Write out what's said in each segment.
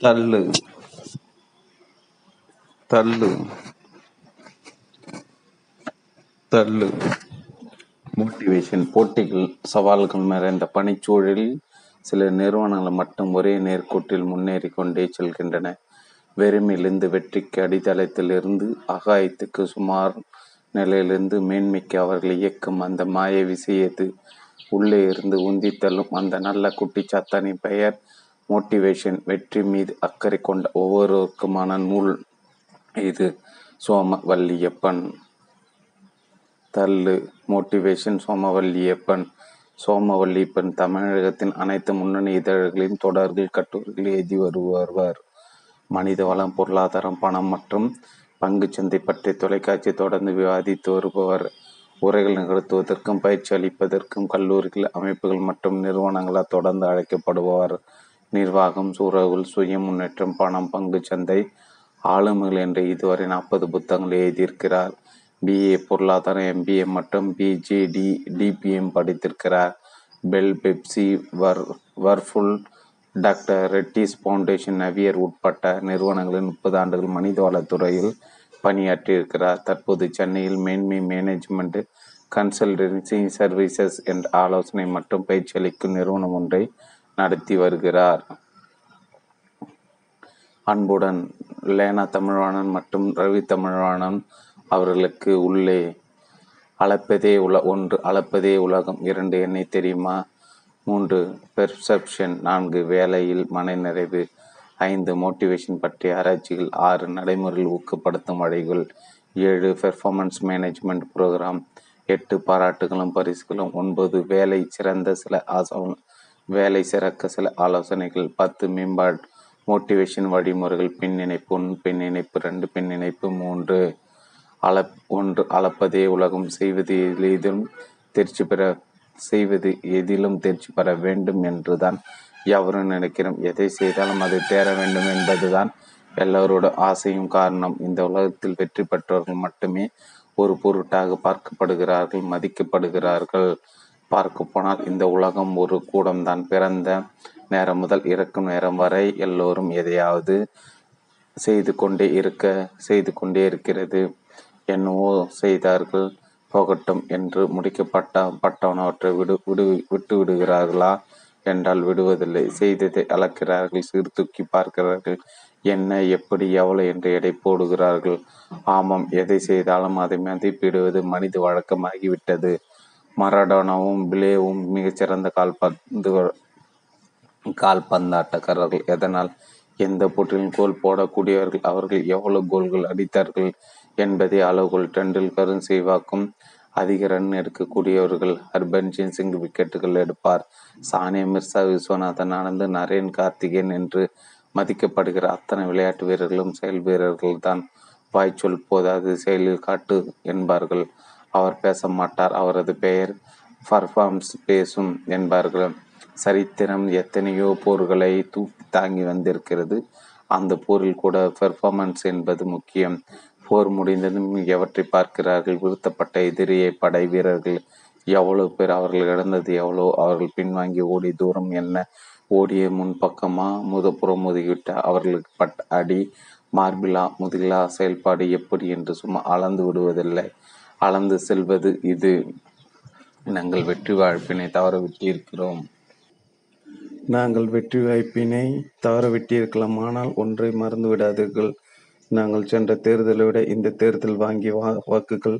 தள்ளு. தள்ளு. தள்ளு. மோட்டிவேஷன் போட்டிகள் சவால்கள் நிறைந்த பணிச்சூழலில் சில நிறுவனங்கள் மட்டும் ஒரே நேர்கோட்டில் முன்னேறி கொண்டே செல்கின்றன. வெறுமையிலிருந்து வெற்றிக்கு அடித்தளத்திலிருந்து அகாயத்துக்கு சுமார் நிலையிலிருந்து மேன்மைக்கு அவர்கள் இயக்கும் அந்த மாய விஷயத்து உள்ளே இருந்து உந்தித்தள்ளும் அந்த நல்ல குட்டிச்சாத்தானின் பெயர் மோட்டிவேஷன் வெற்றி மீது அக்கறை கொண்ட ஒவ்வொருவருக்குமான நூல் இது. சோமவள்ளியப்பன் தள்ளு. மோட்டிவேஷன் சோமவல்லியப்பன். சோமவல்லியப்பன் தமிழகத்தின் அனைத்து முன்னணி இதழ்களின் தொடர்கள் கட்டுரைகள் எழுதி வருவார் மனித வளம் பொருளாதாரம் பணம் மற்றும் பங்குச்சந்தை பற்றி தொலைக்காட்சி தொடர்ந்து விவாதித்து வருபவர். உரைகள் நிகழ்த்துவதற்கும் பயிற்சி அளிப்பதற்கும் கல்லூரிகள் அமைப்புகள் மற்றும் நிறுவனங்களால் தொடர்ந்து அழைக்கப்படுபவர். நிர்வாகம் சூழல் சுய முன்னேற்றம் பணம் பங்குச்சந்தை ஆளுமைகள் என்று இதுவரை நாற்பது புத்தகங்கள் எழுதியிருக்கிறார். பிஏ பொருளாதாரம் எம்பிஏ மற்றும் பிஜேடி டிபிஎம் படித்திருக்கிறார். பெல் பெப்சி வர் வர்ஃபுல் டாக்டர் ரெட்டிஸ் ஃபவுண்டேஷன் நவியர் உட்பட்ட நிறுவனங்களின் முப்பது ஆண்டுகள் மனித வளத்துறையில் பணியாற்றியிருக்கிறார். தற்போது சென்னையில் மேன்மை மேனேஜ்மெண்ட் கன்சல்டன்சி சர்வீசஸ் என்ற ஆலோசனை மற்றும் பயிற்சி அளிக்கும் நிறுவனம் ஒன்றை நடத்தி வருகிறார். அன்புடன் லேனா தமிழ்வாணன் மற்றும் ரவி தமிழ்வாணன் அவர்களுக்கு உள்ளே அளப்பதே உல ஒன்று அளப்பதே உலகம் இரண்டு என்னை தெரியுமா? மூன்று பெர்செப்ஷன் நான்கு வேலையில் மனநிறைவு ஐந்து மோட்டிவேஷன் பற்றிய ஆராய்ச்சிகள் ஆறு நடைமுறையில் ஊக்கப்படுத்தும் வழிகள் ஏழு பெர்ஃபார்மன்ஸ் மேனேஜ்மெண்ட் ப்ரோக்ராம் எட்டு பாராட்டுகளும் பரிசுகளும் ஒன்பது வேலை சிறந்த சில ஆசவங்கள் வேலை சிறக்க சில ஆலோசனைகள் பத்து மேம்பாடு மோட்டிவேஷன் வழிமுறைகள் பின்னிணைப்பு ஒன்று பின்னிணைப்பு ரெண்டு பின்னிணைப்பு மூன்று அளப் ஒன்று அளப்பதே உலகம் செய்வது எதிலும் தேர்ச்சி பெற செய்வது எதிலும் தேர்ச்சி பெற வேண்டும் என்றுதான் எவரும் நினைக்கிறோம். எதை செய்தாலும் அதை தேர வேண்டும் என்பதுதான் எல்லோரோட ஆசையும் காரணம். இந்த உலகத்தில் வெற்றி பெற்றவர்கள் மட்டுமே ஒரு பொருட்டாக பார்க்கப்படுகிறார்கள் மதிக்கப்படுகிறார்கள். பார்க்க போனால் இந்த உலகம் ஒரு கூடம்தான். பிறந்த நேரம் முதல் இறக்கும் நேரம் வரை எல்லோரும் எதையாவது செய்து கொண்டே இருக்க செய்து கொண்டே இருக்கிறது. என்னவோ செய்தார்கள் போகட்டும் என்று முடிக்கப்பட்ட பட்டவனவற்றை விடு விடு விட்டு விடுகிறார்களா? என்றால் விடுவதில்லை. செய்ததை அளக்கிறார்கள் சீர்தூக்கி பார்க்கிறார்கள். என்ன எப்படி எவ்வளவு என்று எடை போடுகிறார்கள்? ஆமாம் எதை செய்தாலும் அதை மதிப்பிடுவது மனித வழக்கமாகிவிட்டது மரடோனாவும் பிளேவும் மிகச்சிறந்த கால்பந்து கால்பந்தாட்டக்காரர்கள். எதனால் எந்த போட்டியிலும் கோல் போடக்கூடியவர்கள் அவர்கள் எவ்வளவு கோல்கள் அடித்தார்கள் என்பதை அளவுகோல் டெண்டுல்கரும் செய்வாக்கும் அதிக ரன் எடுக்கக்கூடியவர்கள். ஹர்பன்ஜின் சிங் விக்கெட்டுகள் எடுப்பார். சானியா மிர்சா விஸ்வநாதன் ஆனந்த் நரேன் கார்த்திகேயன் என்று மதிக்கப்படுகிற அத்தனை விளையாட்டு வீரர்களும் செயல் வீரர்கள் தான் வாய்ச்சொல் போதாது செயலில் காட்டு என்பார்கள். அவர் பேச மாட்டார் அவரது பெயர் பர்ஃபார்ம்ஸ் பேசும் என்பார்கள். சரித்திரம் எத்தனையோ போர்களை தூக்கி தாங்கி வந்திருக்கிறது. அந்த போரில் கூட பெர்ஃபார்மன்ஸ் என்பது முக்கியம். போர் முடிந்ததும் எவற்றை பார்க்கிறார்கள். வீழ்த்தப்பட்ட எதிரியை படை வீரர்கள் எவ்வளவு பேர் அவர்கள் இழந்தது எவ்வளோ அவர்கள் பின்வாங்கி ஓடி தூரம் என்ன? ஓடிய முன்பக்கமா முதப்புறம் முதுகிவிட்ட அவர்களுக்கு பட் அடி மார்பிலா முதுகிலா செயல்பாடு எப்படி என்று சும்மா அளந்து விடுவதில்லை. அளந்து செல்வது இது. நாங்கள் வெற்றி வாழ்ப்பினை தவற விட்டிருக்கிறோம் நாங்கள் வெற்றி வாய்ப்பினை தவறவிட்டிருக்கலாம். ஆனால் ஒன்றை மறந்து விடாதீர்கள் நாங்கள் சென்ற தேர்தலை விட இந்த தேர்தல் வாங்கிய வா வாக்குகள்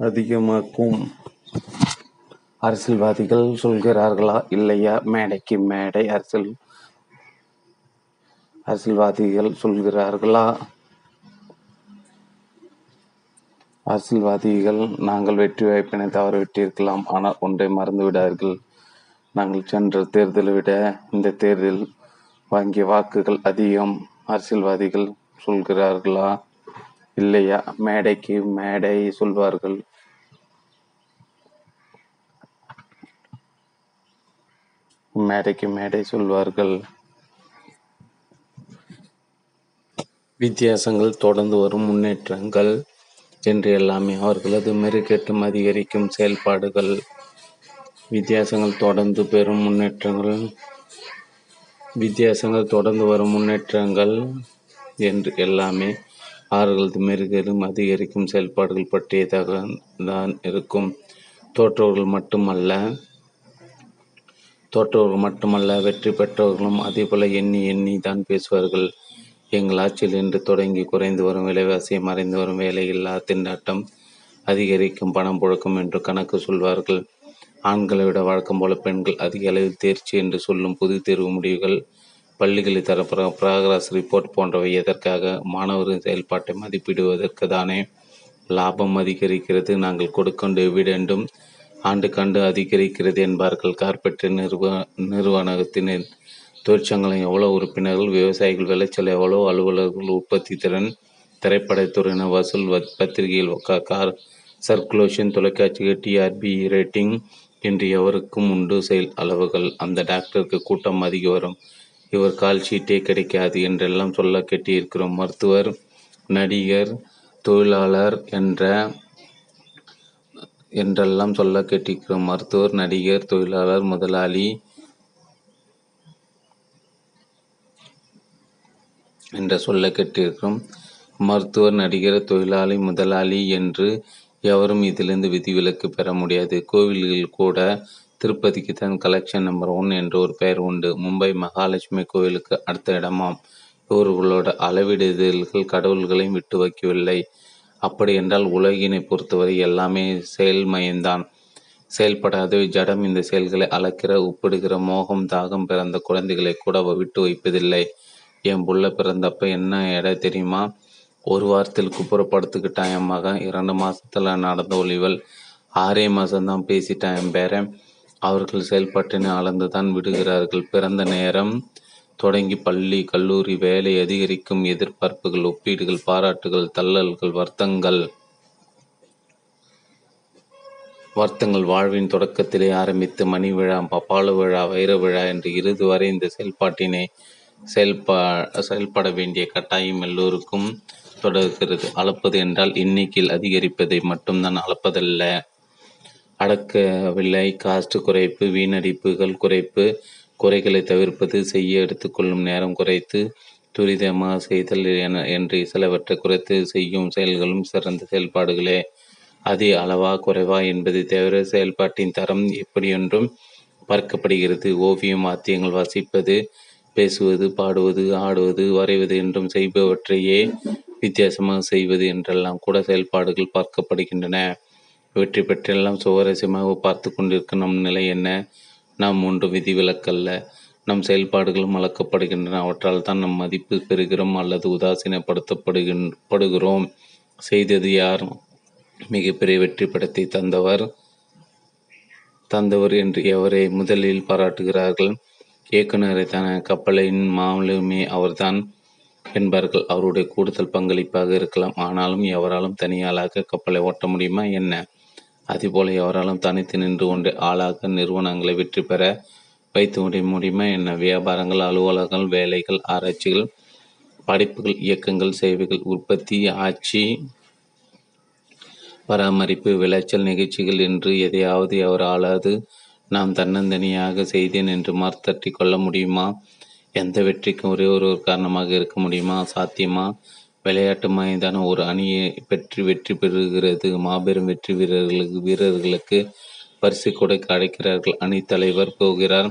அதிகமாக்கும். அரசியல்வாதிகள் சொல்கிறார்களா? இல்லையா? மேடைக்கு மேடை அரசியல் அரசியல்வாதிகள் சொல்கிறார்களா? அரசியல்வாதிகள் நாங்கள் வெற்றி வாய்ப்பினை தவறவிட்டிருக்கலாம் ஆனால் ஒன்றை மறந்து விடார்கள் நாங்கள் சென்ற தேர்தலை விட இந்த தேர்தல் வாங்கிய வாக்குகள் அதிகம். அரசியல்வாதிகள் சொல்கிறார்களா? இல்லையா? மேடைக்கு மேடை சொல்வார்கள். மேடைக்கு மேடை சொல்வார்கள். வித்தியாசங்கள் தொடர்ந்து வரும் முன்னேற்றங்கள். என்று எல்லாமே அவர்களது மெருகேற்றம் அதிகரிக்கும் செயல்பாடுகள் வித்தியாசங்கள் தொடர்ந்து பெறும் முன்னேற்றங்கள் வித்தியாசங்கள் தொடர்ந்து வரும் முன்னேற்றங்கள் என்று எல்லாமே அவர்களது மெருகேறும் அதிகரிக்கும் செயல்பாடுகள் பற்றியதாக தான் இருக்கும். தோற்றவர்கள் மட்டுமல்ல தோற்றவர்கள் மட்டுமல்ல வெற்றி பெற்றவர்களும் அதேபோல எண்ணி எண்ணி தான் பேசுவார்கள். எங்கள் ஆட்சியில் இன்று தொடங்கி குறைந்து வரும் விலைவாசி மறைந்து வரும் வேலையில்லா திண்டாட்டம் அதிகரிக்கும் பணம் புழக்கம் என்று கணக்கு சொல்வார்கள். ஆண்களை விட வழக்கம் போல பெண்கள் அதிக அளவில் தேர்ச்சி என்று சொல்லும் பொது தேர்வு முடிவுகள் பள்ளிகளில் தர ப்ராகிரஸ் ரிப்போர்ட் போன்றவை எதற்காக மாணவரின் செயல்பாட்டை மதிப்பிடுவதற்கு தானே லாபம் அதிகரிக்கிறது. நாங்கள் கொடுக்கும் டிவிடெண்டும் ஆண்டு கண்டு அதிகரிக்கிறது என்பார்கள். கார்பெட் நிறுவ நிறுவனத்தினர் தொழிற்சங்கங்களின் எவ்வளோ உறுப்பினர்கள் விவசாயிகள் விளைச்சல் எவ்வளோ அலுவலர்கள் உற்பத்தி திறன் திரைப்படத்துறையின வசூல் பத்திரிகையில் கார் சர்க்குலேஷன் தொலைக்காட்சிகள் டிஆர்பி ரேட்டிங் என்று எவருக்கும் உண்டு செயல் அளவுகள். அந்த டாக்டருக்கு கூட்டம் அதிக வரும். இவர் கால் ஷீட்டே கிடைக்காது என்றெல்லாம் சொல்ல கேட்டிருக்கிறோம் மருத்துவர் நடிகர் தொழிலாளர் என்ற என்றெல்லாம் சொல்ல கேட்டிருக்கிறோம் மருத்துவர் நடிகர் தொழிலாளர் முதலாளி என்ற சொல்ல கேட்டிருக்கிறோம். மருத்துவர் நடிகர் தொழிலாளி முதலாளி என்று எவரும் இதிலிருந்து விதிவிலக்கு பெற முடியாது. கோவில்கள் கூட திருப்பதிக்கு தான் கலெக்ஷன் நம்பர் ஒன் என்ற ஒரு பெயர் உண்டு. மும்பை மகாலட்சுமி கோவிலுக்கு அடுத்த இடமாம். இவர்களோட அளவிடுதல்கள் கடவுள்களையும் விட்டு வைக்கவில்லை. அப்படி என்றால் உலகினை பொறுத்தவரை எல்லாமே செயல்மயம்தான். செயல்படாத. ஜடம் இந்த செயல்களை அளக்கிற ஒப்பிடுகிற மோகம் தாகம் பிறந்த குழந்தைகளை கூட விட்டு வைப்பதில்லை. என் புள்ள பிறந்தப்ப என்ன எடை தெரியுமா? ஒரு வாரத்தில் குப்புறப்படுத்துக்கிட்டான் என் மகன். இரண்டு மாதத்தில் நடந்த ஒளிவல். ஆறே மாதம்தான் பேசிட்டான் என் பேரன். அவர்கள் செயல்பாட்டினை அளந்துதான் விடுகிறார்கள். பிறந்த நேரம் தொடங்கி பள்ளி கல்லூரி வேலை அதிகரிக்கும் எதிர்பார்ப்புகள் ஒப்பீடுகள் பாராட்டுகள் தள்ளல்கள் வருத்தங்கள். வருத்தங்கள் வாழ்வின் தொடக்கத்திலே ஆரம்பித்து மணி விழா பப்பாளு விழா வைர விழா என்று இறுதி வரை இந்த செயல்பாட்டினை செயல்பா செயல்பட வேண்டிய கட்டாயம் எல்லோருக்கும் தொடர்கிறது. அளப்பது என்றால் எண்ணிக்கையில் அதிகரிப்பதை மட்டும்தான் அளப்பதல்ல. அடக்கவில்லை. காஸ்ட் குறைப்பு வீணடிப்புகள் குறைப்பு குறைகளை தவிர்ப்பது செய்ய எடுத்துக்கொள்ளும் நேரம் குறைத்து துரிதமாக செய்தல் என என்று சிலவற்றை குறைத்து செய்யும் செயல்களும் சிறந்த செயல்பாடுகளே. அதே அளவா குறைவா என்பதை தவிர செயல்பாட்டின் தரம் எப்படியொன்றும் பார்க்கப்படுகிறது. ஓவியம் வாத்தியங்கள் வாசிப்பது பேசுவது பாடுவது ஆடுவது வரைவது என்றும் செய்பவற்றையே வித்தியாசமாக செய்வது என்றெல்லாம் கூட செயல்பாடுகள் பார்க்கப்படுகின்றன. வெற்றி பெற்றெல்லாம் சுவாரஸ்யமாக பார்த்து கொண்டிருக்கும் நம் நிலை என்ன? நாம் ஒன்றும் விதிவிலக்கல்ல. நம் செயல்பாடுகளும் அளக்கப்படுகின்றன. அவற்றால் தான் நம் மதிப்பு பெறுகிறோம் அல்லது உதாசீனப்படுத்தப்படுகின்றோம் செய்தது யார்? மிகப்பெரிய வெற்றி படத்தை தந்தவர் தந்தவர் என்று எவரை முதலில் பாராட்டுகிறார்கள்? இயக்குநரை தான கப்பலின் மாமலுமே அவர்தான் என்பார்கள். அவருடைய கூடுதல் பங்களிப்பாக இருக்கலாம். ஆனாலும் எவராலும் தனியாளாக கப்பலை ஓட்ட முடியுமா என்ன? அதுபோல எவராலும் தனித்து நின்று கொண்டு ஆளாக நிறுவனங்களை வெற்றி பெற வைத்து முடிய முடியுமா என்ன? வியாபாரங்கள் அலுவலகங்கள் வேலைகள் ஆராய்ச்சிகள் படிப்புகள் இயக்கங்கள் சேவைகள் உற்பத்தி ஆட்சி பராமரிப்பு விளைச்சல் நிகழ்ச்சிகள் என்று எதையாவது எவராலாவது நாம் தன்னந்தனியாக செய்தேன் என்று மார்த்தட்டி கொள்ள முடியுமா? எந்த வெற்றிக்கும் ஒரே ஒரு காரணமாக இருக்க முடியுமா? சாத்தியமா? விளையாட்டு மைதான ஒரு அணியை பெற்று வெற்றி பெறுகிறது. மாபெரும் வெற்றி வீரர்களுக்கு வீரர்களுக்கு பரிசு கொடைக்கு அழைக்கிறார்கள். அணி தலைவர் போகிறார்.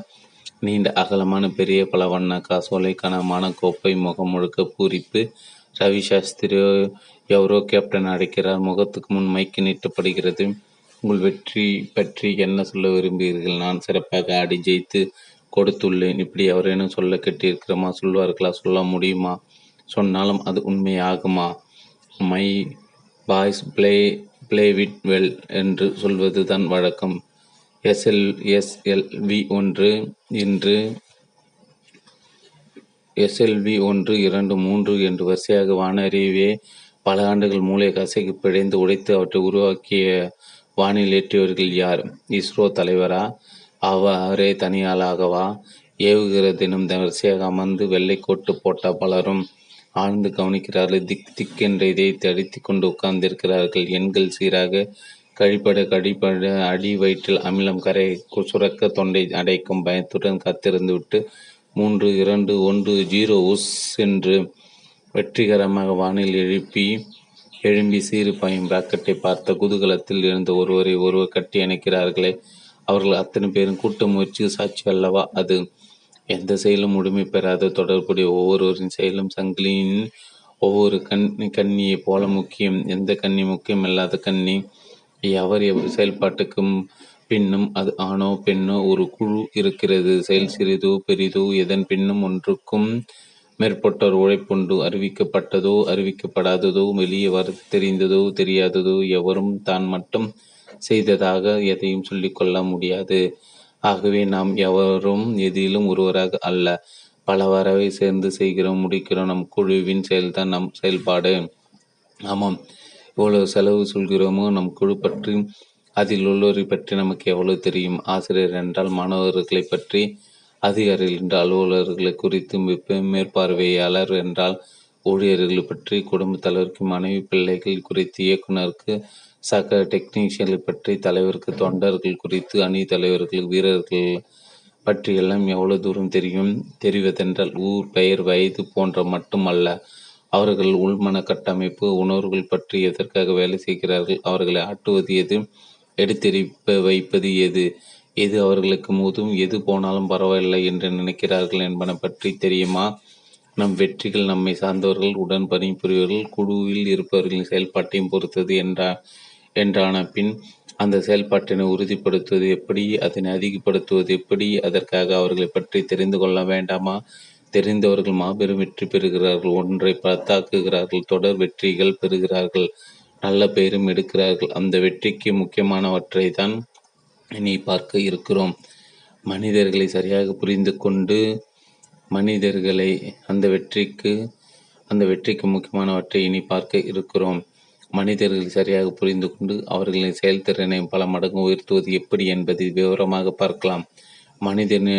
நீண்ட அகலமான பெரிய பல வண்ண காசோலை கனமான கோப்பை முகம் முழுக்க பூரிப்பு. ரவி சாஸ்திரியோ எவரோ கேப்டன் அடைக்கிறார். முகத்துக்கு முன் மைக்கு நீட்டப்படுகிறது. உங்கள் வெற்றி பற்றி என்ன சொல்ல விரும்புகிறீர்கள்? நான் சிறப்பாக ஆடி ஜெயித்து கொடுத்துள்ளேன். இப்படி அவரேனும் சொல்ல கெட்டிருக்கிறோமா சொல்வார்களா? சொல்ல முடியுமா? சொன்னாலும் அது உண்மையாகுமா? My boys play played well என்று சொல்வது தான் வழக்கம் எஸ்எல் எஸ்எல்வி ஒன்று இன்று எஸ்எல்வி ஒன்று இரண்டு மூன்று என்று வரிசையாக வானறிவே பல ஆண்டுகள் மூளை கசைக்கு பிழைந்து உடைத்து அவற்றை உருவாக்கிய வானில் ஏற்றியவர்கள் யார்? இஸ்ரோ தலைவரா? அவரே தனியாளாகவா? ஏவுகிற தினம் வரிசையாக அமர்ந்து வெள்ளை கோட்டு போட்ட பலரும் ஆழ்ந்து கவனிக்கிறார்கள். திக் திக் என்ற இதை தடித்து கொண்டு உட்கார்ந்திருக்கிறார்கள். எண்கள் சீராக கழிப்பட கழிப்பட அடி வயிற்றில் அமிலம் கரை சுரக்க தொண்டை அடைக்கும் பயத்துடன் காத்திருந்து விட்டு மூன்று இரண்டு ஒன்று ஜீரோ உஸ் என்று வெற்றிகரமாக வானில் எழுப்பி எழும்பி சீறு பாயும் ராக்கெட்டை பார்த்த குதூகலத்தில் இருந்த ஒருவரை ஒருவர் கட்டி அணைக்கிறார்களே. அவர்கள் அத்தனை பேரும் கூட்ட முயற்சி சாட்சி அல்லவா அது? எந்த செயலும் முழுமை பெறாத. தொடர்புடைய ஒவ்வொருவரின் செயலும் சங்கிலியின் ஒவ்வொரு கண் கண்ணியை போல முக்கியம். எந்த கண்ணி முக்கியம் இல்லாத கண்ணி? எவர் எவர் செயல்பாட்டுக்கும் பின்னும் அது ஆணோ பெண்ணோ ஒரு குழு இருக்கிறது. செயல் சிறிதோ பெரிதோ எதன் பின்னும் ஒன்றுக்கும் மேற்பட்டோர் உழைப்புண்டு அறிவிக்கப்பட்டதோ அறிவிக்கப்படாததோ வெளியே வர தெரிந்ததோ தெரியாததோ எவரும் தான் மட்டும் செய்ததாக எதையும் சொல்லிக்கொள்ள முடியாது. ஆகவே நாம் எவரும் எதிலும் ஒருவராக அல்ல. பல வரவை சேர்ந்து செய்கிறோம் முடிக்கிறோம். நம் குழுவின் செயல்தான் நம் செயல்பாடு. ஆமாம். எவ்வளவு செலவு சொல்கிறோமோ நம் குழு பற்றி அதில் உள்ளவரை பற்றி நமக்கு எவ்வளவு தெரியும்? ஆசிரியர் என்றால் மாணவர்களை பற்றி அதிகாரிகள் என்றால் அலுவலர்களை குறித்து மேற்பார்வையாளர் என்றால் ஊழியர்களை பற்றி குடும்பத் தலைவருக்கு மனைவி பிள்ளைகள் குறித்து இயக்குநருக்கு சக டெக்னீஷியன்களை பற்றி தலைவருக்கு தொண்டர்கள் குறித்து அணி தலைவர்கள் வீரர்கள் பற்றியெல்லாம் எவ்வளவு தூரம் தெரியும்? தெரிவதென்றால் ஊர் பெயர் வயது போன்ற மட்டுமல்ல. அவர்கள் உள்மன கட்டமைப்பு உணர்வுகள் பற்றி எதற்காக வேலை செய்கிறார்கள்? அவர்களை ஆட்டுவது எது? எடுத்தெறிப்ப வைப்பது எது? எது அவர்களுக்கு முதும் எது போனாலும் பரவாயில்லை என்று நினைக்கிறார்கள் என்பன பற்றி தெரியுமா? நம் வெற்றிகள் நம்மை சார்ந்தவர்கள் உடன் பணிபுரியவர்கள் குழுவில் இருப்பவர்களின் செயல்பாட்டையும் பொறுத்தது என்றா என்றான பின் அந்த செயல்பாட்டினை உறுதிப்படுத்துவது எப்படி? அதனை அதிகப்படுத்துவது எப்படி? அதற்காக அவர்களை பற்றி தெரிந்து கொள்ள வேண்டாமா? தெரிந்தவர்கள் மாபெரும் வெற்றி பெறுகிறார்கள் ஒன்றை பத்தாக்குகிறார்கள் தொடர் வெற்றிகள் பெறுகிறார்கள் நல்ல பெயரும் எடுக்கிறார்கள். அந்த வெற்றிக்கு முக்கியமானவற்றை தான் இனி பார்க்க இருக்கிறோம். மனிதர்களை சரியாக புரிந்து கொண்டு மனிதர்களை அந்த வெற்றிக்கு அந்த வெற்றிக்கு முக்கியமானவற்றை இனி பார்க்க இருக்கிறோம். மனிதர்களை சரியாக புரிந்து கொண்டு அவர்களின் செயல்திறனை பல மடங்கு உயர்த்துவது எப்படி என்பதை விவரமாக பார்க்கலாம். மனிதன்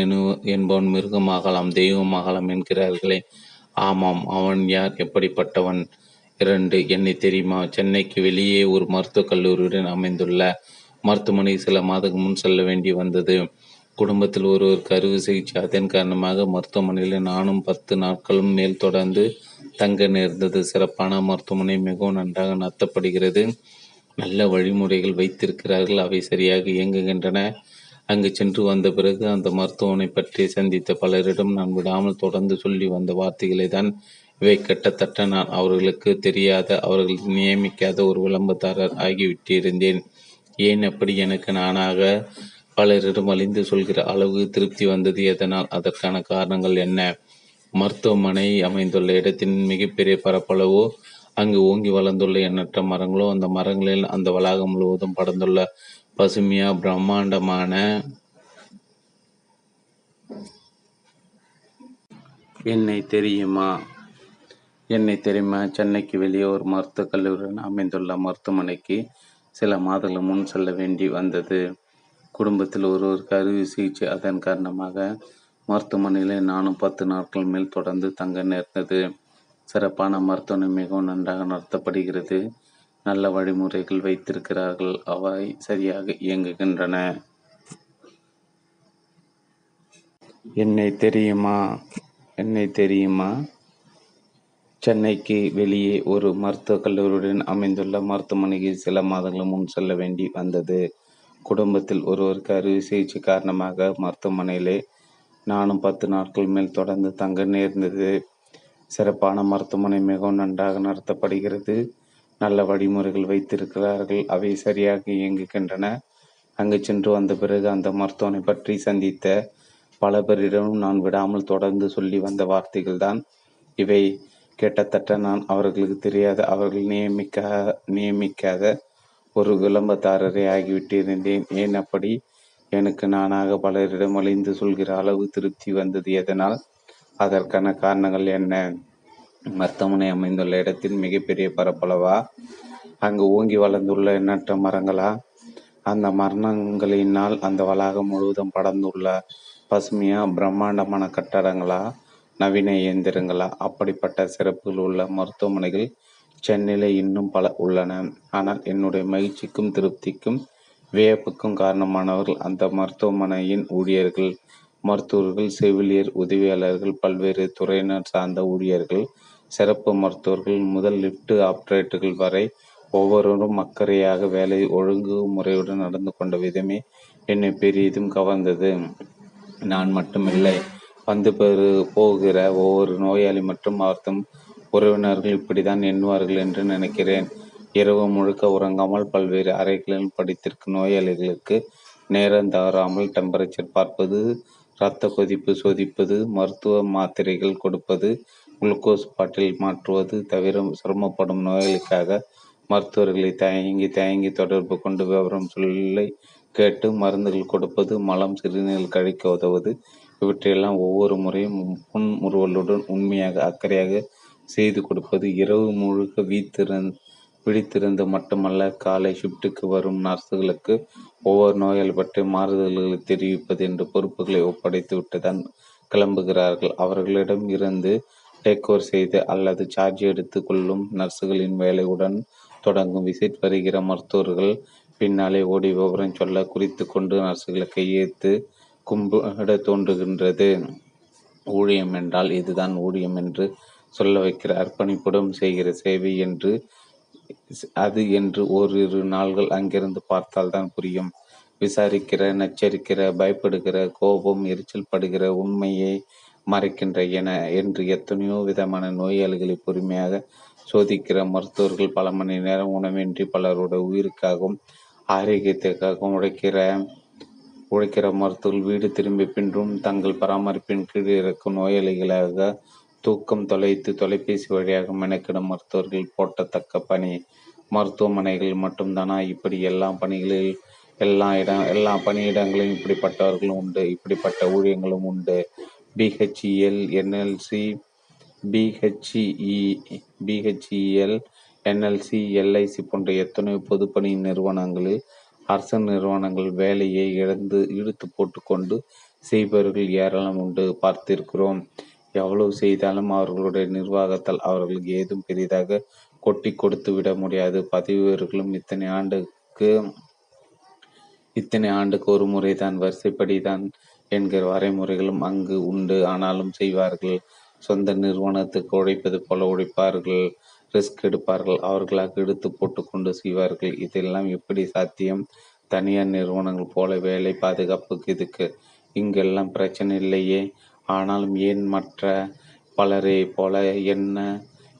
என்பவன் மிருகமாகலாம் தெய்வமாகலாம் என்கிறார்களே. ஆமாம் அவன் யார்? எப்படிப்பட்டவன்? இரண்டு என்னை தெரியுமா? சென்னைக்கு வெளியே ஒரு மருத்துவக் கல்லூரியுடன் அமைந்துள்ள மருத்துவமனை சில மாதங்கள் முன் செல்ல வேண்டி வந்தது. குடும்பத்தில் ஒருவருக்கு அறுவை சிகிச்சை அதன் காரணமாக மருத்துவமனையில் நானும் பத்து நாட்களும் மேல் தொடர்ந்து தங்க நேர்ந்தது. சிறப்பான மருத்துவமனை மிகவும் நன்றாக நடத்தப்படுகிறது. நல்ல வழிமுறைகள் வைத்திருக்கிறார்கள். அவை சரியாக இயங்குகின்றன. அங்கு சென்று வந்த பிறகு அந்த மருத்துவமனை பற்றி சந்தித்த பலரிடம் நான் விடாமல் தொடர்ந்து சொல்லி வந்த வார்த்தைகளை தான் இவை கிட்டத்தட்ட நான் அவர்களுக்கு தெரியாத அவர்கள் நியமிக்காத ஒரு விளம்பரதாரர் ஆகிவிட்டிருந்தேன். ஏன் அப்படி எனக்கு நானாக பலரிடம் அழிந்து சொல்கிற அளவு திருப்தி வந்தது எதனால்? அதற்கான காரணங்கள் என்ன? மருத்துவமனை அமைந்துள்ள இடத்தின் மிகப்பெரிய பரப்பளவோ அங்கு ஓங்கி வளர்ந்துள்ள எண்ணற்ற மரங்களோ அந்த மரங்களில் அந்த வளாகம் முழுவதும் படர்ந்துள்ள பசுமையா பிரம்மாண்டமான என்னை தெரியுமா? என்னை தெரியுமா? சென்னைக்கு வெளியே ஒரு மருத்துவக் கல்லூரியுடன் அமைந்துள்ள மருத்துவமனைக்கு சில மாதங்கள் முன் செல்ல வேண்டி வந்தது. குடும்பத்தில் ஒருவருக்கு அறுவை சிகிச்சை அதன் காரணமாக மருத்துவமனையில் நானும் பத்து நாட்கள் மேல் தொடர்ந்து தங்க நேர்ந்தது. சிறப்பான மருத்துவமனை மிகவும் நன்றாக நடத்தப்படுகிறது. நல்ல வழிமுறைகள் வைத்திருக்கிறார்கள். அவை சரியாக இயங்குகின்றன. என்னை தெரியுமா? என்னை தெரியுமா? சென்னைக்கு வெளியே ஒரு மருத்துவக் கல்லூரியுடன் அமைந்துள்ள மருத்துவமனைக்கு சில மாதங்கள் முன் செல்ல வேண்டி வந்தது. குடும்பத்தில் ஒருவருக்கு அறுவை சிகிச்சை காரணமாக மருத்துவமனையிலே நானும் பத்து நாட்கள் மேல் தொடர்ந்து தங்க நேர்ந்தது. சிறப்பான மருத்துவமனை மிகவும் நன்றாக நடத்தப்படுகிறது. நல்ல வழிமுறைகள் வைத்திருக்கிறார்கள். அவை சரியாக இயங்குகின்றன. அங்கு சென்று வந்த பிறகு அந்த மருத்துவனை பற்றி சந்தித்த பல பேரிடமும் நான் விடாமல் தொடர்ந்து சொல்லி வந்த வார்த்தைகள் தான் இவை. கிட்டத்தட்ட நான் அவர்களுக்கு தெரியாத அவர்கள் நியமிக்க நியமிக்காத ஒரு விளம்பதாரரே ஆகிவிட்டிருந்தேன். ஏன் அப்படி? எனக்கு நானாக பலரிடம் அழிந்து சொல்கிற அளவு திருப்தி வந்தது. எதனால்? அதற்கான காரணங்கள் என்ன? மருத்துவமனை அமைந்துள்ள இடத்தில் மிகப்பெரிய பரப்பளவா? அங்கு ஓங்கி வளர்ந்துள்ள எண்ணற்ற மரங்களா? அந்த மரணங்களினால் அந்த வளாகம் முழுவதும் படர்ந்துள்ள பசுமையா பிரம்மாண்டமான கட்டடங்களா? நவீன இயந்திரங்களா? அப்படிப்பட்ட சிறப்புகள் உள்ள மருத்துவமனைகள் சென்னையில் இன்னும் பல உள்ளன. ஆனால் என்னுடைய மகிழ்ச்சிக்கும் திருப்திக்கும் வியப்புக்கும் காரணமானவர்கள் அந்த மருத்துவமனையின் ஊழியர்கள் மருத்துவர்கள் செவிலியர் உதவியாளர்கள் பல்வேறு துறையினர் சார்ந்த ஊழியர்கள் சிறப்பு மருத்துவர்கள் முதல் லிப்ட் ஆப்ரேட்டர்கள் வரை ஒவ்வொருவரும் அக்கறையாக வேலை ஒழுங்கு முறையுடன் நடந்து கொண்ட விதமே என்னை பெரிதும் கவர்ந்தது. நான் மட்டுமில்லை வந்து பெறு போகிற ஒவ்வொரு நோயாளி மற்றும் அர்த்தம் உறவினர்கள் இப்படித்தான் எண்ணுவார்கள் என்று நினைக்கிறேன். இரவு முழுக்க உறங்காமல் பல்வேறு அறைகளில் படித்திருக்கும் நோயாளிகளுக்கு நேரம் தவறாமல் டெம்பரேச்சர் பார்ப்பது இரத்த கொதிப்பு சோதிப்பது மருத்துவ மாத்திரைகள் கொடுப்பது குளுக்கோஸ் பாட்டில் மாற்றுவது தவிர சிரமப்படும் நோயாளிக்காக மருத்துவர்களை தயங்கி தயங்கி தொடர்பு கொண்டு விவரம் சொல்லை கேட்டு மருந்துகள் கொடுப்பது மலம் சிறுநீர் கழிக்க உதவுவது இவற்றையெல்லாம் ஒவ்வொரு முறையும் புன்முறுவலுடன் உண்மையாக அக்கறையாக செய்து கொடுப்பது இரவு முழுக்க வீத்திருந் விழித்திருந்து மட்டுமல்ல காலை ஷிப்டுக்கு வரும் நர்ஸுகளுக்கு ஒவ்வொரு நோயாளி பற்றி மாறுதல்களை தெரிவிப்பது என்று பொறுப்புகளை ஒப்படைத்து விட்டுதான் கிளம்புகிறார்கள். அவர்களிடம் இருந்து டேக் ஓவர் செய்து அல்லது சார்ஜ் எடுத்து கொள்ளும் நர்ஸுகளின் வேலையுடன் தொடங்கும் விசிட் வருகிற மருத்துவர்கள் பின்னாலே ஓடி விவரம் சொல்ல குறித்து கொண்டு நர்சுகளை கையெழுத்து கும்பிட தோன்றுகின்றது. ஊழியம் என்றால் இதுதான் ஊழியம் என்று சொல்ல வைக்கிற அர்ப்பணிப்புடன் செய்கிற சேவை என்று அது என்று ஓரிரு நாள்கள் அங்கிருந்து பார்த்தால்தான் புரியும். விசாரிக்கிற நச்சரிக்கிற பயப்படுகிற கோபம் எரிச்சல் படுகிற உண்மையை மறைக்கின்ற என என்று எத்தனையோ விதமான நோயாளிகளை பொறுமையாக சோதிக்கிற மருத்துவர்கள் பல மணி நேரம் உணவின்றி பலரோட உயிருக்காகவும் ஆரோக்கியத்திற்காகவும் உழைக்கிற உழைக்கிற மருத்துவர்கள் வீடு திரும்பி பின்றும் தங்கள் பராமரிப்பின் கீழ் இருக்கும் நோயாளிகளாக தூக்கம் தொலைத்து தொலைபேசி வழியாக மெனக்கிடும் மருத்துவர்கள் போட்டத்தக்க பணி. மருத்துவமனைகள் மட்டும்தானா? இப்படி எல்லா பணிகளில் எல்லா இடம் எல்லா பணியிடங்களிலும் இப்படிப்பட்டவர்களும் உண்டு. இப்படிப்பட்ட ஊழியங்களும் உண்டு. BHEL NLC BHE BHEL NLC LIC போன்ற எத்தனையோ பொதுப்பணி நிறுவனங்களில் அரசு நிறுவனங்கள் வேலையை இழந்து இழுத்து போட்டுக்கொண்டு செய்பவர்கள் ஏராளம் உண்டு. பார்த்திருக்கிறோம். எவ்வளவு செய்தாலும் அவர்களுடைய நிர்வாகத்தால் அவர்களுக்கு ஏதும் பெரிதாக கொட்டி கொடுத்து விட முடியாது. பதவியர்களும் இத்தனை ஆண்டுக்கு இத்தனை ஆண்டுக்கு ஒரு முறை தான் வரிசைப்படி தான் என்கிற வரைமுறைகளும் அங்கு உண்டு. ஆனாலும் செய்வார்கள். சொந்த நிறுவனத்துக்கு உழைப்பது போல உழைப்பார்கள். ரிஸ்க் எடுப்பார்கள். அவர்களாக எடுத்து போட்டுக்கொண்டு செய்வார்கள். இதெல்லாம் எப்படி சாத்தியம்? தனியார் நிறுவனங்கள் போல வேலை பாதுகாப்புக்கு இதுக்கு இங்கெல்லாம் பிரச்சனை இல்லையே. ஆனாலும் ஏன் மற்ற பலரை போல என்ன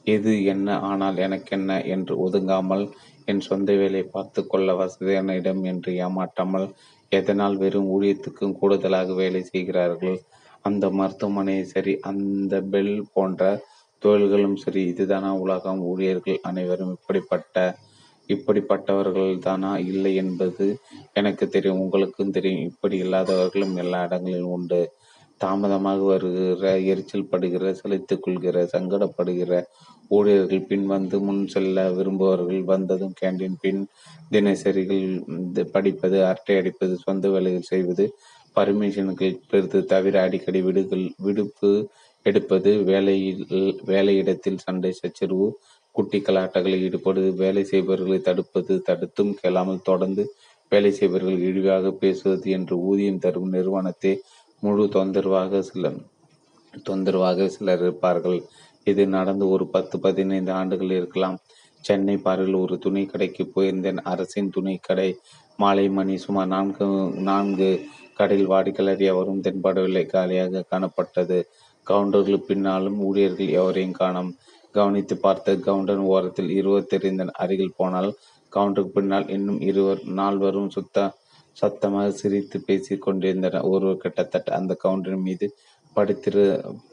எது என்ன ஆனால் எனக்கு என்ன என்று ஒதுங்காமல் என் சொந்த வேலை பார்த்து கொள்ள வசதியான இடம் என்று ஏமாற்றாமல் எதனால் வெறும் ஊழியத்துக்கும் கூடுதலாக வேலை செய்கிறார்கள்? அந்த மருத்துவமனை சரி அந்த பெல் போன்ற தொழில்களும் சரி இதுதானா உலகம்? ஊழியர்கள் அனைவரும் இப்படிப்பட்ட இப்படிப்பட்டவர்கள் தானா இல்லை என்பது எனக்கு தெரியும் உங்களுக்கும் தெரியும். இப்படி இல்லாதவர்களும் எல்லா இடங்களிலும் உண்டு. தாமதமாக வருகிற எரிச்சல் படுகிற செலுத்திக் கொள்கிற சங்கடப்படுகிற ஊழியர்கள் பின் வந்து முன் செல்ல விரும்புபவர்கள் வந்ததும் கேண்டீன் பின் தினசரிகள் படிப்பது அரட்டை அடிப்பது சொந்த வேலைகள் செய்வது பர்மிஷன்கள் பெறுது தவிர அடிக்கடி விடுகள் விடுப்பு எடுப்பது வேலையில் வேலையிடத்தில் சண்டை சச்சரவு குட்டி கலாட்டங்களில் ஈடுபடுவது வேலை செய்பவர்களை தடுப்பது தடுத்தும் கேளாமல் தொடர்ந்து வேலை செய்பவர்கள் இழிவாக பேசுவது என்று ஊதியம் தரும் நிறுவனத்தை முழு தொந்தரவாக சில தொந்தரவாக சிலர் இருப்பார்கள். இது நடந்து ஒரு பத்து பதினைந்து ஆண்டுகள் இருக்கலாம். சென்னை பாரில் ஒரு துணி கடைக்கு போயிருந்தேன். அரசின் துணி கடை மாலை மணி சுமார் நான்கு நான்கு கடையில் வாடிக்கையாளர் எவரும் தென்படவில்லை. காலியாக காணப்பட்டது. கவுண்டர்கள் பின்னாலும் ஊழியர்கள் எவரையும் காணோம். கவனித்து பார்த்த கவுண்டர் ஓரத்தில் இருவர் தெரிந்த அருகில் போனால் கவுண்டருக்கு பின்னால் இன்னும் இருவர் நால்வரும் சுத்த சத்தமாக சிரித்து பேசி கொண்டிருந்தனர். ஒருவர் கிட்டத்தட்ட அந்த கவுண்டரின் மீது படுத்திரு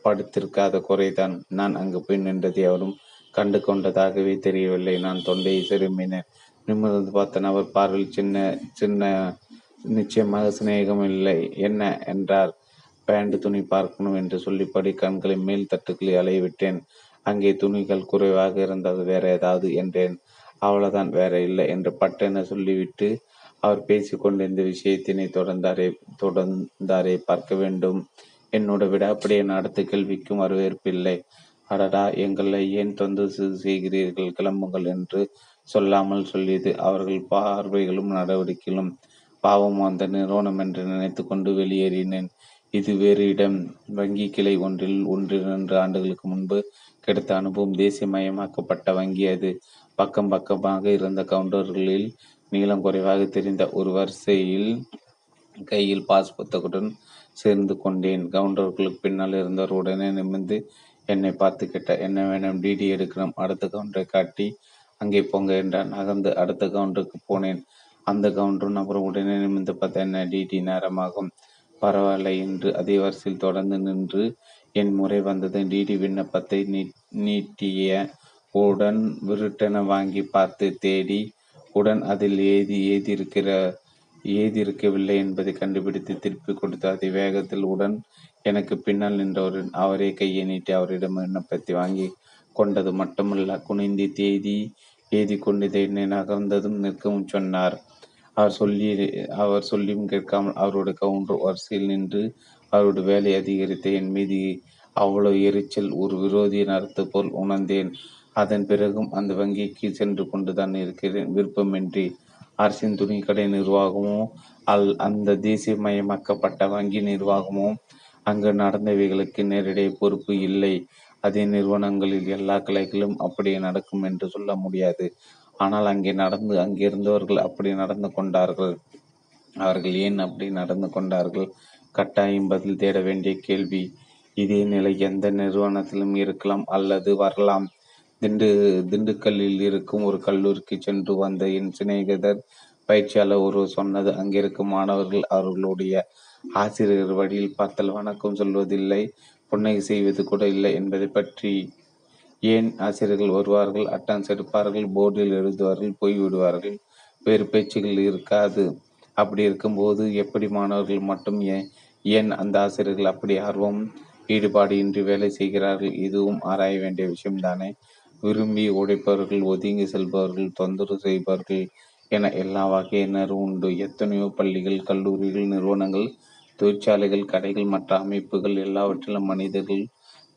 படுத்திருக்காத குறைதான். நான் அங்கு போய் நின்றது எவரும் கண்டு கொண்டதாகவே தெரியவில்லை. நான் தொண்டையை சிறுமினேன் நிமிர்ந்து பார்த்த நபர் பார்வையில் சின்ன சின்ன நிச்சயமாக சிநேகம் இல்லை என்ன? என்றார். பேண்ட் துணி பார்க்கணும் என்று சொல்லிப்படி கண்களை மேல் தட்டுக்களை அலையவிட்டேன். அங்கே துணிகள் குறைவாக இருந்தது வேற ஏதாவது என்றேன். அவ்வளவுதான் வேற இல்லை என்று பட்டென சொல்லிவிட்டு அவர் பேசிக்கொண்டு இந்த விஷயத்தினை தொடர்ந்தாரே தொடர்ந்தாரே பார்க்க வேண்டும். என்னோட விடாப்படிய அடுத்த கேள்விக்கும் வரவேற்பில்லை அடடா எங்களை ஏன் தொந்து செய்கிறீர்கள் கிளம்புங்கள் என்று சொல்லாமல் சொல்லியது அவர்கள் பார்வைகளும் நடவடிக்கைகளும் பாவம் அந்த நிறுவனம் என்று நினைத்து கொண்டு வெளியேறினேன். இது வேறு இடம். வங்கி கிளை ஒன்றில் ஒன்றிரண்டு ஆண்டுகளுக்கு முன்பு கிடைத்த அனுபவம் தேசியமயமாக்கப்பட்ட வங்கி அது. பக்கம் பக்கமாக இருந்த கவுண்டர்களில் நீளம் குறைவாக தெரிந்த ஒரு வரிசையில் கையில் பாஸ் புத்தகத்துடன் சேர்ந்து கொண்டேன். கவுண்டர்களுக்கு பின்னால் இருந்தவர் உடனே நிமிர்ந்து என்னை பார்த்து கேட்டார் என்ன வேணும்? டிடி எடுக்கணும். அடுத்த கவுண்டரை காட்டி அங்கே போங்க என்றான். நகர்ந்து அடுத்த கவுண்டருக்கு போனேன். அந்த கவுண்டரும் அப்புறம் உடனே நிமிர்ந்து பார்த்தா என்ன? டிடி நேரமாகும். பரவாயில்லை என்று அதே வரிசையில் தொடர்ந்து நின்று என் முறை வந்ததும் டிடி விண்ணப்பத்தை நீட்டிய உடன் விருட்டென வாங்கி பார்த்து தேடி உடன் அதில் ஏதி ஏதியிருக்கிற ஏதியிருக்கவில்லை என்பதை கண்டுபிடித்து திருப்பி கொடுத்து அதை வேகத்தில் உடன் எனக்கு பின்னால் நின்றவரின் அவரே கையை நீட்டி அவரிடம் விண்ணப்பத்தை வாங்கி கொண்டது மட்டுமல்ல குனிந்தி தேதி ஏதி கொண்டு என்னை நகர்ந்ததும் நிற்கவும் சொன்னார். அவர் சொல்லி அவர் சொல்லியும் கேட்காமல் அவருடைய கவுண்டர் வரிசையில் நின்று அவருடைய வேலை அதிகரித்த என் மீது அவ்வளவு எரிச்சல் ஒரு விரோதியின் அறுத்து போல் உணர்ந்தேன். அதன் பிறகும் அந்த வங்கிக்கு சென்று கொண்டுதான் இருக்கிறேன். விருப்பமின்றி அரசின் துணிக்கடை நிர்வாகமும் அல் அந்த தேசியமயமாக்கப்பட்ட வங்கி நிர்வாகமும் அங்கு நடந்தவைகளுக்கு நேரடி பொறுப்பு இல்லை. அதே நிறுவனங்களில் எல்லா கிளைகளும் அப்படியே நடக்கும் என்று சொல்ல முடியாது. ஆனால் அங்கே நடந்து அங்கிருந்தவர்கள் அப்படி நடந்து கொண்டார்கள். அவர்கள் ஏன் அப்படி நடந்து கொண்டார்கள்? கட்டாயம் பதில் தேட வேண்டிய கேள்வி. இதே நிலை எந்த நிறுவனத்திலும் இருக்கலாம் அல்லது வரலாம். திண்டு திண்டுக்கல்லில் இருக்கும் ஒரு கல்லூரிக்கு சென்று வந்த என் சிநேகிதர் பயிற்சியாளர் ஒருவர் சொன்னது அங்கிருக்கும் மாணவர்கள் அவர்களுடைய ஆசிரியர் வழியில் பார்த்தல் வணக்கம் சொல்வதில்லை புன்னகை செய்வது கூட இல்லை என்பதை பற்றி ஏன் ஆசிரியர்கள் வருவார்கள்? அட்டன்ஸ் எடுப்பார்கள் போர்டில் எழுதுவார்கள் போய்விடுவார்கள் வேறு பேச்சுகள் இருக்காது. அப்படி இருக்கும்போது எப்படி மாணவர்கள் மட்டும் ஏன் ஏன் அந்த ஆசிரியர்கள் அப்படி ஆர்வம் ஈடுபாடு இன்றி வேலை செய்கிறார்கள்? இதுவும் ஆராய வேண்டிய விஷயம்தானே. விரும்பி உடைப்பவர்கள் ஒதுங்கி செல்பவர்கள் தொந்தரவு செய்பவர்கள் என எல்லா வகையினரும் உண்டு. எத்தனையோ பள்ளிகள் கல்லூரிகள் நிறுவனங்கள் தொழிற்சாலைகள் கடைகள் மற்ற அமைப்புகள் எல்லாவற்றிலும் மனிதர்கள்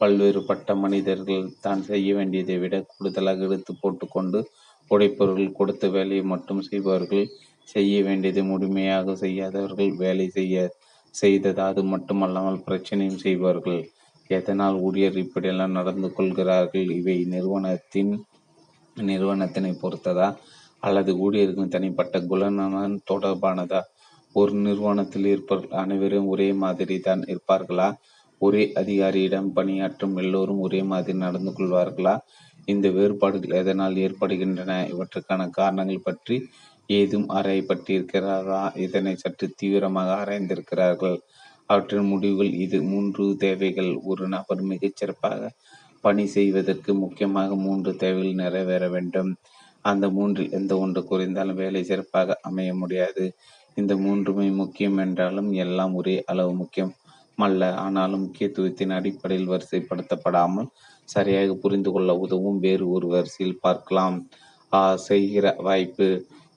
பல்வேறுபட்ட மனிதர்கள் தான் செய்ய வேண்டியதை விட கூடுதலாக எடுத்து போட்டுக்கொண்டு உடைப்பவர்கள் கொடுத்த வேலையை மட்டும் செய்பவர்கள் செய்ய வேண்டியதை முழுமையாக செய்யாதவர்கள் வேலை செய்ய செய்தது அது மட்டுமல்லாமல் பிரச்சனையும் செய்வார்கள் எதனால் ஊழியர் இப்படியெல்லாம் நடந்து கொள்கிறார்கள்? இவை நிறுவனத்தின் நிறுவனத்தினை பொறுத்ததா? அல்லது ஊழியர்களின் தனிப்பட்ட குணநலன் தொடர்பானதா? ஒரு நிறுவனத்தில் இருப்பவர்கள் அனைவரும் ஒரே மாதிரி தான் இருப்பார்களா? ஒரே அதிகாரியிடம் பணியாற்றும் எல்லோரும் ஒரே மாதிரி நடந்து கொள்வார்களா? இந்த வேறுபாடுகள் எதனால் ஏற்படுகின்றன? இவற்றுக்கான காரணங்கள் பற்றி ஏதும் ஆராயப்பட்டிருக்கிறாரா? இதனை சற்று தீவிரமாக ஆராய்ந்திருக்கிறார்கள். அவற்றின் முடிவுகள் இது. மூன்று தேவைகள். ஒரு நபர் மிகச்சிறப்பாக பணி செய்வதற்கு முக்கியமாக மூன்று தேவைகள் நிறைவேற வேண்டும். அந்த மூன்றில் எந்த ஒன்று குறைந்தாலும் வேலை சிறப்பாக அமைய முடியாது. இந்த மூன்றுமே முக்கியம் என்றாலும் எல்லாம் ஒரே அளவு முக்கியம். அல்ல ஆனாலும் முக்கியத்துவத்தின் அடிப்படையில் வரிசைப்படுத்தப்படாமல் சரியாக புரிந்து கொள்ள உதவும் வேறு ஒரு வரிசையில் பார்க்கலாம். செய்கிற வாய்ப்பு.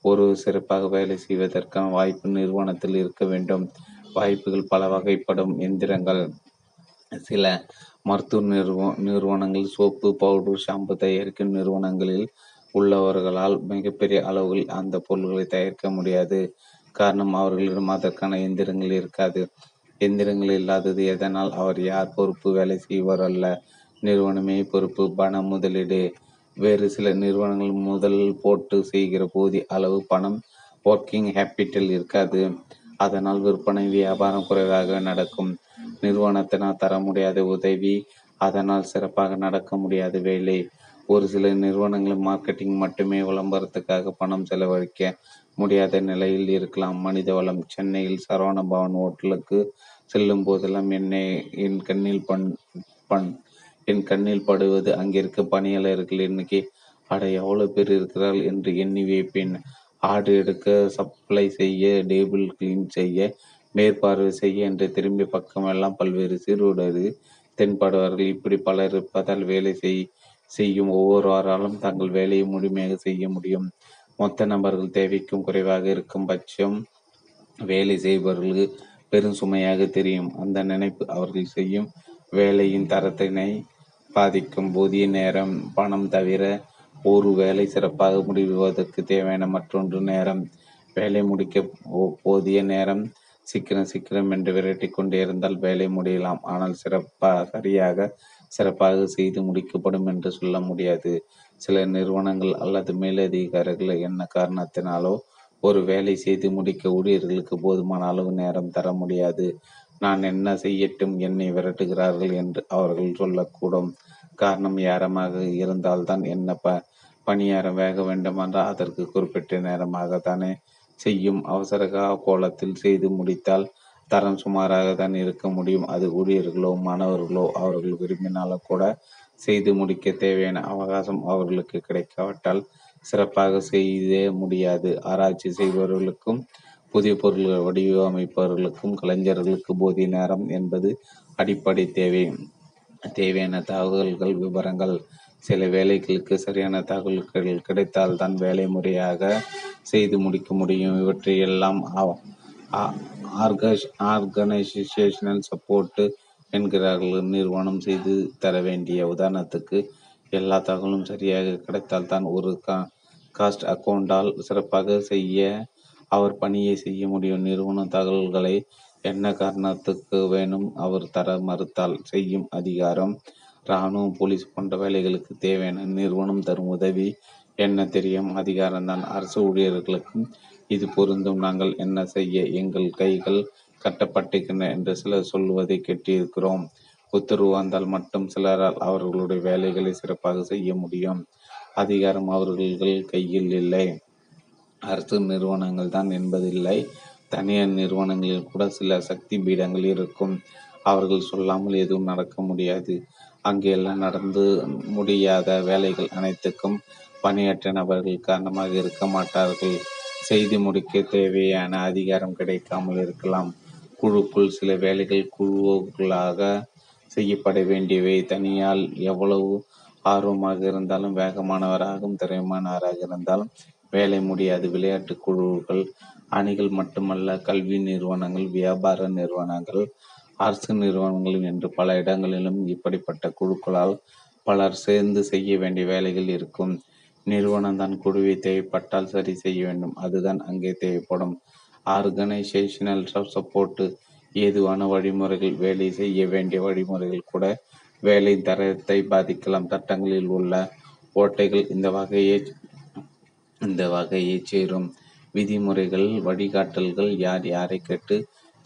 ஒரு சிறப்பாக வேலை செய்வதற்கான வாய்ப்பு நிறுவனத்தில் இருக்க வேண்டும். வாய்ப்புகள் பல வகைப்படும். எந்திரங்கள். சில மருத்துவ நிறுவ நிறுவனங்கள் சோப்பு பவுடர் ஷாம்பு தயாரிக்கும் நிறுவனங்களில் உள்ளவர்களால் மிகப்பெரிய அளவில் அந்த பொருள்களை தயாரிக்க முடியாது. காரணம் அவர்களிடம் அதற்கான எந்திரங்கள் இருக்காது. எந்திரங்கள் இல்லாதது எதனால் அவர் யார் பொறுப்பு வேலை செய்வார் அல்ல? நிறுவனமே பொறுப்பு பண முதலீடு. வேறு சில நிறுவனங்கள் முதல் போட்டு செய்கிற போதிய அளவு பணம் ஒர்க்கிங் கேபிட்டல் இருக்காது. அதனால் விற்பனை வியாபாரம் குறைவாக நடக்கும். நிறுவனத்தினால் தர முடியாத உதவி அதனால் சிறப்பாக நடக்க முடியாத வேலை. ஒரு சில நிறுவனங்கள் மார்க்கெட்டிங் மட்டுமே விளம்பரத்துக்காக பணம் செலவழிக்க முடியாத நிலையில் இருக்கலாம். மனித வளம் சென்னையில் சரவண பவன் ஹோட்டலுக்கு செல்லும் போதெல்லாம் என்னை என் கண்ணில் பண் பண் என் கண்ணில் படுவது அங்கிருக்க பணியாளர்கள் எண்ணிக்கை அட எவ்வளவு பேர் இருக்கிறாள் என்று எண்ணி வைப்பேன் ஆடு எடுக்க சப்ளை செய்ய டேபிள் கிளீன் செய்ய மேற்பார்வை செய்ய என்று திரும்பிய பக்கமெல்லாம் பல்வேறு சீருடரு தென்படுவார்கள். இப்படி பலர் இருப்பதால் வேலை செய் செய்யும் ஒவ்வொருவராலும் தங்கள் வேலையை முழுமையாக செய்ய முடியும். மொத்த நபர்கள் தேவைக்கும் குறைவாக இருக்கும் பட்சம் வேலை செய்பவர்களுக்கு பெரும் சுமையாக தெரியும். அந்த நினைப்பு அவர்கள் செய்யும் வேலையின் தரத்தினை பாதிக்கும். போதிய நேரம் பணம் தவிர ஒரு வேலை சிறப்பாக முடிவதற்கு தேவையான மற்றொன்று நேரம். வேலை முடிக்க போதிய நேரம் சீக்கிரம் சீக்கிரம் என்று விரட்டி கொண்டே இருந்தால் வேலை முடியலாம். ஆனால் சிறப்பாக சரியாக சிறப்பாக செய்து முடிக்கப்படும் என்று சொல்ல முடியாது. சில நிறுவனங்கள் அல்லது மேலதிகாரிகள் என்ன காரணத்தினாலோ ஒரு வேலை செய்து முடிக்க ஊழியர்களுக்கு போதுமான அளவு நேரம் தர முடியாது. நான் என்ன செய்யட்டும் என்னை விரட்டுகிறார்கள் என்று அவர்கள் சொல்லக்கூடும். காரணம் யாரமாக இருந்தால்தான் என்ன ப பணியாரம் வேக வேண்டுமென்றால் அதற்கு குறிப்பிட்ட நேரமாக தானே செய்யும். அவசர கோலத்தில் செய்து முடித்தால் தரம் சுமாராக தான் இருக்க முடியும். அது ஊழியர்களோ மாணவர்களோ அவர்கள் விரும்பினாலும் கூட செய்து முடிக்க தேவையான அவகாசம் அவர்களுக்கு கிடைக்காவிட்டால் சிறப்பாக செய்தே முடியாது. ஆராய்ச்சி செய்பவர்களுக்கும் புதிய பொருள்கள் வடிவமைப்பவர்களுக்கும் கலைஞர்களுக்கு போதிய நேரம் என்பது அடிப்படை தேவை. தேவையான தகவல்கள் விவரங்கள் சில வேலைகளுக்கு சரியான தகவல்கள் கிடைத்தால்தான் வேலை முறையாக செய்து முடிக்க முடியும். இவற்றையெல்லாம் ஆர்கனைசேஷனல் சப்போர்ட்டு என்கிறார்கள். நிறுவனம் செய்து தர வேண்டிய உதாரணத்துக்கு எல்லா தகவலும் சரியாக கிடைத்தால் தான் ஒரு காஸ்ட் அக்கவுண்டால் சிறப்பாக செய்ய அவர் பணியை செய்ய முடியும். நிறுவன தகவல்களை என்ன காரணத்துக்கு வேணும் அவர் தர மறுத்தால் செய்யும் அதிகாரம். இராணுவம் போலீஸ் போன்ற வேலைகளுக்கு தேவையான நிறுவனம் தரும் உதவி என்ன தெரியும்? அதிகாரம்தான் அரசு ஊழியர்களுக்கும் இது பொருந்தும். நாங்கள் என்ன செய்ய? எங்கள் கைகள் கட்டப்பட்டிருக்கின்றன என்று சிலர் சொல்வதை கேட்டிருக்கிறோம். உத்தரவு வந்தால் மட்டும் சிலரால் அவர்களுடைய வேலைகளை சிறப்பாக செய்ய முடியும். அதிகாரம் அவர்கள் கையில் இல்லை. அரசு நிறுவனங்கள் தான் என்பதில்லை. தனியார் நிறுவனங்களில் கூட சில சக்தி பீடங்கள் இருக்கும். அவர்கள் சொல்லாமல் எதுவும் நடக்க முடியாது. அங்கே எல்லாம் நடந்து முடியாத வேலைகள் அனைத்துக்கும் பணியாற்ற நபர்கள் காரணமாக இருக்க மாட்டார்கள். செய்தி முடிக்க தேவையான அதிகாரம் கிடைக்காமல் இருக்கலாம். குழுக்குள் சில வேலைகள் குழுவுக்குள்ளாக செய்யப்பட வேண்டியவை. தனியால் எவ்வளவு ஆர்வமாக இருந்தாலும் வேகமானவராகவும் திறமையானவராக இருந்தாலும் வேலை முடியாது. விளையாட்டு குழுக்கள் அணிகள் மட்டுமல்ல கல்வி நிறுவனங்கள் வியாபார நிறுவனங்கள் அரசு நிறுவனங்கள் என்று பல இடங்களிலும் இப்படிப்பட்ட குழுக்களால் பலர் சேர்ந்து செய்ய வேண்டிய வேலைகள் இருக்கும். நிறுவனம் தான் குழுவை தேவைப்பட்டால் சரி செய்ய வேண்டும். அதுதான் அங்கே தேவைப்படும். ஆர்கனைசேஷனல் சப்போர்ட்டு ஏதுவான வழிமுறைகள் வேலை செய்ய வேண்டிய வழிமுறைகள் கூட வேலை தரத்தை பாதிக்கலாம். சட்டங்களில் உள்ள ஓட்டைகள் இந்த வகையை இந்த வகையைச் சேரும். விதிமுறைகள் வழிகாட்டல்கள் யார் யாரை கேட்டு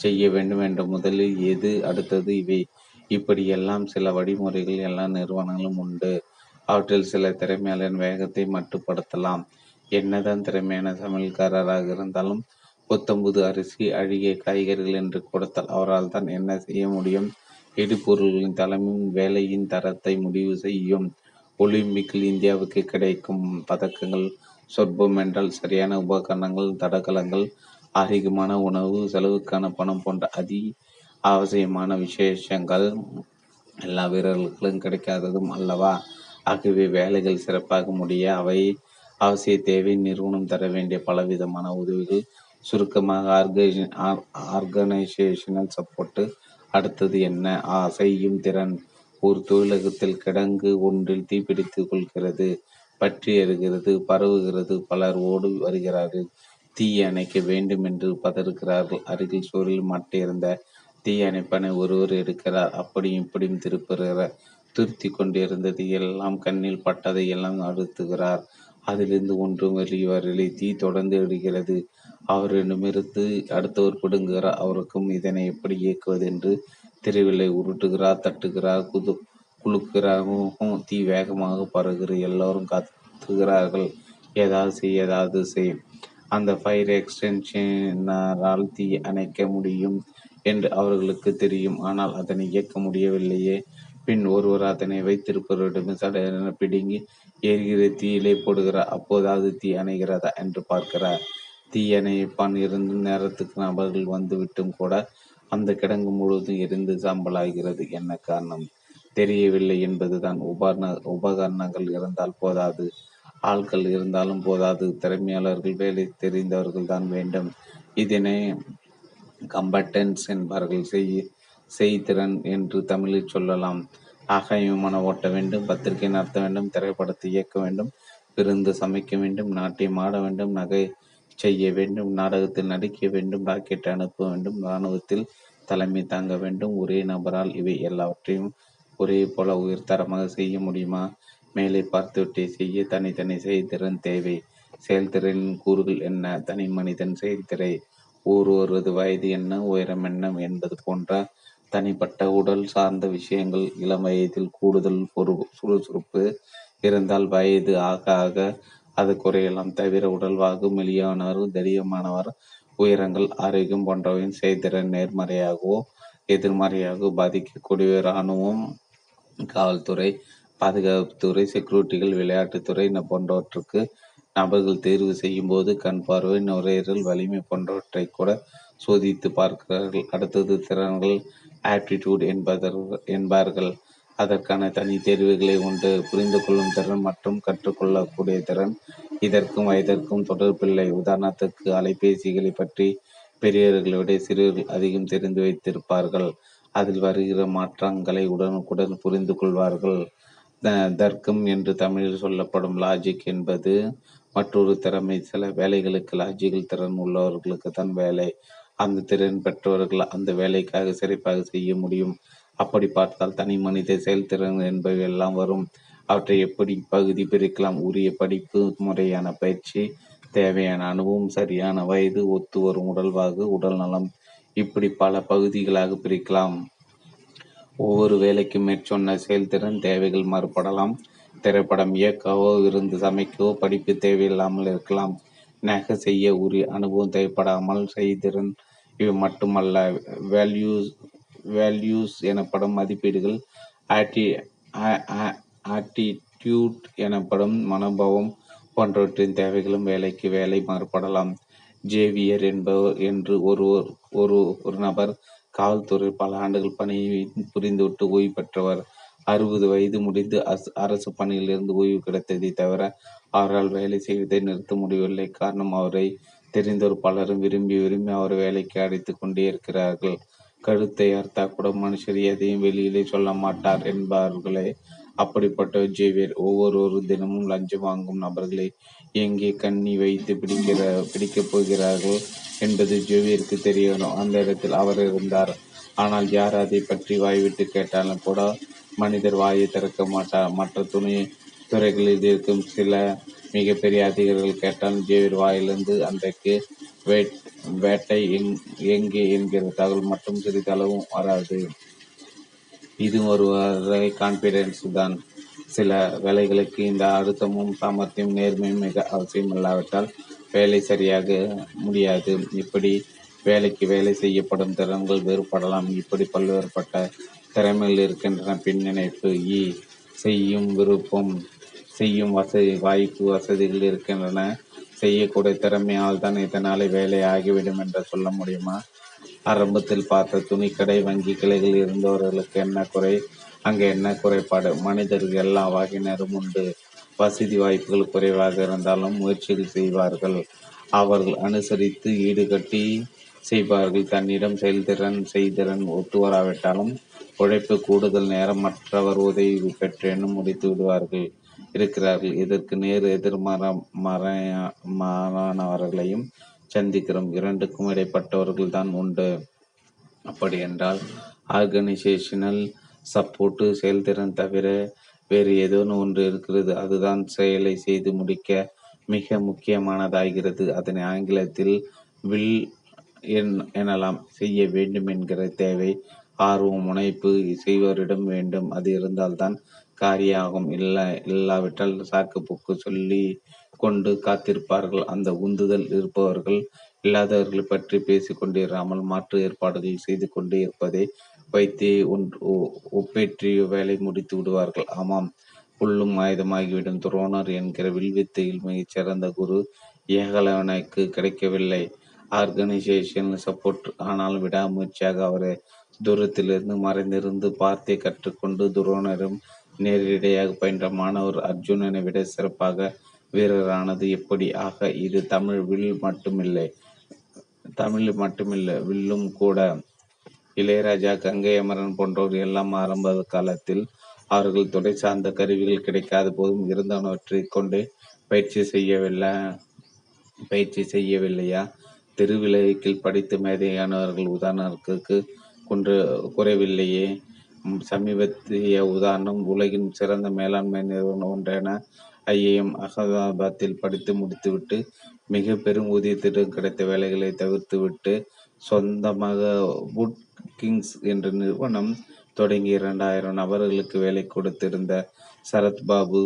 செய்ய வேண்டும் என்ற முதலில் எது அடுத்தது இவை. இப்படியெல்லாம் சில வழிமுறைகள் எல்லா நிறுவனங்களும் உண்டு. அவற்றில் சில திறமையாளரின் வேகத்தை மட்டுப்படுத்தலாம். என்னதான் திறமையான சமையல்காரராக இருந்தாலும் புத்தம்புது அரிசி அழுகிய காய்கறிகள் என்று கொடுத்தால் அவரால் தான் என்ன செய்ய முடியும்? இடுபொருள்களின் தலைமையும் வேலையின் தரத்தை முடிவு செய்யும் ஒலிம்பிக்கில் இந்தியாவுக்கு கிடைக்கும் பதக்கங்கள் சொற்பம் என்றால் சரியான உபகரணங்கள் தடகளங்கள் ஆரோக்கியமான உணவு செலவுக்கான பணம் போன்ற அதி அவசியமான விசேஷங்கள் எல்லா வீரர்களுக்கும் கிடைக்காததும் அல்லவா? ஆகவே வேலைகள் சிறப்பாக முடிய அவை அவசிய தேவை நிறுவனம் தர வேண்டிய பலவிதமான உதவிகள் சுருக்கமாக ஆர்கனைசேஷனல் சப்போர்ட்டு அடுத்தது என்ன? செய்யும் திறன். ஒரு தொழிலகத்தில் கிடங்கு ஒன்றில் தீப்பிடித்துக் கொள்கிறது பற்றி எறுகிறது பரவுகிறது. பலர் ஓடி வருகிறார்கள். தீ அணைக்க வேண்டும் என்று பதறுகிறார்கள். அருகில் சோரில் மாட்டியிருந்த தீ அணைப்பனை ஒருவர் எடுக்கிறார். அப்படியும் இப்படியும் திருப்புகிறார். திருத்தி கொண்டிருந்தது எல்லாம் கண்ணில் பட்டதை எல்லாம் அழுத்துகிறார். அதிலிருந்து ஒன்றும் வெளியே வரலை தீ தொடர்ந்து எடுக்கிறது அவரிடமிருந்து அடுத்தவர் பிடுங்குகிறார் அவருக்கும் இதனை எப்படி இயக்குவது என்று தெரியவில்லை உருட்டுகிறார் தட்டுகிறார் குது குலுக்கிறாரும் தீ வேகமாக பறகுகிறது எல்லோரும் கத்துகிறார்கள். ஏதாவது செய் ஏதாவது செய். அந்த ஃபயர் எக்ஸ்டென்ஷனரால் தீ அணைக்க முடியும் என்று அவர்களுக்கு தெரியும். ஆனால் அதனை இயக்க முடியவில்லையே. பின் ஒருவர் அதனை வைத்திருப்பவரிடம் சடன பிடுங்கி எரிகிற தீயிலே போடுகிறார். அப்போதாவது தீ அணைகிறதா? என்று பார்க்கிறார். தீயணைப்பான் இருந்தும் நேரத்துக்கு நபர்கள் வந்துவிட்டும் கூட அந்த கிடங்கு முழுவதும் எரிந்து சாம்பலாகிறது. என்ன காரணம்? தெரியவில்லை என்பதுதான். உபகரண உபகரணங்கள் இருந்தால் போதாது. ஆட்கள் இருந்தாலும் போதாது. திறமையாளர்கள் வேலை தெரிந்தவர்கள் தான் வேண்டும். இதனை கம்பட்டன்ஸ் என்பார்கள். செய் செய்திறன் என்று தமிழில் சொல்லலாம். ஆகாய விமானம் ஓட்ட வேண்டும் பத்திரிகை நடத்த வேண்டும் திரைப்படத்தை இயக்க வேண்டும் விருந்து சமைக்க வேண்டும் நாட்டியம் ஆட வேண்டும் நகை செய்ய வேண்டும் நாடகத்தில் நடிக்க வேண்டும் ராக்கெட் அனுப்ப வேண்டும் இராணுவத்தில் தலைமை தாங்க வேண்டும். ஒரே நபரால் இவை எல்லாவற்றையும் ஒரே போல உயர்தரமாக செய்ய முடியுமா? மேலே பார்த்துவிட்டே செய்ய தனித்தனி செயல்திறன் தேவை. செயல்திறனின் கூறுகள் என்ன? தனி மனிதன் செயல்திறை. ஒருவரது வயது என்ன? உயரம் என்ன? என்பது போன்ற தனிப்பட்ட உடல் சார்ந்த விஷயங்கள். இளம் வயதில் கூடுதல் பொறு சுறுசுறுப்பு இருந்தால் வயது ஆக ஆக அது குறையலாம். தவிர உடல்வாகு மெலியானவர் தைரியமானவர் உயரங்கள் ஆரோக்கியம் போன்றவையின் செய்திறன் நேர்மறையாகவோ எதிர்மறையாக பாதிக்கக்கூடிய இராணுவம் காவல்துறை பாதுகாப்புத்துறை செக்யூரிட்டிகள் விளையாட்டுத்துறை போன்றவற்றுக்கு நபர்கள் தேர்வு செய்யும் போது கண் பார்வை நுரையீரல் வலிமை போன்றவற்றை கூட சோதித்து பார்க்கிறார்கள். அடுத்தது திறன்கள் ஆப்டிடியூட் என்பதர் என்பார்கள். அதற்கான தனி தேர்வுகளை உண்டு புரிந்து கொள்ளும் திறன் மற்றும் கற்றுக்கொள்ளக்கூடிய திறன். இதற்கும் வயதிற்கும் தொடர்பில்லை உதாரணத்துக்கு அலைபேசிகளை பற்றி பெரியவர்களை விட சிறியவர்கள் அதிகம் தெரிந்து வைத்திருப்பார்கள். அதில் வருகிற மாற்றங்களை உடனுக்குடன் புரிந்து கொள்வார்கள். தர்க்கம் என்று தமிழில் சொல்லப்படும் லாஜிக் என்பது மற்றொரு திறமை. சில வேலைகளுக்கு லாஜிக்கல் திறன் உள்ளவர்களுக்கு தான் வேலை. அந்த திறன் பெற்றவர்கள் அந்த வேலைக்காக சிறப்பாக செய்ய முடியும். அப்படி பார்த்தால் தனி மனித செயல்திறன் என்பவை எல்லாம் வரும். அவற்றை எப்படி பகுதி பிரிக்கலாம்? உரிய படிப்பு முறையான பயிற்சி தேவையான அனுபவம் சரியான வயது ஒத்து வரும் உடல்வாகு உடல் நலம் இப்படி பல பகுதிகளாக பிரிக்கலாம். ஒவ்வொரு வேலைக்கும் மேற்சொன்ன செயல்திறன் தேவைகள் மாறுபடலாம். திரைப்படம் இயக்கவோ இருந்து சமைக்கவோ படிப்பு தேவையில்லாமல் இருக்கலாம். நகை செய்ய உரிய அனுபவம் தேவைப்படாமல் செய்திறன் இவை மட்டுமல்ல. வேல்யூஸ் வேல்யூஸ் எனப்படும் மதிப்பீடுகள் ஆட்டி ஆட்டிடியூட் எனப்படும் மனோபாவம் போன்றவற்றின் தேவைகளும் வேலைக்கு வேலை மாறுபடலாம். ஜேவியர் என்பவர் என்று ஒருவர் ஒரு ஒரு நபர் காவல்துறை பல ஆண்டுகள் பணியை புரிந்துவிட்டு ஓய்வு பெற்றவர். அறுபது வயது முடிந்து அரசு பணியிலிருந்து ஓய்வு கிடைத்ததை தவிர அவரால் வேலை செய்வதை நிறுத்த முடியவில்லை. காரணம் அவரை தெரிந்தோர் பலரும் விரும்பி விரும்பி அவர் வேலைக்கு அடைத்துக் கொண்டே இருக்கிறார்கள். கருத்தை அர்த்தா கூட மனுஷர் எதையும் வெளியிலே சொல்ல மாட்டார் என்பார்களே. அப்படிப்பட்ட ஜீவியர் ஒவ்வொரு தினமும் லஞ்சம் வாங்கும் நபர்களை எங்கே கண்ணி வைத்து பிடிக்கிற பிடிக்கப் போகிறார்கள் என்பது ஜேவியருக்கு தெரியணும். அந்த இடத்தில் அவர் இருந்தார். ஆனால் யார் அதை பற்றி வாய்விட்டு கேட்டாலும் கூட மனிதர் வாயை திறக்க மாட்டார் மற்ற துணை துறைகளில் இருக்கும் சில மிகப்பெரிய அதிகாரிகள் கேட்டால் ஜேவிர் வாயிலிருந்து அன்றைக்கு வேட்டை எங்கே என்கிற தகவல் மட்டும் சிறிதளவும் வராது. இது ஒரு வகை கான்பிடன்ஸ் தான். சில வேலைகளுக்கு இந்த அழுத்தமும் சாமர்த்தியம் நேர்மையும் மிக அவசியம் இல்லாவிட்டால் வேலை சரியாக முடியாது. இப்படி வேலைக்கு வேலை செய்யப்படும் திறன்கள் வேறுபடலாம். இப்படி பல்வேறுபட்ட திறமைகள் இருக்கின்றன. பின்னிணைப்பு இ செய்யும் விருப்பம் செய்யும் வசதி வாய்ப்பு வசதிகள் இருக்கின்றன. செய்யக்கூடிய திறமையால் தான் இதனாலே வேலை ஆகிவிடும் என்று சொல்ல முடியுமா? ஆரம்பத்தில் பார்த்த துணிக்கடை வங்கி கிளைகள் இருந்தவர்களுக்கு என்ன குறை? அங்கே என்ன குறைபாடு? மனிதர்கள் எல்லா வகையினரும் உண்டு. வசதி வாய்ப்புகள் குறைவாக இருந்தாலும் முயற்சிகள் செய்வார்கள். அவர்கள் அனுசரித்து ஈடுகட்டி செய்வார்கள். தன்னிடம் செயல்திறன் செய்திறன் ஒத்து வராவிட்டாலும் உழைப்பு கூடுதல் நேரம் மற்றவர் உதவி பெற்றேனும் முடித்து விடுவார்கள். இருக்கிறார்கள். இதற்கு நேர் எதிர்மற மாறானவர்களையும் சந்திக்கிறோம். இரண்டுக்கும் இடைப்பட்டவர்கள் தான் உண்டு. அப்படி என்றால் ஆர்கனைசேஷனல் சப்போர்ட்டு செயல்திறன் தவிர வேறு ஏதோன்னு ஒன்று இருக்கிறது. அதுதான் செயலை செய்து முடிக்க மிக முக்கியமானதாகிறது. அதனை ஆங்கிலத்தில் வில் எனலாம் செய்ய வேண்டும் என்கிற தேவை ஆர்வம் முனைப்பு செய்வரிடம் வேண்டும். அது இருந்தால்தான் காரியாகும். இல்லை இல்லாவிட்டால் சாக்கு போக்கு சொல்லி கொண்டு காத்திருப்பார்கள். அந்த உந்துதல் இருப்பவர்கள் இல்லாதவர்களை பற்றி பேசிக் கொண்டிராமல் மாற்று ஏற்பாடுகள் செய்து கொண்டு இருப்பதை வைத்தே ஒன்று ஒப்பேற்றிய வேலை முடித்து விடுவார்கள். ஆமாம் புல்லும் ஆயுதமாகிவிடும். துரோணர் என்கிற வில்வித்தையில் மிகச் சிறந்த குரு ஏகலவனுக்கு கிடைக்கவில்லை. ஆர்கனைசேஷன் சப்போர்ட் ஆனால் விடாமுயற்சியாக அவரை தூரத்திலிருந்து மறைந்திருந்து பார்த்தே கற்றுக்கொண்டு துரோணரும் நேரடியாக பயின்ற மாணவர் அர்ஜுனனை விட சிறப்பாக வீரரானது எப்படி? ஆக இது தமிழ் வில் மட்டுமில்லை தமிழ் மட்டுமில்லை வில்லும் கூட. இளையராஜா கங்கை அமரன் போன்றோர் எல்லாம் ஆரம்ப காலத்தில் அவர்கள் துறை சார்ந்த கருவிகள் கிடைக்காத போதும் இருந்தவற்றை கொண்டு பயிற்சி செய்யவில்லை பயிற்சி செய்யவில்லையா? திருவிளைக்கில் படித்து மேதையானவர்கள் உதாரணத்திற்கு குன்று குறைவில்லையே. சமீபத்திய உதாரணம் உலகின் சிறந்த மேலாண்மை நிறுவனம் ஒன்றான ஐஏஎம் அகமதாபாத்தில் படித்து முடித்துவிட்டு மிக பெரும் ஊதியத்திடம் கிடைத்த வேலைகளை தவிர்த்துவிட்டு சொந்தமாக வுட் கிங்ஸ் என்ற நிறுவனம் தொடங்கி இரண்டாயிரம் நபர்களுக்கு வேலை கொடுத்திருந்த சரத்பாபு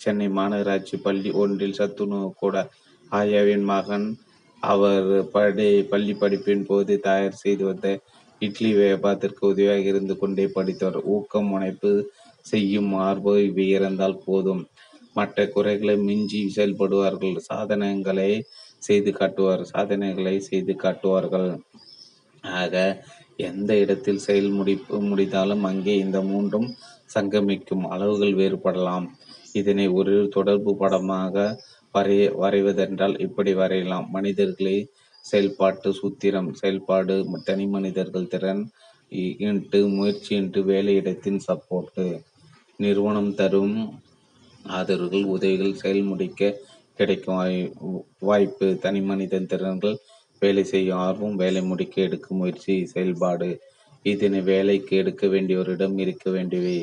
சென்னை மாநகராட்சி பள்ளி ஒன்றில் சத்துணவு கூட ஆயாவின் மகன். அவர் படை பள்ளி படிப்பின் போது தயார் செய்து வந்த இட்லி வியாபாரத்திற்கு உதவியாக இருந்து கொண்டே படித்தவர். ஊக்கம் முனைப்பு செய்யும் மார்பு இவை இருந்தால் போதும். மற்ற குறைகளை மிஞ்சி செயல்படுவார்கள். சாதனைகளை செய்து காட்டுவார். சாதனைகளை செய்து காட்டுவார்கள். ஆக எந்த இடத்தில் செயல் முடிப்பு முடிந்தாலும் அங்கே இந்த மூன்றும் சங்கமிக்கும். அளவுகள் வேறுபடலாம். இதனை ஒரு தொடர்பு படமாக வரைய வரைவதென்றால் இப்படி வரையலாம். மனிதர்களை செயல்பாட்டு சூத்திரம் செயல்பாடு தனி மனிதர்கள் திறன் இன்ட்டு முயற்சி இன்ட்டு வேலையிடத்தின் சப்போர்ட்டு நிறுவனம் தரும் ஆதரவுகள் உதவிகள் செயல்முடிக்க கிடைக்கும் வாய்ப்பு தனி மனிதன் திறன்கள் வேலை செய்யும் ஆர்வம் வேலை முடிக்க எடுக்கும் முயற்சி செயல்பாடு இதனை வேலைக்கு எடுக்க வேண்டியவரிடம் இருக்க வேண்டியவை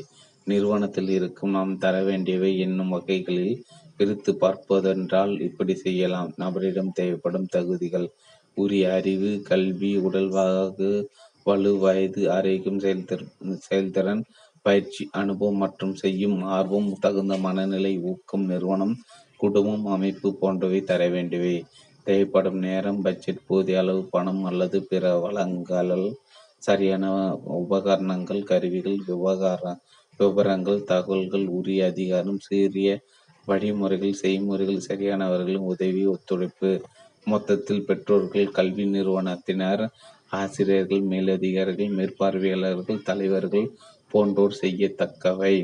நிறுவனத்தில் இருக்கும் நாம் தர வேண்டியவை என்னும் வகைகளில் பிரித்து பார்ப்பதென்றால் இப்படி செய்யலாம். நபரிடம் தேவைப்படும் தகுதிகள் உரிய அறிவு கல்வி உடல்வாகு வலு வயது ஆரோக்கியம் செயல்திறன் செயல்திறன் பயிற்சி அனுபவம் மற்றும் செய்யும் ஆர்வம் தகுந்த மனநிலை ஊக்கம் நிறுவனம் குடும்பம் அமைப்பு போன்றவை தர வேண்டியவை தேவைப்படும் நேரம் பட்ஜெட் போதிய அளவு பணம் அல்லது பிற வளங்கள் சரியான உபகரணங்கள் கருவிகள் விவகார விவரங்கள் தகவல்கள் உரிய அதிகாரம் சீரிய வழிமுறைகள் செய்முறைகள் சரியானவர்களின் உதவி ஒத்துழைப்பு மொத்தத்தில் பெற்றோர்கள் கல்வி நிறுவனத்தினர் ஆசிரியர்கள் மேலதிகாரிகள் மேற்பார்வையாளர்கள் தலைவர்கள் போன்றோர் செய்யத்தக்கவை.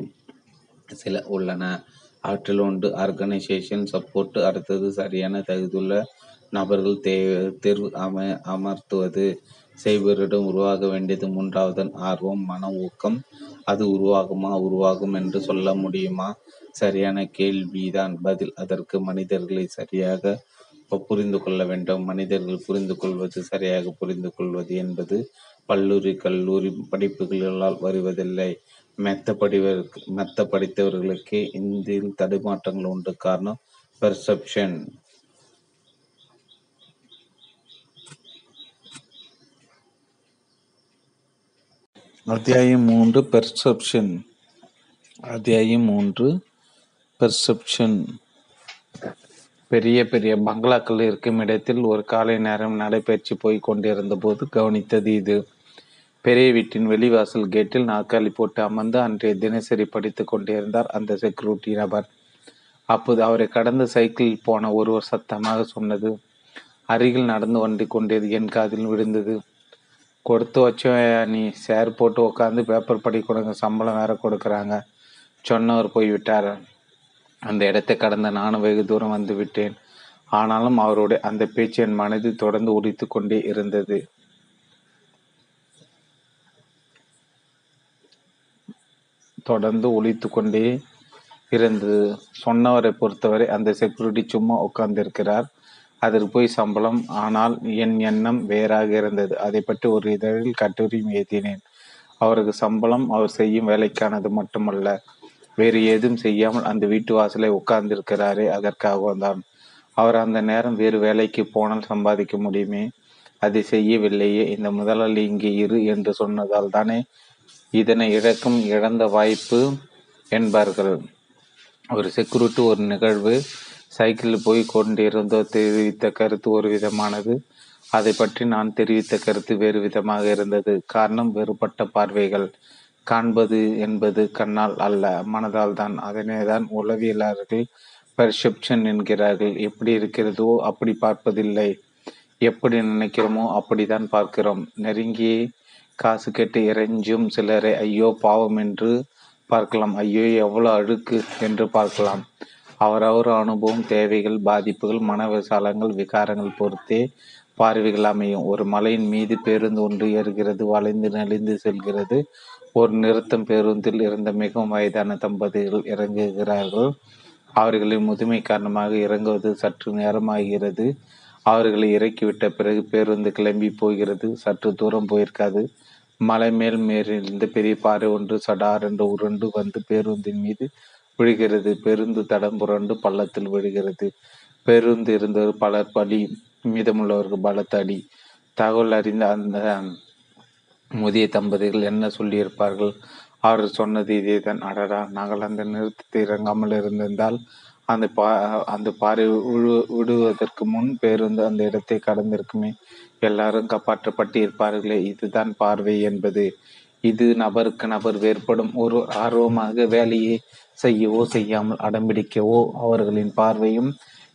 சில உள்ளன. அவற்றில் ஒன்று ஆர்கனைசேஷன் சப்போர்ட் அடுத்தது சரியான தகுதியுள்ள நபர்கள் தே தேர்வு அம அமர்த்துவது. செய்வரிடம் உருவாக வேண்டியது மூன்றாவது ஆர்வம் மன ஊக்கம். அது உருவாகுமா உருவாகும் என்று சொல்ல முடியுமா? சரியான கேள்விதான். பதில் அதற்கு மனிதர்களை சரியாக புரிந்து கொள்ள வேண்டும்? மனிதர்கள் புரிந்து கொள்வது சரியாக புரிந்து கொள்வது என்பது பல்லூரி கல்லூரி படிப்புகளால் வருவதில்லை. மெத்த படிவருக்கு மெத்த படித்தவர்களுக்கே இந்தியில் தடுமாற்றங்கள் உண்டு. காரணம் பெர்செப்ஷன் அத்தியாயம் மூன்று பெர்செப்ஷன் அத்தியாயம் மூன்று பெர்செப்ஷன் பெரிய பெரிய பங்களாக்கள் இருக்கும் இடத்தில் ஒரு காலை நேரம் நடைபயிற்சி போய் கொண்டிருந்த போது கவனித்தது இது. பெரிய வீட்டின் வெளிவாசல் கேட்டில் நாற்காலி போட்டு அமர்ந்து அன்றைய தினசரி படித்து கொண்டிருந்தார் அந்த செக்யூரிட்டி நபர். அப்போது அவரை கடந்து சைக்கிளில் போன ஒருவர் சத்தமாக சொன்னது அருகில் நடந்து வண்டி கொண்டது என் காதில் விழுந்தது. கொடுத்து வச்சோம் நீ சேர் போட்டு உட்காந்து பேப்பர் படி கொடுங்க சம்பளம் வேற கொடுக்குறாங்க சொன்னவர் போய்விட்டார். அந்த இடத்தை கடந்த நானும் வெகு தூரம் வந்துவிட்டேன் ஆனாலும் அவருடைய அந்த பேச்சு என் மனதில் தொடர்ந்து உடித்து கொண்டே இருந்தது. தொடர்ந்து ஒழித்து கொண்டே இருந்தது. சொன்னவரை பொறுத்தவரை அந்த செக்யூரிட்டி சும்மா உட்கார்ந்திருக்கிறார். அதற்கு போய் சம்பளம் ஆனால் என் எண்ணம் வேறாக இருந்தது. அதை பற்றி ஒரு இதழில் கட்டுரையும் எழுதினேன். அவருக்கு சம்பளம் அவர் செய்யும் வேலைக்கானது மட்டுமல்ல. வேறு ஏதும் செய்யாமல் அந்த வீட்டு வாசலை உட்கார்ந்திருக்கிறாரே அதற்காக தான். அவர் அந்த நேரம் வேறு வேலைக்கு போனால் சம்பாதிக்க முடியுமே? அதை செய்யவில்லையே இந்த முதலாளி இங்கே இரு என்று சொன்னதால் தானே இதனை இழக்கும் இழந்த வாய்ப்பு என்பார்கள். ஒரு செக்யூரிட்டி ஒரு நிகழ்வு சைக்கிளில் போய் கொண்டிருந்தோ தெரிவித்த கருத்து ஒரு விதமானது. அதை பற்றி நான் தெரிவித்த கருத்து வேறு விதமாக இருந்தது. காரணம் வேறுபட்ட பார்வைகள். காண்பது என்பது கண்ணால் அல்ல மனதால் தான். அதனை தான் உளவியலாளர்கள் பெர்செப்ஷன் என்கிறார்கள். எப்படி இருக்கிறதோ அப்படி பார்ப்பதில்லை. எப்படி நினைக்கிறோமோ அப்படித்தான் பார்க்கிறோம். நெருங்கி காசு கேட்டு இறைஞ்சும் சிலரை ஐயோ பாவம் என்று பார்க்கலாம். ஐயோ எவ்வளவு அழுக்கு என்று பார்க்கலாம். அவரவர் அனுபவம் தேவைகள் பாதிப்புகள் மனவிசாலங்கள் விகாரங்கள் பொறுத்தே பார்வைகள் அமையும். ஒரு மலையின் மீது பேருந்து ஒன்று ஏறுகிறது வளைந்து நெளிந்து செல்கிறது. ஒரு நிறுத்தம் பேருந்தில் இருந்த மிகவும் வயதான தம்பதிகள் இறங்குகிறார்கள். அவர்களின் முதுமை காரணமாக இறங்குவது சற்று நேரமாகிறது. அவர்களை இறக்கிவிட்ட பிறகு பேருந்து கிளம்பி போகிறது. சற்று தூரம் போயிருக்காது. மலை மேல் மேலிருந்து பெரிய பாறை ஒன்று சடார் என்று உருண்டு வந்து பேருந்தின் மீது விழுகிறது. பேருந்து தடம் புரண்டு பள்ளத்தில் விழுகிறது. பேருந்து இருந்தவர் பலர் பலி மீதமுள்ளவர்கள் பலத்த அடி தகவல் அறிந்த அந்த முதிய தம்பதிகள் என்ன சொல்லியிருப்பார்கள்? அவர் சொன்னது இதேதான். அடடா நாங்கள் அந்த நிறுத்தத்தை இறங்காமல் இருந்திருந்தால் அந்த பா அந்த பாறை விழு விடுவதற்கு முன் பேருந்து அந்த இடத்தை கடந்திருக்குமே. எல்லாரும் காப்பாற்றப்பட்டு இருப்பார்களே இதுதான் பார்வை என்பது. இது நபருக்கு நபர் வேறுபடும் ஒரு ஆர்வமாக வேலையை செய்யவோ செய்யாமல் அடம்பிடிக்கவோ அவர்களின் பார்வையும்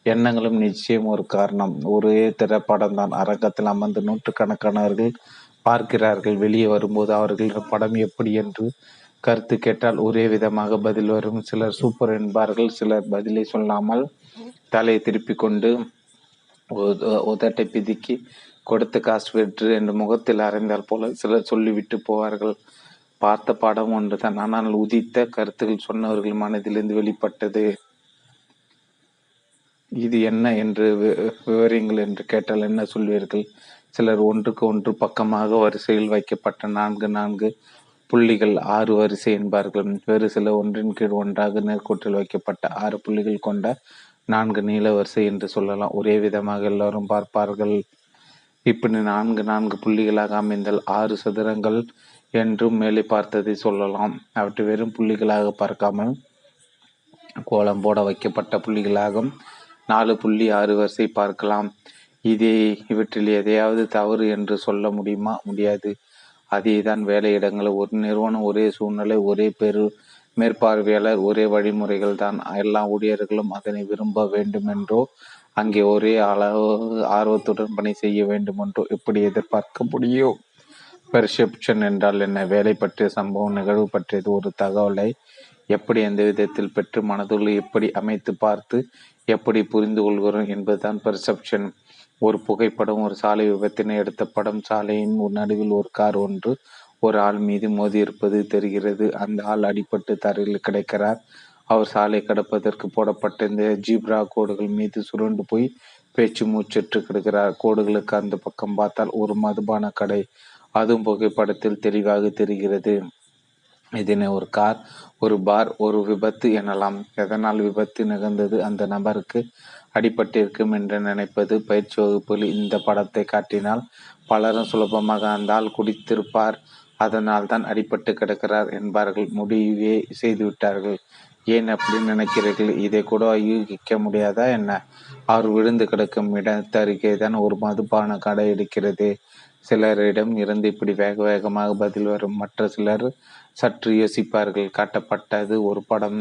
எண்ணங்களும் நிச்சயம் ஒரு காரணம். ஒரே திரைப்படம் தான் அரங்கத்தில் அமர்ந்து நூற்றுக்கணக்கானவர்கள் பார்க்கிறார்கள். வெளியே வரும்போது அவர்கள் படம் எப்படி என்று கருத்து கேட்டால் ஒரே விதமாக பதில் வரும். சிலர் சூப்பர் என்பார்கள் சிலர் பதிலை சொல்லாமல் தலையை திருப்பி கொண்டு உதட்டை பிதுக்கி கொடுத்த காசு வெற்று என்று முகத்தில் அறைந்தால் போல சிலர் சொல்லிவிட்டு போவார்கள். பார்த்த பாடம் ஒன்றுதான். ஆனால் உதித்த கருத்துக்கள் சொன்னவர்கள் மனதிலிருந்து வெளிப்பட்டது. இது என்ன என்று விவரங்கள் என்று கேட்டால் என்ன சொல்வீர்கள்? சிலர் ஒன்றுக்கு ஒன்று பக்கமாக வரிசையில் வைக்கப்பட்ட நான்கு நான்கு புள்ளிகள் ஆறு வரிசை என்பார்கள். வேறு சில ஒன்றின் கீழ் ஒன்றாக நேர்கோட்டில் வைக்கப்பட்ட ஆறு புள்ளிகள் கொண்ட நான்கு நீள வரிசை என்று சொல்லலாம். ஒரே விதமாக எல்லாரும் பார்ப்பார்கள். இப்படி நான்கு நான்கு புள்ளிகளாக அமைந்தால் ஆறு சதுரங்கள் என்றும் மேலே பார்த்ததை சொல்லலாம். அவற்றை வெறும் புள்ளிகளாக பார்க்காமல் கோலம் போட வைக்கப்பட்ட புள்ளிகளாகும். நாலு புள்ளி ஆறு வரிசை பார்க்கலாம். இதே இவற்றில் எதையாவது தவறு என்று சொல்ல முடியுமா? முடியாது. அதேதான் வேலையிடங்கள் ஒரு நிறுவனம் ஒரே சூழ்நிலை ஒரே பெரு மேற்பார்வையாளர் ஒரே வழிமுறைகள் தான் எல்லா ஊழியர்களும் அதனை விரும்ப வேண்டுமென்றோ அங்கே ஒரே அளவு ஆர்வத்துடன் பணி செய்ய வேண்டுமென்றோ எப்படி எதிர்பார்க்க முடியும்? பெர்செப்ஷன் என்றால் என்ன? வேலை பற்றிய சம்பவம் நிகழ்வு பற்றியது ஒரு தகவலை எப்படி எந்த விதத்தில் பெற்று மனதுள்ள எப்படி அமைத்து பார்த்து எப்படி புரிந்து கொள்கிறோம் என்பதுதான் பெர்செப்ஷன் ஒரு புகைப்படம் ஒரு சாலை விபத்தினை எடுத்த படம் சாலையின் நடுவில் ஒரு கார் ஒன்று ஒரு ஆள் மீது மோதி இருப்பது தெரிகிறது. அந்த ஆள் அடிபட்டு தரையில் கிடைக்கிறார். அவர் சாலை கடப்பதற்கு போடப்பட்ட இந்த ஜீப்ரா கோடுகள் மீது சுருண்டு போய் பேச்சு மூச்சற்று கிடக்கிறார். கோடுகளுக்கு அந்த பக்கம் பார்த்தால் ஒரு மதுபான கடை. அதுவும் புகைப்படத்தில் தெளிவாக தெரிகிறது. இதனை ஒரு கார் ஒரு பார் ஒரு விபத்து எனலாம். எதனால் விபத்து நிகழ்ந்தது? அந்த நபருக்கு அடிபட்டிருக்கும் என்று நினைப்பது பயிற்சி வகுப்பில் இந்த படத்தை காட்டினால் பலரும் சுலபமாக அந்த ஆள் குடித்திருப்பார். அதனால் தான் அடிபட்டு கிடக்கிறார் என்பார்கள். முடிவே செய்துவிட்டார்கள். ஏன் அப்படி நினைக்கிறீர்கள்? இதை கூட யூகிக்க முடியாதா என்ன? அவர் விழுந்து கிடக்கும் இடத்தருகே தான் ஒரு மதுபான கடை இருக்கிறது. சிலரிடம் இருந்து இப்படி வேக வேகமாக பதில் வரும். மற்ற சிலர் சற்று யோசிப்பார்கள். காட்டப்பட்டது ஒரு படம்.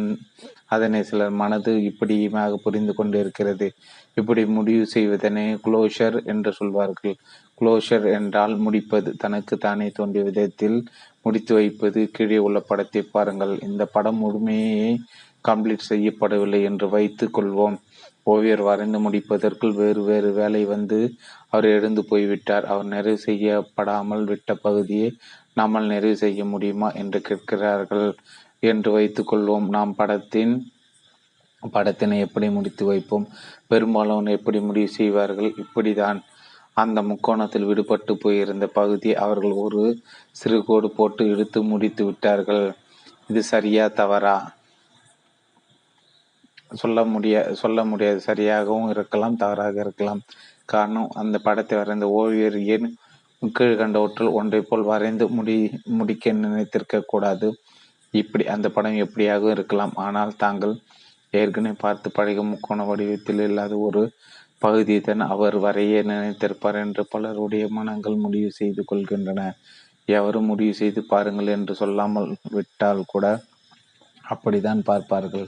அதனை சிலர் மனது இப்படியுமாக புரிந்து கொண்டிருக்கிறது. இப்படி முடிவு செய்வதனை குளோஷர் என்று சொல்வார்கள். குளோஷர் என்றால் முடிப்பது. தனக்கு தானே தோன்றிய விதத்தில் முடித்து வைப்பது. கீழே உள்ள படத்தை பாருங்கள். இந்த படம் முழுமையே கம்ப்ளீட் செய்யப்படவில்லை என்று வைத்து கொள்வோம். ஓவியர் வரைந்து முடிப்பதற்குள் வேறு வேறு வேலை வந்து அவர் எழுந்து போய்விட்டார். அவர் நிறைவு செய்யப்படாமல் விட்ட பகுதியை நம்மால் நிறைவு செய்ய முடியுமா என்று கேட்கிறார்கள் என்று வைத்துக்கொள்வோம் நாம் படத்தின் படத்தினை எப்படி முடித்து வைப்போம்? பெரும்பாலும் எப்படி முடிவு செய்வார்கள்? இப்படிதான் அந்த முக்கோணத்தில் விடுபட்டு போயிருந்த பகுதியை அவர்கள் ஒரு சிறு கோடு போட்டு இழுத்து முடித்து விட்டார்கள். இது சரியா தவறா? சொல்ல முடிய சொல்ல முடியாது. சரியாகவும் இருக்கலாம் தவறாக இருக்கலாம். காரணம் அந்த படத்தை வரைந்த ஓவியர் ஏன் கீழ்கண்டவற்றில் ஒன்றை போல் வரைந்து முடி முடிக்க நினைத்திருக்க கூடாது. இப்படி அந்த படம் எப்படியாக இருக்கலாம். ஆனால் தாங்கள் ஏற்கனவே பார்த்து பழக முக்கோண வடிவத்தில் இல்லாத ஒரு பகுதியை தான் அவர் வரைய நினைத்திருப்பார் என்று பலருடைய மனங்கள் முடிவு செய்து கொள்கின்றன. எவரும் முடிவு செய்து பாருங்கள் என்று சொல்லாமல் விட்டால் கூட அப்படித்தான் பார்ப்பார்கள்.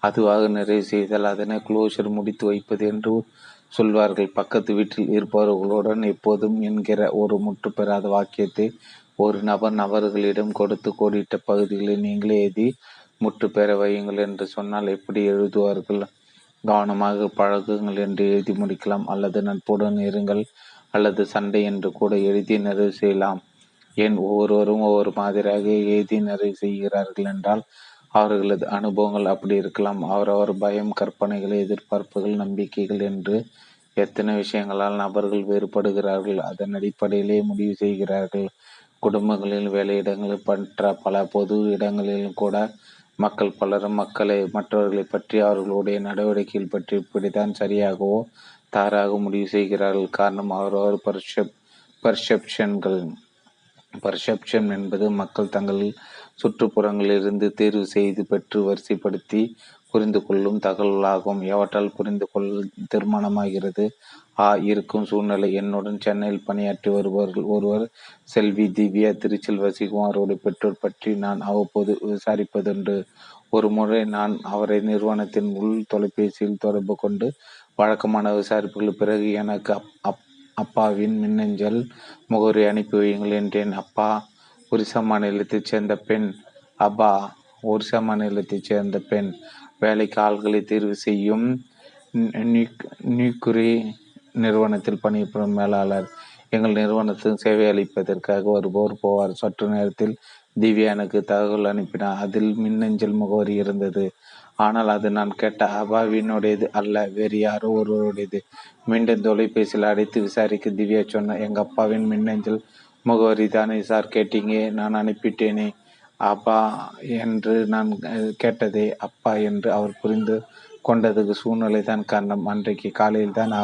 அதுவாக நிறைவு செய்தால் அதனை குளோஷர் முடித்து வைப்பது என்று சொல்வார்கள் பக்கத்து வீட்டில் இருப்பவர்களுடன் எப்போதும் என்கிற ஒரு முற்று பெறாத வாக்கியத்தை ஒரு நபர் நபர்களிடம் கொடுத்து கோடிட்ட பகுதிகளை நீங்களே எழுதி முற்று பெற வையுங்கள் என்று சொன்னால் எப்படி எழுதுவார்கள்? கவனமாக பழகுங்கள் என்று எழுதி முடிக்கலாம் அல்லது நட்புடன் இருங்கள் அல்லது சண்டை என்று கூட எழுதி நிறைவு செய்யலாம். ஏன் ஒவ்வொருவரும் ஒவ்வொரு மாதிரியாக எழுதி நிறைவு செய்கிறார்கள் என்றால் அவர்களது அனுபவங்கள் அப்படி இருக்கலாம். அவரவர் பயம் கற்பனைகள் எதிர்பார்ப்புகள் நம்பிக்கைகள் என்று எத்தனை விஷயங்களால் நபர்கள் வேறுபடுகிறார்கள் அதன் அடிப்படையிலே முடிவு செய்கிறார்கள். குடும்பங்களில் வேலையிடங்களில் பற்ற பல பொது இடங்களிலும் கூட மக்கள் பலரும் மக்களை மற்றவர்களை பற்றி அவர்களுடைய நடவடிக்கைகள் பற்றி இப்படித்தான் சரியாகவோ தாராக முடிவு செய்கிறார்கள். காரணம் அவரவர் பர்செப் பர்செப்ஷன்கள் பர்செப்ஷன் என்பது மக்கள் தங்கள் சுற்றுப்புறங்களிலிருந்து தேர்வு செய்து பெற்று வரிசைப்படுத்தி புரிந்து கொள்ளும் தகவலாகும். எவற்றால் புரிந்து கொள் தீர்மானமாகிறது ஆ இருக்கும் சூழ்நிலை. என்னுடன் சென்னையில் பணியாற்றி வருபவர்கள் ஒருவர் செல்வி திவ்யா திருச்சியில் வசிக்கும் அவருடைய பெற்றோர் பற்றி நான் அவ்வப்போது விசாரிப்பதுண்டு ஒரு முறை நான் அவரை நிறுவனத்தின் உள் தொலைபேசியில் தொடர்பு கொண்டு வழக்கமான விசாரிப்புகள் பிறகு எனக்கு அப் அப் அப்பாவின் மின்னஞ்சல் முகவரி அனுப்பி வையுங்கள் என்றேன். அப்பா ஒரிசா மாநிலத்தைச் சேர்ந்த பெண். அப்பா ஒரிசா மாநிலத்தைச் சேர்ந்த பெண். வேலைக்கு ஆள்களை தேர்வு செய்யும் நியூக்குரி நிறுவனத்தில் பணிபுரியும் மேலாளர். எங்கள் நிறுவனத்துக்கு சேவை அளிப்பதற்காக வருபவர் போவார். சற்று நேரத்தில் திவ்யா எனக்கு தகவல் அனுப்பினார். அதில் மின்னஞ்சல் முகவரி இருந்தது. ஆனால் அது நான் கேட்ட அபாவினுடையது அல்ல வேறு யாரோ ஒருவருடையது. மீண்டும் தொலைபேசியில் அடைத்து விசாரிக்க திவ்யா சொன்ன எங்கள் அப்பாவின் மின்னஞ்சல் முகவரி தானே சார் கேட்டீங்க? நான் அனுப்பிட்டேனே. அப்பா என்று நான் கேட்டதே அப்பா என்று அவர் புரிந்து கொண்டதுக்கு சூழ்நிலை தான் காரணம். அன்றைக்கு காலையில் தான்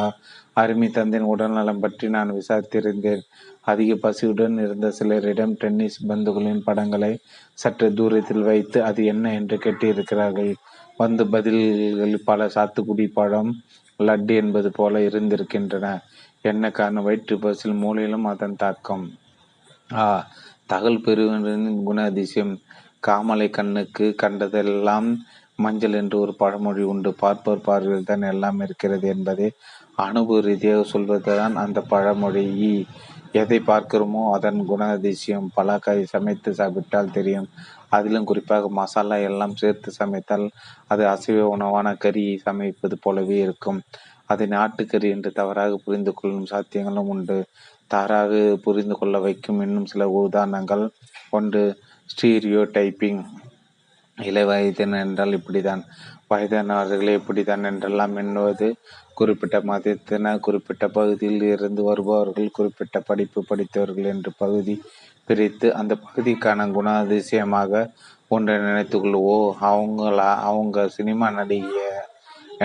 அருமை தந்தையின் உடல்நலம் பற்றி நான் விசாரித்திருந்தேன். அதிக பசியுடன் இருந்த சிலரிடம் டென்னிஸ் பந்துகளின் படங்களை சற்று தூரத்தில் வைத்து அது என்ன என்று கேட்டிருக்கிறார்கள்? வந்து பதில்கள் பல சாத்துக்குடி பழம் லட்டு என்பது போல இருந்திருக்கின்றன. என்ன காரணம்? வயிற்று பசில் மூலையிலும் அதன் தாக்கம். ஆ தகவல் பெறுவனின் குண அதிசயம் காமலை கண்ணுக்கு கண்டதெல்லாம் மஞ்சள் என்று ஒரு பழமொழி உண்டு. பார்ப்போர் பார்வையில் தான் எல்லாம் இருக்கிறது என்பதை அனுபவ ரீதியாக சொல்வதுதான் அந்த பழமொழி. எதை பார்க்கிறோமோ அதன் குணாதிசயம் பலாக்காய் சமைத்து சாப்பிட்டால் தெரியும். அதிலும் குறிப்பாக மசாலா எல்லாம் சேர்த்து சமைத்தால் அது அசைவ உணவான கறியை சமைப்பது போலவே இருக்கும். அதை நாட்டுக்கறி என்று தவறாக புரிந்து கொள்ளும் சாத்தியங்களும் உண்டு. தாராக புரிந்து கொள்ள வைக்கும் இன்னும் சில உதாரணங்கள். ஒன்று ஸ்டீரியோ டைப்பிங் இளை வயதின் என்றால் இப்படிதான் வயதானவர்களே இப்படிதான் என்றெல்லாம் என்பது குறிப்பிட்ட மதத்தினர் குறிப்பிட்ட பகுதியில் இருந்து வருபவர்கள் குறிப்பிட்ட படிப்பு படித்தவர்கள் என்று பகுதி பிரித்து அந்த பகுதிக்கான குணாதிசயமாக ஒன்றை நினைத்துக்கொள்வோ அவங்களா அவங்க சினிமா நடிகை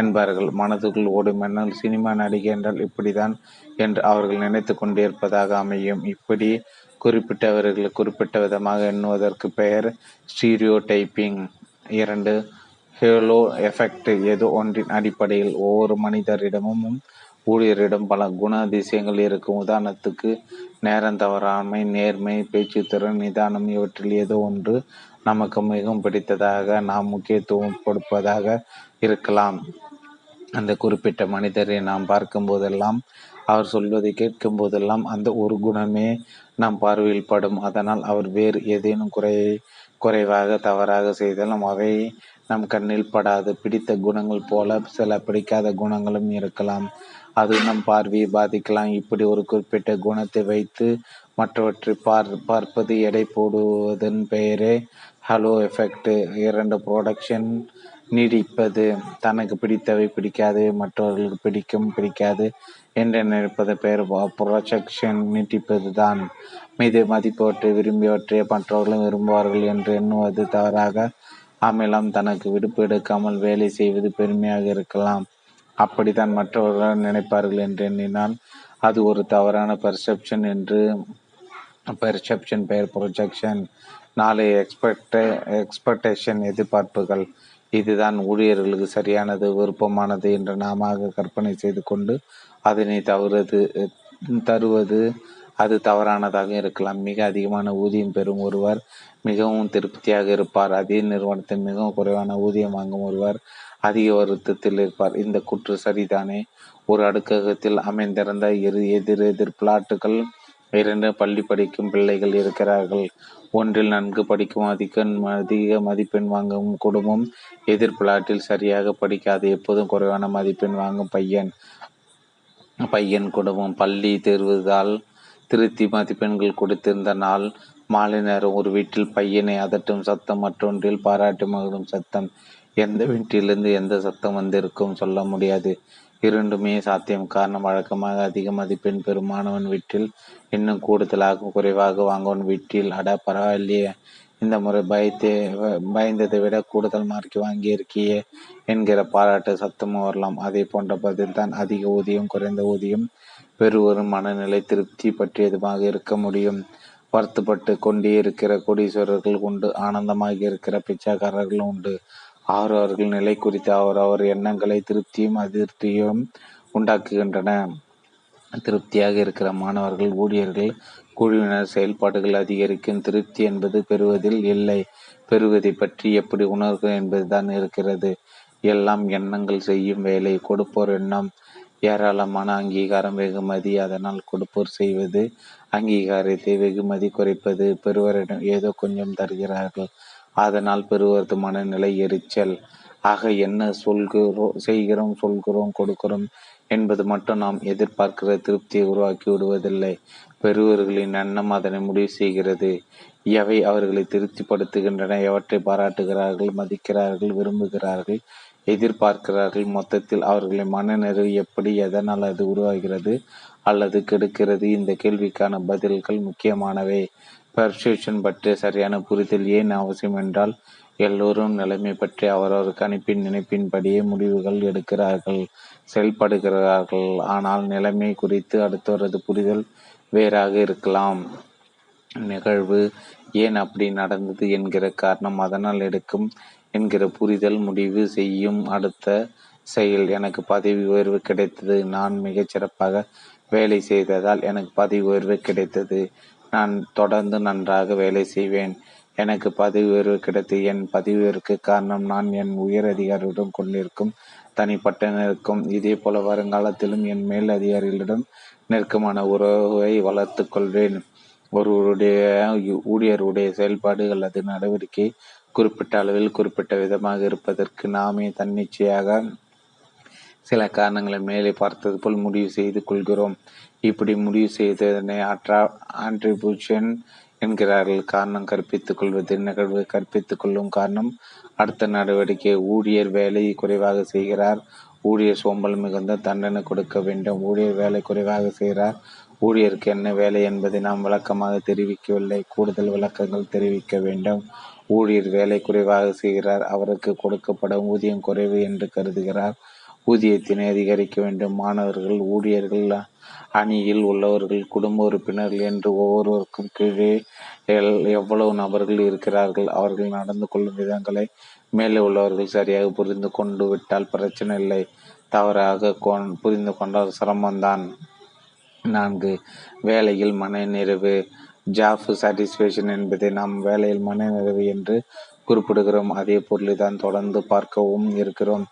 என்பார்கள். மனதுக்குள் ஓடும் என்னால் சினிமா நடிகை என்றால் இப்படிதான் என்று அவர்கள் நினைத்து கொண்டிருப்பதாக அமையும். இப்படி குறிப்பிட்டவர்கள் குறிப்பிட்ட விதமாக எண்ணுவதற்கு பெயர் ஸ்டீரியோ டைப்பிங் இரண்டு ஹேலோ எஃபெக்ட் ஏதோ ஒன்றின் அடிப்படையில் ஒவ்வொரு மனிதரிடமும் ஊழியரிடம் பல குண அதிசயங்கள் இருக்கும். உதாரணத்துக்கு நேரம் தவறாமை நேர்மை பேச்சுத்திறன் நிதானம் இவற்றில் ஏதோ ஒன்று நமக்கு மிகவும் பிடித்ததாக நாம் முக்கியத்துவம் கொடுப்பதாக இருக்கலாம். அந்த குறிப்பிட்ட மனிதரை நாம் பார்க்கும் போதெல்லாம் அவர் சொல்வதை கேட்கும் போதெல்லாம் அந்த ஒரு குணமே நம் பார்வையில் படும். அதனால் அவர் வேறு ஏதேனும் குறை குறைவாக தவறாக செய்தாலும் அவை நம் கண்ணில் படாது. பிடித்த குணங்கள் போல சில பிடிக்காத குணங்களும் இருக்கலாம். அது நம் பார்வையை பாதிக்கலாம். இப்படி ஒரு குறிப்பிட்ட குணத்தை வைத்து மற்றவற்றை பார் பார்ப்பது எடை போடுவதன் பெயரே ஹலோ எஃபெக்ட் இரண்டு ப்ரொடக்ஷன் நீடிப்பது தனக்கு பிடித்தவை பிடிக்காது மற்றவர்களுக்கு பிடிக்கும் பிடிக்காது என்று நினைப்பது பெயர் ப்ரொஜெக்ஷன் நீட்டிப்பது தான் மீது மதிப்பவற்றை விரும்பியவற்றை மற்றவர்களும் விரும்புவார்கள் என்று எண்ணுவது தவறாக. அமிலம் தனக்கு விடுப்பு எடுக்காமல் வேலை செய்வது பெருமையாக இருக்கலாம். அப்படித்தான் மற்றவர்கள் நினைப்பார்கள் என்று எண்ணினால் அது ஒரு தவறான பெர்செப்ஷன் என்று பெர்செப்ஷன் பெயர் ப்ரொஜெக்ஷன் நாளை எக்ஸ்பெக்ட எக்ஸ்பெக்டேஷன் எதிர்பார்ப்புகள். இதுதான் ஊழியர்களுக்கு சரியானது விருப்பமானது என்று நாம கற்பனை செய்து கொண்டு அதனை தவறுது தருவது அது தவறானதாக இருக்கலாம். மிக அதிகமான ஊதியம் பெறும் ஒருவர் மிகவும் திருப்தியாக இருப்பார். அதே நிறுவனத்தில் மிகவும் குறைவான ஊதியம் வாங்கும் ஒருவர் அதிக வருத்தத்தில் இருப்பார். இந்த குற்று சரிதானே? ஒரு அடுக்ககத்தில் அமைந்திருந்த இரு எதிர் எதிர் பிளாட்டுகள் இரண்டு பள்ளி படிக்கும் பிள்ளைகள் இருக்கிறார்கள். ஒன்றில் நன்கு படிக்கும் அதிக அதிக மதிப்பெண் வாங்கும் குடும்பம் எதிர் பிளாட்டில் சரியாக படிக்காது. எப்போதும் குறைவான மதிப்பெண் வாங்கும் பையன் பையன் குடும்பம். பள்ளி தேர்வுதால் திருத்தி மதிப்பெண்கள் கொடுத்திருந்த நாள் மாலை நேரம் ஒரு வீட்டில் பையனை அதட்டும் சத்தம் மற்றொன்றில் பாராட்டி மகிழும் சத்தம். எந்த வீட்டிலிருந்து எந்த சத்தம் வந்திருக்கும் சொல்ல முடியாது. இரண்டுமே சாத்தியம். காரணம் வழக்கமாக அதிக மதிப்பெண் பெறும் மாணவன் வீட்டில் இன்னும் கூடுதலாக குறைவாக வாங்குவன். வீட்டில் அட பரவாயில்லையே. இந்த முறை பயத்தை பயந்ததை விட கூடுதல் மார்க் வாங்கியிருக்கியே என்கிற பாராட்டு சத்தமும் வரலாம். அதே போன்ற பதில்தான் அதிக ஊதியம் குறைந்த ஊதியம் பெறுவரும் மனநிலை திருப்தி பற்றியதுமாக இருக்க முடியும்? வருத்தப்பட்டு கொண்டே இருக்கிற கோடீஸ்வரர்கள் உண்டு ஆனந்தமாக இருக்கிற பிச்சைக்காரர்களும் உண்டு. அவரவர்கள் நிலை குறித்து அவரவர் எண்ணங்களை திருப்தியும் அதிருப்தியும் உண்டாக்குகின்றன. திருப்தியாக இருக்கிற மாணவர்கள் ஊழியர்கள் குழுவினர் செயல்பாடுகள் அதிகரிக்கும். திருப்தி என்பது பெறுவதில் இல்லை. பெறுவதை பற்றி எப்படி உணர்வு என்பதுதான் இருக்கிறது. எல்லாம் எண்ணங்கள் செய்யும் வேலை. கொடுப்போர் எண்ணம். ஏராளமான அங்கீகாரம் வெகுமதி. அதனால் கொடுப்போர் செய்வது அங்கீகாரத்தை வெகுமதி குறைப்பது. பெறுவரிடம் ஏதோ கொஞ்சம் தருகிறார்கள். அதனால் பெறுவது மனநிலை எரிச்சல். ஆக என்ன சொல்கிறோம் செய்கிறோம் சொல்கிறோம் கொடுக்கிறோம் என்பது மட்டும் நாம் எதிர்பார்க்கிற திருப்தியை உருவாக்கி விடுவதில்லை. பெறுவர்களின் எண்ணம் அதனை முடிவு செய்கிறது. எவை அவர்களை திருப்திப்படுத்துகின்றன எவற்றை பாராட்டுகிறார்கள் மதிக்கிறார்கள் விரும்புகிறார்கள் எதிர்பார்க்கிறார்கள் மொத்தத்தில் அவர்களின் மனநிறைவு எப்படி எதனால் அது உருவாகிறது அல்லது கெடுக்கிறது இந்த கேள்விக்கான பதில்கள் முக்கியமானவை. பர்செப்ஷன் பற்றிய சரியான புரிதல் ஏன் அவசியம் என்றால் எல்லோரும் நிலைமை பற்றி அவரவர் கணிப்பின் நினைப்பின்படியே முடிவுகள் எடுக்கிறார்கள் செயல்படுகிறார்கள். ஆனால் நிலைமை குறித்து அடுத்தவரது புரிதல் வேறாக இருக்கலாம். நிகழ்வு ஏன் அப்படி நடந்தது என்கிற காரணம் அதனால் எடுக்கும் என்கிற புரிதல் முடிவு செய்யும் அடுத்த செயல். எனக்கு பதவி உயர்வு கிடைத்தது. நான் மிகச் சிறப்பாக வேலை செய்ததால் எனக்கு பதவி உயர்வு கிடைத்தது. நான் தொடர்ந்து நன்றாக வேலை செய்வேன். எனக்கு பதவி உயர்வு கிடைத்து என் பதவி உயர்வுக்கு காரணம் நான் என் உயர் அதிகாரியுடன் கொண்டிருக்கும் தனிப்பட்ட நெருக்கம் இதே போல வருங்காலத்திலும் என் மேல் அதிகாரிகளிடம் நெருக்கமான உறவை வளர்த்து கொள்வேன். ஒருவருடைய ஊழியருடைய செயல்பாடு அல்லது நடவடிக்கை குறிப்பிட்ட அளவில் குறிப்பிட்ட விதமாக இருப்பதற்கு நாமே தன்னிச்சையாக சில காரணங்களை மேலே பார்த்தது போல் முடிவு செய்து கொள்கிறோம். இப்படி முடிவு செய்ததனை அட்ரா ஆன்ட்ரிபியூஷன் என்கிறார்கள். காரணம் கற்பித்துக் கொள்வது நிகழ்வு கற்பித்துக் கொள்ளும் காரணம் அடுத்த நடவடிக்கை ஊழியர் வேலை குறைவாக செய்கிறார். ஊழியர் சோம்பல் மிகுந்த தண்டனை கொடுக்க வேண்டும். ஊழியர் வேலை குறைவாக செய்கிறார். ஊழியருக்கு என்ன வேலை என்பதை நாம் விளக்கமாக தெரிவிக்கவில்லை. கூடுதல் விளக்கங்கள் தெரிவிக்க வேண்டும். ஊழியர் வேலை குறைவாக செய்கிறார். அவருக்கு கொடுக்கப்படும் ஊதியம் குறைவு என்று கருதுகிறார். ஊதியத்தினை அதிகரிக்க வேண்டும். மாணவர்கள் ஊழியர்கள் அணியில் உள்ளவர்கள் குடும்ப உறுப்பினர்கள் என்று ஒவ்வொருவருக்கும் கீழே எவ்வளவு நபர்கள் இருக்கிறார்கள் அவர்கள் நடந்து கொள்ளும் விதங்களை மேலே உள்ளவர்கள் சரியாக புரிந்து கொண்டு விட்டால் பிரச்சனை இல்லை. தவறாக புரிந்து கொண்டால் சிரமம்தான். நான்கு வேலையில் மன நிறைவு. சாட்டிஸ்ஃபேக்ஷன் சாட்டிஸ்பேக்ஷன் என்பதை நாம் வேலையில் மன நிறைவு என்று குறிப்பிடுகிறோம். அதே பொருளை தான் தொடர்ந்து பார்க்கவும் இருக்கிறோம்.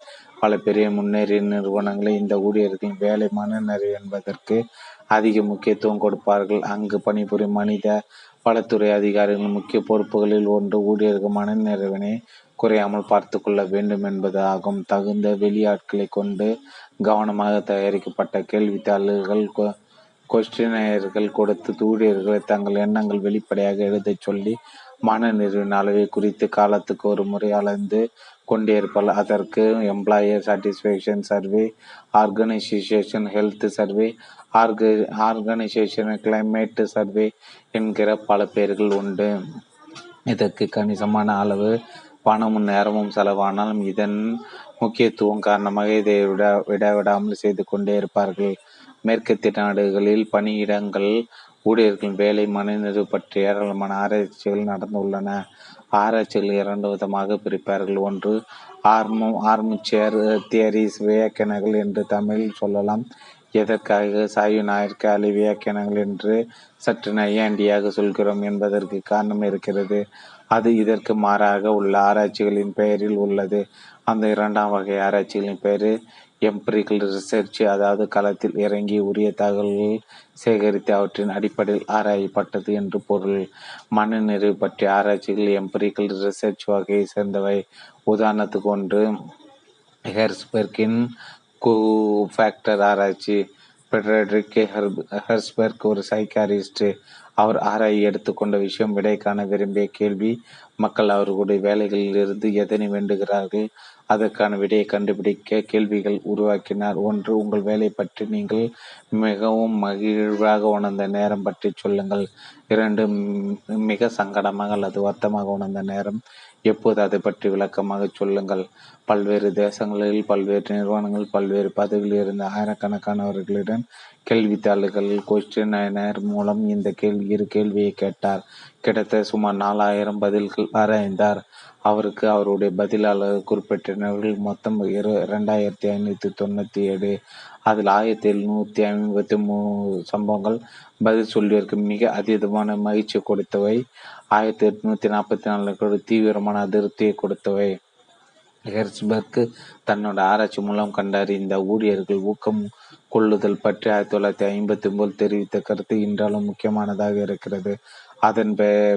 பல பெரிய முன்னேறிய நிறுவனங்களை இந்த ஊழியர்களின் வேலை மன நிறைவு என்பதற்கு அதிக முக்கியத்துவம் கொடுப்பார்கள். அங்கு பணிபுரியும் மனித வளத்துறை அதிகாரிகளின் முக்கிய பொறுப்புகளில் ஒன்று ஊழியர்கள் மன நிறைவினை குறையாமல் பார்த்து கொள்ள வேண்டும் என்பது ஆகும் தகுந்த வெளியாட்களை கொண்டு கவனமாக தயாரிக்கப்பட்ட கேள்வித்தாள்கள் கொஸ்டினர்கள் கொடுத்து ஊழியர்களை தங்கள் எண்ணங்கள் வெளிப்படையாக எழுதச் சொல்லி மன நிறைவின் அளவை குறித்து காலத்துக்கு ஒரு முறை அளந்து கொண்டிருப்பார் அதற்கு employer satisfaction survey organisation health survey org organisation climate survey என்கிற பல பெயர்கள் உண்டு. இதற்கு கணிசமான அளவு பணமும் நேரமும் செலவானாலும் இதன் முக்கியத்துவம் காரணமாக இதை விட விடாவிடாமல் செய்து கொண்டே இருப்பார்கள். மேற்கத்திய நாடுகளில் பணியிடங்கள் ஊழியர்களின் வேலை மனநிறைவு பற்றி ஏராளமான ஆராய்ச்சிகள் நடந்துள்ளன. ஆராய்ச்சிகள் இரண்டு விதமாக பிரிப்பார்கள். ஒன்று ஆர்மோ ஆர்மிச்சேர் தியரிஸ் வியாக்கியனங்கள் என்று தமிழில் சொல்லலாம். எதற்காக சாயு அலி வியாக்கியானங்கள் என்று சற்று நையாண்டியாக சொல்கிறோம் என்பதற்கு காரணம் இருக்கிறது. அது இதற்கு மாறாக உள்ள ஆராய்ச்சிகளின் பெயரில் உள்ளது. அந்த இரண்டாம் வகை ஆராய்ச்சிகளின் பெயர் எம்பிரிக்கல் ரிசர்ச் அதாவது களத்தில் இறங்கி உரிய தகவல்கள் சேகரித்து அவற்றின் அடிப்படையில் ஆராயப்பட்டது என்று பொருள். மனநிறைவு பற்றிய ஆராய்ச்சிகள் எம்பிரிக்கல் ரிசர்ச் வகையை சேர்ந்தவை. உதாரணத்துக்கு ஒன்று ஹெர்ஸ்பெர்கின் கூ ஃபேக்டர் ஆராய்ச்சி. பெட்ரிக் ஹெர்ஸ்பெர்க் ஒரு சைக்காரிஸ்ட் அவர் ஆராய எடுத்துக்கொண்ட விஷயம் விடை காண விரும்பிய கேள்வி. மக்கள் அவர்களுடைய வேலைகளில் இருந்து எதனை வேண்டுகிறார்கள்? அதற்கான விடையை கண்டுபிடிக்க கேள்விகள் உருவாக்கினார். ஒன்று உங்கள் வேலை பற்றி நீங்கள் மிகவும் மகிழ்வாக உணர்ந்த நேரம் பற்றி சொல்லுங்கள். இரண்டு மிக சங்கடமாக அல்லது வருத்தமாக உணர்ந்த நேரம் எப்போது அதை பற்றி விளக்கமாக சொல்லுங்கள். பல்வேறு தேசங்களில் பல்வேறு நிறுவனங்கள் பல்வேறு பதவியில் இருந்த ஆயிரக்கணக்கானவர்களிடம் கேள்வித்தாள்கள் கொஸ்டினர் மூலம் இந்த கேள்வி இரு கேள்வியை கேட்டார். கிட்டத்தட்ட சுமார் நாலாயிரம் பதில்கள் ஆராய்ந்தார் அவருக்கு அவருடைய பதிலாளர் குறிப்பிட்டவர்கள் மொத்தம் இரு ரெண்டாயிரத்தி ஐநூற்றி தொண்ணூற்றி ஏழு அதில் ஆயிரத்தி எழுநூற்றி ஐம்பத்தி மூணு சம்பவங்கள் பதில் சொல்லியிருக்கு மிக அதீதமான மகிழ்ச்சி கொடுத்தவை. ஆயிரத்தி எட்நூற்றி நாற்பத்தி நாலு தீவிரமான அதிருப்தியை கொடுத்தவை. ஹெர்ஸ்பர்க் தன்னோட ஆராய்ச்சி மூலம் கண்டறிந்த ஊழியர்கள் ஊக்கம் கொள்ளுதல் பற்றி ஆயிரத்தி தொள்ளாயிரத்தி ஐம்பத்தி ஒன்பது தெரிவித்த கருத்து இன்றாலும் முக்கியமானதாக இருக்கிறது. அதன்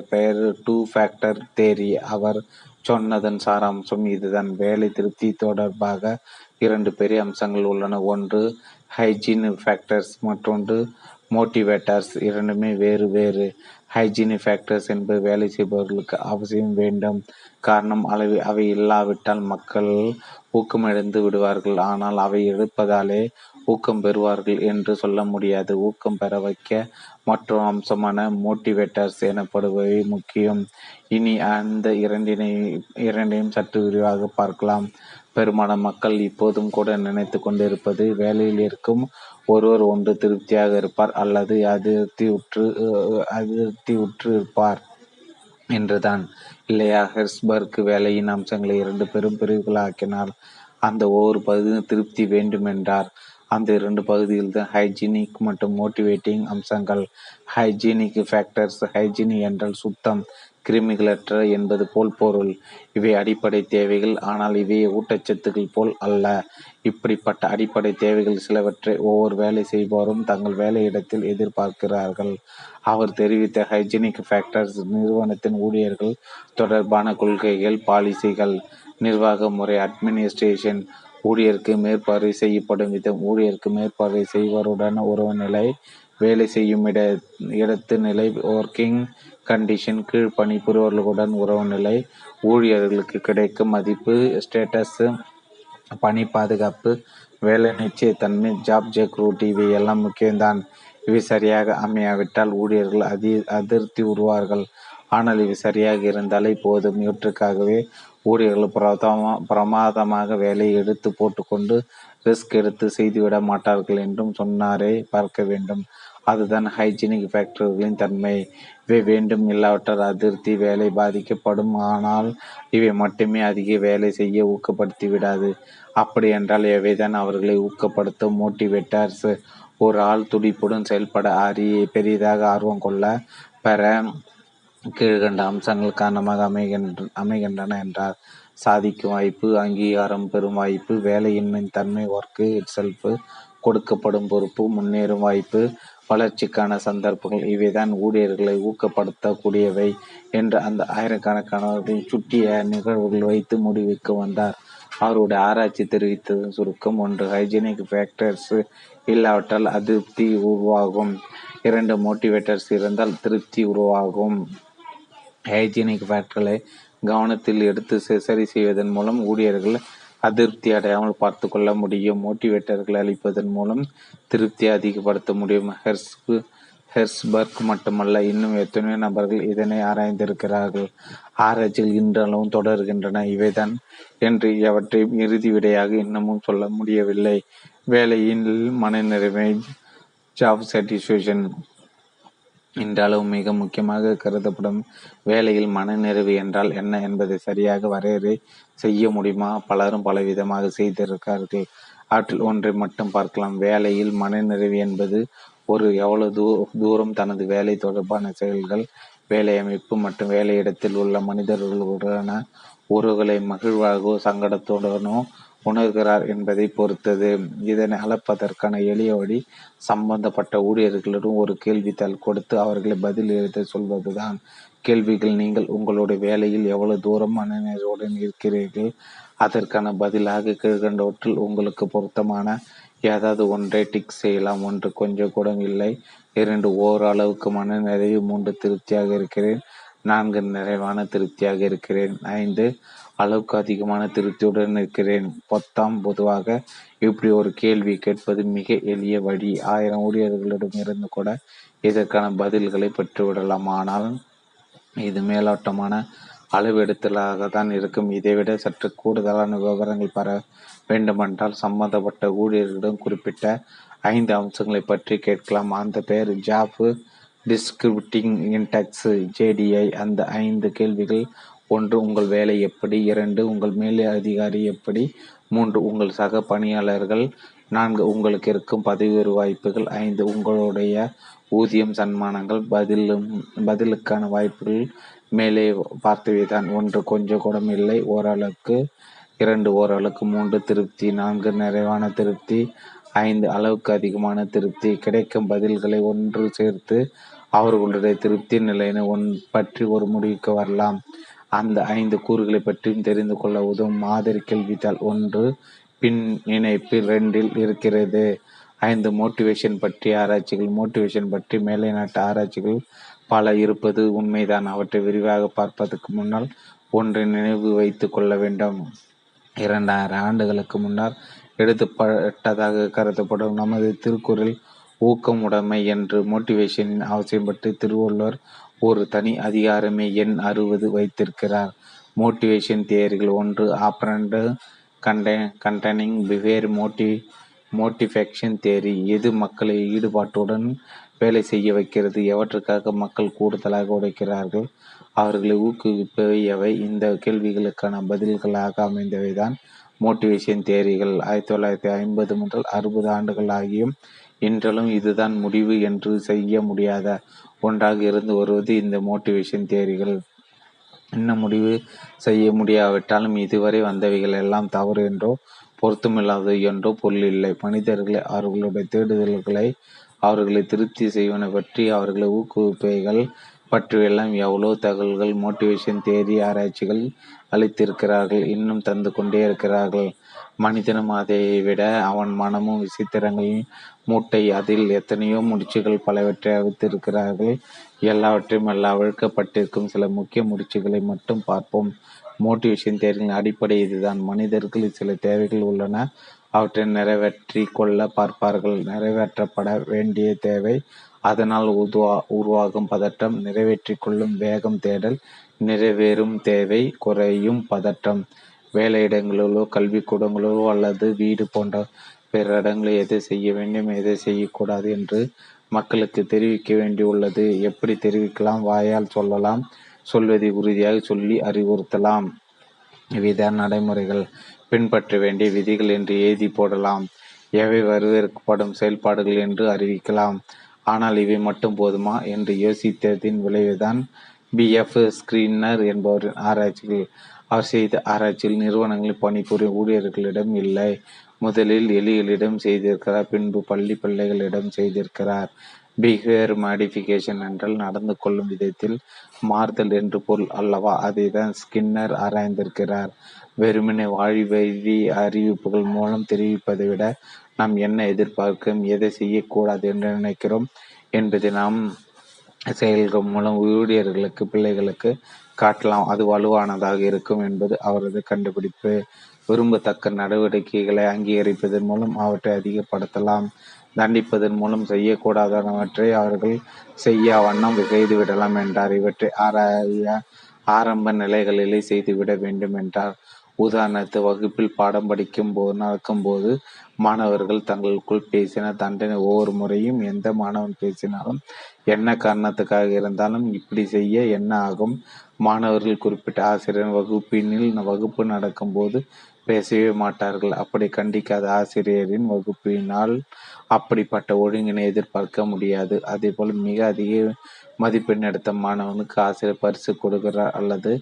பெயர் டூ ஃபேக்டர் தேரி. அவர் சொன்னதன் சாராம்சம் இதுதான். வேலை திருப்தி தொடர்பாக இரண்டு பெரிய அம்சங்கள் உள்ளன. ஒன்று ஹைஜீன் ஃபேக்டர்ஸ் மற்றொன்று மோட்டிவேட்டர்ஸ். இரண்டுமே வேறு வேறு. ஹைஜீனிக் ஃபேக்டர்ஸ் என்பது வேலை செய்பவர்களுக்கு அவசியம் வேண்டும். காரணம் அளவு அவை இல்லாவிட்டால் மக்கள் ஊக்கமடைந்து விடுவார்கள். ஆனால் அவை எடுப்பதாலே ஊக்கம் பெறுவார்கள் என்று சொல்ல முடியாது. ஊக்கம் பெற வைக்க மற்றொரு அம்சமான மோட்டிவேட்டர்ஸ் எனப்படுபவை முக்கியம். இனி அந்த இரண்டினை இரண்டையும் சற்று விரிவாக பார்க்கலாம். பெரும்பாலான மக்கள் இப்போதும் கூட நினைத்து கொண்டிருப்பது வேலையில் இருக்கும் ஒருவர் ஒன்று திருப்தியாக இருப்பார் அல்லது அதிருப்தி உற்று அதிருப்தி உற்று இருப்பார் என்றுதான். இல்லையா? ஹெர்ஸ்பர்க் வேலையின் அம்சங்களை இரண்டு பெரும் பிரிவுகளாக்கினார் அந்த ஒவ்வொரு பகுதியும் திருப்தி வேண்டுமென்றார். அந்த இரண்டு பகுதியில் தான் ஹைஜீனிக் மற்றும் மோட்டிவேட்டிங் அம்சங்கள். ஹைஜீனிக் ஃபேக்டர்ஸ் ஹைஜீனி என்றால் சுத்தம் கிருமிகளற்ற என்பது போல் பொருள். இவை அடிப்படை தேவைகள் ஆனால் இவை ஊட்டச்சத்துக்கள் போல் அல்ல. இப்படிப்பட்ட அடிப்படை தேவைகள் சிலவற்றை ஒவ்வொரு வேலை செய்வோரும் தங்கள் வேலையிடத்தில் எதிர்பார்க்கிறார்கள். அவர் தெரிவித்த ஹைஜீனிக் ஃபேக்டர்ஸ் நிறுவனத்தின் ஊழியர்கள் தொடர்பான கொள்கைகள் பாலிசிகள் நிர்வாக முறை அட்மினிஸ்ட்ரேஷன் ஊழியருக்கு மேற்பார்வை செய்யப்படும் விதம் ஊழியருக்கு மேற்பார்வை செய்வருடன் உறவுநிலை வேலை செய்யும் இட இடத்து நிலை ஒர்க்கிங் கண்டிஷன் கீழ் பணிபுரிவர்களுடன் உறவு நிலை ஊழியர்களுக்கு கிடைக்கும் மதிப்பு ஸ்டேட்டஸ் பணி பாதுகாப்பு வேலை நிச்சயத்தன்மை ஜாப் செக்யூரிட்டி இவை எல்லாம் முக்கியம்தான். இவை சரியாக அமையாவிட்டால் ஊழியர்கள் அதி அதிருப்தி உருவார்கள். ஆனால் இவை சரியாக இருந்தாலே போதும். இவற்றுக்காகவே ஊழியர்கள் பிரதமா பிரமாதமாக வேலையை எடுத்து போட்டுக்கொண்டு ரிஸ்க் எடுத்து செய்துவிட மாட்டார்கள் என்றும் சொன்னாரே பார்க்க வேண்டும். அதுதான் ஹைஜீனிக் ஃபேக்டர்களின் தன்மை. இவை வேண்டும் இல்லாவற்றால் அதிருப்தி வேலை பாதிக்கப்படும். ஆனால் இவை மட்டுமே அதிக வேலை செய்ய ஊக்கப்படுத்தி விடாது. அப்படி என்றால் எவைதான் அவர்களை ஊக்கப்படுத்தும் மோட்டிவேட்டர்ஸ் ஒரு ஆள் துடிப்புடன் செயல்பட அறிய பெரிதாக ஆர்வம் கொள்ள பெற கீழ்கண்ட அம்சங்கள் காரணமாக அமைகின்ற அமைகின்றன என்றார். சாதிக்கும் வாய்ப்பு அங்கீகாரம் பெறும் வாய்ப்பு வேலையின்மை தன்மை ஒர்க்கு செல்ஃபு கொடுக்கப்படும் பொறுப்பு முன்னேறும் வாய்ப்பு வளர்ச்சிக்கான சந்தர்ப்பங்கள். இவைதான் ஊழியர்களை ஊக்கப்படுத்தக்கூடியவை என்று அந்த ஆயிரக்கணக்கானவர்கள் சுட்டிய நிகழ்வுகள் வைத்து முடிவுக்கு வந்தார். அவருடைய ஆராய்ச்சி தெரிவித்தது சுருக்கம் ஒன்று. ஹைஜீனிக் ஃபேக்டர்ஸ் இல்லாவிட்டால் அதிருப்தி உருவாகும். இரண்டு மோட்டிவேட்டர்ஸ் இருந்தால் திருப்தி உருவாகும். ஹைஜீனிக் ஃபேக்டர்களை கவனத்தில் எடுத்து சரி செய்வதன் மூலம் ஊழியர்கள் அதிருப்தி அடையாமல் பார்த்து கொள்ள முடியும். மோட்டிவேட்டர்கள் அளிப்பதன் மூலம் திருப்தியை அதிகப்படுத்த முடியும். ஹெர்ஸ்கு ஹெர்ஸ்பர்க் மட்டுமல்ல இன்னும் எத்தனையோ நபர்கள் இதனை ஆராய்ந்திருக்கிறார்கள். ஆராய்ச்சிகள் இன்றளவும் தொடர்கின்றன. இவைதான் என்று அவற்றையும் இறுதி விடையாக இன்னமும் சொல்ல முடியவில்லை. வேலையின் மனநிறைமை ஜாப் சாட்டிஸ்பேக்ஷன் இன்றளவு மிக முக்கியமாக கருதப்படும் வேலையில் மனநிறைவு என்றால் என்ன என்பதை சரியாக வரையறை செய்ய முடியுமா? பலரும் பலவிதமாக செய்திருக்கார்கள் ஆற்றில் ஒன்றை மட்டும் பார்க்கலாம். வேலையில் மனநிறைவு என்பது ஒரு எவ்வளவு தூ தூரம் தனது வேலை தொடர்பான செயல்கள் வேலை அமைப்பு மற்றும் வேலையிடத்தில் உள்ள மனிதர்களுடனான உறவுகளை மகிழ்வாகவோ சங்கடத்துடனோ உணர்கிறார் என்பதை பொறுத்தது. இதனை அளப்பதற்கான எளிய வழி சம்பந்தப்பட்ட ஊழியர்களிடம் ஒரு கேள்வித்தாள் கொடுத்து அவர்களை பதில் எழுத சொல்வதுதான். கேள்விகள் நீங்கள் உங்களுடைய வேலையில் எவ்வளவு தூரம் மனநிறைவுடன் இருக்கிறீர்கள் அதற்கான பதிலாக கீழ்கண்டவற்றில் உங்களுக்கு பொருத்தமான ஏதாவது ஒன்றை டிக் செய்யலாம். ஒன்று கொஞ்சம் கூட இல்லை. இரண்டு ஓரளவுக்கு மன நிறைவு மூன்று திருப்தியாக இருக்கிறேன். நான்கு நிறைவான திருப்தியாக இருக்கிறேன். ஐந்து அளவுக்கு அதிகமான திருப்தியுடன் இருக்கிறேன் பொத்தாம் பொதுவாக இப்படி ஒரு கேள்வி கேட்பது மிக எளிய வழி. ஆயிரம் ஊழியர்களிடம் இருந்து கூட இதற்கான பதில்களை பெற்றுவிடலாம். ஆனால் இது மேலோட்டமான அளவெடுத்தலாக தான் இருக்கும். இதைவிட சற்று கூடுதலான விவரங்கள் பெற வேண்டுமென்றால் சம்பந்தப்பட்ட ஊழியர்களிடம் குறிப்பிட்ட ஐந்து அம்சங்களை பற்றி கேட்கலாம். அந்த பெயர் ஜாஃப் டிஸ்கிரிப்டிங் இன்டெக்ஸ் ஜேடிஐ. அந்த ஐந்து கேள்விகள் ஒன்று உங்கள் வேலை எப்படி? இரண்டு உங்கள் மேலே அதிகாரி எப்படி? மூன்று உங்கள் சக பணியாளர்கள். நான்கு உங்களுக்கு இருக்கும் பதவி உயர்வு வாய்ப்புகள். ஐந்து உங்களுடைய ஊதியம் சன்மானங்கள். பதிலும் பதிலுக்கான வாய்ப்புகள் மேலே பார்த்தவைதான். ஒன்று கொஞ்சம் கூடம் இல்லை. ஓரளவுக்கு இரண்டு ஓரளவுக்கு மூன்று திருப்தி. நான்கு நிறைவான திருப்தி. ஐந்து அளவுக்கு அதிகமான திருப்தி. கிடைக்கும் பதில்களை ஒன்று சேர்த்து அவர்களுடைய திருப்தி நிலையினை ஒன் பற்றி ஒரு முடிவுக்கு வரலாம். அந்த ஐந்து கூறுகளை பற்றியும் தெரிந்து கொள்ள உதவும் மாதிரி கேள்வித்தாள் ஒன்று பின் இணைப்பு ரெண்டில் இருக்கிறது. ஐந்து மோட்டிவேஷன் பற்றி ஆராய்ச்சிகள் மோட்டிவேஷன் பற்றி மேலை நாட்டு ஆராய்ச்சிகள் பல இருப்பது உண்மைதான். அவற்றை விரிவாக பார்ப்பதற்கு முன்னால் ஒன்றை நினைவு வைத்து கொள்ள வேண்டும். இரண்டாயிரம் ஆண்டுகளுக்கு முன்னர் எடுத்துப்பட்டதாக கருதப்படும் நமது திருக்குறள் ஊக்கம் உடைமை என்று மோட்டிவேஷனின் அவசியம் பற்றி திருவள்ளுவர் ஒரு தனி அதிகாரமே எண் அறுபது வைத்திருக்கிறார். மோட்டிவேஷன் தியரிகள் ஒன்று ஆப்ரண்ட் கண்ட கண்டனிங் பிஹேர் மோட்டி மோட்டிஃபேக்ஷன் தேரி எது மக்களை ஈடுபாட்டுடன் வேலை செய்ய வைக்கிறது எவற்றுக்காக மக்கள் கூடுதலாக உடைக்கிறார்கள் அவர்களை ஊக்குவிப்பவை எவை? இந்த கேள்விகளுக்கான பதில்களாக அமைந்தவை தான் மோட்டிவேஷன் தேரிகள் ஆயிரத்தி தொள்ளாயிரத்தி ஐம்பது முதல் அறுபது ஆண்டுகள் ஆகியும் இன்றளவும் இதுதான் முடிவு என்று செய்ய முடியாத ஒன்றாக இருந்து வருவது இந்த மோட்டிவேஷன் தேரிகள் என்ன முடிவு செய்ய முடியாவிட்டாலும் இதுவரை வந்தவைகள் எல்லாம் தவறு என்றோ பொருத்தமில்லாதது என்றோ பொருள் இல்லை மனிதர்களை அவர்களுடைய தேடுதல்களை அவர்களை திருப்தி செய்வன பற்றி அவர்களை ஊக்குவிப்பைகள் பற்றியெல்லாம் எவ்வளோ தகவல்கள் மோட்டிவேஷன் தேதி ஆராய்ச்சிகள் அளித்திருக்கிறார்கள் இன்னும் தந்து கொண்டே இருக்கிறார்கள். மனிதனும் அதை விட அவன் மனமும் விசித்திரங்களின் மூட்டை அதில் எத்தனையோ முடிச்சுகள் பலவற்றை அவித்திருக்கிறார்கள். எல்லாவற்றையும் எல்லா அவிழ்க்கப்பட்டிருக்கும் சில முக்கிய முடிச்சுகளை மட்டும் பார்ப்போம். மோட்டிவேஷன் தேர்வின் அடிப்படை இதுதான். மனிதர்கள் சில தேவைகள் உள்ளன. அவற்றை நிறைவேற்றி கொள்ள பார்ப்பார்கள். நிறைவேற்றப்பட வேண்டிய தேவை அதனால் உருவா உருவாகும் பதட்டம் நிறைவேற்றி கொள்ளும் வேகம் தேடல். நிறைவேறும் தேவை குறையும் பதட்டம் வேலையிடங்களிலோ கல்விக்கூடங்களிலோ அல்லது வீடு போன்ற பிற இடங்களில் எதை செய்ய வேண்டும் எதை செய்யக்கூடாது என்று மக்களுக்கு தெரிவிக்க வேண்டியுள்ளது. எப்படி தெரிவிக்கலாம்? வாயால் சொல்லலாம். சொல்வதை உறுதியாக சொல்லி அறிவுறுத்தலாம். இவைதான் நடைமுறைகள். பின்பற்ற வேண்டிய விதிகள் என்று எழுதி போடலாம். எவை வரவேற்கப்படும் செயல்பாடுகள் என்று அறிவிக்கலாம். ஆனால் இவை மட்டும் போதுமா என்று யோசித்ததின் விளைவுதான் பிஎஃப் ஸ்கிரீனர் என்பவரின் ஆராய்ச்சிகள். அவர் செய்த ஆராய்ச்சியில் நிறுவனங்களில் பணிபுரியும் ஊழியர்களிடம் இல்லை. முதலில் எலிகளிடம் செய்திருக்கிறார் பின்பு பள்ளி பிள்ளைகளிடம் செய்திருக்கிறார். பிஹேவியர் மாடிஃபிகேஷன் என்றால் நடந்து கொள்ளும் விதத்தில் மாறுதல் என்று பொருள் அல்லவா? அதை தான் ஸ்கின்னர் ஆராய்ந்திருக்கிறார். வெறுமனே வாழ்வெளி அறிவிப்புகள் மூலம் தெரிவிப்பதை விட நாம் என்ன எதிர்பார்க்கிறோம் எதை செய்யக்கூடாது என்று நினைக்கிறோம் என்பதை நாம் செயல்கள் மூலம் ஊழியர்களுக்கு பிள்ளைகளுக்கு காட்டலாம். அது வலுவானதாக இருக்கும் என்பது அவரது கண்டுபிடிப்பு. விரும்பத்தக்க நடவடிக்கைகளை அங்கீகரிப்பதன் மூலம் அவற்றை அதிகப்படுத்தலாம். தண்டிப்பதன் மூலம் செய்யக்கூடாதவற்றை அவர்கள் செய்ய வண்ணம் செய்துவிடலாம் என்றார். இவற்றை ஆராய ஆரம்ப நிலைகளிலே செய்துவிட வேண்டும் என்றார். உதாரணத்து வகுப்பில் பாடம் படிக்கும் போது நடக்கும்போது மாணவர்கள் தங்களுக்குள் பேசின தண்டனை ஒவ்வொரு முறையும் எந்த மாணவன் பேசினாலும் என்ன காரணத்துக்காக இருந்தாலும் இப்படி செய்ய என்ன ஆகும்? மாணவர்கள் குறிப்பிட்ட ஆசிரியர் வகுப்பினில் வகுப்பு நடக்கும்போது பேசவே மாட்டார்கள். அப்படி கண்டிக்காத ஆசிரியரின் வகுப்பினால் அப்படிப்பட்ட ஒழுங்கினை எதிர்பார்க்க முடியாது. அதே போல் மிக அதிக மதிப்பெண் எடுத்த மாணவனுக்கு ஆசிரியர் பரிசு கொடுக்கிறார் அல்லது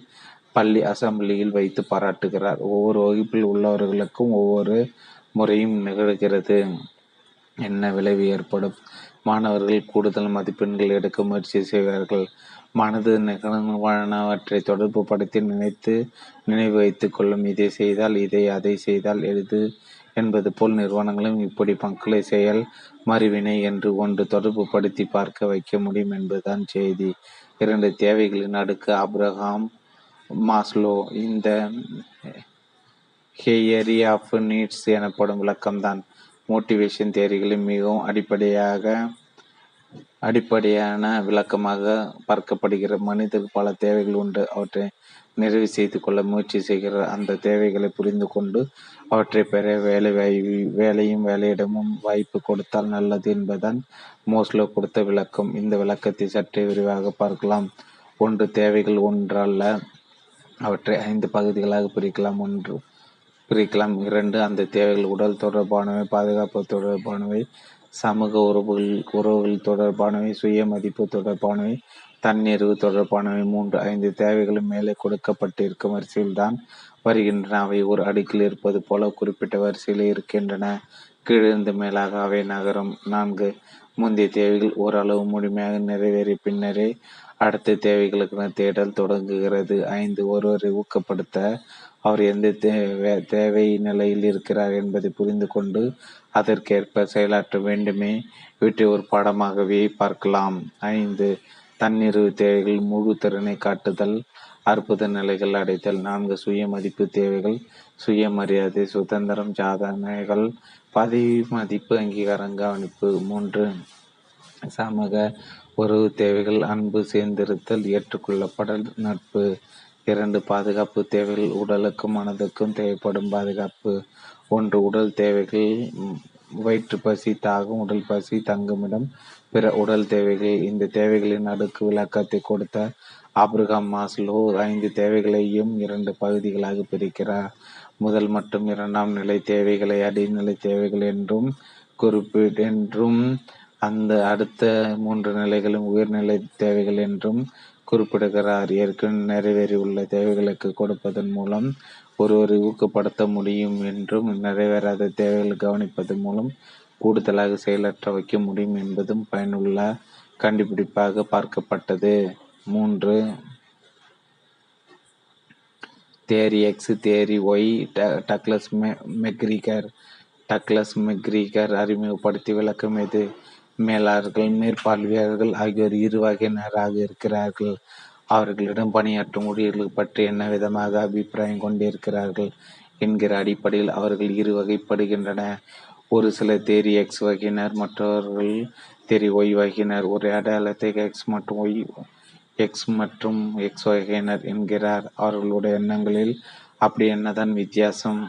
பள்ளி அசம்பிளியில் வைத்து பாராட்டுகிறார். ஒவ்வொரு வகுப்பில் உள்ளவர்களுக்கும் ஒவ்வொரு முறையும் நிகழ்கிறது. என்ன விளைவு ஏற்படும்? மாணவர்கள் கூடுதல் மதிப்பெண்கள் எடுக்க முயற்சி செய்வார்கள். மனது நிகழ்வானவற்றை தொடர்பு படுத்தி நினைத்து நினைவு வைத்து கொள்ளும். இதை செய்தால் இதை அதை செய்தால் எளிது என்பது போல் நிறுவனங்களும் இப்படி மக்களை செயல் மறுவினை என்று ஒன்று தொடர்பு படுத்தி பார்க்க வைக்க முடியும் என்பதுதான் செய்தி. இரண்டு தேவைகளின் அடுக்கு அப்ரஹாம் மாஸ்லோ இந்த ஹேயரி ஆஃப் நீட்ஸ் எனப்படும் விளக்கம்தான். மோட்டிவேஷன் தேரிகளில் மிகவும் அடிப்படையாக அடிப்படையான விளக்கமாக பார்க்கப்படுகிற மனிதருக்கு பல தேவைகள் உண்டு. அவற்றை நிறைவு செய்து கொள்ள முயற்சி செய்கிற அந்த தேவைகளை புரிந்து கொண்டு அவற்றை பெற வேலை வேலையும் வேலையிடமும் வாய்ப்பு கொடுத்தால் நல்லது என்பதுதான் மோஸ்லோ கொடுத்த விளக்கம். இந்த விளக்கத்தை சற்றே விரிவாக பார்க்கலாம். ஒன்று தேவைகள் ஒன்றல்ல. அவற்றை ஐந்து பகுதிகளாக பிரிக்கலாம். ஒன்று பிரிக்கலாம். இரண்டு அந்த தேவைகள் உடல் தொடர்பானவை பாதுகாப்பு தொடர்பானவை சமூக உறவுகள் உறவுகள் தொடர்பானவை சுய மதிப்பு தொடர்பானவை தன்னிறைவு தொடர்பானவை மூன்று ஐந்து தேவைகளும் மேலே கொடுக்கப்பட்டிருக்கும் வரிசையில் தான் வருகின்றன. அவை ஒரு அடுக்கில் இருப்பது போல குறிப்பிட்ட வரிசையில் இருக்கின்றன. கீழிருந்து மேலாக அவை நகரும். நான்கு முந்தைய தேவைகள் ஓரளவு முழுமையாக நிறைவேறிய பின்னரே அடுத்த தேவைகளுக்கான தேடல் தொடங்குகிறது. ஐந்து ஒருவரை ஊக்கப்படுத்த அவர் எந்த தேவை நிலையில் இருக்கிறார் என்பதை புரிந்து கொண்டு அதற்கேற்ப செயலாற்ற வேண்டுமே. இவற்றை ஒரு பாடமாகவே பார்க்கலாம். ஐந்து. தன்னிறைவு தேவைகள் முழு திறனை காட்டுதல் அற்புத நிலைகள் அடைத்தல் நான்கு. சுய மதிப்பு தேவைகள் சுயமரியாதை சுதந்திரம் சாதனைகள் பதவி மதிப்பு அங்கீகாரம் கவனிப்பு. மூன்று. சமூக உறவு தேவைகள் அன்பு சேர்ந்திருத்தல் ஏற்றுக்கொள்ளப்படல் நட்பு. இரண்டு. பாதுகாப்பு தேவைகள் உடலுக்கும் மனதுக்கும் தேவைப்படும் பாதுகாப்பு. ஒன்று உடல் தேவைகள் வயிற்று பசி தாகம் உடல் பசி தங்குமிடம் பிற உடல் தேவைகள். இந்த தேவைகளின் அடுக்கு விளக்கத்தை கொடுத்த ஆப்ரகாம் மாஸ்லோ ஐந்து தேவைகளையும் இரண்டு பகுதிகளாக பிரிக்கிறார். முதல் மற்றும் இரண்டாம் நிலை தேவைகளை அடிநிலை தேவைகள் என்றும் குறிப்பிடென்றும் அந்த அடுத்த மூன்று நிலைகளும் உயர்நிலை தேவைகள் என்றும் குறிப்பிடுகிறார். ஏற்கனவே நிறைவேறியுள்ள தேவைகளுக்கு கொடுப்பதன் மூலம் ஒருவரை ஊக்கப்படுத்த முடியும் என்றும் நிறைவேறாத தேவைகளை கவனிப்பதன் மூலம் கூடுதலாக செயலற்ற வைக்க முடியும் என்பதும் பயனுள்ள கண்டுபிடிப்பாக பார்க்கப்பட்டது. மூன்று theory X theory Y Douglas McGregor Douglas McGregor அறிமுகப்படுத்தி விளக்கம் எது? மேலாளர்கள் மேற்பார்வையாளர்கள் ஆகியோர் இரு வகையினராக இருக்கிறார்கள். அவர்களிடம் பணியாற்றும் ஊழியர்கள் பற்றி என்ன விதமாக அபிப்பிராயம் கொண்டிருக்கிறார்கள் என்கிற அடிப்படையில் அவர்கள் இரு வகைப்படுகின்றன. ஒரு சில தேரி எக்ஸ் வகையினர் மற்றவர்கள் தேரி ஒய் வகையினர். ஒரு அடையாளத்தை எக்ஸ் மற்றும் ஒய் எக்ஸ் மற்றும் எக்ஸ் வகையினர் என்கிறார். அவர்களுடைய எண்ணங்களில் அப்படி என்னதான் வித்தியாசம்?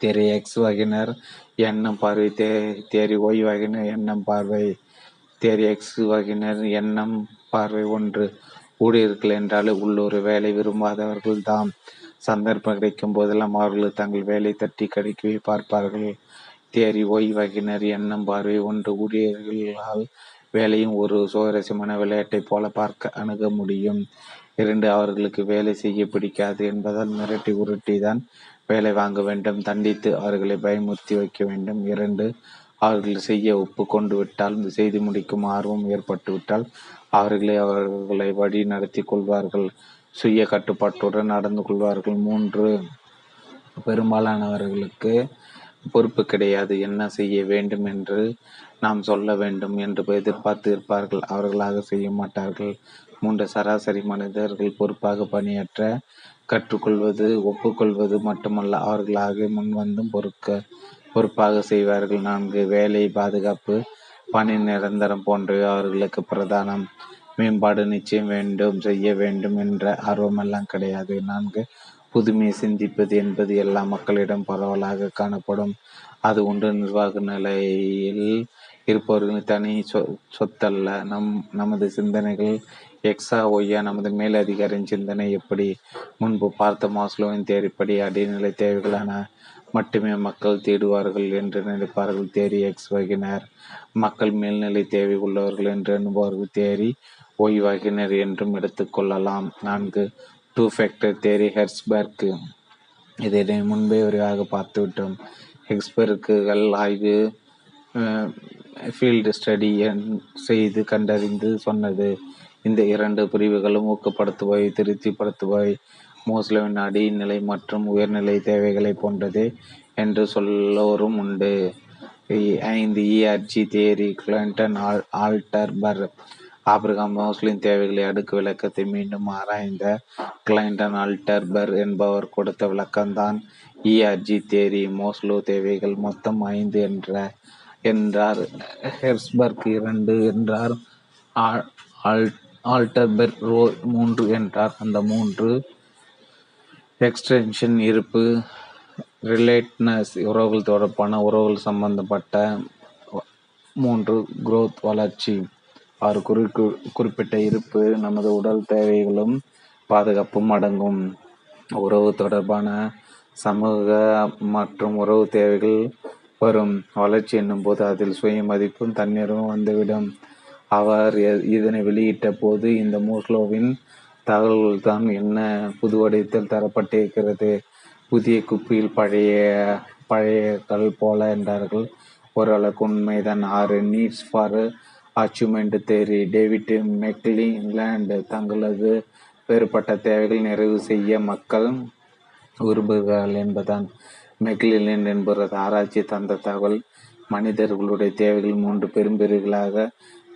தேரி எக்ஸ் வகையினர் எண்ணம் பார்வை. தே தேரி ஒய் வகையினர் எண்ணம் பார்வை. தேரி எக்ஸ் வகையினர் எண்ணம் பார்வை ஒன்று. ஊழியர்கள் என்றாலே உள்ளூர் வேலை விரும்பாதவர்கள் தாம். சந்தர்ப்பம் கிடைக்கும் போதெல்லாம் அவர்கள் தங்கள் வேலை தட்டி கிடைக்கவே பார்ப்பார்கள். தேரி ஓய்வகினர் எண்ணம் பார்வை ஒன்று ஊழியர்களால் வேலையும் ஒரு சுவாரஸ்யமான விளையாட்டை போல பார்க்க அணுக முடியும். இரண்டு அவர்களுக்கு வேலை செய்ய பிடிக்காது என்பதால் மிரட்டி உருட்டி தான் வேலை வாங்க வேண்டும். தண்டித்து அவர்களை பயமுறுத்தி வைக்க வேண்டும். இரண்டு அவர்கள் செய்ய ஒப்பு கொண்டு விட்டால் செய்து முடிக்கும் ஆர்வம் ஏற்பட்டுவிட்டால் அவர்களே அவர்களை வழி நடத்தி கொள்வார்கள் சுய கட்டுப்பாட்டுடன் நடந்து கொள்வார்கள். மூன்று பெரும்பாலானவர்களுக்கு பொறுப்பு கிடையாது. என்ன செய்ய வேண்டும் என்று நாம் சொல்ல வேண்டும் என்று எதிர்பார்த்து இருப்பார்கள். அவர்களாக செய்ய மாட்டார்கள். மூன்று சராசரி மனிதர்கள் பொறுப்பாக பணியாற்ற கற்றுக்கொள்வது ஒப்புக்கொள்வது மட்டுமல்ல அவர்களாக முன்வந்தும் பொறுக்க பொறுப்பாக செய்வார்கள். நான்கு வேலை பாதுகாப்பு பணி நிரந்தரம் போன்றவை அவர்களுக்கு பிரதானம். மேம்பாடு நிச்சயம் வேண்டும் செய்ய வேண்டும் என்ற ஆர்வமெல்லாம் கிடையாது. நான்கு புதுமையை சிந்திப்பது என்பது எல்லா மக்களிடம் பரவலாக காணப்படும். அது ஒன்று நிர்வாக நிலையில் இருப்பவர்களின் தனி சொ சொத்தல்ல. நம் நமது சிந்தனைகள் எக்ஸா ஒய்யா நமது மேலதிகாரியின் சிந்தனை எப்படி? முன்பு பார்த்த மாஸ்லோவின் தேரிப்படி அடிநிலை தேவைகளான மட்டுமே மக்கள் தேடுவார்கள் என்று நினைப்பார்கள். தேரி எக்ஸ் வகையினர் மக்கள் மேல்நிலை தேவை உள்ளவர்கள் என்று எண்ணுபவர்கள் தேரி ஒய் வகையினர் என்றும் எடுத்துக்கொள்ளலாம் நான்கு டூ ஃபேக்டர் தேரி ஹெர்ஸ்பர்க் இதனை முன்பே விரிவாக பார்த்துவிட்டோம். எக்ஸ்பர்க்குகள் ஆய்வு ஃபீல்டு ஸ்டடி செய்து கண்டறிந்து சொன்னது. இந்த இரண்டு பிரிவுகளும் ஊக்கப்படுத்துபவை திருப்திப்படுத்துபவை. மோஸ்லோவின் அடிநிலை மற்றும் உயர்நிலை தேவைகளை போன்றது என்று சொல்லோரும் உண்டு. ஐந்து இஆர்ஜி தேரி கிளின்டன் ஆல் ஆல்டர்பர் ஆபிரகாம் மோஸ்லின் தேவைகளை அடுக்கு விளக்கத்தை மீண்டும் ஆராய்ந்த கிளைண்டன் ஆல்டர்பர் என்பவர் கொடுத்த விளக்கம்தான் இஆர்ஜி தேரி மோஸ்லோ தேவைகள் மொத்தம் ஐந்து என்ற என்றார். ஹெர்ஸ்பர்க் இரண்டு என்றார். ஆல்டர்பெர் ரோ மூன்று என்றார். அந்த மூன்று எக்ஸ்டென்ஷன் இருப்பு ரிலேட்னஸ் உறவுகள் தொடர்பான உறவுகள் சம்பந்தப்பட்ட மூன்று குரோத் வளர்ச்சி. ஆறு குறிக்கு குறிப்பிட்ட இருப்பு நமது உடல் தேவைகளும் பாதுகாப்பும் அடங்கும். உறவு தொடர்பான சமூக மற்றும் உறவு தேவைகள் வரும். வளர்ச்சி என்னும்போது அதில் சுய மதிப்பும் தண்ணீரும் வந்துவிடும். அவர் இதனை வெளியிட்ட போது இந்த மூஸ்லோவின் தகவல்கள் தான் என்ன புது வடிவத்தில் தரப்பட்டிருக்கிறது. புதிய குப்பியில் பழைய பழைய கல் போல என்றார்கள். ஓரளவுக்கு உண்மைதான். ஆறு needs for achievement theory David McClelland தங்களது வேறுபட்ட தேவைகள் நிறைவு செய்ய மக்கள் விரும்புகிறார்கள் என்பதான் மெக்லின் என்பது ஆராய்ச்சி தந்த தகவல். மனிதர்களுடைய தேவைகள் மூன்று பெரும்பிரிவுகளாக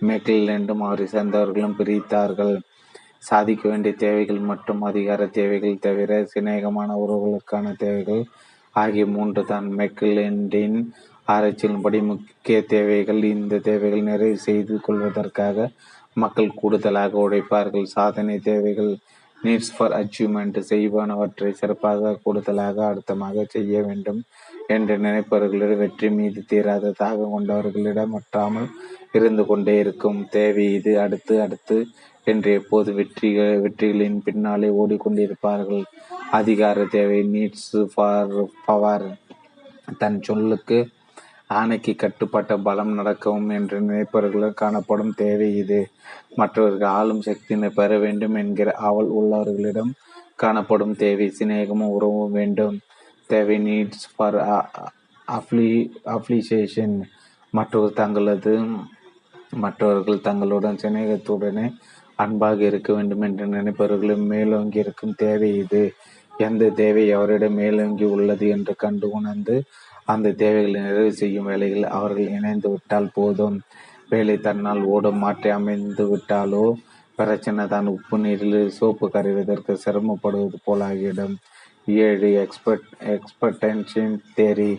மெக்லிண்டும் அவரை சேர்ந்தவர்களும் பிரித்தார்கள். சாதிக்க வேண்டிய தேவைகள் மற்றும் அதிகார தேவைகள் தவிர சிநேகமான உறவுகளுக்கான தேவைகள் ஆகிய மூன்று தான். மெக்லிண்டின் ஆராய்ச்சியின்படி முக்கிய தேவைகள் இந்த தேவைகள் நிறைவு செய்து கொள்வதற்காக மக்கள் கூடுதலாக உழைப்பார்கள். சாதனை தேவைகள் நீட்ஸ் ஃபார் அச்சீவ்மெண்ட் செய்வானவற்றை சிறப்பாக கூடுதலாக அழுத்தமாக செய்ய வேண்டும் என்று நினைப்பவர்களிடம் வெற்றி மீது தீராத தாகம் கொண்டவர்களிடம் மற்றாமல் இருந்து கொண்டே இருக்கும். தேவை இது அடுத்து அடுத்து என்று எப்போது வெற்றிகள் வெற்றிகளின் பின்னாலே ஓடிக்கொண்டிருப்பார்கள். அதிகார தேவை நீட்ஸ் ஃபார் பவர் தன் சொல்லுக்கு ஆணைக்கு கட்டுப்பட்ட பலம் நடக்கவும் என்று நினைப்பவர்கள் காணப்படும் தேவை இது. மற்றவர்கள் ஆளும் சக்தியினை பெற வேண்டும் என்கிற அவள் உள்ளவர்களிடம் காணப்படும் தேவை. சிநேகமும் உறவும் வேண்டும். தேவை நீட்ஸ் ஃபார் அப்ளி அப்ளிசேஷன் மற்றவர் தங்களது மற்றவர்கள் தங்களுடன் சிநேகத்துடனே அன்பாக இருக்க வேண்டும் என்று நினைப்பவர்களும் மேலோங்கி இருக்கும் தேவை இது. எந்த தேவை அவரிடம் மேலோங்கி உள்ளது என்று கண்டு உணர்ந்து அந்த தேவைகளை நிறைவு செய்யும் வேலைகள் அவர்கள் இணைந்து விட்டால் போதும். வேலை தன்னால் ஓடும் மாற்றி அமைந்து விட்டாலோ பிரச்சனை தான். உப்பு நீரில் சோப்பு கரைவதற்கு சிரமப்படுவது போலாகிவிடும் ஏழு எக்ஸ்பர்ட் எக்ஸ்பர்டன்ஷின் தேரி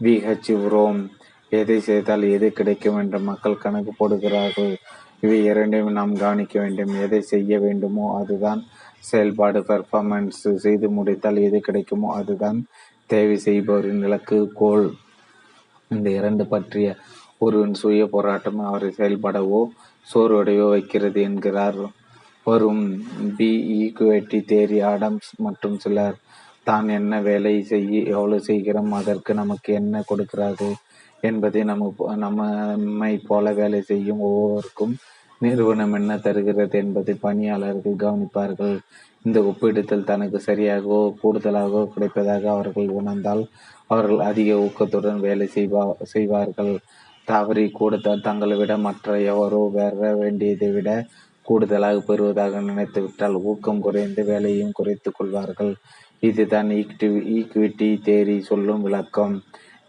விஹெச் ரோம் எதை செய்தால் எது கிடைக்கும் என்று மக்கள் கணக்கு போடுகிறார்கள். இவை இரண்டையும் நாம் கவனிக்க வேண்டும். எதை செய்ய வேண்டுமோ அதுதான். செயல்பாடு பெர்ஃபார்மன்ஸ் செய்து முடித்தால் எது கிடைக்குமோ அதுதான். தேவை செய்பவரின் இலக்கு கோல் இந்த இரண்டு பற்றிய ஒருவன் சுய போராட்டம் அவரை செயல்படவோ சோர்வடையவோ வைக்கிறது என்கிறார். வரும் பி ஈக்குவேட்டி தேரி ஆடம்ஸ் மற்றும் சிலர் தான் என்ன வேலை செய்ய எவ்வளவு செய்கிறோம் அதற்கு நமக்கு என்ன கொடுக்கிறது என்பதை நம்ம நம்மை போல வேலை செய்யும் ஒவ்வொருவருக்கும் நிறுவனம் என்ன தருகிறது என்பதை பணியாளர்கள் கவனிப்பார்கள். இந்த ஒப்பிடுதல் தனக்கு சரியாகவோ கூடுதலாகவோ கிடைப்பதாக அவர்கள் உணர்ந்தால் அவர்கள் அதிக ஊக்கத்துடன் வேலை செய்வா செய்வார்கள். தவறி கூடுதல் தங்களை விட மற்ற எவரோ வேற வேண்டியதை விட கூடுதலாக பெறுவதாக நினைத்துவிட்டால் ஊக்கம் குறைந்து வேலையும் குறைத்து கொள்வார்கள். இதுதான் ஈக்விட்டி தேரி சொல்லும் விளக்கம்.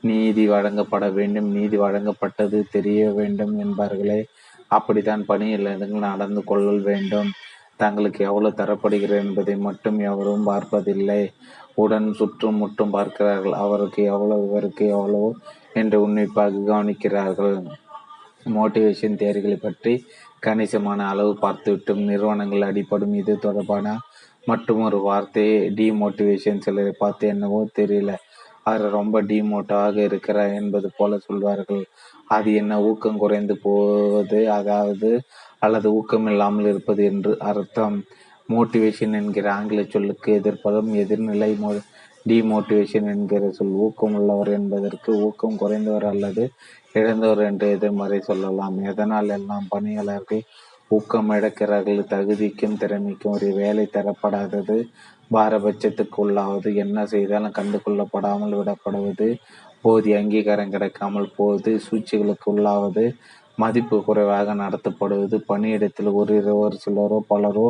நீதி வழங்கப்பட வேண்டும் நீதி வழங்கப்பட்டது தெரிய வேண்டும் என்பார்களே. அப்படித்தான் பணியில் நடந்து கொள்ளல் வேண்டும். தங்களுக்கு எவ்வளவு தரப்படுகிறது என்பதை மட்டும் எவரும் பார்ப்பதில்லை. உடன் சுற்றும் முற்றும் பார்க்கிறார்கள். அவருக்கு எவ்வளவு இவருக்கு எவ்வளவு என்று உன்னிப்பாக கவனிக்கிறார்கள். மோட்டிவேஷன் தேர்களை பற்றி கணிசமான அளவு பார்த்துவிட்டும். நிறுவனங்கள் அடிப்படும் இது தொடர்பான மற்றும் ஒரு வார்த்தையை டிமோட்டிவேஷன் சிலரை பார்த்து என்னவோ தெரியல. அவர் ரொம்ப டிமோட்டாக இருக்கிறார் என்பது போல சொல்வார்கள். அது என்ன ஊக்கம் குறைந்து போவது அதாவது அல்லது ஊக்கம் இல்லாமல் இருப்பது என்று அர்த்தம். மோட்டிவேஷன் என்கிற ஆங்கில சொல்லுக்கு எதிர்ப்பதும் எதிர்நிலை மோ டிமோட்டிவேஷன் என்கிற சொல் ஊக்கம் உள்ளவர் என்பதற்கு ஊக்கம் குறைந்தவர் அல்லது இழந்தவர் என்று எதிர்மறை சொல்லலாம். எதனால் எல்லாம் பணியாளர்கள் ஊக்கம் இழக்கிறார்கள் தகுதிக்கும் திறமைக்கும் ஒரு வேலை தரப்படாதது. பாரபட்சத்துக்கு உள்ளாவது என்ன செய்தாலும் கண்டுகொள்ளப்படாமல் விடப்படுவது போதிய அங்கீகாரம் கிடைக்காமல் போவது சூழ்ச்சிகளுக்கு உள்ளாவது மதிப்பு குறைவாக நடத்தப்படுவது பணியிடத்தில் ஒரு ஒரு சிலரோ பலரோ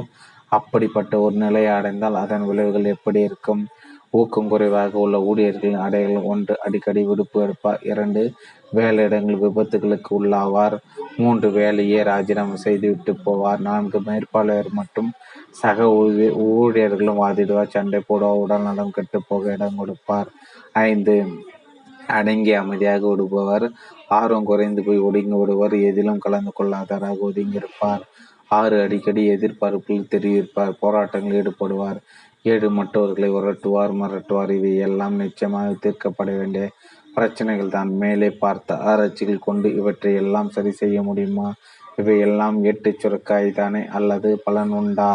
அப்படிப்பட்ட ஒரு நிலையை அடைந்தால் அதன் விளைவுகள் எப்படி இருக்கும்? ஊக்கம் குறைவாக உள்ள ஊழியர்களின் அடைகள் ஒன்று அடிக்கடி விடுப்பு எடுப்பார். இரண்டு வேலையிடங்கள் விபத்துகளுக்கு உள்ளாவார். மூன்று வேலையை ராஜினாமா செய்துவிட்டு போவார். நான்கு மேற்பாளையர் மற்றும் சக ஊழியர்களும் வாதிடுவார். சண்டை போடுவார். உடல் நலம் கெட்டு போக இடம் கொடுப்பார். ஐந்து அடங்கி அமைதியாக விடுபவர் ஆர்வம் குறைந்து போய் ஒடுங்கி விடுவார் எதிலும் கலந்து கொள்ளாதவராக ஒதுங்கியிருப்பார். ஆறு அடிக்கடி எதிர்பார்ப்பில் தெரிவிப்பார் போராட்டங்களில் ஈடுபடுவார். ஏழு மற்றவர்களை உரட்டுவார் மிரட்டுவார். இவை எல்லாம் நிச்சயமாக தீர்க்கப்பட வேண்டிய பிரச்சனைகள் தான் மேலே பார்த்த ஆராய்ச்சிகள் கொண்டு இவற்றை எல்லாம் சரி செய்ய முடியுமா? இவை எல்லாம் எட்டு சுரக்காய் தானே அல்லது பலன் உண்டா?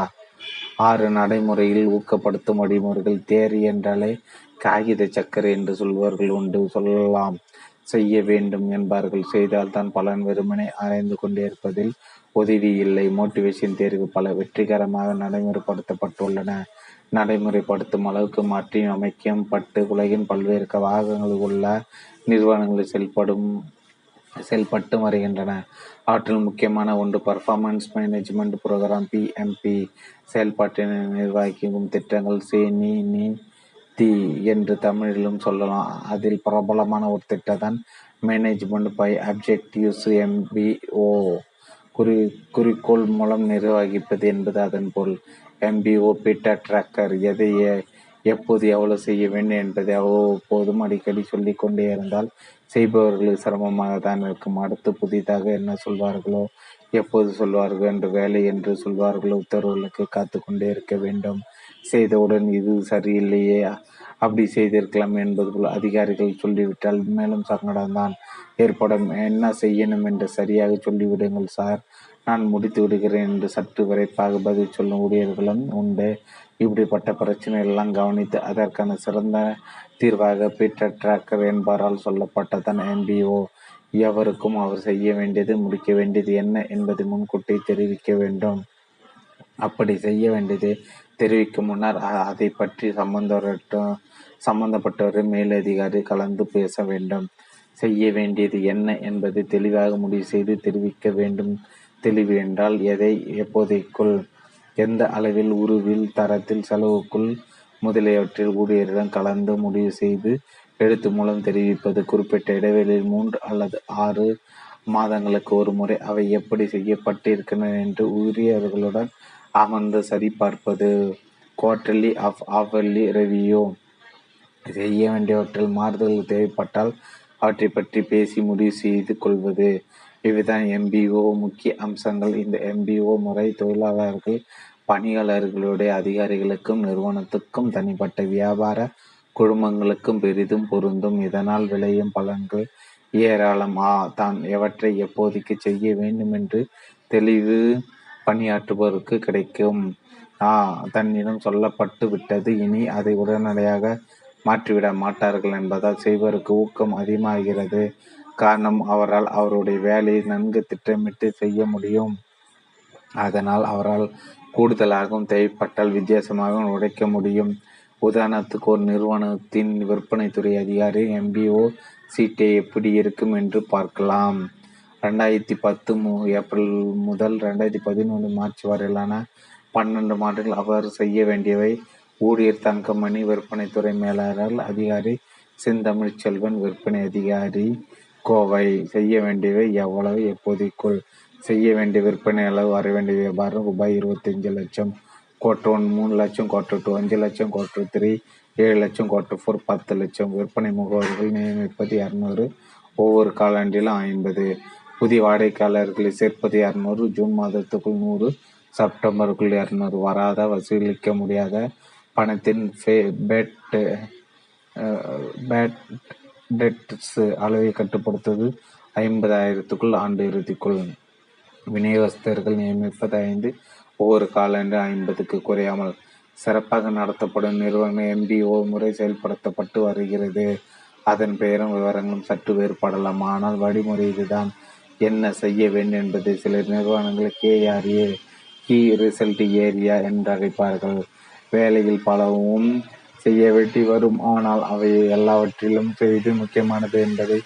ஆறு நடைமுறையில் ஊக்கப்படுத்தும் வழிமுறைகள் தேரி என்றாலே காகித சக்கரை என்று சொல்வார்கள் உண்டு. சொல்லலாம். செய்ய வேண்டும் என்பார்கள். செய்தால் தான் பலன் வெறுமனை ஆராய்ந்து கொண்டே இருப்பதில் உதவி இல்லை. மோட்டிவேஷன் தேர்வு பல வெற்றிகரமாக நடைமுறைப்படுத்தப்பட்டுள்ளன. நடைமுறைப்படுத்தும் அளவுக்கு மாற்றி அமைக்கப்பட்டு உலகின் பல்வேறு பாகங்களில் உள்ள நிறுவனங்களில் செயல்படும் செயல்பட்டு வருகின்றன. அவற்றில் முக்கியமான ஒன்று பர்ஃபார்மன்ஸ் மேனேஜ்மெண்ட் புரோகிராம் பிஎம்பி செயல்பாட்டினை நிர்வகிக்கும் திட்டங்கள் சே நீ நீ தி என்று தமிழிலும் சொல்லலாம். அதில் பிரபலமான ஒரு திட்டம் தான் மேனேஜ்மெண்ட் பை அப்ஜெக்டிவ்ஸ் எம்பிஓ குறி குறிக்கோள் மூலம் நிர்வகிப்பது என்பது அதன் பொருள். எம்பிஓ பீட்டர் ட்ரக்கர் எதை எப்போது எவ்வளவு செய்ய வேண்டும் என்பதை அவ்வப்போதும் அடிக்கடி சொல்லி கொண்டே இருந்தால் செய்பவர்களுக்கு சிரமமாக தான் இருக்கும். அடுத்து புதிதாக என்ன சொல்வார்களோ எப்போது சொல்வார்கள் என்று வேலை என்று சொல்வார்களோ உத்தரவுகளுக்கு காத்து கொண்டே இருக்க வேண்டும். செய்தவுடன் இது சரியில்லையே அப்படி செய்திருக்கலாம் என்பது போல் அதிகாரிகள் சொல்லிவிட்டால் மேலும் சங்கடம்தான். ஏற்படும். என்ன செய்யணும் என்று சரியாக சொல்லிவிடுங்கள் சார். நான் முடித்து விடுகிறேன் என்று சற்று விரைப்பாக பதில் சொல்லும் ஊழியர்களும் உண்டு. இப்படிப்பட்ட பிரச்சனை எல்லாம் கவனித்து அதற்கான சிறந்த தீர்வாக பீட்டர் டிராக்கர் என்பவரால் சொல்லப்பட்டதன் எம்பிஓ எவருக்கும் அவர் செய்ய வேண்டியது முடிக்க வேண்டியது என்ன என்பதை முன்கூட்டி தெரிவிக்க வேண்டும். அப்படி செய்ய வேண்டியது தெரிவிக்கும் முன்னர் அதை பற்றி சம்பந்தப்பட்ட சம்பந்தப்பட்டவர் மேலதிகாரி கலந்து பேச வேண்டும். செய்ய வேண்டியது என்ன என்பதை தெளிவாக முடிவு செய்து தெரிவிக்க வேண்டும். தெளிவு என்றால் எதை எப்போதைக்குள்? எந்த அளவில் உருவில் தரத்தில் செலவுக்குள் முதலியவற்றில் ஊழியரிடம் கலந்து முடிவு செய்து எழுத்து மூலம் தெரிவிப்பது குறிப்பிட்ட இடைவெளியில் மூன்று அல்லது ஆறு மாதங்களுக்கு ஒரு முறை அவை எப்படி செய்யப்பட்டிருக்கின்றன என்று ஊழியர்களுடன் அமர்ந்து சரிபார்ப்பது. Quarterly half half yearly review. செய்ய வேண்டியவற்றில் மாறுதல்கள் தேவைப்பட்டால் அவற்றை பற்றி பேசி முடிவு செய்து கொள்வது. இவைதான் எம்பிஓ முக்கிய அம்சங்கள். இந்த எம்பிஓ முறை தொழிலாளர்கள் பணியாளர்களுடைய அதிகாரிகளுக்கும் நிறுவனத்துக்கும் தனிப்பட்ட வியாபார குழுமங்களுக்கும் பெரிதும் பொருந்தும். இதனால் விளையும் பலன்கள் ஏராளம் ஆ தான். எவற்றை எப்போதைக்கு செய்ய வேண்டும் என்று தெளிவு பணியாற்றுபவருக்கு கிடைக்கும். ஆ தன்னிடம் சொல்லப்பட்டு விட்டது. இனி அதை உடனடியாக மாற்றிவிட மாட்டார்கள் என்பதால் செய்வதற்கு ஊக்கம் அதிகமாகிறது. காரணம் அவரால் அவருடைய வேலையை நன்கு திட்டமிட்டு செய்ய முடியும். அதனால் அவரால் கூடுதலாகவும் தேவைப்பட்டால் வித்தியாசமாகவும் உடைக்க முடியும். உதாரணத்துக்கு ஒரு நிறுவனத்தின் விற்பனைத்துறை அதிகாரி எம்பிஓ சீட்டை எப்படி இருக்கும் என்று பார்க்கலாம். ரெண்டாயிரத்தி பத்து மு ஏப்ரல் முதல் ரெண்டாயிரத்தி பதினொன்று மார்ச் வரையிலான பன்னெண்டு மாதங்கள் அவர் செய்ய வேண்டியவை. ஊழியர் தங்கமணி விற்பனைத்துறை மேலாளர் அதிகாரி செந்தமிழ்ச்செல்வன் விற்பனை அதிகாரி. கோவை செய்ய வேண்டியவை எவ்வளவு? எப்போதைக்குள் செய்ய வேண்டிய விற்பனை அளவு வர வேண்டிய வியாபாரம் ரூபாய் இருபத்தஞ்சு லட்சம். கோட்டர் ஒன் மூணு லட்சம் கோட்டர் டூ அஞ்சு லட்சம் கோட்டர் த்ரீ ஏழு லட்சம் கோட்டர் ஃபோர் பத்து லட்சம். விற்பனை முகவர்கள் நியமிப்பது இரநூறு ஒவ்வொரு காலாண்டிலும் ஐம்பது. புதிய வாடிக்கையாளர்களை சேர்ப்பது இரநூறு ஜூன் மாதத்துக்குள் நூறு செப்டம்பருக்குள் இரநூறு. வராத வசூலிக்க முடியாத பணத்தின் பேட் பேட் டெட்ஸ் அளவை கட்டுப்படுத்துவது ஐம்பதாயிரத்துக்குள் ஆண்டு இறுதிக்குள். விநியோகஸ்தர்கள் நியமிப்பது ஐந்து ஒவ்வொரு காலாண்டு ஐம்பதுக்கு குறையாமல். சிறப்பாக நடத்தப்படும் நிறுவனம் எம்பிஓ முறை செயல்படுத்தப்பட்டு வருகிறது. அதன் பெயரும் விவரங்களும் சற்று வேறுபடலாம். ஆனால் வழிமுறை இதுதான். என்ன செய்ய வேண்டும் என்பதை சில நிறுவனங்கள் கேஆர்ஏ கீ ரிசல்ட் ஏரியா என்று அழைப்பார்கள். வேலையில் பலவும் செய்ய வேண்டி வரும். ஆனால் அவை எல்லாவற்றிலும் செய்து முக்கியமானது என்பதை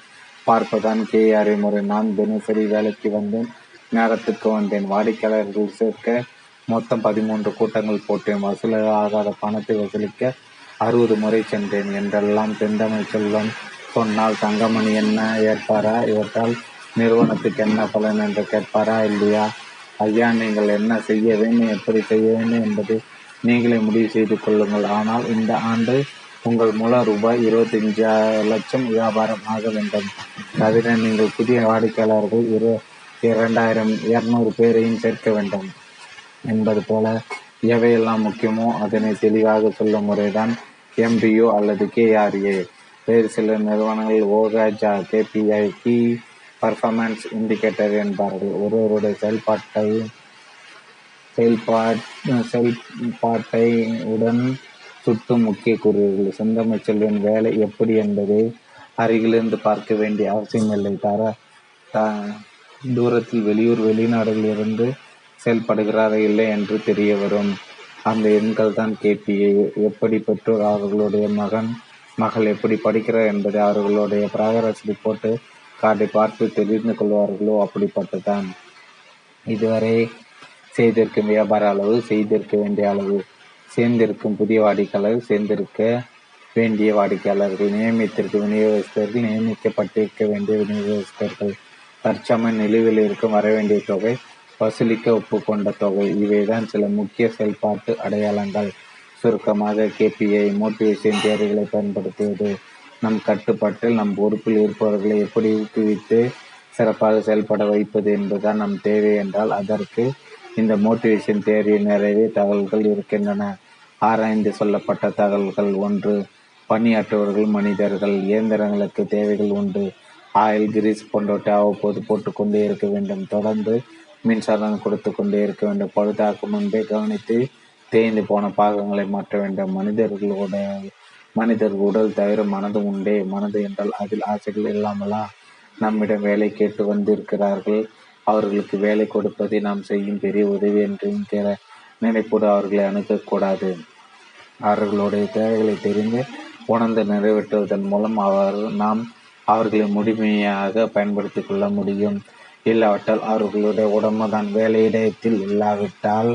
பார்ப்பதான் கே முறை நான் தினசரி வேலைக்கு வந்தேன் நேரத்துக்கு வந்தேன். வாடிக்கையாளர்கள் சேர்க்க மொத்தம் பதிமூன்று கூட்டங்கள் போட்டேன். வசூலாகாத பணத்தை வசூலிக்க அறுபது முறை சென்றேன். என்றெல்லாம் தென்தமிழ் செல்வம் சொன்னால் தங்கமணி என்ன ஏற்பாரா? இவற்றால் நிறுவனத்துக்கு என்ன பலன் என்று கேட்பாரா இல்லையா? ஐயா நீங்கள் என்ன செய்ய வேண்டும்? எப்படி செய்ய வேண்டும் என்பது நீங்களே முடிவு செய்து கொள்ளுங்கள். ஆனால் இந்த ஆண்டு உங்கள் மூல ரூபாய் இருபத்தஞ்சு லட்சம் வியாபாரம் ஆக வேண்டும். தவிர நீங்கள் புதிய வாடிக்கையாளர்கள் இரு இரண்டாயிரம் இரநூறு பேரையும் சேர்க்க வேண்டும் என்பது போல எவையெல்லாம் முக்கியமோ அதனை தெளிவாக சொல்லும் முறைதான் எம்பிஓ அல்லது கேஆர்ஏ வேறு சில நிறுவனங்கள் ஓகாஜா கேபிஐ கி பர்ஃபார்மன்ஸ் இண்டிகேட்டர் என்பார்கள். ஒருவருடைய செயல்பாட்டையும் செயல்பாட் செயல்பாட்டை உடன் சுட்டும் முக்கிய கூறுகள். செந்தமிழ் செல்வன் வேலை எப்படி என்பதை அருகிலிருந்து பார்க்க வேண்டிய அவசியமில்லை தர த தூரத்தில் வெளியூர் வெளிநாடுகளிலிருந்து செயல்படுகிறாரா இல்லை என்று தெரிய வரும். அந்த எண்கள் தான் கேபிஏ எப்படி பெற்றோர் அவர்களுடைய மகன் மகள் எப்படி படிக்கிறார் என்பதை அவர்களுடைய பிராகரஸ் ரிப்போர்ட்டு கார்டை பார்த்து தெரிந்து கொள்வார்களோ அப்படிப்பட்டதான் இதுவரை செய்திருக்கும் வியாபார அளவு செய்திருக்க வேண்டிய அளவு சேர்ந்திருக்கும் புதிய வாடிக்கையாளர் சேர்ந்திருக்க வேண்டிய வாடிக்கையாளர்கள் நியமித்திருக்கும் விநியோகஸ்தர்கள் நியமிக்கப்பட்டிருக்க வேண்டிய விநியோகஸ்தர்கள் தற்சமய நிலுவையில் இருக்கும் வர வேண்டிய தொகை வசூலிக்க ஒப்புக்கொண்ட தொகை இவைதான் சில முக்கிய செயல்பாட்டு அடையாளங்கள். சுருக்கமாக கேபிஐ மோட்டிவேஷன் தேர்வுகளை பயன்படுத்துவது நம் கட்டுப்பாட்டில் நம் பொறுப்பில் இருப்பவர்களை எப்படி ஊக்குவித்து சிறப்பாக செயல்பட வைப்பது என்பதுதான் நம் தேவை என்றால் அதற்கு இந்த மோட்டிவேஷன் தேர்வு நிறைய தகவல்கள் இருக்கின்றன. ஆராய்ந்து சொல்லப்பட்ட தகவல்கள் ஒன்று பணியாற்றுவர்கள் மனிதர்கள் இயந்திரங்களுக்கு தேவைகள் உண்டு. ஆயில் கிரீஸ் போன்றவற்றை அவ்வப்போது போட்டுக்கொண்டே இருக்க வேண்டும். தொடர்ந்து மின்சாரம் கொடுத்து கொண்டே இருக்க வேண்டும். பழுதாக்கும் முன்பே கவனித்து தேய்ந்து போன பாகங்களை மாற்ற வேண்டும். மனிதர்களுடைய மனிதர் உடல் தவிர மனது உண்டே. மனது என்றால் அதில் ஆசைகள் இல்லாமலா? நம்மிடம் வேலை கேட்டு வந்திருக்கிறார்கள். அவர்களுக்கு வேலை கொடுப்பதை நாம் செய்யும் பெரிய உதவி என்கிற நினைப்போடு அவர்களை அணுகக்கூடாது. அவர்களுடைய தேவைகளை தெரிந்து உணர்ந்து நிறைவேற்றுவதன் மூலம் அவர் நாம் அவர்களை முழுமையாக பயன்படுத்திக் கொள்ள முடியும். இல்லாவிட்டால் அவர்களுடைய உடம்பு தான் வேலையிடத்தில் இல்லாவிட்டால்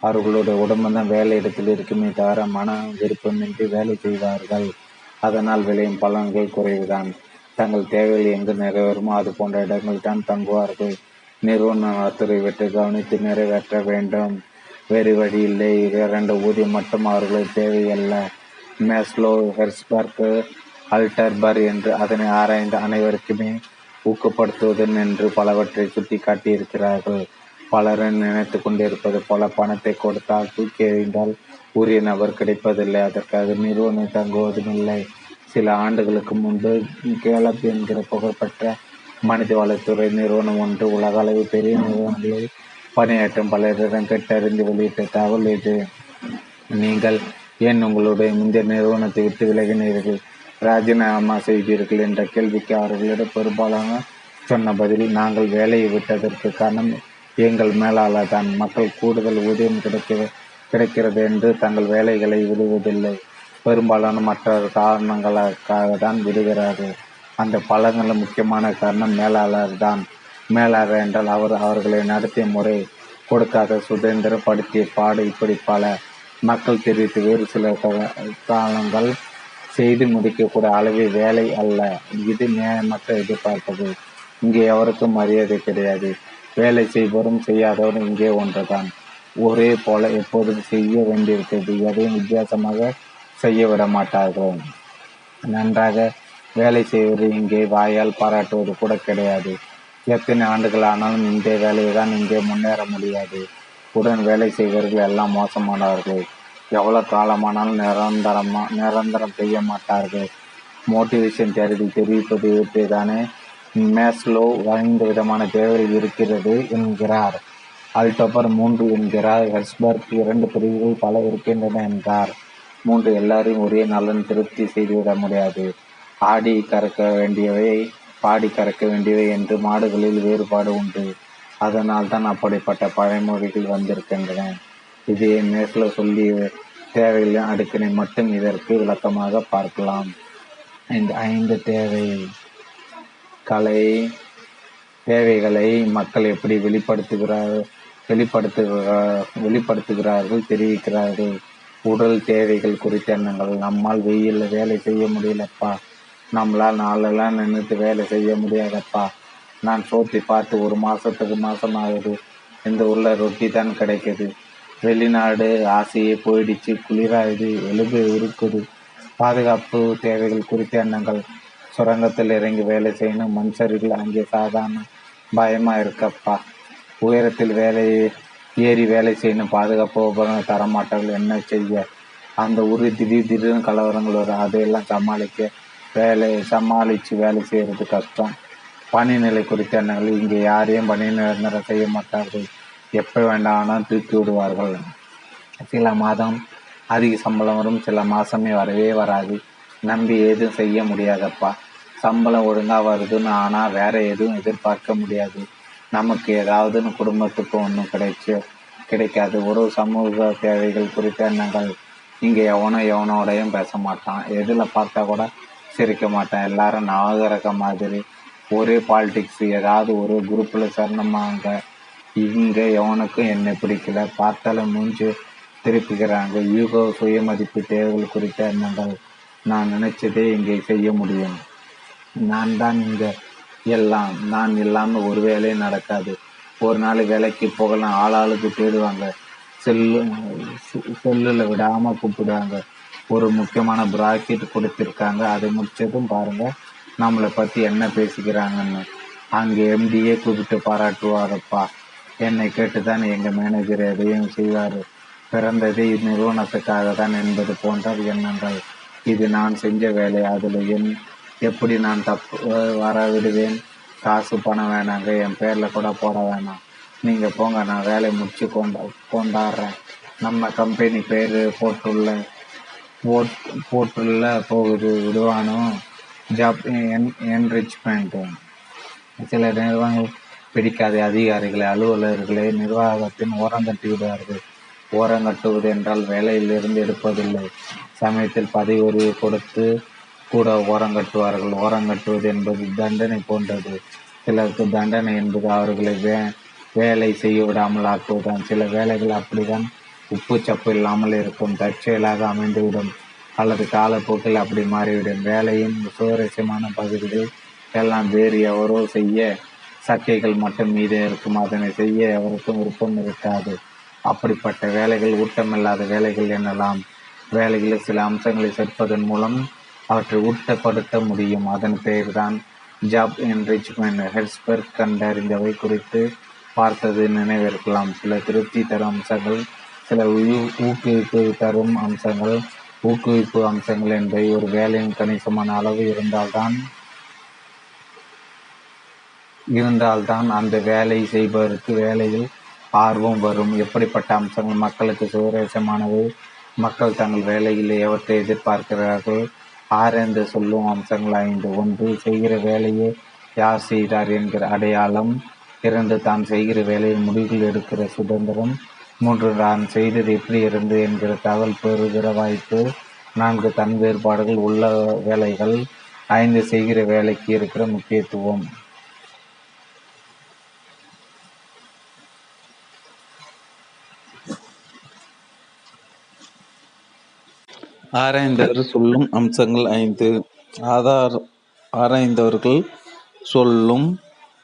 அவர்களுடைய உடம்பு தான் வேலை இடத்தில் இருக்குமே தவிர மன விருப்பமின்றி வேலை செய்வார்கள். அதனால் விளையும் பலன்கள் குறைவுதான். தங்கள் தேவைகள் எங்கு நிறைவேறுமோ அது போன்ற இடங்களில் தான் தங்குவார்கள். நிறுவன நலத்துறை வெற்றி கவனித்து நிறைவேற்ற வேண்டும். வேறு வழி இல்லை. இரண்டு ஊதியம் மட்டும் அவர்களுக்கு தேவையல்ல. மேஸ்லோ ஹெர்ஸ்பர்க் அல்டர்பர் என்று அதனை ஆராய்ந்த அனைவருக்குமே ஊக்கப்படுத்துவதன் என்று பலவற்றை சுட்டி காட்டியிருக்கிறார்கள் பலரும் நினைத்து கொண்டிருப்பது போல பணத்தை கொடுத்தால் தூக்கி எறிந்தால் உரிய நபர் கிடைப்பதில்லை. அதற்காக நிறுவனம் தங்குவதும் இல்லை. சில ஆண்டுகளுக்கு முன்பு கேலப் என்கிற புகழ்பெற்ற மனித வளத்துறை நிறுவனம் ஒன்று உலக அளவு பெரிய நிறுவனங்களில் பணியாற்றும் பலரிடம் கேட்டறிந்து வெளியிட்ட தகவல் இது. நீங்கள் ஏன் உங்களுடைய முந்தைய நிறுவனத்தை விட்டு விலகினீர்கள்? ராஜினாமா செய்தீர்கள் என்ற கேள்விக்கு அவர்களிடம் பெரும்பாலான சொன்ன பதில் நாங்கள் வேலையை விட்டதற்கு காரணம் எங்கள் மேலாளர் தான். மக்கள் கூடுதல் ஊதியம் கிடைக்க கிடைக்கிறது என்று தங்கள் வேலைகளை விடுவதில்லை. பெரும்பாலான மற்ற காரணங்களுக்காக தான் விடுகிறார்கள். அந்த பழங்களில் முக்கியமான காரணம் மேலாளர் தான். மேலாளர் என்றால் அவர் அவர்களை நடத்திய முறை கொடுக்காத சுதந்திரப்படுத்திய பாடு இப்படி பல. மக்கள் தெரிவித்து வேறு சில காலங்கள் செய்து முடிக்கக்கூடிய அளவில் வேலை அல்ல. இது நியாயமற்ற எதிர்பார்ப்பது இங்கே எவருக்கும் மரியாதை கிடையாது. வேலை செய்பவரும் செய்யாதவரும் இங்கே ஒன்றுதான். ஒரே போல எப்போதும் செய்ய வேண்டியிருக்கிறது. எதையும் வித்தியாசமாக செய்ய விட மாட்டார்கள் நன்றாக வேலை செய்வது இங்கே வாயால் பாராட்டுவது கூட கிடையாது. எத்தனை ஆண்டுகள் ஆனாலும் இந்த வேலையை தான் இங்கே முன்னேற முடியாது. உடன் வேலை செய்வர்கள் எல்லாம் மோசமானவர்கள். எவ்வளவு காலமானாலும் நிரந்தரமா நிரந்தரம் செய்ய மாட்டார்கள். மோட்டிவேஷன் தேர்தல் தெரிவிப்பது இவற்றை தானே மேஸ்லோ ஐந்து விதமான தேவைகள் இருக்கிறது என்கிறார். அல்டோபர் மூன்று என்கிறார். ஹெஸ்பர்க் இரண்டு பிரிவுகள் பல இருக்கின்றன என்றார். மூன்று எல்லாரையும் ஒரே நலன் திருப்தி செய்துவிட முடியாது. ஆடி கறக்க வேண்டியவை பாடி கறக்க வேண்டியவை என்று மாடுகளில் வேறுபாடு உண்டு. அதனால் தான் அப்படிப்பட்ட பழமொழிகள் வந்திருக்கின்றன. இதையே நேரத்தில் சொல்லி தேவைகளின் அடுக்கினை மட்டும் இதற்கு விளக்கமாக பார்க்கலாம். இந்த ஐந்து தேவை. கலை தேவைகளை மக்கள் எப்படி வெளிப்படுத்துகிறார் வெளிப்படுத்துகிறார் வெளிப்படுத்துகிறார்கள் தெரிவிக்கிறார்கள். உடல் தேவைகள் குறித்த எண்ணங்கள். நம்மால் வெயிலில் வேலை செய்ய முடியலப்பா. நம்மளால் நாளெல்லாம் நின்றுட்டு வேலை செய்ய முடியாதப்பா. நான் சோத்தி பார்த்து ஒரு மாதத்துக்கு மாதம் ஆகுது இந்த ஊரில் ரொட்டி தான் கிடைக்குது. வெளிநாடு ஆசையே போயிடுச்சு. குளிராயுது எலும்பு இருக்குது பாதுகாப்பு தேவைகள் குறித்த எண்ணங்கள். சுரங்கத்தில் இறங்கி வேலை செய்யணும். மண் அங்கே சாதாரண பயமாக இருக்கப்பா. உயரத்தில் வேலை ஏறி வேலை செய்யணும் பாதுகாப்பு உபகரணம் தரமாட்டார்கள் என்ன செய்ய? அந்த ஊரில் திடீர் திடீர்னு கலவரங்கள் வரும். அதையெல்லாம் சமாளிக்க வேலை சமாளித்து வேலை செய்கிறது கஷ்டம். பணிநிலை குறித்த எண்ணங்கள் இங்கே யாரையும் பணி நிரந்தரம் செய்ய மாட்டார்கள். எப்போ வேண்டாம்னா தூக்கி விடுவார்கள். சில மாதம் அதிக சம்பளம் வரும். சில மாதமே வரவே வராது. நம்பி எதுவும் செய்ய முடியாதப்பா. சம்பளம் ஒழுங்காக வருதுன்னு ஆனால் வேற எதுவும் எதிர்பார்க்க முடியாது. நமக்கு ஏதாவதுன்னு குடும்பத்துக்கு ஒன்றும் கிடைச்சு கிடைக்காது. ஒரு சமூக தேவைகள் குறித்த எண்ணங்கள். இங்கே எவனோ எவனோடையும் பேச மாட்டான். எதில் பார்த்தா கூட சிரிக்க மாட்டான். எல்லாரும் நாகரக மாதிரி ஒரே பாலிடிக்ஸ் ஏதாவது ஒரு குரூப்பில் சரணமாங்க. இங்கே எவனுக்கும் என்னை பிடிக்கல. பார்த்தாலும் மூஞ்சி திருப்பிக்கிறாங்க. யூகோ சுயமதிப்பு தேவைகள் குறித்த எண்ணங்கள். நான் நினைச்சதே இங்கே செய்ய முடியும். நான் தான் இங்கே எல்லாம் நான் இல்லாமல் ஒரு வேலையும் நடக்காது. ஒரு நாள் வேலைக்கு போகலாம் ஆளாளுக்கு தேடுவாங்க. செல்லு செல்லில் விடாமல் கூப்பிடுவாங்க. ஒரு முக்கியமான ப்ராக்கெட் கொடுத்துருக்காங்க அதை முடிச்சதும் பாருங்கள் நம்மளை பற்றி என்ன பேசிக்கிறாங்கன்னு. அங்கே எம்டியே கூப்பிட்டு பாராட்டுவாரப்பா என்னை கேட்டு தான் எங்கள் மேனேஜர் எதையும் செய்வார். பிறந்ததே இந்நிறுவனத்துக்காக தான் என்பது போன்ற எண்ணங்கள் இது நான் செஞ்ச வேலை அதில் என் எப்படி நான் தப்பு வர விடுவேன் காசு பணம் வேணாங்க என் பேரில் கூட போட வேணாம். நீங்கள் போங்க நான் வேலையை முடிச்சு கொண்டா கொண்டாடுறேன். நம்ம கம்பெனி பேர் போட்டுள்ள போட் போட்டுள்ள போகுது விடுவானோ? ஜாப் என் என்ரிச்மெண்ட்டு சில நிறுவனங்கள் பிடிக்காத அதிகாரிகளை அலுவலர்களை நிர்வாகத்தின் ஓரங்கட்டி விடுவார்கள் ஓரங்கட்டுவது என்றால் வேலையிலிருந்து எடுப்பதில்லை. சமயத்தில் பதவி உரிவு கொடுத்து கூட ஓரங்கட்டுவார்கள் ஓரங்கட்டுவது என்பது தண்டனை போன்றது. சிலருக்கு தண்டனை என்பது அவர்களை வே வேலை செய்ய விடாமல் ஆக்குவதுதான். சில வேலைகள் அப்படிதான். உப்பு சப்பு இல்லாமல் இருக்கும். தற்செயலாக அமைந்துவிடும். அல்லது காலப்போக்கில் அப்படி மாறிவிடும். வேலையின் சுவாரஸ்யமான பகுதிகள் எல்லாம் வேறு எவரோ செய்ய சக்கைகள் மட்டும் மீதே இருக்கும். அதனை செய்ய எவருக்கும் விருப்பம் இருக்காது. அப்படிப்பட்ட வேலைகள் ஊட்டமில்லாத வேலைகள் எனலாம். வேலைகளில் சில அம்சங்களை சேர்ப்பதன் மூலம் அவற்றை ஊட்டப்படுத்த முடியும். அதன் பெயர்தான் ஜாப் என்ரிச்மெண்ட். ஹெர்ஸ்பர்க் கண்டறிந்தவை குறித்து பார்த்தது நினைவிருக்கலாம். சில திருப்தி தரும் அம்சங்கள் சில ஊக்குவிப்பு தரும் அம்சங்கள் ஊக்குவிப்பு அம்சங்கள் என்பவை ஒரு வேலையின் கணிசமான அளவு இருந்தால்தான் இருந்தால்தான் அந்த வேலை செய்பவருக்கு வேலையில் ஆர்வம் வரும். எப்படிப்பட்ட அம்சங்கள் மக்களுக்கு சுவாரஸ்யமானவை? மக்கள் தங்கள் வேலையில் எவற்றை எதிர்பார்க்கிறார்கள். ஆரென்று சொல்லும் அம்சங்கள் ஐந்து. ஒன்று செய்கிற வேலையை யார் செய்தார் என்கிற அடையாளம். இரண்டு தான் செய்கிற வேலையில் முடிவில் எடுக்கிற சுதந்திரம். மூன்று நான் செய்தது எப்படி இருந்து என்கிற தகவல் பெறுகிற வாய்ப்பு. நான்கு தன் வேறுபாடுகள் உள்ள வேலைகள். ஐந்து செய்கிற வேலைக்கு இருக்கிற முக்கியத்துவம். ஆராய்ந்தவர் சொல்லும் அம்சங்கள் ஐந்து. ஆதார் ஆராய்ந்தவர்கள் சொல்லும்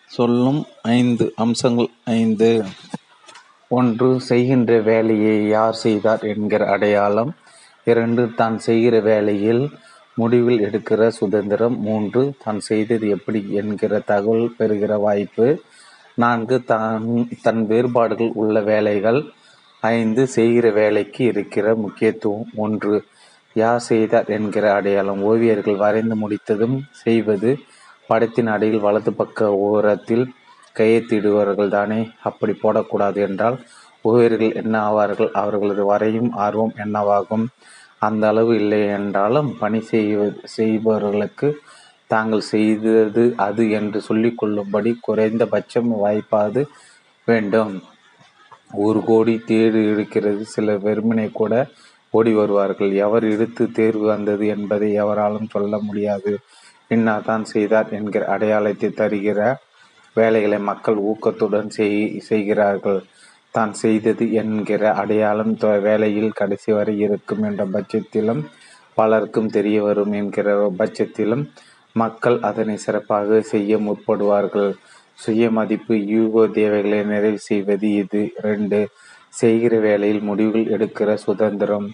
சொல்லும் ஐந்து அம்சங்கள் ஐந்து. ஒன்று செய்கின்ற வேலையை யார் செய்தார் என்கிற அடையாளம். இரண்டு தான் செய்கிற வேலையில் முடிவில் எடுக்கிற சுதந்திரம். மூன்று தான் செய்தது எப்படி என்கிற தகவல் பெறுகிற வாய்ப்பு. நான்கு தான் தன் வேறுபாடுகள் உள்ள வேலைகள். ஐந்து செய்கிற வேலைக்கு இருக்கிற முக்கியத்துவம். ஒன்று யார் செய்தார் என்கிற அடையாளம். ஓவியர்கள் வரைந்து முடித்ததும் செய்வது படத்தின் அடியில் வலது பக்க ஓரத்தில் கையெத்திடுவார்கள் தானே? அப்படி போடக்கூடாது என்றால் ஓவியர்கள் என்ன ஆவார்கள்? அவர்களது வரையும் ஆர்வம் என்னவாகும்? அந்த அளவு இல்லை என்றாலும் பணி செய்வ செய்பவர்களுக்கு தாங்கள் செய்தது அது என்று சொல்லிக்கொள்ளும்படி குறைந்தபட்சம் வாய்ப்பாது வேண்டும். ஒரு கோடி தேடு இருக்கிறது சில வெறுமனை கூட ஓடி வருவார்கள். எவர் எடுத்து தேர்வு வந்தது என்பதை எவராலும் சொல்ல முடியாது. இன்னாதான் செய்தார் என்கிற அடையாளத்தை தருகிற வேலைகளை மக்கள் ஊக்கத்துடன் செய் செய்கிறார்கள். தான் செய்தது என்கிற அடையாளம் வேலையில் கடைசி வரை இருக்கும் என்ற பட்சத்திலும் பலருக்கும் தெரிய வரும் என்கிற பட்சத்திலும் மக்கள் அதனை சிறப்பாக செய்ய முற்படுவார்கள். சுய மதிப்பு யூகோ தேவைகளை நிறைவு செய்வது இது. ரெண்டு செய்கிற வேலையில் முடிவுகள் எடுக்கிற சுதந்திரம்.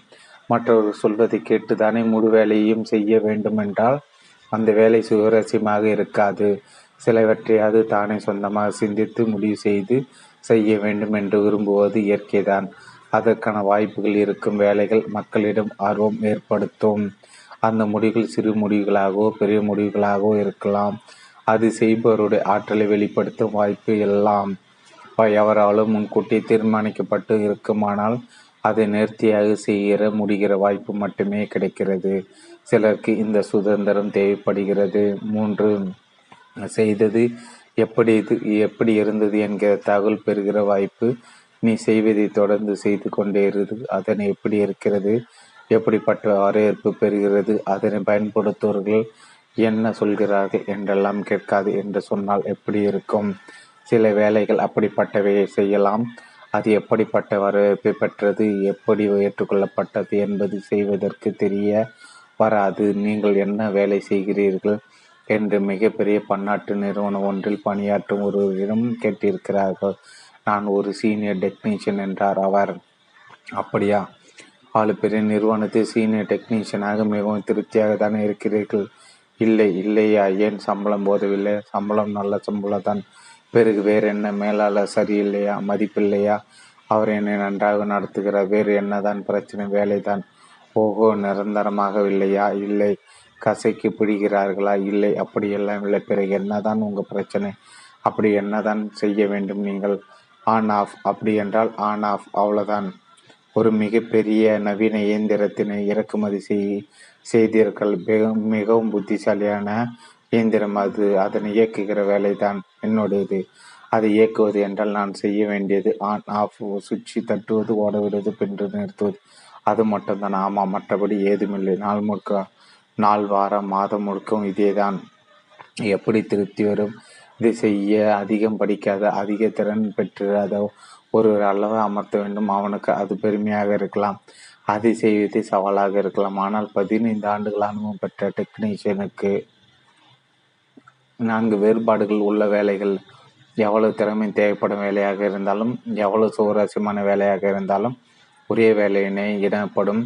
மற்றவர்கள் சொல்வதை கேட்டு தானே முழு வேலையையும் செய்ய வேண்டுமென்றால் அந்த வேலை சுவரசியமாக இருக்காது. சிலவற்றையாவது தானே சொந்தமாக சிந்தித்து முடிவு செய்து செய்ய வேண்டும் என்று விரும்புவது இயற்கைதான். அதற்கான வாய்ப்புகள் இருக்கும் வேலைகள் மக்களிடம் ஆர்வம் ஏற்படுத்தும். அந்த முடிவுகள் சிறு முடிவுகளாகவோ பெரிய முடிவுகளாகவோ இருக்கலாம். அது செய்பவருடைய ஆற்றலை வெளிப்படுத்தும் வாய்ப்பு எல்லாம். எவராலும் முன்கூட்டி தீர்மானிக்கப்பட்டு இருக்குமானால் அதை நேர்த்தியாக செய்கிற முடிகிற வாய்ப்பு மட்டுமே கிடைக்கிறது. சிலருக்கு இந்த சுதந்திரம் தேவைப்படுகிறது. மூன்று செய்தது எப்படி இது எப்படி இருந்தது என்கிற தகவல் பெறுகிற வாய்ப்பு நீ செய்வதை தொடர்ந்து செய்து கொண்டே இரு. அதனை எப்படி இருக்கிறது? எப்படிப்பட்ட வரவேற்பு பெறுகிறது? அதனை பயன்படுத்துவர்கள் என்ன சொல்கிறார்கள் என்றெல்லாம் கேட்காது என்று சொன்னால் எப்படி இருக்கும்? சில வேலைகள் அப்படிப்பட்டவையை செய்யலாம். அது எப்படிப்பட்ட வரவேற்பை பெற்றது எப்படி ஏற்றுக்கொள்ளப்பட்டது என்பது செய்வதற்கு தெரிய வராது. நீங்கள் என்ன வேலை செய்கிறீர்கள் என்று மிகப்பெரிய பன்னாட்டு நிறுவனம் ஒன்றில் பணியாற்றும் ஒருவரிடம் கேட்டிருக்கிறார்கள். நான் ஒரு சீனியர் டெக்னீஷியன் என்றார் அவர். அப்படியா? ஆளு பெரிய நிறுவனத்தில் சீனியர் டெக்னீஷியனாக மிகவும் திருப்தியாக தானே இருக்கிறீர்கள். இல்லை இல்லையா? ஏன் சம்பளம் போதவில்லை? சம்பளம் நல்ல சம்பளம் தான் பிறகு வேறு என்ன மேலாளர் சரியில்லையா மதிப்பில்லையா? அவர் என்னை நன்றாக நடத்துகிறார். வேறு என்னதான் பிரச்சனை வேலைதான். ஓஹோ நிரந்தரமாக இல்லையா இல்லை. கசைக்கு பிடிக்கிறார்களா இல்லை. அப்படியெல்லாம் இல்லை. பிறகு என்னதான் உங்கள் பிரச்சனை? அப்படி என்னதான் செய்ய வேண்டும் நீங்கள்? On off. அப்படி என்றால் ஆன் ஆஃப். அவ்வளோதான் ஒரு மிகப்பெரிய நவீன இயந்திரத்தினை இறக்குமதி செய் செய்தீர்கள். மிகவும் புத்திசாலியான இயந்திரம் அது அதனை இயக்குகிற வேலை தான் என்னுடையது. அதை இயக்குவது என்றால் நான் செய்ய வேண்டியது ஆன் ஆஃப் சுவிட்சு தட்டுவது ஓடவிடுவது பின்று நிறுத்துவது. அது மட்டும்தான். ஆமாம் மற்றபடி ஏதுமில்லை. நாள் முழுக்க நாள் வாரம் மாதம் முழுக்கவும் இதே தான் எப்படி திருப்தி வரும்? இதை செய்ய அதிகம் படிக்காத அதிக திறன் பெற்றிராத ஒருவர் அளவு அமர்த்த வேண்டும்? அவனுக்கு அது பெருமையாக இருக்கலாம். அதை செய்வதே சவாலாக இருக்கலாம். ஆனால் பதினைந்து ஆண்டுகள் அனுபவம் பெற்ற டெக்னீஷியனுக்கு நான்கு வேறுபாடுகள் உள்ள வேலைகள். எவ்வளவு திறமை தேவைப்படும் வேலையாக இருந்தாலும் எவ்வளவு சுவாரஸ்யமான வேலையாக இருந்தாலும் ஒரே வேலையினை எனப்படும்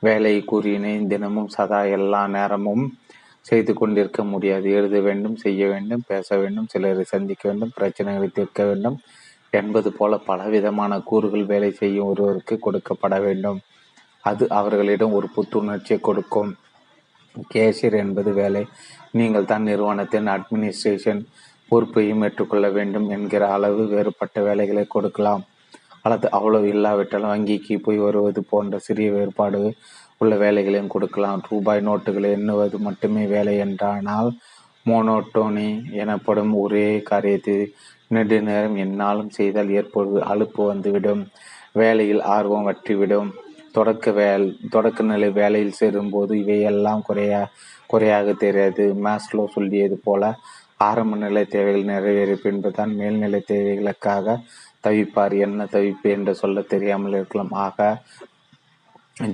வேலை கூறியினை தினமும் சதா எல்லா நேரமும் செய்து கொண்டிருக்க முடியாது. எழுத வேண்டும் செய்ய வேண்டும் பேச வேண்டும் சிலரை சந்திக்க வேண்டும் பிரச்சனைகளை தீர்க்க வேண்டும் என்பது போல பலவிதமான கூறுகள் வேலை செய்யும் ஒருவருக்கு கொடுக்கப்பட வேண்டும். அது அவர்களிடம் ஒரு புத்துணர்ச்சியை கொடுக்கும். கேஷியர் என்பது வேலை. நீங்கள் தான் நிறுவனத்தின் அட்மினிஸ்ட்ரேஷன் பொறுப்பையும் ஏற்றுக்கொள்ள வேண்டும் என்கிற அளவு வேறுபட்ட வேலைகளை கொடுக்கலாம். அல்லது அவ்வளவு இல்லாவிட்டால் வங்கிக்கு போய் வருவது போன்ற சிறிய வேறுபாடு உள்ள வேலைகளையும் கொடுக்கலாம். ரூபாய் நோட்டுகளை எண்ணுவது மட்டுமே வேலை என்றானால் மோனோட்டோனி எனப்படும் ஒரே காரியத்தை நெடுநேரம் என்னாலும் செய்தால் ஏற்படுவது அலுப்பு வந்துவிடும். வேலையில் ஆர்வம் வற்றிவிடும். தொடக்க வேல் தொடக்க நிலை வேலையில் சேரும்போது இவையெல்லாம் குறையா குறையாக தெரியாது. மேஸ்லோ சொல்லியது போல ஆரம்ப நிலை தேவைகள் நிறைவேறிய பின்புதான் மேல்நிலை தேவைகளுக்காக தவிப்பார். என்ன தவிப்பு என்று சொல்ல தெரியாமல் இருக்கலாம். ஆக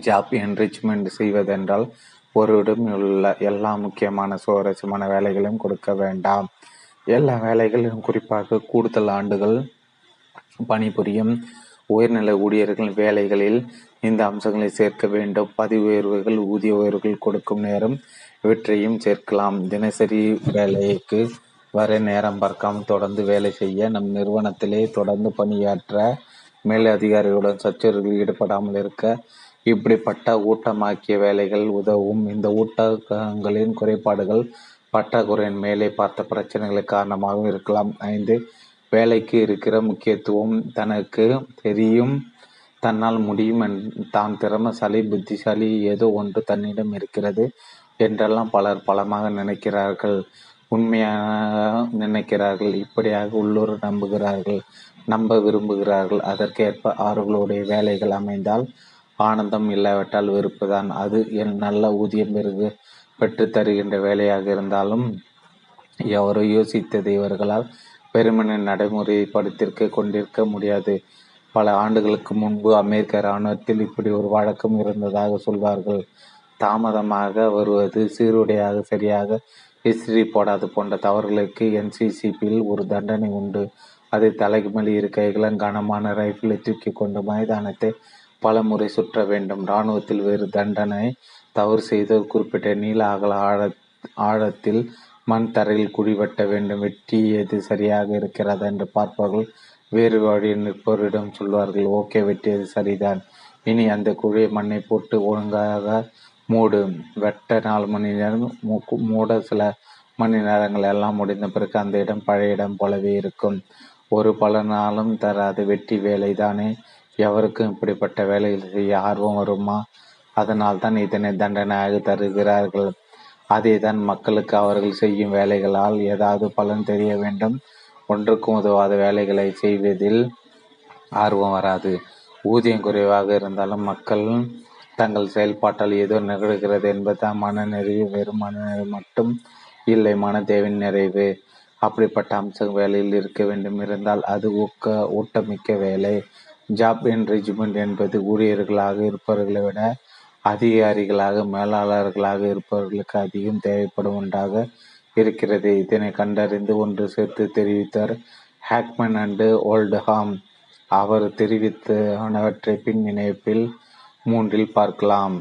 ஜாப் என்ரிச்மெண்ட் செய்வதென்றால் ஒருவிடம் உள்ள எல்லா முக்கியமான சுவாரஸ்யமான வேலைகளையும் கொடுக்க வேண்டாம். எல்லா வேலைகளிலும் குறிப்பாக கூடுதல் ஆண்டுகள் பணிபுரியும் உயர்நிலை ஊழியர்கள் வேலைகளில் இந்த அம்சங்களை சேர்க்க வேண்டும். பதவி உயர்வுகள் ஊதிய உயர்வுகள் கொடுக்கும் நேரம் இவற்றையும் சேர்க்கலாம். தினசரி வேலைக்கு வர நேரம் பார்க்காமல் தொடர்ந்து வேலை செய்ய நம் நிறுவனத்திலே தொடர்ந்து பணியாற்ற மேல் அதிகாரிகளுடன் சச்சரவுகளில் ஈடுபடாமல் இருக்க இப்படிப்பட்ட ஊட்டமாக்கிய வேலைகள் உதவும். இந்த ஊட்டங்களின் குறைபாடுகள் பற்றாக்குறையின் மேலே பார்த்த பிரச்சனைகளுக்கு காரணமாகவும் இருக்கலாம். ஐந்து வேலைக்கு இருக்கிற முக்கியத்துவம் தனக்கு தெரியும். தன்னால் முடியும் தான் திறமசாலி புத்திசாலி ஏதோ ஒன்று தன்னிடம் இருக்கிறது என்றெல்லாம் பலர் பலமாக நினைக்கிறார்கள். உண்மையாக நினைக்கிறார்கள் இப்படியாக உள்ளூர் நம்புகிறார்கள் நம்ப விரும்புகிறார்கள். அதற்கேற்ப அவர்களுடைய வேலைகள் அமைந்தால் ஆனந்தம் இல்லாவிட்டால் வெறுப்புதான். அது என் நல்ல ஊதியம் பெருகு பெற்று தருகின்ற வேலையாக இருந்தாலும் எவரோ யோசித்தது இவர்களால் வெறுமனே நடைமுறைப்படுத்திருக்க கொண்டிருக்க முடியாது. பல ஆண்டுகளுக்கு முன்பு அமெரிக்க இராணுவத்தில் இப்படி ஒரு வழக்கம் இருந்ததாக சொல்வார்கள். தாமதமாக வருவது சீருடையாக சரியாக இஸ்திரி போடாது போன்ற தவறுகளுக்கு என்சிசிபியில் ஒரு தண்டனை உண்டு. அதை தலைக்கு மேல் இரு கைகளும் கனமான ரைஃபிளை தூக்கி கொண்டு மைதானத்தை பல முறை சுற்ற வேண்டும். இராணுவத்தில் வேறு தண்டனை தவறு செய்த குறிப்பிட்ட நீள அகல ஆழ ஆழத்தில் மண் தரையில் குழி வெட்ட வேண்டும் வெட்டியது சரியாக இருக்கிறதா என்று பார்ப்பார்கள் வேறு வழியில் நிற்பவரிடம் சொல்வார்கள். ஓகே வெட்டியது சரிதான். இனி அந்த குழியை மண்ணை போட்டு ஒழுங்காக மூடு. வெட்ட நாலு மணி நேரம் மூட சில மணி நேரங்கள் எல்லாம் முடிந்த பிறகு அந்த இடம் பழைய இடம் போலவே இருக்கும். ஒரு பல நாளும் தராது. வெட்டி வேலை தானே எவருக்கும் இப்படிப்பட்ட வேலைகள் செய்ய ஆர்வம் வருமா? அதனால் தான் இதனை தண்டனையாக தருகிறார்கள். அதேதான் மக்களுக்கு அவர்கள் செய்யும் வேலைகளால் ஏதாவது பலன் தெரிய வேண்டும். ஒன்றுக்கும் உதவாத வேலைகளை செய்வதில் ஆர்வம் வராது. ஊதியம் குறைவாக இருந்தாலும் மக்கள் தங்கள் செயல்பாட்டால் ஏதோ நிகழ்கிறது என்பதுதான் மனநிறைவு வெறும் மனநிறைவு மட்டும் இல்லை மனதேவின் நிறைவு. அப்படிப்பட்ட அம்சம் வேலையில் இருக்க வேண்டும். இருந்தால் அது ஊக்க ஊட்டமிக்க வேலை. ஜாப் என்ரிச்மெண்ட் என்பது ஊழியர்களாக இருப்பவர்களை விட அதிகாரிகளாக மேலாளர்களாக இருப்பவர்களுக்கு அதிகம் தேவைப்படும் ஒன்றாக இருக்கிறது. இதனை கண்டறிந்து ஒன்று சேர்த்து தெரிவித்தார் ஹேக்மன் அண்டு ஓல்டுஹாம். அவர் தெரிவித்தவற்றை பின் இணைப்பில் மூன்றில் பார்க்கலாம்.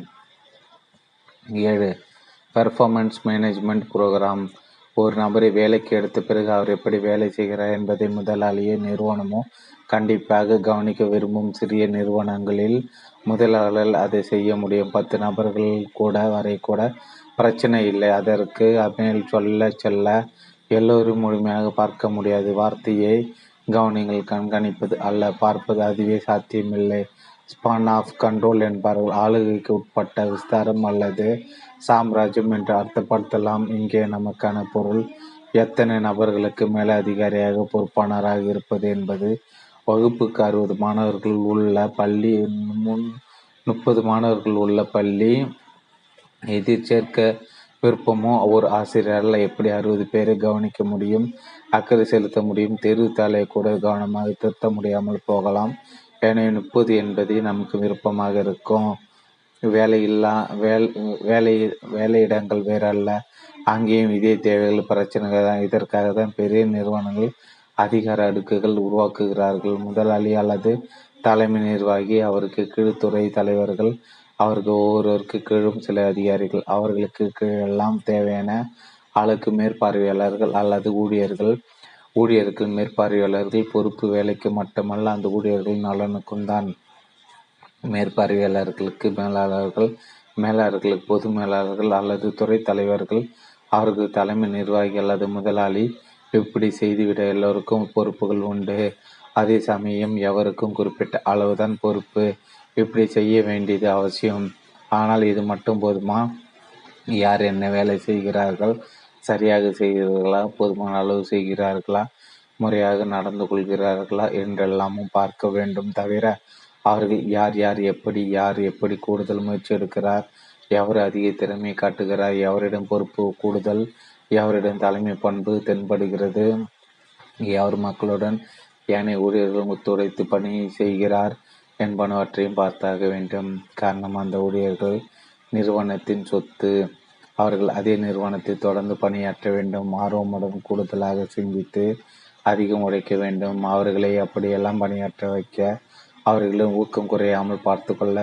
ஏழு. பெர்ஃபார்மன்ஸ் மேனேஜ்மெண்ட் ப்ரோக்ராம் ஒரு நபரை வேலைக்கு எடுத்த பிறகு அவர் எப்படி வேலை செய்கிறார் என்பதை முதலாளியே நிறுவனமோ கண்டிப்பாக கவனிக்க விரும்பும் சிறிய நிறுவனங்களில் முதலாளர்கள் அதை செய்ய முடியும். பத்து நபர்கள் கூட வரை கூட பிரச்சனை இல்லை. அதற்கு மேல் சொல்ல சொல்ல எல்லோரும் முழுமையாக பார்க்க முடியாது. வார்த்தையை கவனிங்கள். கண்காணிப்பது அல்ல. பார்ப்பது அதுவே சாத்தியமில்லை. ஸ்பான் ஆஃப் கண்ட்ரோல் என்பார்கள். ஆளுகைக்கு உட்பட்ட விஸ்தாரம் அல்லது சாம்ராஜ்யம் என்று அர்த்தப்படுத்தலாம். இங்கே நமக்கான பொருள் எத்தனை நபர்களுக்கு மேலே அதிகாரியாக பொறுப்பானராக இருப்பது என்பது வகுப்புக்கு அறுபது மாணவர்கள் உள்ள பள்ளி முன் முப்பது மாணவர்கள் உள்ள பள்ளி. எதிர் சேர்க்க விருப்பமோ ஒரு ஆசிரியரால் எப்படி அறுபது பேரை கவனிக்க முடியும்? அக்கறை செலுத்த முடியும். தேர்வுத்தாளை கூட கவனமாக திருத்த முடியாமல் போகலாம். எனவே முப்பது என்பது நமக்கு விருப்பமாக இருக்கும். வேலையில்லா வேல் வேலை வேலையிடங்கள் வேறல்ல. அங்கேயும் இதே தேவைகள் பிரச்சனைகள் தான். இதற்காக தான் பெரிய நிறுவனங்கள் அதிகார அடுக்குகள் உருவாக்குகிறார்கள். முதலாளி அல்லது தலைமை நிர்வாகி அவருக்கு கீழ்த்துறை தலைவர்கள் அவருக்கு ஒவ்வொருவருக்கு கீழும் சில அதிகாரிகள். அவர்களுக்கு கீழெல்லாம் தேவையான ஆளுக்கு மேற்பார்வையாளர்கள் அல்லது ஊழியர்கள். ஊழியர்கள் மேற்பார்வையாளர்கள் பொறுப்பு வேலைக்கு மட்டுமல்ல அந்த ஊழியர்கள் நலனுக்கும் தான் மேற்பார்வையாளர்களுக்கு மேலாளர்கள் மேலாளர்களுக்கு பொது மேலாளர்கள் அல்லது துறை தலைவர்கள். அவர்கள் தலைமை நிர்வாகி அல்லது முதலாளி இப்படி செய்துவிட எல்லோருக்கும் பொறுப்புகள் உண்டு. அதே சமயம் எவருக்கும் குறிப்பிட்ட அளவுதான் பொறுப்பு. இப்படி செய்ய வேண்டியது அவசியம். ஆனால் இது மட்டும் போதுமா? யார் என்ன வேலை செய்கிறார்கள்? சரியாக செய்கிறார்களா போதுமான அளவு செய்கிறார்களா? முறையாக நடந்து கொள்கிறார்களா? என்றெல்லாமும் பார்க்க வேண்டும் தவிர அவர்கள் யார் யார் எப்படி யார் எப்படி கூடுதல் முயற்சி எடுக்கிறார்? எவர் அதிக திறமை காட்டுகிறார்? எவரிடம் பொறுப்பு கூடுதல்? யாவரிடம் தலைமை பண்பு தென்படுகிறது. எவர் மக்களுடன் ஏனைய ஊழியர்களும் ஒத்துழைத்து பணி செய்கிறார் என்பனவற்றையும் பார்த்தாக வேண்டும். காரணம் அந்த ஊழியர்கள் நிறுவனத்தின் சொத்து. அவர்கள் அதே நிறுவனத்தை தொடர்ந்து பணியாற்ற வேண்டும். ஆர்வமுடன் கூடுதலாக சிந்தித்து அதிகம் உழைக்க வேண்டும். அவர்களை அப்படியெல்லாம் பணியாற்ற வைக்க அவர்களும் ஊக்கம் குறையாமல் பார்த்து கொள்ள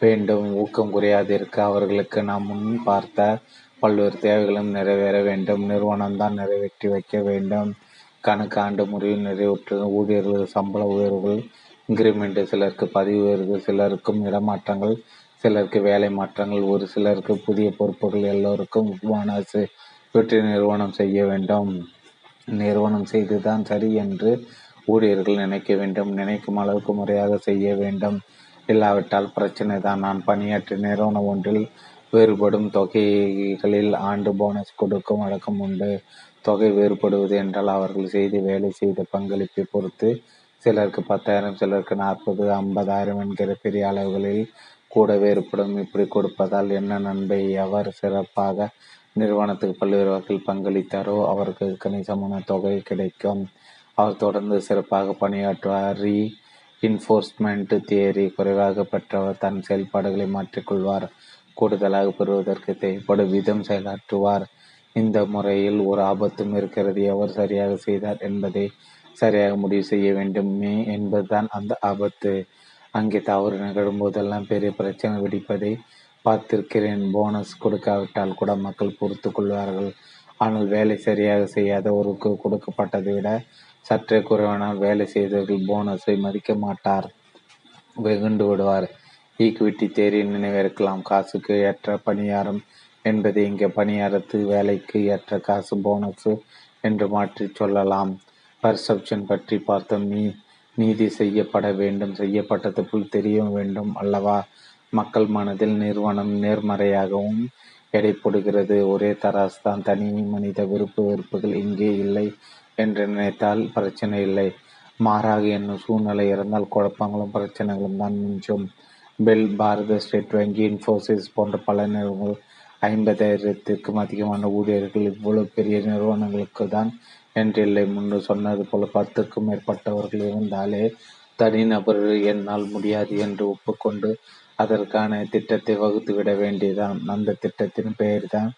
வேண்டும். ஊக்கம் குறையாதிருக்க அவர்களுக்கு நாம் முன் பார்த்த பல்வேறு தேவைகளும் நிறைவேற வேண்டும். நிறுவனம்தான் நிறைவேற்றி வைக்க வேண்டும். கணக்கு ஆண்டு முறையில் நிறைவுற்ற ஊழியர்கள் சம்பள உயர்வுகள் இன்கிரிமெண்ட் சிலருக்கு பதிவு உயர்வு சிலருக்கும் இடமாற்றங்கள் சிலருக்கு வேலை மாற்றங்கள் ஒரு சிலருக்கு புதிய பொறுப்புகள் எல்லோருக்கும் போனஸ் வெற்றி நிறுவனம் செய்ய வேண்டும். நிறுவனம் செய்துதான் சரி என்று ஊழியர்கள் நினைக்க வேண்டும். நினைக்கும் அளவுக்கு முறையாக செய்ய வேண்டும். இல்லாவிட்டால் பிரச்சனை தான் நான் பணியாற்றிய நிறுவனம் ஒன்றில் வேறுபடும் தொகைகளில் ஆண்டு போனஸ் கொடுக்கும் வழக்கம் உண்டு. தொகை வேறுபடுவது என்றால் அவர்கள் செய்து வேலை செய்த பங்களிப்பை பொறுத்து சிலருக்கு பத்தாயிரம் சிலருக்கு நாற்பது ஐம்பதாயிரம் என்கிற பெரிய அளவுகளில் கூட வேறுபடும். இப்படி கொடுப்பதால் என்ன நன்மை? எவர் சிறப்பாக நிறுவனத்துக்கு பல்வேறு வகையில் பங்களித்தாரோ அவருக்கு கணிசமான தொகை கிடைக்கும். அவர் தொடர்ந்து சிறப்பாக பணியாற்றுவார். ரீ இன்ஃபோர்ஸ்மெண்ட் தியரி குறைவாக பெற்றவர் தன் செயல்பாடுகளை மாற்றிக்கொள்வார். கூடுதலாக பெறுவதற்கு தேவைப்படும் விதம் செயலாற்றுவார். இந்த முறையில் ஒரு ஆபத்தும் இருக்கிறது. எவர் சரியாக செய்தார் என்பதை சரியாக முடிவு செய்ய வேண்டுமே. என்பதுதான் அந்த ஆபத்து. அங்கே தவறு நிகழும் போதெல்லாம் பெரிய பிரச்சனை வெடிப்பதை பார்த்திருக்கிறேன். போனஸ் கொடுக்காவிட்டால் கூட மக்கள் பொறுத்து கொள்வார்கள். ஆனால் வேலை சரியாக செய்யாத ஒருக்கு கொடுக்கப்பட்டதை விட சற்றே குறைவானால் வேலை செய்தவர்கள் போனஸை மதிக்க மாட்டார். வெகுண்டு விடுவார். ஈக்விட்டி தேரி நினைவிருக்கலாம். காசுக்கு ஏற்ற பணியாரம் என்பது இங்கே பணியாரத்து வேலைக்கு ஏற்ற காசு போனஸ் என்று மாற்றி சொல்லலாம். பர்செப்ஷன் பற்றி பார்த்தோம். நீ நீதி செய்யப்பட வேண்டும். செய்யப்பட்டது போல் தெரிய வேண்டும் அல்லவா? மக்கள் மனதில் நிறுவனம் நேர்மறையாகவும் எடை போடுகிறது. ஒரே தராசு தான். தனி மனித விருப்பு வெறுப்புகள் இங்கே இல்லை என்று நினைத்தால் பிரச்சனை இல்லை. மாறாக என்னும் சூழ்நிலை இருந்தால் குழப்பங்களும் பிரச்சனைகளும் தான் மிஞ்சும். பெல் பாரத ஸ்டேட் வங்கி இன்ஃபோசிஸ் போன்ற பல நிறுவனங்கள் ஐம்பதாயிரத்திற்கும் அதிகமான ஊழியர்கள் இவ்வளவு பெரிய நிறுவனங்களுக்கு தான் என்றில்லை முன்பு சொன்னது போல பத்துக்கும் மேற்பட்டவர்கள் இருந்தாலே தனிநபர் என்னால் முடியாது என்று ஒப்புக்கொண்டு அதற்கான திட்டத்தை வகுத்து விட வேண்டியதான் அந்த திட்டத்தின் பெயர் தான்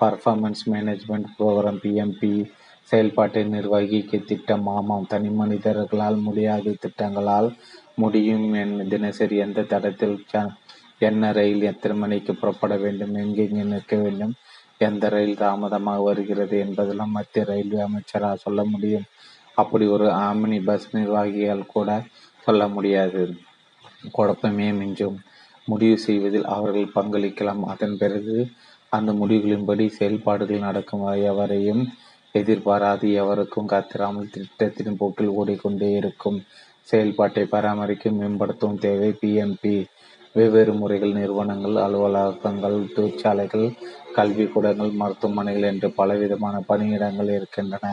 பர்ஃபார்மன்ஸ் மேனேஜ்மெண்ட் ப்ரோக்ராம் பிஎம்பி செயல்பாட்டை நிர்வகிக்க திட்டம். ஆமாம் தனி மனிதர்களால் முடியாத திட்டங்களால் முடியும் என் தினசரி எந்த தடத்தில் என்ன ரயில் எத்தனை மணிக்கு புறப்பட வேண்டும் எங்கெங்கே நிற்க வேண்டும் எந்த ரயில் தாமதமாக வருகிறது என்பதெல்லாம் மத்திய ரயில்வே அமைச்சராக சொல்ல முடியும். அப்படி ஒரு ஆமினி பஸ் நிர்வாகியால் கூட சொல்ல முடியாது. குழப்பமே மிஞ்சும். முடிவு செய்வதில் அவர்கள் பங்களிக்கலாம். அதன் பிறகு அந்த முடிவுகளின்படி செயல்பாடுகள் நடக்கும். எவரையும் எதிர்பாராது எவருக்கும் காத்திராமல் திட்டத்தின் போக்கில் ஓடிக்கொண்டே இருக்கும். செயல்பாட்டை பராமரிக்கும் மேம்படுத்தும் தேவை. பிஎம்பி வெவ்வேறு முறைகள் நிறுவனங்கள் அலுவலகங்கள் தொழிற்சாலைகள் கல்விக்கூடங்கள் மருத்துவமனைகள் என்று பலவிதமான பணியிடங்கள் இருக்கின்றன.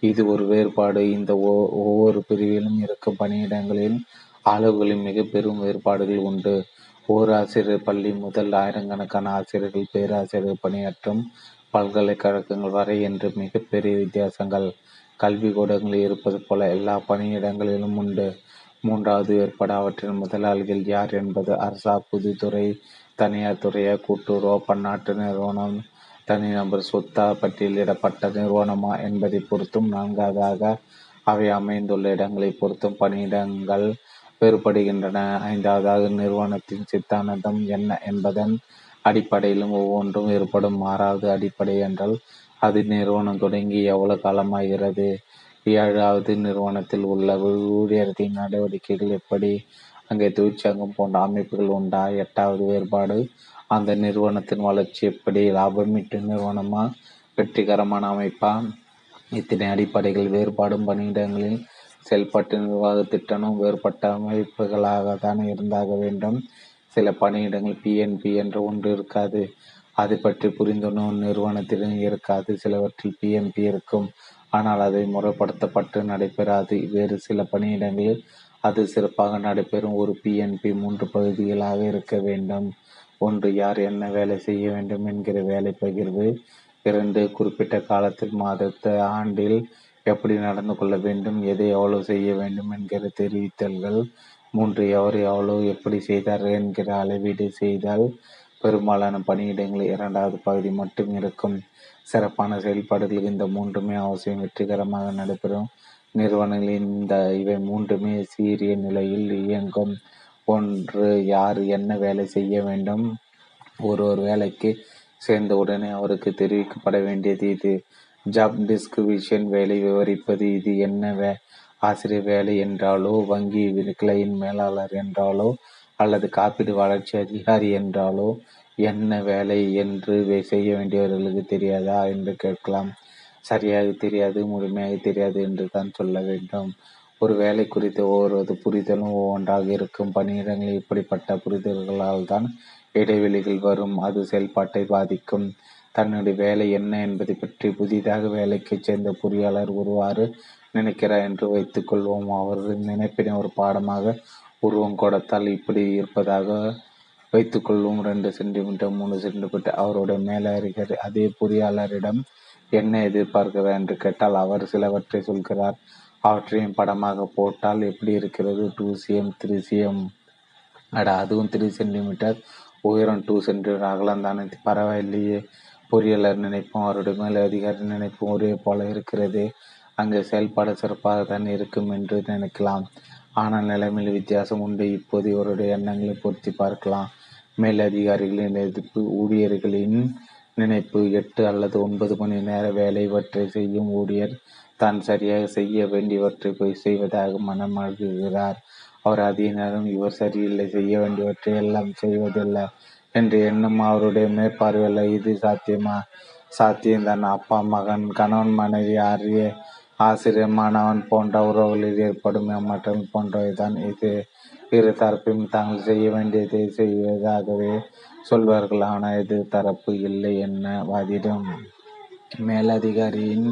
இது ஒரு வேறுபாடு. இந்த ஒவ்வொரு பிரிவிலும் இருக்கும் பணியிடங்களில் அளவுகளில் மிக பெரும் வேறுபாடுகள் உண்டு. ஓர் ஆசிரியர் பள்ளி முதல் ஆயிரக்கணக்கான ஆசிரியர்கள் பேராசிரியர் பணியாற்றும் பல்கலைக்கழகங்கள் வரை என்று மிகப்பெரிய வித்தியாசங்கள். கல்விக்கூடங்களில் இருப்பது போல எல்லா பணியிடங்களிலும் உண்டு. மூன்றாவது ஏற்பாடு அவற்றின் முதலாளிகள் யார் என்பது அரசா பொதுத்துறை தனியார் துறையா கூட்டுறவோ பன்னாட்டு நிறுவனம் தனிநபர் சொத்தா பட்டியலிடப்பட்ட நிறுவனமா என்பதை பொறுத்தும் நான்காவதாக அவை அமைந்துள்ள இடங்களை பொறுத்தும் பணியிடங்கள் வேறுபடுகின்றன. ஐந்தாவதாக நிறுவனத்தின் சித்தாந்தம் என்ன என்பதன் அடிப்படையிலும் ஒவ்வொன்றும் ஏற்படும் ஆறாவது அடிப்படை என்றால் அது நிறுவனம் தொடங்கி எவ்வளவு காலமாகிறது? ஏழாவது நிறுவனத்தில் உள்ள ஊழியர்களின் நடவடிக்கைகள் எப்படி? அங்கே தொழிற்சங்கம் போன்ற அமைப்புகள் உண்டா? எட்டாவது வேறுபாடு அந்த நிறுவனத்தின் வளர்ச்சி எப்படி? லாபமீட்டு நிறுவனமா? வெற்றிகரமான அமைப்பா? இத்தனை அடிப்படைகள் வேறுபாடும் பணியிடங்களில் செயல்பாட்டு நிர்வாக திட்டமும் வேறுபட்ட அமைப்புகளாக தான் இருந்தாக வேண்டும். சில பணியிடங்கள் பிஎன்பி என்று ஒன்று இருக்காது. அதை பற்றி புரிந்துணர்வு நிறுவனத்திலும் இருக்காது. சிலவற்றில் பிஎம்பி இருக்கும். ஆனால் அதை முறைப்படுத்தப்பட்டு நடைபெறாது. வேறு சில பணியிடங்களில் அது சிறப்பாக நடைபெறும். ஒரு பிஎன்பி மூன்று பகுதிகளாக இருக்க வேண்டும். ஒன்று யார் என்ன வேலை செய்ய வேண்டும் என்கிற வேலை பகிர்வு. இரண்டு குறிப்பிட்ட காலத்தில் மாதத்தை ஆண்டில் எப்படி நடந்து கொள்ள வேண்டும் எதை எவ்வளவு செய்ய வேண்டும் என்கிற தெரிவித்தல்கள். மூன்று எவர் எவ்வளவு எப்படி செய்தார் என்கிற அளவீடு செய்தால் பெரும்பாலான பணியிடங்களில் இரண்டாவது பகுதி மட்டும் இருக்கும். சிறப்பான செயல்பாடுகள் இந்த மூன்றுமே அவசியம். வெற்றிகரமாக நடைபெறும். நிறுவனங்களின் இந்த இவை மூன்றுமே சீரிய நிலையில் இயங்கும். ஒன்று யார் என்ன வேலை செய்ய வேண்டும்? ஒரு ஒரு வேலைக்கு சேர்ந்த உடனே அவருக்கு தெரிவிக்கப்பட வேண்டியது இது. ஜாப் டிஸ்கிரிப்ஷன் வேலை விவரிப்பது இது. என்ன வே ஆசிரியர் வேலை என்றாலோ வங்கி கிளையின் மேலாளர் என்றாலோ அல்லது காப்பீடு வளர்ச்சி அதிகாரி என்றாலோ என்ன வேலை என்று செய்ய வேண்டியவர்களுக்கு தெரியாதா என்று கேட்கலாம். சரியாக தெரியாது முழுமையாக தெரியாது என்று தான் சொல்ல வேண்டும். ஒரு வேலை குறித்த ஒவ்வொரு புரிதலும் ஒவ்வொன்றாக இருக்கும். பணியிடங்களில் இப்படிப்பட்ட புரிதல்களால் தான் இடைவெளிகள் வரும். அது செயல்பாட்டை பாதிக்கும். தன்னுடைய வேலை என்ன என்பதை பற்றி புதிதாக வேலைக்கு சேர்ந்த பொறியாளர் ஒருவாறு நினைக்கிறார் என்று வைத்துக்கொள்வோம். அவரது நினைப்பினை ஒரு பாடமாக உருவம் கொடுத்தால் இப்படி இருப்பதாக வைத்துக்கொள்வோம் ரெண்டு சென்டிமீட்டர் மூணு சென்டிமீட்டர் அவருடைய மேலதிகாரி அதே பொறியாளரிடம் என்ன எதிர்பார்க்கிறார் என்று கேட்டால் அவர் சிலவற்றை சொல்கிறார். அவற்றையும் படமாக போட்டால் எப்படி இருக்கிறது? டூ சிஎம் த்ரீ சிஎம் அட அதுவும் த்ரீ சென்டிமீட்டர் உயரம் டூ சென்டிமீட்டர் அகலம் தானே. பரவாயில்லையே. பொறியாளர் நினைப்பும் அவருடைய மேலதிகாரி நினைப்போம் நினைப்பும் ஒரே போல இருக்கிறது. அங்கே செயல்பாடு சிறப்பாக தான் இருக்கும் என்று நினைக்கலாம். ஆனால் நிலைமையில் வித்தியாசம் உண்டு. இப்போது இவருடைய எண்ணங்களை பொருத்தி பார்க்கலாம். மேலதிகாரிகளின் எதிர்ப்பு ஊழியர்களின் நினைப்பு எட்டு அல்லது ஒன்பது மணி நேர வேலை இவற்றை செய்யும் ஊழியர் தான் சரியாக செய்ய வேண்டியவற்றை போய் செய்வதாக மனமாகுகிறார் அவர் அதிக நேரம் இவர் சரியில்லை செய்ய வேண்டியவற்றை எல்லாம் செய்வதில்லை என்ற எண்ணம் அவருடைய மேற்பார்வையில் இது சாத்தியமா? சாத்தியம்தான் அப்பா மகன் கணவன் மனைவி ஆரிய ஆசிரியர் மாணவன் போன்ற உறவுகளில் ஏற்படும் ஏமாற்றம் போன்றவைதான். இது இரு தரப்பையும் தாங்கள் செய்ய வேண்டியதை செய்வதாகவே சொல்வார்கள். ஆனால் எது தரப்பு இல்லை என்ன வாதிடும். மேலதிகாரியின்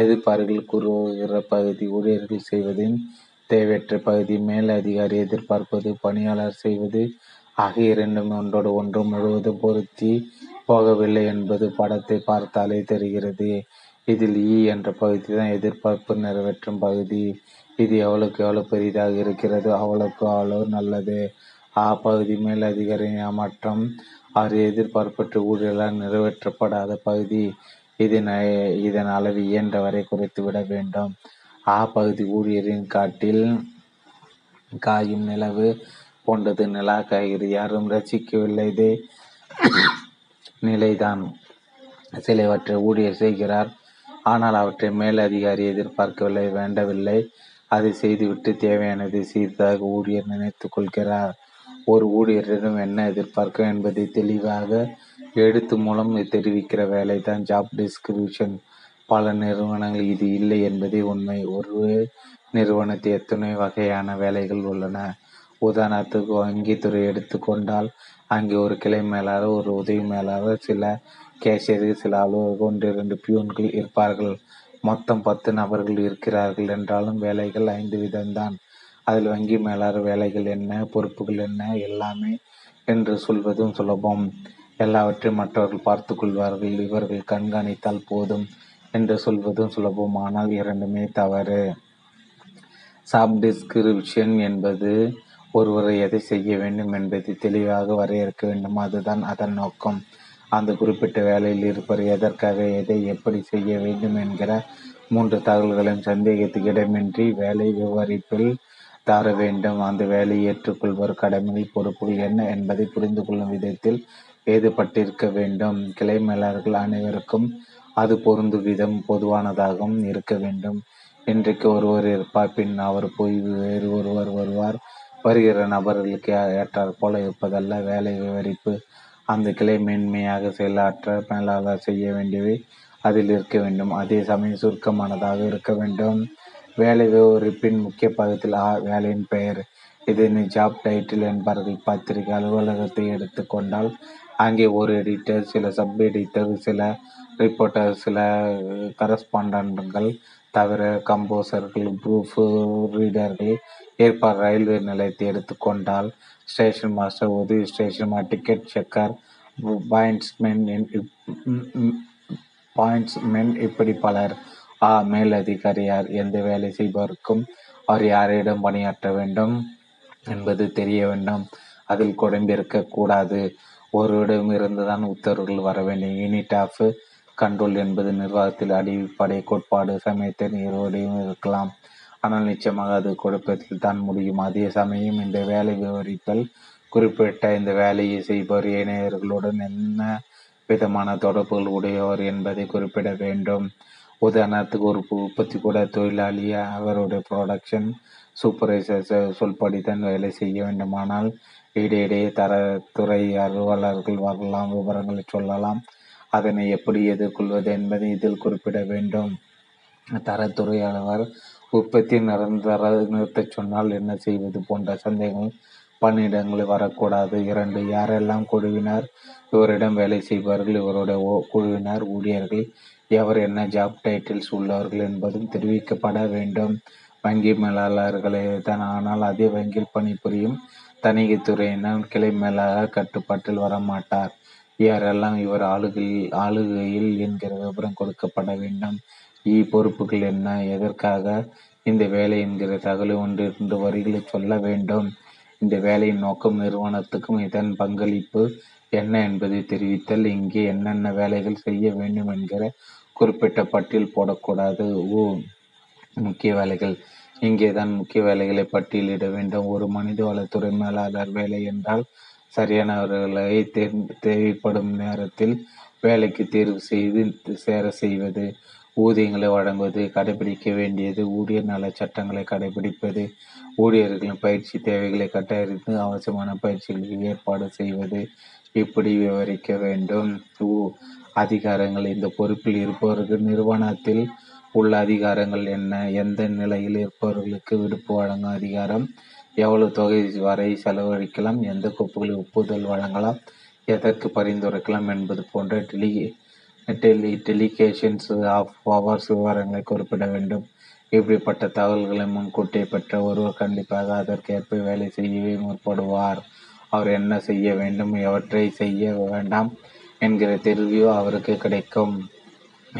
எதிர்பார்ப்புகள் கூறுகிற பகுதி ஊழியர்கள் செய்வதின் தேவையற்ற பகுதி மேலதிகாரி எதிர்பார்ப்பது பணியாளர் செய்வது ஆகிய இரண்டும் ஒன்றோடு ஒன்று முழுவதும் பொருத்தி போகவில்லை என்பது படத்தை பார்த்தாலே தெரிகிறது. இதில் இ என்ற பகுதி தான் எதிர்பார்ப்பு நிறைவேற்றும் பகுதி. இது எவ்வளவுக்கு எவ்வளவு பெரிதாக இருக்கிறதோ அவ்வளவுக்கு அவ்வளவு நல்லது. ஆ பகுதி மேலதிகாரி ஏமாற்றம் அவர் எதிர்பார்ப்பற்ற ஊழியர்களால் நிறைவேற்றப்படாத பகுதி. இதன் இதன் அளவு இயன்றவரை குறைத்துவிட வேண்டும். ஆ பகுதி ஊழியரின் காட்டில் காயும் நிலவு போன்றது நிலா காய்கறி. யாரும் ரசிக்கவில்லை இதே நிலைதான். சிலவற்றை ஊழியர் செய்கிறார். ஆனால் அவற்றை மேல் அதிகாரி எதிர்பார்க்கவில்லை வேண்டவில்லை. அதை செய்துவிட்டு தேவையானதை செய்ததாக ஊழியர் நினைத்து கொள்கிறார். ஒரு ஊழியரிடம் என்ன எதிர்பார்க்க என்பதை தெளிவாக எழுத்து மூலம் தெரிவிக்கிற வேலை தான் ஜாப் டிஸ்கிரிப்ஷன் பல நிறுவனங்கள் இது இல்லை என்பதே உண்மை. ஒரு நிறுவனத்தில் எத்தனை வகையான வேலைகள் உள்ளன? உதாரணத்துக்கு வங்கித்துறை எடுத்துக்கொண்டால் அங்கே ஒரு கிளை மேலாளர் ஒரு உதவி மேலாளர் சில கேஷியர்கள் சில அலுவலக ஒன்று இரண்டு பியூன்கள் இருப்பார்கள். மொத்தம் பத்து நபர்கள் இருக்கிறார்கள் என்றாலும் வேலைகள் ஐந்து விதம்தான். அதில் வங்கி மேலாளர் வேலைகள் என்ன பொறுப்புகள் என்ன எல்லாமே என்று சொல்வதும் சுலபம். எல்லாவற்றையும் மற்றவர்கள் பார்த்து கொள்வார்கள். இவர்கள் கண்காணித்தால் போதும் என்று சொல்வதும் சுலபம். ஆனால் இரண்டுமே தவறு. சாப் டிஸ்கிரிப்ஷன் என்பது ஒருவரை எதை செய்ய வேண்டும் என்பதை தெளிவாக வரையறுக்க வேண்டும். அதுதான் அதன் நோக்கம். அந்த குறிப்பிட்ட வேலையில் இருப்பவர் எதற்காக எதை எப்படி செய்ய வேண்டும் என்கிற மூன்று தகவல்களையும் சந்தேகத்துக்கு இடமின்றி வேலை விவரிப்பில் தர வேண்டும். அந்த வேலையை ஏற்றுக்கொள்வர் கடமையில் பொறுப்புகள் என்ன என்பதை புரிந்து கொள்ளும் விதத்தில் எழுதப்பட்டிருக்க வேண்டும். கிளை மேலாளர்கள் அனைவருக்கும் அது பொருந்து விதம் பொதுவானதாகவும் இருக்க வேண்டும். இன்றைக்கு ஒருவர் இருப்பார் பின் அவர் போய் வேறு ஒருவர் வருவார். வருகிற நபர்களுக்கு ஏற்றாற் போல இருப்பதல்ல. வேலை விவரிப்பு அந்த கிளை மேன்மையாக செயலாற்ற மேலாளர் செய்ய வேண்டியவை அதில் இருக்க வேண்டும். அதே சமயம் சுருக்கமானதாக இருக்க வேண்டும். வேலை விவரிப்பின் முக்கிய பகுதியில் ஆ வேலையின் பெயர். இதனை ஜாப் டைட்டில் என்பார்கள் பத்திரிகை அலுவலகத்தை எடுத்துக்கொண்டால் அங்கே ஒரு எடிட்டர் சில சப் எடிட்டர் சில ரிப்போர்ட்டர் சில கரஸ்பாண்டன்ட்கள் தவிர கம்போசர்கள் ப்ரூஃப் ரீடர்கள் ஏற்பாடு ரயில்வே நிலையத்தை எடுத்துக்கொண்டால் ஸ்டேஷன் மாஸ்டர் உதவி station ticket checker pointsmen pointsmen இப்படி பலர். ஆ மேலதிகாரியார் எந்த வேலை செய்பவருக்கும் அவர் யாரிடம் பணியாற்ற வேண்டும் என்பது தெரிய வேண்டும். அதில் குழம்பிருக்க கூடாது. ஒருவரிடம் இருந்துதான் உத்தரவுகள் வர வேண்டும். யூனிட் ஆஃப் கண்ட்ரோல் என்பது நிர்வாகத்தில் அடிப்படை கோட்பாடு சமயத்தின் இருவரையும் இருக்கலாம். ஆனால் நிச்சயமாக அது கொடுப்பதில் தான் முடியும். அதே சமயம் இந்த வேலை விவரித்தல் குறிப்பிட்ட இந்த வேலையை செய்பவர் இணையர்களுடன் என்ன விதமான தொடர்புகள் உடையவர் என்பதை குறிப்பிட வேண்டும். உதாரணத்துக்கு ஒரு உற்பத்தி கூட தொழிலாளி அவருடைய ப்ரொடக்ஷன் சூப்பர்வைசர் சொல்படித்தான் வேலை செய்ய வேண்டுமானால் இடையிடையே தரத்துறை அலுவலர்கள் வரலாம் விவரங்களை சொல்லலாம். அதனை எப்படி எதிர்கொள்வது என்பதை இதில் குறிப்பிட வேண்டும். தரத்துறை அலுவலர் உற்பத்தி நிரந்தர நிறுத்தச் சொன்னால் என்ன செய்வது போன்ற சந்தேகங்கள் பணியிடங்களில் வரக்கூடாது. இரண்டு யாரெல்லாம் குழுவினர் இவரிடம் வேலை செய்பவர்கள் இவருடைய குழுவினர் ஊழியர்கள் எவர் என்ன ஜாப் டைட்டில்ஸ் உள்ளவர்கள் என்பதும் தெரிவிக்கப்பட வேண்டும். வங்கி மேலாளர்களே தான் ஆனால் அதே வங்கியில் பணிபுரியும் தணிகைத்துறையினர் கிளை மேலாளர் கட்டுப்பாட்டில் வரமாட்டார். யாரெல்லாம் இவர் ஆளுகையில் ஆளுகையில் என்கிற விவரம் கொடுக்கப்பட வேண்டும். பொறுப்புகள் என்ன? எதற்காக இந்த வேலை என்கிற தகவலை ஒன்றிரண்டு வரிகளை சொல்ல வேண்டும்? இந்த வேலையின் நோக்கம் நிறுவனத்துக்கும் இதன் பங்களிப்பு என்ன என்பதை தெரிவித்தல். இங்கே என்னென்ன வேலைகள் செய்ய வேண்டும் என்கிற குறிப்பிட்ட பட்டியல் போடக்கூடாது. ஓ முக்கிய வேலைகள். இங்கே தான் முக்கிய வேலைகளை பட்டியலிட வேண்டும். ஒரு மனித வளத்துறை மேலாளர் வேலை என்றால் சரியானவர்களை தேவைப்படும் நேரத்தில் வேலைக்கு தேர்வு செய்து சேர செய்வது. ஊதியங்களை வழங்குவது கடைபிடிக்க வேண்டியது ஊழியர் நல சட்டங்களை கடைபிடிப்பது ஊழியர்களின் பயிற்சி தேவைகளை கட்டறிந்து அவசியமான பயிற்சிகளுக்கு ஏற்பாடு செய்வது. இப்படி விவரிக்க வேண்டும். அதிகாரங்கள் இந்த பொறுப்பில் இருப்பவர்கள் நிறுவனத்தில் உள்ள அதிகாரங்கள் என்ன? எந்த நிலையில் இருப்பவர்களுக்கு விடுப்பு வழங்கும் அதிகாரம்? எவ்வளவு தொகை வரை செலவழிக்கலாம்? எந்த கோப்புகளில் ஒப்புதல் வழங்கலாம்? எதற்கு பரிந்துரைக்கலாம் என்பது போன்ற dele dele delegations of powers விவரங்களை குறிப்பிட வேண்டும். இப்படிப்பட்ட தகவல்களை முன்கூட்டியே பெற்ற ஒருவர் கண்டிப்பாக அதற்கேற்ப வேலை செய்யவே முற்படுவார். அவர் என்ன செய்ய வேண்டும் எவற்றை செய்ய வேண்டாம் என்கிற தெளிவு அவருக்கு கிடைக்கும்.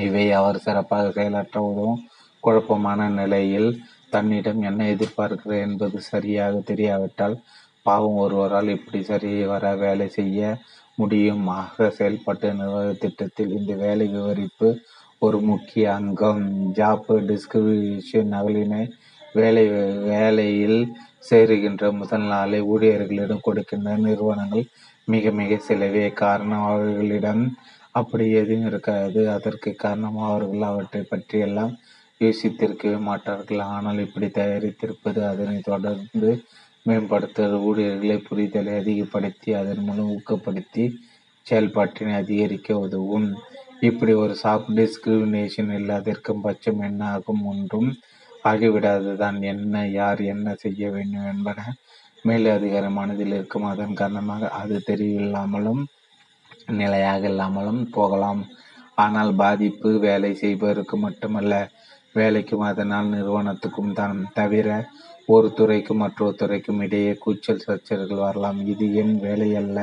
இவை அவர் சிறப்பாக செயலாற்ற உதவும். குழப்பமான நிலையில் தன்னிடம் என்ன எதிர்பார்க்கிறார் என்பது சரியாக தெரியாவிட்டால் பாவம் ஒருவரால் இப்படி சரி வர வேலை செய்ய முடியும் ஆக செயல்பாட்டு நிர்வாக திட்டத்தில் இந்த வேலை விவரிப்பு ஒரு முக்கிய அங்கம். ஜாப் டிஸ்கிரிப்ஷன் நகலினை வேலை வேலையில் சேருகின்ற முதல் நாளை ஊழியர்களிடம் கொடுக்கின்ற நிறுவனங்கள் மிக மிக சிலவே. காரணம் அவர்களிடம் அப்படி எதுவும் இருக்காது. அதற்கு காரணம் அவர்கள் அவற்றை பற்றியெல்லாம் யோசித்திருக்கவே மாட்டார்கள். ஆனால் இப்படி தயாரித்திருப்பது அதனை தொடர்ந்து மேம்படுத்துதல் ஊழியர்களை புரிதலை அதிகப்படுத்தி அதன் மூலம் ஊக்கப்படுத்தி செயல்பாட்டினை அதிகரிக்க உதவும். இப்படி ஒரு சாஃப்ட் டிஸ்கிரிமினேஷன் இல்லாதிருக்கும் பட்சம் என்ன ஆகும்? ஒன்றும் ஆகிவிடாதுதான். என்ன யார் என்ன செய்ய வேண்டும் என்பன மேலதிகார மனதில் இருக்கும். அதன் காரணமாக அது தெரியவில்லாமலும் நிலையாக இல்லாமலும் போகலாம். ஆனால் பாதிப்பு வேலை செய்பவருக்கு மட்டுமல்ல வேலைக்கும் அதனால் நிறுவனத்துக்கும் தான். தவிர ஒரு துறைக்கும் மற்றொரு துறைக்கும் இடையே கூச்சல் சர்ச்சைகள் வரலாம். இது என் வேலையல்ல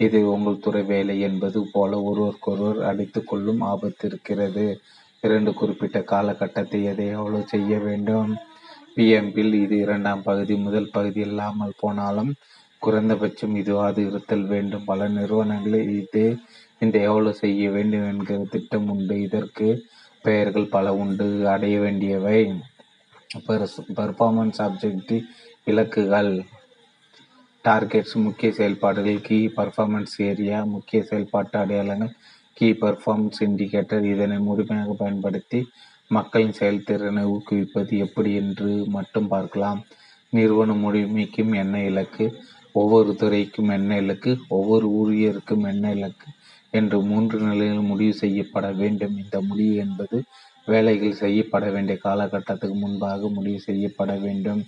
இது உங்கள் துறை வேலை என்பது போல ஒருவருக்கொருவர் அடித்து கொள்ளும் ஆபத்து இருக்கிறது. இரண்டு குறிப்பிட்ட காலகட்டத்தை எதை எவ்வளவு செய்ய வேண்டும். பிஎம்பில் இது இரண்டாம் பகுதி முதல் பகுதி இல்லாமல் போனாலும் குறைந்தபட்சம் இதுவாது இருத்தல் வேண்டும். பல நிறுவனங்களில் இது இந்த எவ்வளவு செய்ய வேண்டும் என்கிற திட்டம் உண்டு. இதற்கு பெயர்கள் பல உண்டு. அடைய வேண்டியவை பெர்ஃபார்மன்ஸ் ஆப்ஜெக்டிவ் இலக்குகள். டார்கெட்ஸ் முக்கிய செயல்பாடுகள் கீ பர்ஃபார்மன்ஸ் ஏரியா முக்கிய செயல்பாட்டு அடையாளங்கள் கீ பர்ஃபார்மன்ஸ் இண்டிகேட்டர் இதனை முழுமையாக பயன்படுத்தி மக்களின் செயல்திறனை ஊக்குவிப்பது எப்படி என்று மட்டும் பார்க்கலாம். நிறுவனம் முழுமைக்கும் என்ன இலக்கு? ஒவ்வொரு துறைக்கும் என்ன இலக்கு? ஒவ்வொரு ஊழியருக்கும் என்ன இலக்கு? என்று மூன்று நிலையில் முடிவு செய்யப்பட வேண்டும். இந்த முடிவு என்பது வேலைகள் செய்யப்பட வேண்டிய காலகட்டத்துக்கு முன்பாக முடிவு செய்யப்பட வேண்டும்.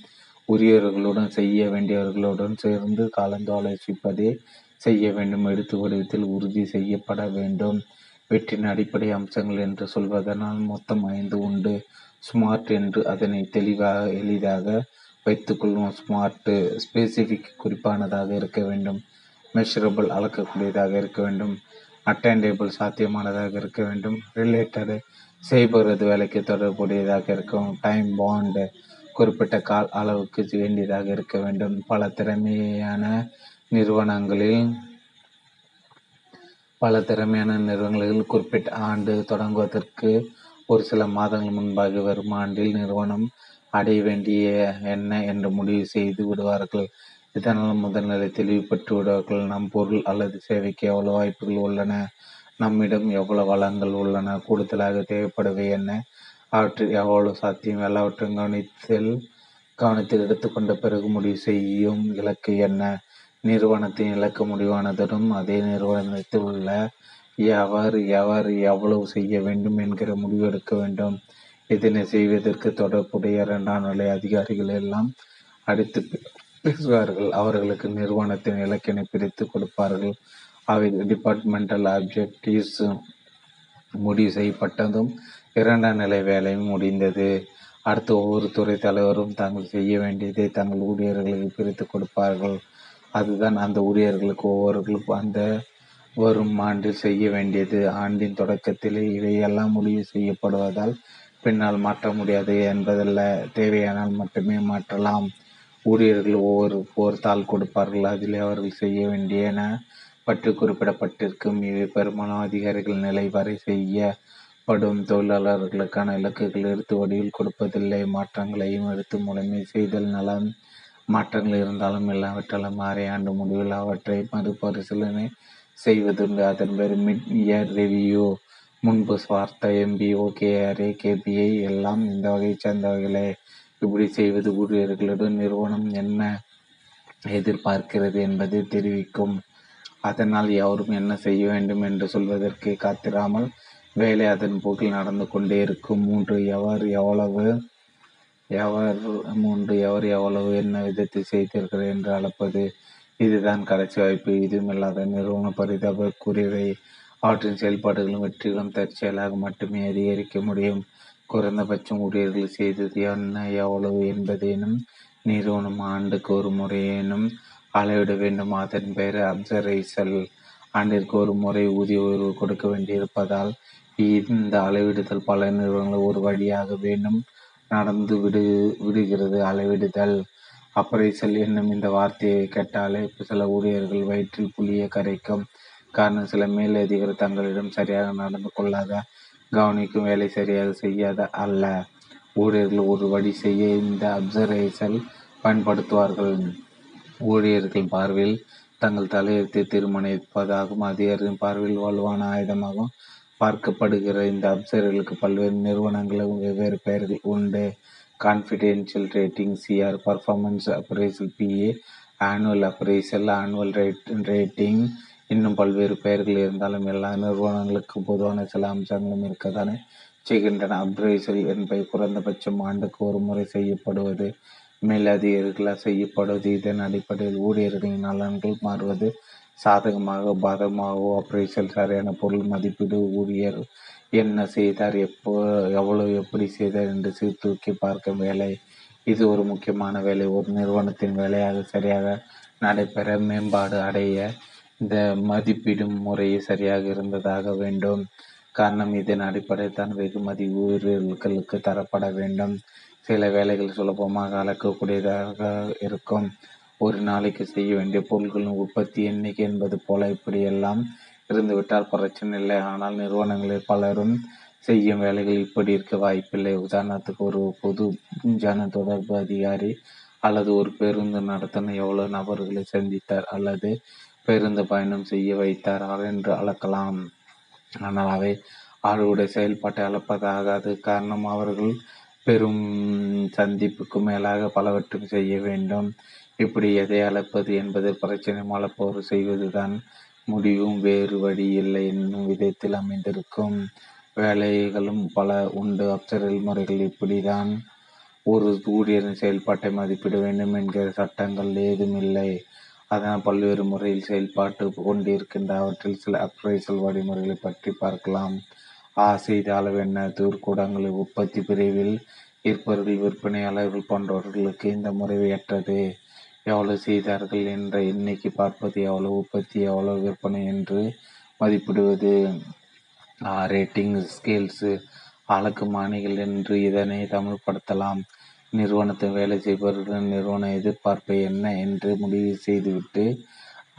உரியவர்களுடன் செய்ய வேண்டியவர்களுடன் சேர்ந்து கலந்தாலோசிப்பதே செய்ய வேண்டும். எடுத்து வடிவத்தில் உறுதி செய்யப்பட வேண்டும். வெற்றின் அடிப்படை அம்சங்கள் என்று சொல்வதனால் மொத்தம் ஐந்து உண்டு. ஸ்மார்ட் என்று அதனை தெளிவாக எளிதாக வைத்துக்கொள்வோம் ஸ்மார்ட்டு ஸ்பெசிஃபிக் குறிப்பானதாக இருக்க வேண்டும். மெஷரபிள் அளக்கக்கூடியதாக இருக்க வேண்டும். அட்டெண்டபிள் சாத்தியமானதாக இருக்க வேண்டும். ரிலேட்டடு செய்பவரது வேலைக்கு தொடர்புடையதாக இருக்கும். டைம் பாண்டு குறிப்பிட்ட கால் அளவுக்கு வேண்டியதாக இருக்க வேண்டும். பல திறமையான நிறுவனங்களில் பல திறமையான நிறுவனங்களில் குறிப்பிட்ட ஆண்டு தொடங்குவதற்கு ஒரு சில மாதங்கள் முன்பாக வரும் ஆண்டில் நிறுவனம் அடைய வேண்டிய என்ன என்று முடிவு செய்து விடுவார்கள். இதனால் முதல்நிலை தெளிவு பெற்று விடுவார்கள் நம் பொருள் அல்லது சேவைக்கு எவ்வளவு வாய்ப்புகள் உள்ளன? நம்மிடம் எவ்வளவு வளங்கள் உள்ளன கூடுதலாக தேவைப்படுவை என்ன? அவற்றில் எவ்வளவு சாத்தியம்? எல்லாவற்றையும் கவனித்தல் கவனத்தில் எடுத்துக்கொண்ட பிறகு முடிவு செய்யும் இலக்கு என்ன? நிறுவனத்தின் இலக்கு முடிவானதுடன் அதே நிறுவனத்தில் உள்ள எவர் எவர் எவ்வளவு செய்ய வேண்டும் என்கிற முடிவு எடுக்க வேண்டும். இதனை செய்வதற்கு தொடர்புடைய இரண்டாம் நிலை அதிகாரிகள் எல்லாம் அடித்து பேசுவார்கள். அவர்களுக்கு நிறுவனத்தின் இலக்கினை பிரித்து கொடுப்பார்கள். அவை டிபார்ட்மெண்டல் ஆப்ஜெக்டிவ்ஸ் முடிவு செய்யப்பட்டதும் இரண்டாம் நிலை வேலையும் முடிந்தது. அடுத்து ஒவ்வொரு துறை தலைவரும் தாங்கள் செய்ய வேண்டியதை தங்கள் ஊழியர்களுக்கு பிரித்து கொடுப்பார்கள். அதுதான் அந்த ஊழியர்களுக்கு ஒவ்வொருவர்களுக்கும் அந்த வரும் ஆண்டில் செய்ய வேண்டியது. ஆண்டின் தொடக்கத்திலே இவையெல்லாம் முடிவு செய்யப்படுவதால் பின்னால் மாற்ற முடியாது என்பதல்ல. தேவையானால் மட்டுமே மாற்றலாம். ஊழியர்கள் ஒவ்வொரு போர் தாள் கொடுப்பார்கள். அதில் அவர்கள் செய்ய வேண்டியன பற்றி குறிப்பிடப்பட்டிருக்கும். இவை பெரும்பாலும் அதிகாரிகள் நிலை வரை செய்யப்படும். தொழிலாளர்களுக்கான இலக்குகள் எடுத்து வடிவில் கொடுப்பதில்லை. மாற்றங்களையும் எடுத்து மூலமே செய்தல் நலம் மாற்றங்கள் இருந்தாலும் எல்லாவற்றாலும் அரை ஆண்டு முடிவில் அவற்றை மறுபரிசீலனை செய்வதுண்டு. அதன் பேர் மிட் இயர் ரிவ்யூ. முன்பு பார்த்த எம்பி ஓகேஆர்ஏ கேபிஐ எல்லாம் இந்த வகையைச் சேர்ந்தவர்களே இப்படி செய்வது ஊழியர்களுடன் நிறுவனம் என்ன எதிர்பார்க்கிறது என்பதை தெரிவிக்கும். அதனால் எவரும் என்ன செய்ய வேண்டும் என்று சொல்வதற்கு காத்திராமல் வேலை அதன் போக்கில் நடந்து கொண்டே இருக்கும் மூன்று எவர் எவ்வளவு? எவர் மூன்று எவர் எவ்வளவு? என்ன விதத்தில் செய்தீர்கள் என்று அளப்பது? இதுதான் கடைசி வாய்ப்பு. இதுவுமில்லாத நிறுவன பரிதாபக்குரியவை அவற்றின் செயல்பாடுகளும் வெற்றிகளும் தற்செயலாக மட்டுமே அதிகரிக்க முடியும். குறைந்தபட்சம் ஊழியர்கள் செய்தது என்ன? எவ்வளவு என்பதேனும் நிறுவனம் ஆண்டுக்கு ஒரு முறையேனும் அளவிட வேண்டும்? அதன் பெயர் அப்சரைசல் ஆண்டிற்கு ஒரு முறை ஊதிய உயர்வு கொடுக்க வேண்டியிருப்பதால் இந்த அளவிடுதல் பல நிறுவனங்கள் ஒரு வழியாக வேண்டும். நடந்து விடு விடுகிறது. அளவிடுதல். அப்ரைசல் என்னும் இந்த வார்த்தையை கேட்டாலே சில ஊழியர்கள் வயிற்றில் புளிய கரைக்கும் காரணம் சில மேலதிகாரி தங்களிடம் சரியாக நடந்து கொள்ளாத கவனிக்கும் வேலை சரியாக செய்யாத அல்ல. ஊழியர்கள் ஒரு வழி செய்ய இந்த அப்சரைசல் பயன்படுத்துவார்கள். ஊழியர்கள் பார்வையில் தங்கள் தலையெழுத்தை தீர்மானிப்பதாகவும் அதிகாரிகளின் பார்வையில் வலுவான ஆயுதமாகவும் பார்க்கப்படுகிற இந்த அப்சர்களுக்கு பல்வேறு நிறுவனங்களும் வெவ்வேறு பெயர்கள் உண்டு. Confidential rating CR performance appraisal PA annual appraisal annual rate rating இன்னும் பல்வேறு பெயர்கள் இருந்தாலும் எல்லா நிறுவனங்களுக்கும் பொதுவான சில அம்சங்களும் இருக்கத்தானே செய்கின்றன. அப்ரைசல் என்பது குறைந்தபட்சம் ஆண்டுக்கு ஒரு முறை செய்யப்படுவது. மேலதிகாரிகளால் செய்யப்படுவது இதன் அடிப்படையில் ஊழியர்களின் நலன்கள் மாறுவது சாதகமாக பாதகமாகவோ அப்ரைசல் சரியான பொருள் மதிப்பீடு ஊழியர் என்ன செய்தார் எப்போ எவ்வளவு எப்படி செய்தார் என்று சீர்தூக்கி பார்க்கும் வேலை. இது ஒரு முக்கியமான வேலை. ஒரு நிறுவனத்தின் வேலையாக சரியாக நடைபெற மேம்பாடு அடைய இந்த மதிப்பீடும் முறையே சரியாக இருந்ததாக வேண்டும். காரணம் இதன் அடிப்படையில் தான் வெகுமதி ஊழியர்களுக்கு தரப்பட வேண்டும். சில வேலைகள் சுலபமாக அளக்கக்கூடியதாக இருக்கும். ஒரு நாளைக்கு செய்ய வேண்டிய பொருட்களின் உற்பத்தி எண்ணிக்கை என்பது போல இப்படியெல்லாம் இருந்துவிட்டால் பிரச்சனை இல்லை. ஆனால் நிறுவனங்களில் பலரும் செய்யும் வேலைகள் இப்படி இருக்க வாய்ப்பில்லை. உதாரணத்துக்கு ஒரு பொது ஜன தொடர்பு அதிகாரி அல்லது ஒரு பேருந்து நடத்தின எவ்வளவு நபர்களை சந்தித்தார் அல்லது பேருந்து பயணம் செய்ய வைத்தார் என்று அளக்கலாம். ஆனால் அவை ஆளுடைய செயல்பாட்டை அளப்பதாகாது காரணம். அவர்கள் பெரும் சந்திப்புக்கு மேலாக பலவற்றும் செய்ய வேண்டும். இப்படி எதை அளப்பது என்பது பிரச்சனை அளப்பவர் செய்வதுதான் முடிவும். வேறு வழி இல்லை என்னும் விதத்தில் அமைந்திருக்கும். வேலைகளும் பல உண்டு. அப்சரல் முறைகள் இப்படிதான். ஒரு ஊழியரின் செயல்பாட்டை மதிப்பிட வேண்டும் என்கிற சட்டங்கள் ஏதும் இல்லை. அதனால் பல்வேறு முறையில் செயல்பாட்டு கொண்டிருக்கின்ற அவற்றில் சில அப்ரைசல் வழிமுறைகளை பற்றி பார்க்கலாம். ஆ செய்த என்ன? தூர்கூடங்களில் உற்பத்தி பிரிவில் இருப்பவர்கள் விற்பனையாளர்கள் போன்றவர்களுக்கு இந்த முறை ஏற்றது. எவ்வளவு செய்தார்கள் என்ற எண்ணிக்கை பார்ப்பது எவ்வளவு உற்பத்தி எவ்வளவு விற்பனை என்று மதிப்பிடுவது. ரேட்டிங் ஸ்கேல்ஸ் அழகு மாணிகள் என்று இதனை தமிழ்படுத்தலாம். நிறுவனத்தில் வேலை செய்பவர்கள் நிறுவன எதிர்பார்ப்பை என்ன என்று முடிவு செய்துவிட்டு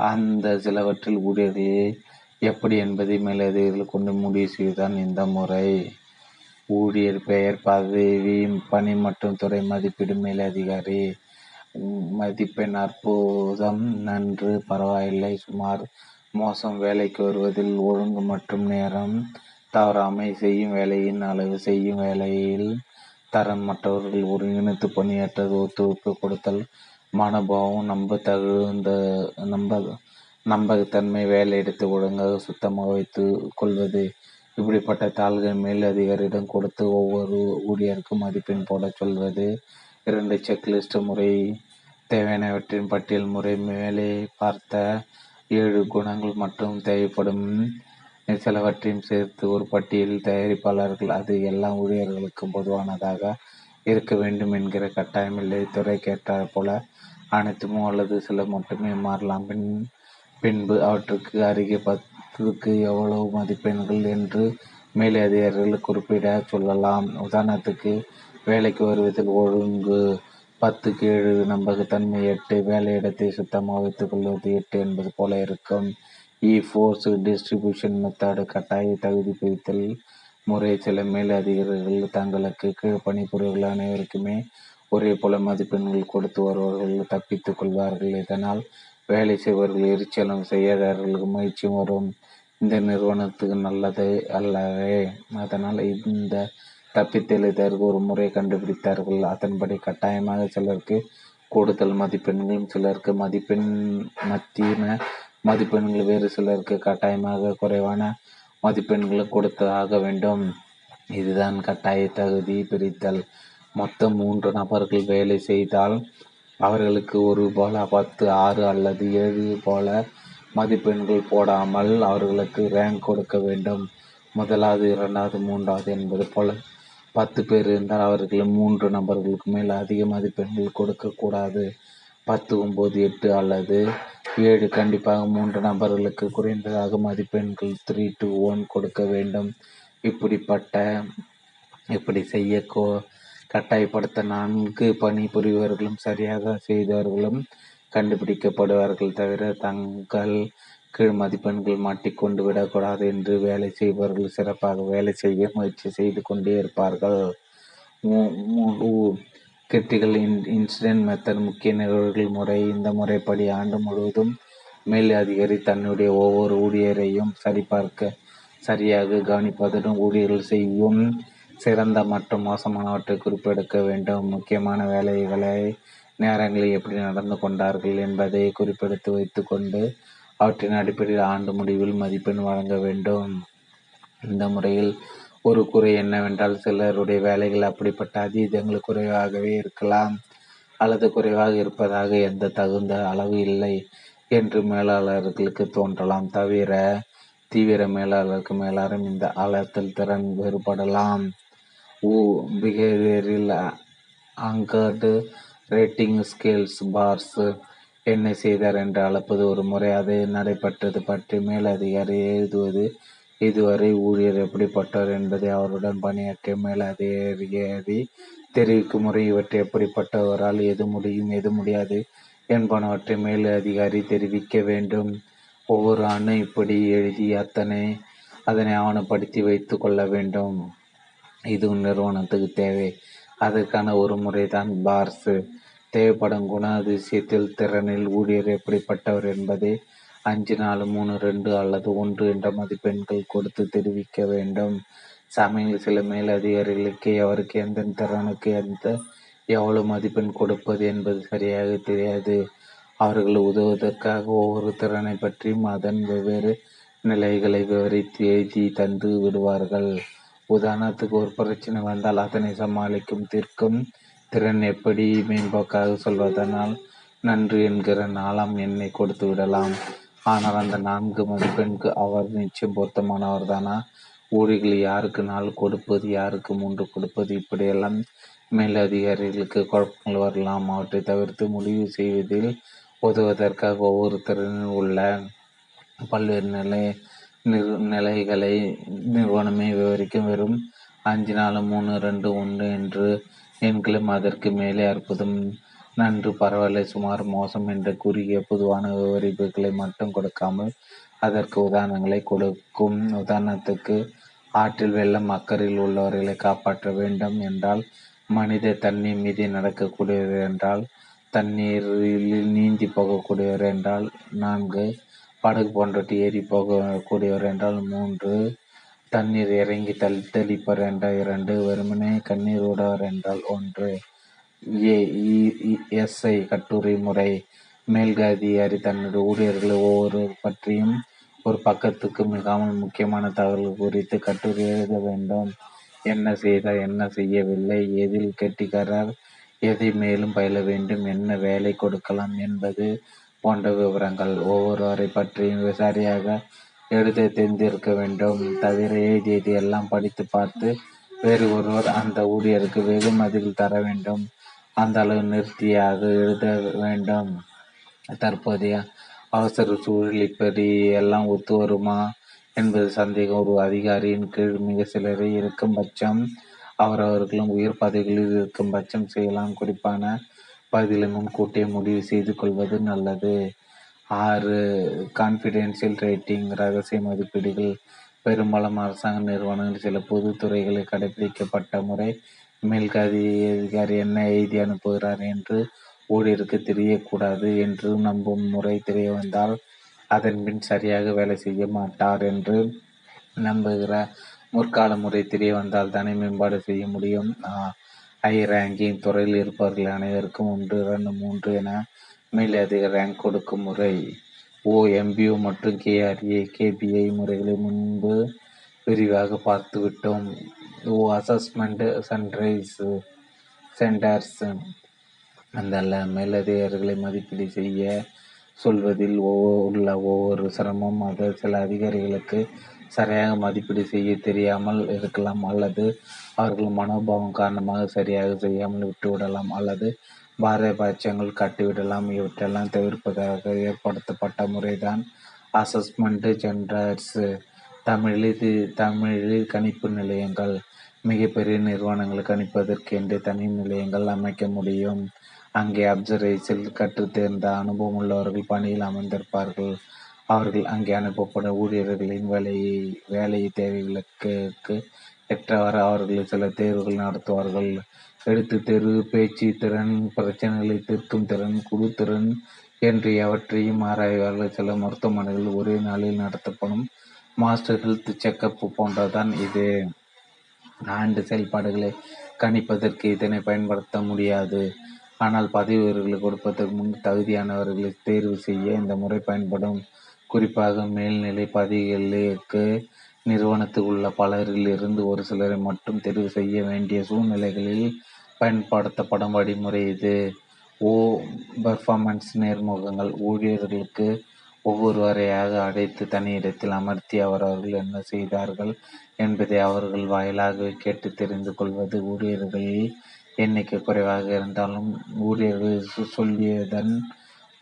அந்த சிலவற்றில் ஊழியர்கள் எப்படி என்பதை மேலதிகாரிகள் கொண்டு முடிவு செய்வதுதான் இந்த முறை. ஊழியர் பெயர் பதவி பணி மற்றும் துறை மதிப்பீடு மேலதிகாரி. மதிப்பெண் அற்புதம் நன்று பரவாயில்லை சுமார் மோசம் வேலைக்கு வருவதில் ஒழுங்கு மற்றும் நேரம் தவறாமை செய்யும் வேலையின் அளவு செய்யும் வேலையில் தரம் மற்றவர்கள் ஒருங்கிணைத்து பணியாற்ற ஒத்துழைப்பு கொடுத்தல் மனோபாவம் நம்ப தகுந்த நம்ப நம்பகத்தன்மை வேலையிடத்தை ஒழுங்காக சுத்தமாக வைத்து கொள்வது. இப்படிப்பட்ட தாள்கள் மேல் அதிகாரியிடம் கொடுத்து ஒவ்வொரு ஊழியருக்கும் மதிப்பெண் போட சொல்வது. இரண்டு செக்லிஸ்ட் முறை தேவையானவற்றின் பட்டியல் முறை மேலே பார்த்த ஏழு குணங்கள் மற்றும் தேவைப்படும். சிலவற்றையும் சேர்த்து ஒரு பட்டியல் தயாரிப்பாளர்கள் அது எல்லா ஊழியர்களுக்கும் பொதுவானதாக இருக்க வேண்டும் என்கிற கட்டாயமில்லை துறைக்கேற்றாற் போல அனைத்துமோ அல்லது சில மட்டுமே மாறலாம். பின் பின்பு அவற்றுக்கு அருகே பத்துக்கு எவ்வளவு மதிப்பெண்கள் என்று மேலதிகாரிகள் குறிப்பிட சொல்லலாம். உதாரணத்துக்கு வேலைக்கு வருவதில் ஒழுங்கு பத்துக்கு ஏழு நம்பகத்தன்மை எட்டு வேலையிடத்தை சுத்தமாக வைத்துக் கொள்வது எட்டு என்பது போல இருக்கும். இ ஃபோர்ஸ் டிஸ்ட்ரிபியூஷன் மெத்தட் கட்டாய தகுதி பிரித்தல் முறை. சில மேலதிகாரிகள் தங்களுக்கு கீழ் பணிபுரிவுகள் அனைவருக்குமே ஒரே போல மதிப்பெண்கள் கொடுத்து வருவர்கள் தப்பித்துக் கொள்வார்கள். இதனால் வேலை செய்வர்கள் எரிச்சலும் செய்யாதவர்களுக்கு முயற்சியும் வரும். இந்த நிறுவனத்துக்கு நல்லது அல்லவே. அதனால் இந்த தப்பித்தெளிதற்கு ஒரு முறை கண்டுபிடித்தார்கள். அதன்படி கட்டாயமாக சிலருக்கு கூடுதல் மதிப்பெண்களும் சிலருக்கு மதிப்பெண் மத்திய மதிப்பெண்கள் வேறு சிலருக்கு கட்டாயமாக குறைவான மதிப்பெண்களும் கொடுத்தாக வேண்டும். இதுதான் கட்டாய தகுதி பிரித்தல். மொத்தம் மூன்று நபர்கள் வேலை செய்தால் அவர்களுக்கு ஒரு போல பத்து ஆறு அல்லது ஏழு போல மதிப்பெண்கள் போடாமல் அவர்களுக்கு ரேங்க் கொடுக்க வேண்டும். முதலாவது இரண்டாவது மூன்றாவது என்பது போல பத்து பேர் இருந்தால் அவர்கள் மூன்று நபர்களுக்கு மேல் அதிக மதிப்பெண்கள் கொடுக்கக்கூடாது பத்து ஒம்பது எட்டு அல்லது ஏழு கண்டிப்பாக மூன்று நபர்களுக்கு குறைந்ததாக மதிப்பெண்கள் த்ரீ டூ ஒன் கொடுக்க வேண்டும். இப்படிப்பட்ட இப்படி செய்ய கோ கட்டாயப்படுத்த நான்கு பணிபுரிபவர்களும் சரியாக செய்தவர்களும் கண்டுபிடிக்கப்படுவார்கள் தவிர தங்கள் கீழ் மதிப்பெண்கள் மாட்டிக்கொண்டு விடக்கூடாது என்று வேலை செய்பவர்கள் சிறப்பாக வேலை செய்ய முயற்சி செய்து கொண்டே இருப்பார்கள். கிரிட்டிக்கல் இன் இன்சிடென்ட் மெத்தட் முக்கிய நிகழ்வுகள் முறை இந்த முறைப்படி ஆண்டு முழுவதும் மேல் அதிகாரி தன்னுடைய ஒவ்வொரு ஊழியரையும் சரிபார்க்க சரியாக கவனிப்பதுடன் ஊழியர்கள் செய்யும் சிறந்த மற்றும் மோசமானவற்றை குறிப்பெடுக்க வேண்டும். முக்கியமான வேலைகளை நேரங்களில் எப்படி நடந்து கொண்டார்கள் என்பதை குறிப்பெடுத்து வைத்துக்கொண்டு அவற்றின் அடிப்படையில் ஆண்டு முடிவில் மதிப்பெண் வழங்க வேண்டும். இந்த முறையில் ஒரு குறை என்னவென்றால் சிலருடைய வேலைகள் அப்படிப்பட்ட அதீதங்கள் குறைவாகவே இருக்கலாம் அல்லது குறைவாக இருப்பதாக எந்த தகுந்த அளவு இல்லை என்று மேலாளர்களுக்கு தோன்றலாம். தவிர தீவிர மேலாளருக்கு மேலாளரும் இந்த அளத்தல் திறன் வேறுபடலாம். ஊ behaviourally anchored rating scales BARS என்ன செய்தார் என்று அழைப்பது ஒரு முறை. அது நடைபெற்றது. பற்றி மேலதிகாரி எழுதுவது இதுவரை ஊழியர் எப்படிப்பட்டவர் என்பதை அவருடன் பணியாற்றிய மேலதிகாரி தெரிவிக்கும் முறை இவற்றை எப்படிப்பட்டவரால் எது முடியும் எது முடியாது என்பனவற்றை மேல் அதிகாரி தெரிவிக்க வேண்டும். ஒவ்வொரு ஆண்டும் இப்படி எழுதி அத்தனை அதனை ஆவணப்படுத்தி வைத்து கொள்ள வேண்டும். இது நிறுவனத்துக்கு தேவை. அதற்கான ஒரு முறைதான் பார்ஸு தேவைப்படும் குணாதிசயத்தில் திறனில் ஊழியர் எப்படிப்பட்டவர் என்பதை அஞ்சு நாலு மூணு ரெண்டு அல்லது ஒன்று என்ற மதிப்பெண்கள் கொடுத்து தெரிவிக்க வேண்டும். சமையல் சில மேலதிகாரிகளுக்கு அவருக்கு எந்த திறனுக்கு எந்த எவ்வளவு மதிப்பெண் கொடுப்பது என்பது சரியாக தெரியாது. அவர்கள் உதவுவதற்காக ஒவ்வொரு திறனை பற்றியும் அதன் வெவ்வேறு நிலைகளை விவரித்து எழுதி தந்து விடுவார்கள். உதாரணத்துக்கு ஒரு பிரச்சனை வந்தால் அதனை சமாளிக்கும் தீர்க்கும் திறன் எப்படி? மேம்போக்காக சொல்வதனால் நன்று என்கிற நாளம் எண்ணை கொடுத்து விடலாம். ஆனால் அந்த நான்கு மதிப்பெண்க்கு அவர் நிச்சயம் பொருத்தமானவர் தானா? ஊழிகள் யாருக்கு நாள் கொடுப்பது யாருக்கு மூன்று கொடுப்பது? இப்படியெல்லாம் மேலதிகாரிகளுக்கு குழப்பங்கள் வரலாம். அவற்றை தவிர்த்து முடிவு செய்வதில் உதவுவதற்காக ஒவ்வொரு திறனில் உள்ள பல்வேறு நிலை நிலைகளை நிறுவனமே விவரிக்கும். வெறும் அஞ்சு நாலு மூணு ரெண்டு ஒன்று என்று எண்களும் அதற்கு மேலே அற்புதம் நன்று. பரவாயில்லை சுமார் மோசம் என்ற குறுகிய பொதுவான விவரிப்புகளை மட்டும் கொடுக்காமல் அதற்கு உதாரணங்களை கொடுக்கும். உதாரணத்துக்கு ஆற்றில் வெள்ளம் அக்கறையில் உள்ளவர்களை காப்பாற்ற வேண்டும் என்றால் மனித தண்ணீர் மீது நடக்கக்கூடியவர் என்றால் தண்ணீரில் நீந்தி போகக்கூடியவர் என்றால் நான்கு படகு போன்றவற்றை ஏறி போகக்கூடியவர் என்றால் மூன்று. தண்ணீர் இறங்கி தள் என்றால் இரண்டு. வெறுமனே கண்ணீர் விடவர் என்றால் ஒன்று. ஏ எஸ்ஐ கட்டுரை முறை. மேல்கதிகாரி தன்னுடைய ஊழியர்களை ஒவ்வொரு பற்றியும் ஒரு பக்கத்துக்கு மிகாமல் முக்கியமான தகவல்கள் குறித்து கட்டுரை எழுத வேண்டும். என்ன செய்தார் என்ன செய்யவில்லை எதில் கெட்டிக்காரர் எதை மேலும் பயில வேண்டும் என்ன வேலை கொடுக்கலாம் என்பது போன்ற விவரங்கள் ஒவ்வொருவரை பற்றியும் சரியாக எழுத தெரிந்திருக்க வேண்டும். தவிர எழுதியது எல்லாம் படித்து பார்த்து வேறு ஒருவர் அந்த ஊழியருக்கு வெகுமதிகள் தர வேண்டும். அந்த அளவு நிறுத்தியாக எழுத வேண்டும். தற்போதைய அவசர சூழல் இப்படி எல்லாம் ஒத்து வருமா என்பது சந்தேகம். ஒரு அதிகாரியின் கீழ் மிக சிலரே இருக்கும் பட்சம் அவரவர்களும் உயர் பதவிகளில் இருக்கும் பட்சம் செய்யலாம். குறிப்பான பகுதிகளை முன்கூட்டியே முடிவு செய்து கொள்வது நல்லது. ஆறு கான்ஃபிடென்ஷியல் ரேட்டிங் ரகசிய மதிப்பீடுகள் பெரும்பாலும் அரசாங்க நிறுவனங்கள் சில பொது துறைகளில் கடைபிடிக்கப்பட்ட முறை மேல்கதி அதிகாரி என்ன எழுதி அனுப்புகிறார் என்று ஊழியருக்கு தெரியக்கூடாது என்று நம்பும் முறை தெரிய வந்தால் அதன் பின் சரியாக வேலை செய்ய மாட்டார் என்று நம்புகிற முற்கால முறை தெரிய வந்தால் தானே மேம்பாடு செய்ய முடியும்? ஹை ரேங்கிங் துறையில் இருப்பவர்கள் அனைவருக்கும் ஒன்று இரண்டு மூன்று என மேலதிக ரேங்க் கொடுக்கும் முறை. ஓஎம்பியூ மற்றும் கேஆர்ஏ கேபிஐ முறைகளை முன்பு விரிவாக பார்த்துவிட்டோம். ஓ அசஸ்மெண்ட் சன்ரைஸ் சென்டர்ஸ் அந்த மேலதிகாரிகளை மதிப்பீடு செய்ய சொல்வதில் உள்ள ஒவ்வொரு சிரமம் அது சில அதிகாரிகளுக்கு சரியாக மதிப்பீடு செய்ய தெரியாமல் இருக்கலாம் அல்லது அவர்கள் மனோபாவம் காரணமாக சரியாக செய்யாமல் விட்டுவிடலாம் அல்லது பாரபட்சங்கள் காட்டிவிடலாம் இவற்றெல்லாம் தவிர்ப்பதாக ஏற்படுத்தப்பட்ட முறைதான் அசஸ்மெண்ட் சென்டர்ஸ் தமிழில் இது தமிழில் கணிப்பு நிலையங்கள் மிகப்பெரிய நிறுவனங்கள் கணிப்பதற்கு என்று தனி நிலையங்கள் அமைக்க முடியும். அங்கே அப்சர்வேஷன் கற்றுத்தேர்ந்த அனுபவம் உள்ளவர்கள் பணியில் அமர்ந்திருப்பார்கள். அவர்கள் அங்கே அனுப்பப்படும் ஊழியர்களின் வேலையை வேலை தேவைகளுக்கு ஏற்றவாறு அவர்கள் சில தேர்வுகள் நடத்துவார்கள். எழுத்து தேர்வு, பேச்சு திறன், பிரச்சனைகளை தீர்க்கும் திறன், குழு திறன் என்று எவற்றையும் ஆராய்வார்கள். சில மருத்துவமனைகளில் ஒரே நாளில் நடத்தப்படும் மாஸ்டர் ஹெல்த் செக்கப் போன்றதுதான் இது. ஆண்டு செயல்பாடுகளை கணிப்பதற்கு இதனை பயன்படுத்த முடியாது. ஆனால் பதவி உயர்வுகளை கொடுப்பதற்கு முன் தகுதியானவர்களை தேர்வு செய்ய இந்த முறை பயன்படும். குறிப்பாக மேல்நிலை பதவிகளுக்கு நிறுவனத்தில் உள்ள பலரில் இருந்து ஒரு சிலரை மட்டும் தெரிவு செய்ய வேண்டிய சூழ்நிலைகளில் பயன்படுத்தப்படும் வழிமுறை இது. ஓ பெர்ஃபார்மன்ஸ் நேர்முகங்கள் ஊழியர்களுக்கு ஒவ்வொருவரையாக அழைத்து தனியிடத்தில் அமர்த்தி அவரவர்கள் என்ன செய்தார்கள் என்பதை அவர்கள் வாயிலாகவே கேட்டு தெரிந்து கொள்வது. ஊழியர்களில் எண்ணிக்கை குறைவாக இருந்தாலும் ஊழியர்கள் சொல்லியதன்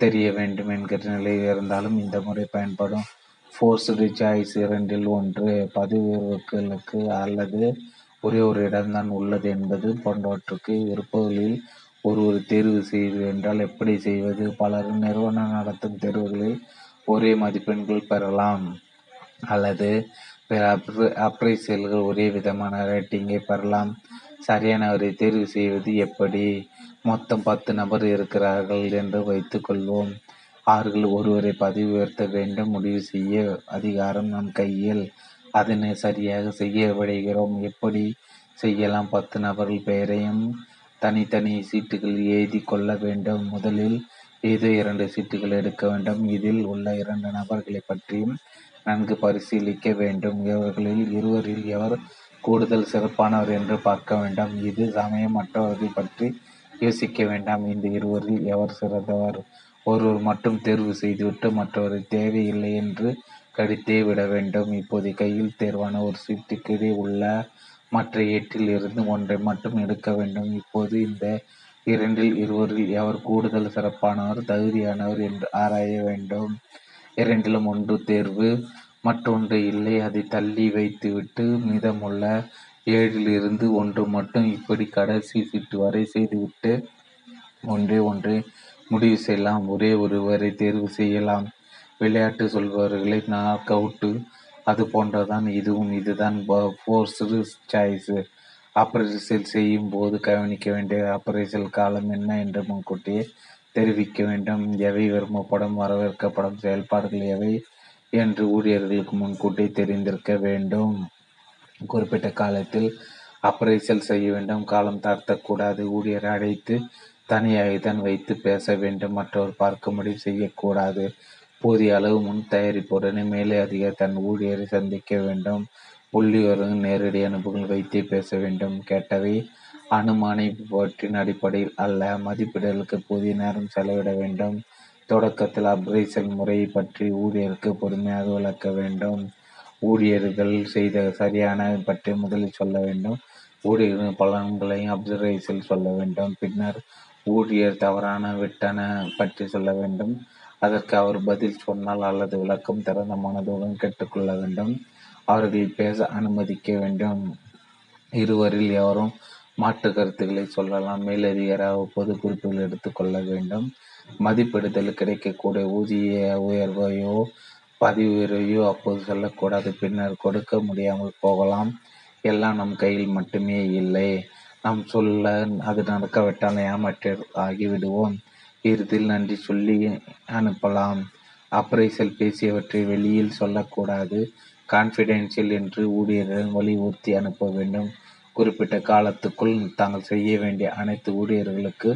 தெரிய வேண்டும் என்கிற நிலையில் இருந்தாலும் இந்த முறை பயன்படும். ஃபோர்ஸ்டு சாய்ஸ் இரண்டில் ஒன்று பதிவுகளுக்கு அல்லது ஒரே ஒரு இடம்தான் உள்ளது என்பது போன்றவற்றுக்கு இருப்பவர்களில் ஒரு தேர்வு செய்வது என்றால் எப்படி செய்வது? பலரும் நிறுவனம் நடத்தும் தேர்வுகளில் ஒரே மதிப்பெண்கள் பெறலாம் அல்லது பிற அப்ரைசல்களில் ஒரே விதமான ரேட்டிங்கை பெறலாம். சரியானவரை தேர்வு செய்வது எப்படி? மொத்தம் பத்து நபர் இருக்கிறார்கள் என்று வைத்துக்கொள்வோம் அவர்கள் ஒருவரை பதவி உயர்த்த வேண்டும் முடிவு செய்ய அதிகாரம் நம் கையில். அதனை சரியாக செய்ய விடைகிறோம் எப்படி செய்யலாம்? பத்து நபர்கள் பெயரையும் தனித்தனி சீட்டுகளில் எழுதி கொள்ள வேண்டும். முதலில் ஏதோ இரண்டு சீட்டுகள் எடுக்க வேண்டும். இதில் உள்ள இரண்டு நபர்களைப் பற்றியும் நன்கு பரிசீலிக்க வேண்டும். இவர்களில் இருவரில் எவர் கூடுதல் சிறப்பானவர் என்று பார்க்க வேண்டும். இது சமயம் மற்றவர்கள் பற்றி யோசிக்க வேண்டாம். இந்த இருவரில் எவர் சிறந்தவர்? ஒருவர் மட்டும் தேர்வு செய்துவிட்டு மற்றவரை தேவையில்லை என்று கடித்தே விட வேண்டும். இப்போது கையில் தேர்வான ஒரு சீட்டுக்கிடையே உள்ள மற்ற எட்டில் இருந்து ஒன்றை மட்டும் எடுக்க வேண்டும். இப்போது இந்த இரண்டில் இருவரில் எவர் கூடுதல் சிறப்பானவர், தகுதியானவர் என்று ஆராய வேண்டும். இரண்டிலும் ஒன்று தேர்வு மற்றொன்று இல்லை. அதை தள்ளி வைத்துவிட்டு மீதமுள்ள ஏழில் இருந்து ஒன்று மட்டும் இப்படி கடைசி சீட்டு வரை செய்துவிட்டு ஒன்றே ஒன்றே முடிவு செய்யலாம். ஒரே ஒருவரை தேர்வு செய்யலாம். விளையாட்டு சொல்பவர்களை நாக் அவுட்டு அது போன்றதான் இதுவும். இதுதான் ஃபோர்ஸ்டு சாய்ஸ். அப்ரைசல் செய்யும் போது கவனிக்க வேண்டிய அப்ரைசல் காலம் என்ன என்று முன்கூட்டியே தெரிவிக்க வேண்டும். எவை விரும்பப்படும் வரவேற்கப்படும் செயல்பாடுகள் எவை என்று ஊழியர்களுக்கு முன்கூட்டியே தெரிந்திருக்க வேண்டும். குறிப்பிட்ட காலத்தில் அப்ரைசல் செய்ய வேண்டும். காலம் தாழ்த்தக்கூடாது. ஊழியரை அழைத்து தனியாகத்தான் வைத்து பேச வேண்டும். மற்றவர் பார்க்கும்படி செய்யக்கூடாது. போதிய அளவு முன் தயாரிப்புடனே மேலே அதிகாரி தன் ஊழியரை சந்திக்க வேண்டும். உள்ளியோரும் நேரடி அனுபவங்கள் வைத்தே பேச வேண்டும். கேட்டவை அனுமானிப்பவற்றின் அடிப்படையில் அல்ல. மதிப்பீடுகளுக்கு போதிய நேரம் செலவிட வேண்டும். தொடக்கத்தில் அப்ரைசல் முறையை பற்றி ஊழியருக்கு பொறுமையாக விளக்க வேண்டும். ஊழியர்கள் செய்த சரியான பற்றி முதலில் சொல்ல வேண்டும். ஊழியர்களின் பலன்களையும் அப்சர்வேஷன் சொல்ல வேண்டும் பின்னர் ஊழியர் தவறான விட்டன பற்றி சொல்ல வேண்டும். அதற்கு அவர் பதில் சொன்னால் அல்லது விளக்கம் திறந்த மனதுடன் கேட்டுக்கொள்ள வேண்டும். அவர்கள் பேச அனுமதிக்க வேண்டும். இருவரில் எவரும் மாற்று கருத்துக்களை சொல்லலாம். மேலதிகார பொது குறிப்புகள் எடுத்துக்கொள்ள வேண்டும். மதிப்பிடுதல் கிடைக்கக்கூடிய ஊதிய உயர்வையோ பதிவு உயர்வையோ அப்போது சொல்லக்கூடாது. பின்னர் கொடுக்க முடியாமல் போகலாம். எல்லாம் நம் கையில் மட்டுமே இல்லை. நாம் சொல்ல அது நடக்கவிட்டால் ஏமாற்ற ஆகிவிடுவோம். இறுதியில் நன்றி சொல்லி அனுப்பலாம். அப்ரைசல் பேசியவற்றை வெளியில் சொல்லக்கூடாது. கான்ஃபிடென்ஷியல் என்று ஊழியர்கள் வலியுறுத்தி அனுப்ப வேண்டும். குறிப்பிட்ட காலத்துக்குள் தாங்கள் செய்ய வேண்டிய அனைத்து ஊழியர்களுக்கு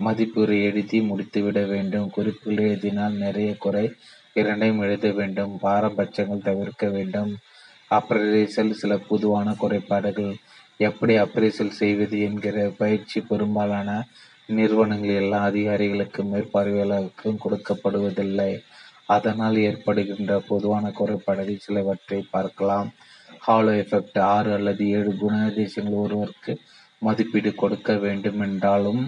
மதிப்புரை எழுதி முடித்துவிட வேண்டும். குறிப்புகள் எழுதினால் நிறைய குறை இரண்டையும் எழுத வேண்டும். பாரபட்சங்கள் தவிர்க்க வேண்டும். அப்ரைசல் சில பொதுவான குறைபாடுகள். எப்படி அப்ரைசல் செய்வது என்கிற பயிற்சி பெரும்பாலான நிறுவனங்கள் எல்லா அதிகாரிகளுக்கும் மேற்பார்வையாளர்களுக்கும் கொடுக்கப்படுவதில்லை. அதனால் ஏற்படுகின்ற பொதுவான குறைபாடுகள் சிலவற்றை பார்க்கலாம். ஹாலோ எஃபெக்ட் ஆறு அல்லது ஏழு குணாதிசயங்கள் ஒருவருக்கு மதிப்பீடு கொடுக்க வேண்டுமென்றாலும்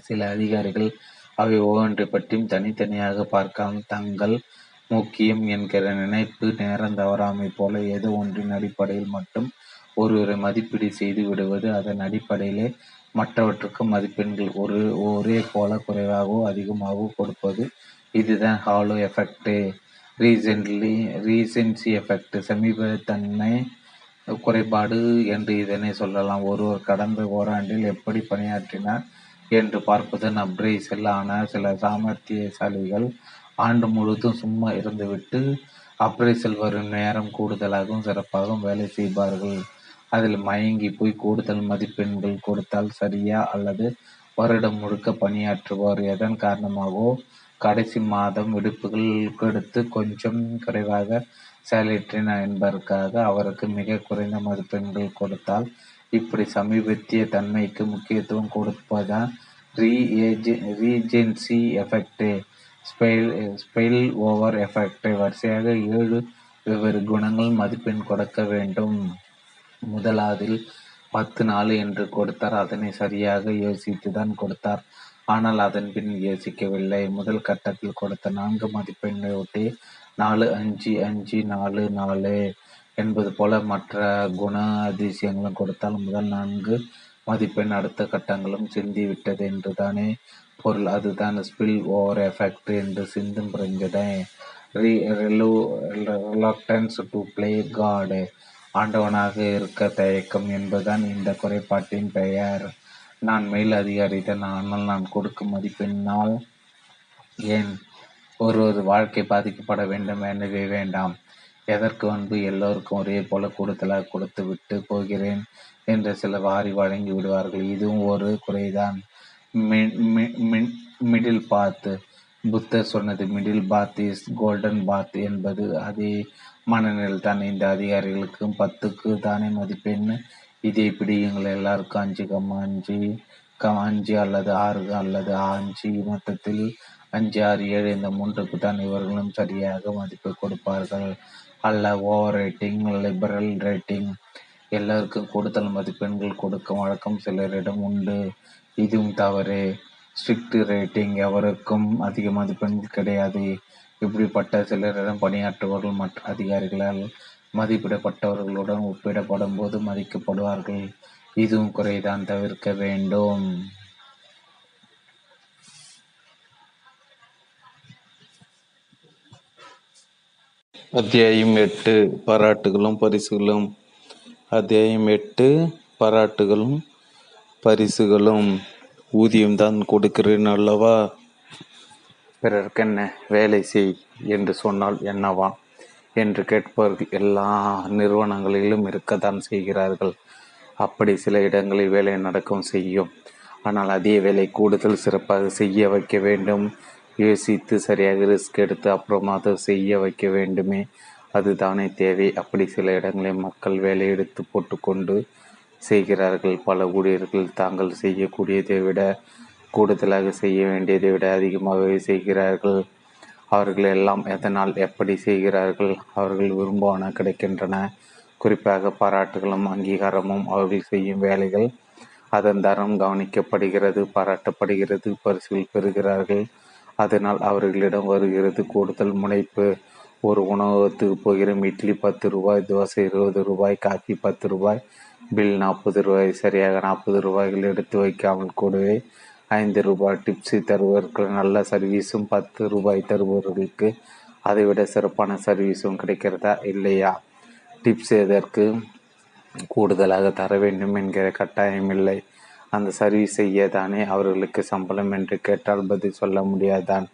சில அதிகாரிகள் அவை ஒவ்வொன்றை பற்றியும் தனித்தனியாக பார்க்காமல் தங்கள் முக்கியம் என்கிற நினைப்பு நேரம் தவறாமை போல ஏதோ ஒன்றின் அடிப்படையில் மட்டும் ஒருவரை மதிப்பீடு செய்து விடுவது அதன் அடிப்படையிலே மற்றவற்றுக்கு மதிப்பெண்கள் ஒரு ஒரே போல குறைவாகவோ அதிகமாகவோ கொடுப்பது இதுதான் halo effect recently recency effect சமீபத்தன்மை குறைபாடு என்று இதனை சொல்லலாம். ஒருவர் கடந்த ஓராண்டில் எப்படி பணியாற்றினார் என்று பார்ப்பதன் அப்ரைசல் ஆன சில சாமர்த்தியசாலிகள் ஆண்டு முழுவதும் சும்மா இருந்துவிட்டு அப்ரைசல் வரும் நேரம் கூடுதலாகவும் சிறப்பாகவும் வேலை செய்வார்கள். அதில் மயங்கி போய் கூடுதல் மதிப்பெண்கள் கொடுத்தால் சரியா அல்லது வருடம் முழுக்க பணியாற்றுவார் எதன் காரணமாகவோ? கடைசி மாதம் விடுப்புகள் கொடுத்து கொஞ்சம் குறைவாக செயலாற்றினார் என்பதற்காக அவருக்கு மிக குறைந்த மதிப்பெண்கள் கொடுத்தால் இப்படி சமீபத்திய தன்மைக்கு முக்கியத்துவம் கொடுப்பதான் ரீ recency effect spill spill over effect வரிசையாக ஏழு வெவ்வேறு குணங்கள் மதிப்பெண் கொடுக்க வேண்டும். முதலாவதில் பத்து நாலு என்று கொடுத்தார். அதனை சரியாக யோசித்துதான் கொடுத்தார். ஆனால் அதன் பின் யோசிக்கவில்லை. முதல் கட்டத்தில் கொடுத்த நான்கு மதிப்பெண்ணை ஒட்டி நாலு அஞ்சு அஞ்சு நாலு நாலு என்பது போல மற்ற குண அதிசயங்களும் கொடுத்தால் முதல் நான்கு மதிப்பெண் அடுத்த கட்டங்களும் சிந்திவிட்டது என்று தானே பொருள். அதுதான் ஸ்பில் ஓவர் எஃபெக்ட் என்று சிந்தும் புரிஞ்சதே ரிலக்டன்ஸ் டு பிளே காடு ஆண்டவனாக இருக்க தயக்கம் என்பதுதான் இந்த குறைபாட்டின் பெயர். நான் மேல் அதிகாரிதான் ஆனால் நான் கொடுக்கும் மதிப்பெண்ணால் ஏன் ஒருவர் வாழ்க்கை பாதிக்கப்பட வேண்டும்? எனவே வேண்டாம். எதற்கு முன்பு எல்லோருக்கும் ஒரே போல கூடுதலாக கொடுத்து விட்டு போகிறேன் என்று சில வாரி வழங்கி விடுவார்கள். இதுவும் ஒரு குறைதான். Middle path. புத்தர் சொன்னது middle path is golden path என்பது அதே மனநிலையில் தான்? இந்த அதிகாரிகளுக்கும் பத்துக்கு தானே மதிப்பெண்? இதை பிடியுங்கள் எல்லாருக்கும் அஞ்சு கம்மா அஞ்சு கம் அஞ்சு அல்லது ஆறு அல்லது அஞ்சு மொத்தத்தில் அஞ்சு ஆறு ஏழு இந்த மூன்றுக்கு தான் இவர்களும் சரியாக மதிப்பு கொடுப்பார்கள். அல்ல ஓவர் ரேட்டிங் லிபரல் ரேட்டிங். எல்லோருக்கும் கூடுதல் மதிப்பெண்கள் கொடுக்கும் வழக்கம் சிலரிடம் உண்டு. இதுவும் தவறு. ஸ்ட்ரிக்ட் ரேட்டிங் எவருக்கும் அதிக மதிப்பெண்கள் கிடையாது. இப்படிப்பட்ட சிலரிடம் பணியாற்றுபவர்கள் மற்ற அதிகாரிகளால் மதிப்பிடப்பட்டவர்களுடன் ஒப்பிடப்படும் போது மதிக்கப்படுவார்கள். இதுவும் குறைதான் தவிர்க்க வேண்டும். அத்தியாயம் எட்டு பாராட்டுகளும் பரிசுகளும். அத்தியாயம் எட்டு பாராட்டுகளும் பரிசுகளும். ஊதியம்தான் கொடுக்கிறேன் அல்லவா? பிறர்க்கென்ன வேலை செய் என்று சொன்னால் என்னவா? என்று கேட்பவர்கள் எல்லா நிறுவனங்களிலும் இருக்கத்தான் செய்கிறார்கள். அப்படி சில இடங்களில் வேலை நடக்கும் செய்யும். ஆனால் அதே வேலை கூடுதல் சிறப்பாக செய்ய வைக்க வேண்டும். யோசித்து சரியாக ரிஸ்க் எடுத்து அப்புறமா அதை செய்ய வைக்க வேண்டுமே. அதுதானே தேவை. அப்படி சில இடங்களில் மக்கள் வேலை எடுத்து போட்டுக்கொண்டு செய்கிறார்கள். பல ஊழியர்கள் தாங்கள் செய்யக்கூடியதை விட கூடுதலாக செய்ய வேண்டியதை விட அதிகமாகவே செய்கிறார்கள். அவர்கள் எல்லாம் எதனால் எப்படி செய்கிறார்கள்? அவர்கள் விரும்புவன கிடைக்கின்றன. குறிப்பாக பாராட்டுகளும் அங்கீகாரமும் அவர்கள் செய்யும் வேலைகள் அதன் தரம் கவனிக்கப்படுகிறது பாராட்டப்படுகிறது பரிசுகள் பெறுகிறார்கள். அதனால் அவர்களிடம் வருகிறது கூடுதல் முனைப்பு. ஒரு உணவகத்துக்கு போகிறோம். இட்லி பத்து ரூபாய் தோசை இருபது ரூபாய் காஃபி பத்து ரூபாய் பில் நாற்பது ரூபாய் சரியாக நாற்பது ரூபாய்கள் எடுத்து வைக்காமல் கூடவே ஐந்து ரூபாய் டிப்ஸு தருபவர்கள் நல்ல சர்வீஸும் பத்து ரூபாய் தருபவர்களுக்கு அதைவிட சிறப்பான சர்வீஸும் கிடைக்கிறதா இல்லையா? டிப்ஸ் எதற்கு கூடுதலாக தர வேண்டும் என்கிற கட்டாயம் இல்லை. அந்த சர்வீஸ் செய்ய தானே அவர்களுக்கு சம்பளம் என்று கேட்டால் பதில் சொல்ல முடியாதான்.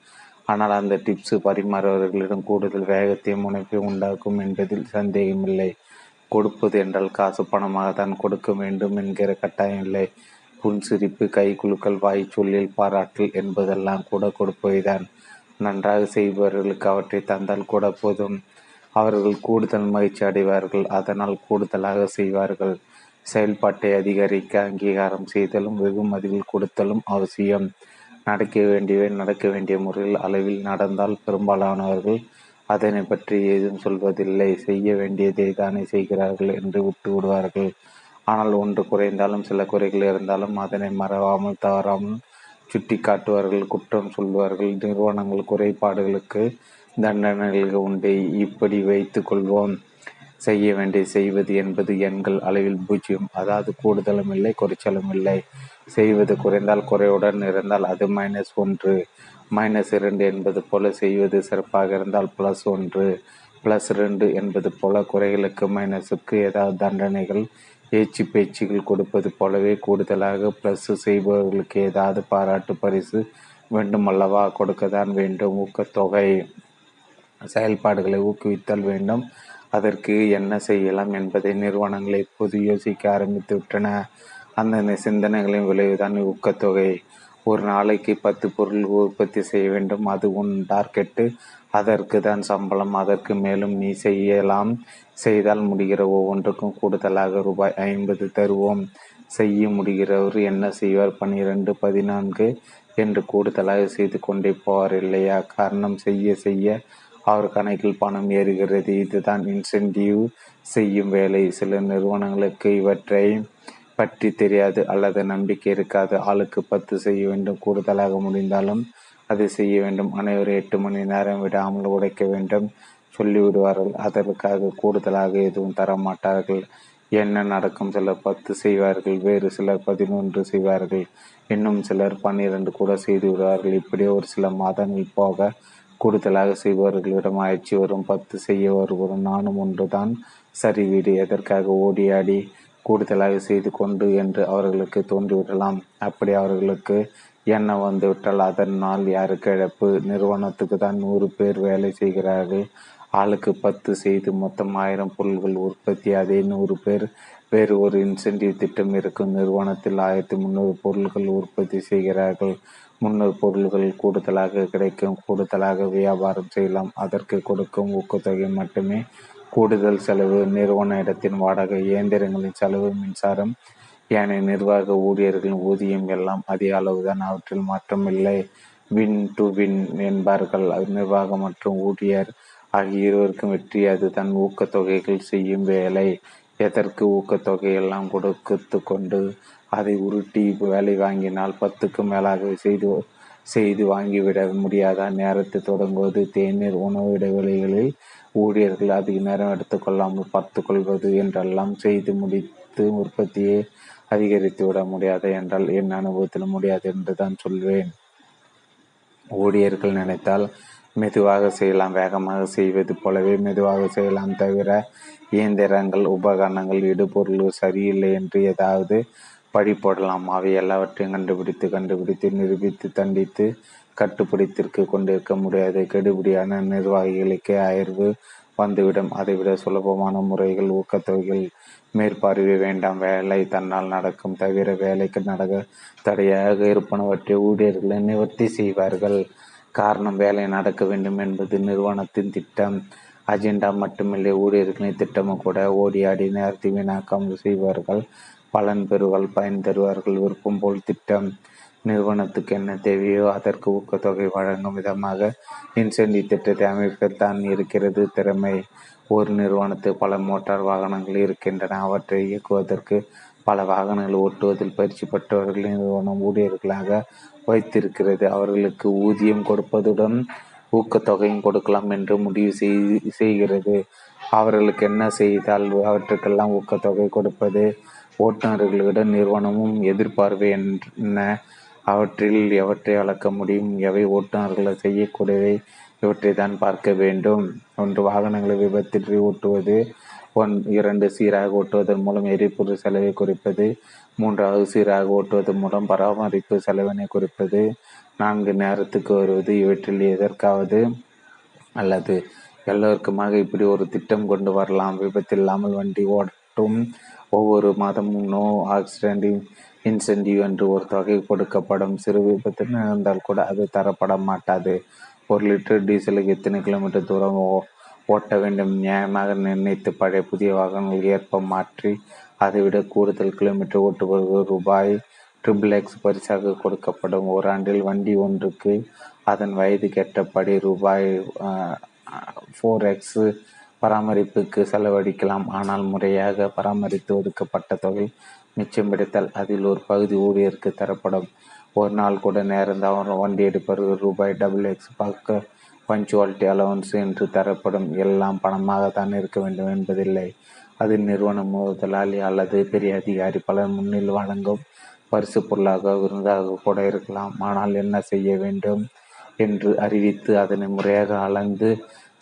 ஆனால் அந்த டிப்ஸ் பரிமாறுபவர்களிடம் கூடுதல் வேகத்தையும் முனைப்பையும் உண்டாக்கும் என்பதில் சந்தேகமில்லை. கொடுப்பது என்றால் காசு பணமாக தான் கொடுக்க வேண்டும் என்கிற கட்டாயம் இல்லை. புன்சிரிப்பு கைகுலுக்கல் வாய் சொல்லில் பாராட்டல் என்பதெல்லாம் கூட கொடுப்பவைதான் நன்றாக செய்பவர்களுக்கு அவற்றை தந்தால் கூட போதும். அவர்கள் கூடுதல் மகிழ்ச்சி அடைவார்கள் அதனால் கூடுதலாக செய்வார்கள். செயல்பாட்டை அதிகரிக்க அங்கீகாரம் செய்தலும் வெகுமதிகள் கொடுத்தலும் அவசியம். நடக்க வேண்டியவை நடக்க வேண்டிய முறையில் அளவில் நடந்தால் பெரும்பாலானவர்கள் அதனை பற்றி ஏதும் சொல்வதில்லை. செய்ய வேண்டியதை தானே செய்கிறார்கள் என்று விட்டு விடுவார்கள் ஆனால் ஒன்று குறைந்தாலும் சில குறைகள் இருந்தாலும் அதனை மறவாமல் தவறாமல் சுட்டி காட்டுவார்கள் குற்றம் சொல்வார்கள். நிறுவனங்கள் குறைபாடுகளுக்கு தண்டனைகள் உண்டு. இப்படி வைத்து கொள்வோம். செய்ய வேண்டிய செய்வது என்பது எண்கள் அளவில் பூஜ்ஜியம். அதாவது கூடுதலும் இல்லை குறைச்சலும் இல்லை. செய்வது குறைந்தால் குறையுடன் இருந்தால் அது மைனஸ் ஒன்று. மைனஸ் இரண்டு என்பது போல செய்வது சிறப்பாக இருந்தால் ப்ளஸ் ஒன்று. ப்ளஸ் ரெண்டு என்பது போல குறைகளுக்கு மைனஸுக்கு ஏதாவது தண்டனைகள் ஏச்சு பேச்சுகள் கொடுப்பது போலவே கூடுதலாக ப்ளஸ் செய்பவர்களுக்கு ஏதாவது பாராட்டு பரிசு வேண்டும் அல்லவா? கொடுக்கத்தான் வேண்டும். ஊக்கத்தொகை செயல்பாடுகளை ஊக்குவித்தல் வேண்டும். அதற்கு என்ன செய்யலாம் என்பதை நிறுவனங்களை இப்போது யோசிக்க ஆரம்பித்து விட்டன. அந்த சிந்தனைகளின் விளைவுதான் ஊக்கத்தொகை. ஒரு நாளைக்கு பத்து பொருள் உற்பத்தி செய்ய வேண்டும். அது உன் டார்கெட்டு அதற்கு தான் சம்பளம். அதற்கு மேலும் நீ செய்யலாம். செய்தால் முடிகிற ஒவ்வொன்றுக்கும் கூடுதலாக ரூபாய் ஐம்பது தருவோம். செய்ய முடிகிறவர் என்ன செய்வார்? பன்னிரெண்டு பதினான்கு என்று கூடுதலாக செய்து கொண்டே போவார் இல்லையா? காரணம் செய்ய செய்ய அவர் கணக்கில் பணம் ஏறுகிறது. இதுதான் இன்சென்டிவ் செய்யும் வேலை. சில நிறுவனங்களுக்கு இவற்றை பற்றி தெரியாது அல்லது நம்பிக்கை இருக்காது. ஆளுக்கு பத்து செய்ய வேண்டும். கூடுதலாக முடிந்தாலும் அதை செய்ய வேண்டும். அனைவரும் எட்டு மணி நேரம் விடாமல் உடைக்க வேண்டும். சொல்லிவிடுவார்கள் அதற்காக கூடுதலாக எதுவும் தர மாட்டார்கள் என்ன நடக்கும்? சிலர் பத்து செய்வார்கள் வேறு சிலர் பதினொன்று செய்வார்கள். இன்னும் சிலர் பன்னிரண்டு கூட செய்து விடுவார்கள் இப்படி ஒரு சில மாதங்கள் போக கூடுதலாக செய்பவர்களிடம் ஆயிடுச்சு வரும் பத்து செய்ய வருவரும் நானும் ஒன்றுதான். சரி வீடு எதற்காக ஓடியாடி கூடுதலாக செய்து கொண்டு என்று அவர்களுக்கு தோன்றிவிடலாம். அப்படி அவர்களுக்கு எண்ணம் வந்துவிட்டால் அதனால் யாருக்கு இழப்பு? நிறுவனத்துக்கு தான் நூறு பேர் வேலை செய்கிறார்கள். ஆளுக்கு பத்து செய்து மொத்தம் ஆயிரம் பொருள்கள் உற்பத்தி. அதே நூறு பேர் வேறு ஒரு இன்சென்டிவ் திட்டம் இருக்கும். நிறுவனத்தில் ஆயிரத்தி முந்நூறு பொருள்கள் உற்பத்தி செய்கிறார்கள். முன்னூறு பொருள்கள் கூடுதலாக கிடைக்கும். கூடுதலாக வியாபாரம் செய்யலாம். அதற்கு கொடுக்கும் ஊக்கத்தொகை மட்டுமே. கூடுதல் செலவு நிறுவன இடத்தின் வாடகை இயந்திரங்களின் செலவு மின்சாரம் ஏனைய நிர்வாக ஊழியர்களின் ஊதியம் எல்லாம் அதே அளவுதான். அவற்றில் மாற்றமில்லை வின் டு வின் என்பார்கள். நிர்வாகம் மற்றும் ஊழியர் ஆகிய இருவருக்கும் வெற்றி. அது தன் ஊக்கத்தொகைகள் செய்யும் வேலை. எதற்கு ஊக்கத்தொகையெல்லாம் கொடுத்து கொண்டு அதை உருட்டி வேலை வாங்கினால் பத்துக்கும் மேலாக செய்து செய்து வாங்கிவிட முடியாத? நேரத்தை தொடங்குவது தேநீர் உணவு இடைவெளிகளில் ஊழியர்கள் அதிக நேரம் எடுத்துக்கொள்ளாமல் பார்த்து கொள்வது என்றெல்லாம் செய்து முடித்து உற்பத்தியை அதிகரித்து விட முடியாது என்றால் என் அனுபவத்தில் முடியாது என்று தான் சொல்வேன். ஊழியர்கள் நினைத்தால் மெதுவாக செய்யலாம் வேகமாக செய்வது போலவே மெதுவாக செய்யலாம் தவிர இயந்திரங்கள் உபகரணங்கள் இடுபொருள் சரியில்லை என்று ஏதாவது படி போடலாம். அவை எல்லாவற்றையும் கண்டுபிடித்து கண்டுபிடித்து நிரூபித்து தண்டித்து கட்டுப்பிடித்திற்கு கொண்டிருக்க முடியாது. கெடுபிடியான நிர்வாகிகளுக்கு அயர்வு வந்துவிடும். அதைவிட சுலபமான முறைகள் ஊக்கத்தொகைகள் மேற்பார்வை வேண்டாம். வேலை தன்னால் நடக்கும். தவிர வேலைக்கு நடக்க தடையாக இருப்பனவற்றை ஊழியர்களை நிவர்த்தி செய்வார்கள். காரணம் வேலை நடக்க வேண்டும் என்பது நிறுவனத்தின் திட்டம். அஜெண்டா மட்டுமில்லை ஊழியர்களின் திட்டமும் கூட. ஓடி ஆடி நேரத்தை வீணாக்காமல் செய்வார்கள் பலன் பெறுவார்கள் பயன் தருவார்கள் விருப்பம் போல் திட்டம். நிறுவனத்துக்கு என்ன தேவையோ அதற்கு ஊக்கத்தொகை வழங்கும் விதமாக இன்சென்டிவ் திட்டத்தை அமைப்பில் தான் இருக்கிறது திறமை. ஒரு நிறுவனத்தில் பல மோட்டார் வாகனங்கள் இருக்கின்றன. அவற்றை இயக்குவதற்கு பல வாகனங்கள் ஓட்டுவதில் பயிற்சி பெற்றவர்கள் நிறுவனம் ஊழியர்களாக வைத்திருக்கிறது. அவர்களுக்கு ஊதியம் கொடுப்பதுடன் ஊக்கத்தொகையும் கொடுக்கலாம் என்று முடிவு செய்கிறது. அவர்களுக்கு என்ன செய்தால் அவற்றுக்கெல்லாம் ஊக்கத்தொகை கொடுப்பது? ஓட்டுநர்களிடம் நிறுவனமும் எதிர்பார்வை என்ன? அவற்றில் எவற்றை அளக்க முடியும்? எவை ஓட்டுநர்கள் செய்யக்கூடியவை? இவற்றை தான் பார்க்க வேண்டும். ஒன்று வாகனங்களை விபத்தின்றி ஓட்டுவது. ஒன் இரண்டு சீராக ஓட்டுவதன் மூலம் எரிபொருள் செலவை குறைப்பது மூன்றாவது சீராக ஓட்டுவதன் மூலம் பராமரிப்பு செலவினை குறைப்பது நான்கு நேரத்துக்கு வருவது இவற்றில் எதற்காவது அல்லது எல்லோருக்குமாக இப்படி ஒரு திட்டம் கொண்டு வரலாம். விபத்தில்லாமல் வண்டி ஓட்டும். ஒவ்வொரு மாதமும் நோ ஆக்சிடென்ட் இன்சென்டிவ் என்று ஒரு தொகை கொடுக்கப்படும். சிறு விபத்து நடந்தால் கூட அது தரப்பட மாட்டாது. ஒரு லிட்டர் டீசலுக்கு எத்தனை கிலோமீட்டர் தூரம் ஓட்ட வேண்டும். நியாயமாக நிர்ணயித்து பழைய புதிய வாகனங்கள் ஏற்ப மாற்றி அதைவிட கூடுதல் கிலோமீட்டர் ஓட்டுவது ரூபாய் ட்ரிபிள் எக்ஸ் பரிசாக கொடுக்கப்படும். ஓராண்டில் வண்டி ஒன்றுக்கு அதன் வயது கெட்டபடி ரூபாய் ஃபோர் எக்ஸ் பராமரிப்புக்கு செலவழிக்கலாம். ஆனால் முறையாக பராமரித்து ஒதுக்கப்பட்ட தொகை மிச்சம் பிடித்தால் அதில் ஒரு பகுதி ஊழியருக்கு தரப்படும். ஒரு நாள் கூட நேரம் தவறு வண்டி எடுப்பவர்கள் ரூபாய் டபுள் எக்ஸ் பார்க்க பஞ்சுவாலிட்டி அலவன்ஸ் என்று தரப்படும் எல்லாம் பணமாகத்தான் இருக்க வேண்டும் என்பதில்லை. அது நிறுவன முதலாளி அல்லது பெரிய அதிகாரி பலர் முன்னில் வழங்கும் பரிசு பொருளாக விருந்தாக கூட இருக்கலாம். ஆனால் என்ன செய்ய வேண்டும் என்று அறிவித்து அதனை முறையாக அளந்து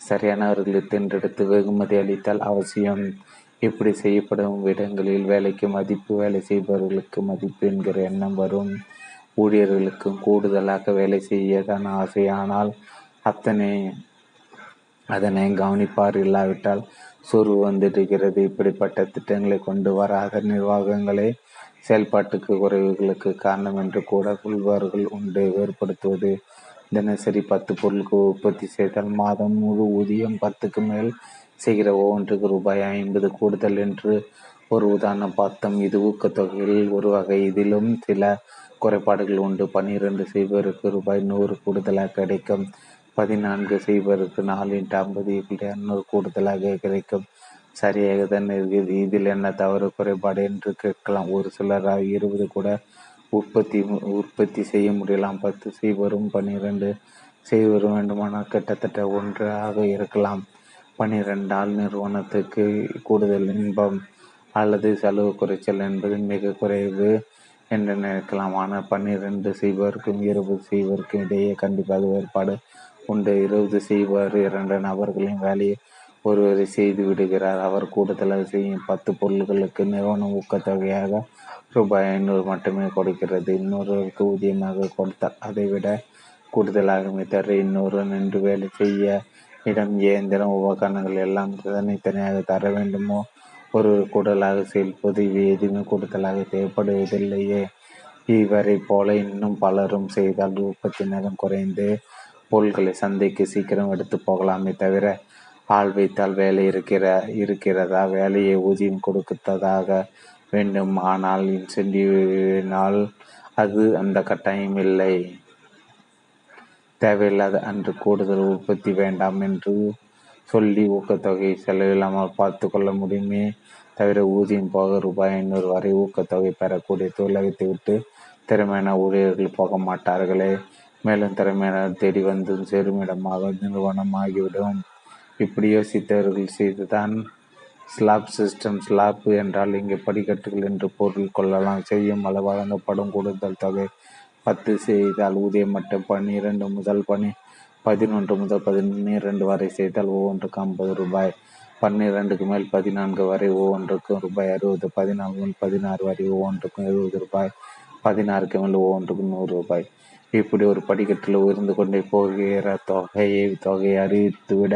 சரியானவர்களை தேர்ந்தெடுத்து வெகுமதி அளித்தால் அவசியம். இப்படி செய்யப்படும் இடங்களில் வேலைக்கு மதிப்பு வேலை செய்பவர்களுக்கு மதிப்பு என்கிற எண்ணம் வரும். ஊழியர்களுக்கும் கூடுதலாக வேலை செய்ய தான் ஆசையானால் அத்தனை அதனை கவனிப்பார். இல்லாவிட்டால் சோர்வு வந்துடுகிறது. இப்படிப்பட்ட திட்டங்களை கொண்டு வராத நிர்வாகங்களே செயல்பாட்டுக்கு குறைவுகளுக்கு காரணம் என்று கூட கொள்வார்கள். உண்டு வேறுபடுத்துவது. தினசரி பத்து பொருளுக்கு உற்பத்தி செய்தால் மாதம் முழு ஊதியம் பத்துக்கு மேல் செய்கிற ஒவ்வொன்றுக்கு ரூபாய் ஐம்பது கூடுதல் என்று ஒரு உதாரணம் பார்த்தோம். இது ஊக்கத்தொகையில் ஒரு வகை. இதிலும் சில குறைபாடுகள் உண்டு. பன்னிரண்டு செய்வருக்கு ரூபாய் நூறு கூடுதலாக கிடைக்கும். பதினான்கு செய்வருக்கு நாலு இன்ட்டு ஐம்பது இரநூறு கூடுதலாக கிடைக்கும். சரியாக தான் இருக்குது. இதில் என்ன தவறு குறைபாடு என்று கேட்கலாம். ஒரு சிலர் இருபது கூட உற்பத்தி உற்பத்தி செய்ய முடியலாம். பத்து செய்வரும் பன்னிரெண்டு செய்வரும் வேண்டுமானால் கிட்டத்தட்ட ஒன்றாக இருக்கலாம். பன்னிரெண்டால் நிறுவனத்துக்கு கூடுதல் இன்பம் அல்லது செலவு குறைச்சல் என்பது மிக குறைவு என்று நினைக்கலாம். ஆனால் பன்னிரெண்டு செய்வருக்கும் இருபது செய்வருக்கும் இடையே கண்டிப்பாக வேறுபாடு ஒன்றை இருபது செய்வார். இரண்டு நபர்களின் வேலையை ஒருவரை செய்து விடுகிறார். அவர் கூடுதலாக செய்யும் பத்து பொருள்களுக்கு நிறுவனம் ஊக்கத்தொகையாக ரூபாய் ஐநூறு மட்டுமே கொடுக்கிறது. இன்னொருவருக்கு ஊதியமாக கொடுத்தால் அதை விட கூடுதலாக தர இன்னொரு நின்று வேலை செய்ய இடம் இயந்திரம் உபகரணங்கள் எல்லாம் தனித்தனியாக தர வேண்டுமோ? ஒரு கூடுதலாக செயல்பது இவை எதுவுமே கூடுதலாக தேவைப்படுவதில்லையே. இவரை போல இன்னும் பலரும் செய்தால் உற்பத்தி நேரம் குறைந்து பொருள்களை சந்தைக்கு சீக்கிரம் எடுத்து போகலாமே தவிர ஆள் வைத்தால் வேலை இருக்கிற இருக்கிறதா? வேலையை ஊதியம் கொடுக்கத்ததாக வேண்டும். ஆனால் இன்சென்டிவினால் அது அந்த கட்டாயம் இல்லை. தேவையில்லாத அன்று கூடுதல் உற்பத்தி வேண்டாம் என்று சொல்லி ஊக்கத்தொகை செலவில்லாமல் பார்த்து கொள்ள முடியுமே தவிர ஊதியம் போக ரூபாய் ஐநூறு வரை ஊக்கத்தொகை பெறக்கூடிய தொழிலகத்தை விட்டு திறமையான ஊழியர்கள் போக மாட்டார்களே. மேலும் திறமையினர் தேடி வந்து சேருமிடமாக நிறுவனம் ஆகிவிடும் இப்படி யோசித்தவர்கள் செய்துதான் ஸ்லாப் சிஸ்டம் ஸ்லாப் என்றால் இங்கே படிக்கட்டுகள் என்று பொருள் கொள்ளலாம். செய்யும் அளவு வழங்கப்படும் கூடுதல் தொகை பத்து செய்தால் ஊதியம் மட்டும் பன்னிரண்டு முதல் பனி பதினொன்று முதல் பதினிரண்டு வரை செய்தால் ஒவ்வொன்றுக்கு ஐம்பது ரூபாய். பன்னிரெண்டுக்கு மேல் பதினான்கு வரை ஒவ்வொன்றுக்கும் ரூபாய் அறுபது பதினான்கு முதல் பதினாறு வரை ஒவ்வொன்றுக்கும் எழுபது ரூபாய் பதினாறுக்கு மேல் ஒவ்வொன்றுக்கும் நூறு ரூபாய். இப்படி ஒரு படிக்கட்டில் உயர்ந்து கொண்டே போகிற தொகையை தொகையை அறிவித்துவிட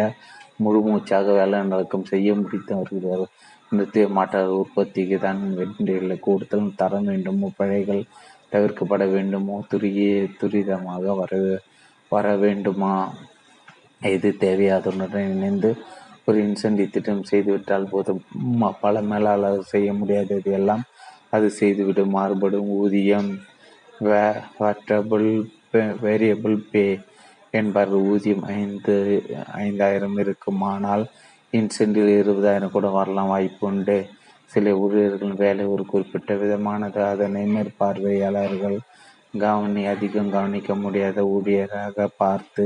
முழு மூச்சாக வேலை நடக்கும் செய்ய முடித்தவர்கள் நிறுத்திய மாற்ற உற்பத்திக்கு தான் வேண்டிய கூடுதல் தர வேண்டுமோ பிழைகள் தவிர்க்கப்பட வேண்டுமோ துருகிய துரிதமாக வர வர வேண்டுமா? எது தேவையாதனுடன் இணைந்து ஒரு இன்சென்டிவ் திட்டம் செய்துவிட்டால் போதும். பல மேலாளர் செய்ய முடியாதது எல்லாம் அது செய்துவிடும். மாறுபடும் ஊதியம் வேரியபிள் பே என்பார்கள். ஊதியம் ஐந்து ஐந்தாயிரம் இருக்கும் ஆனால் இன்சென்டில் இருபதாயிரம் கூட வரலாம். வாய்ப்பு உண்டு. சில ஊழியர்களின் வேலை ஒரு குறிப்பிட்ட விதமானது. அதனை மேற்பார்வையாளர்கள் கவனி அதிகம் கவனிக்க முடியாத ஊழியராக பார்த்து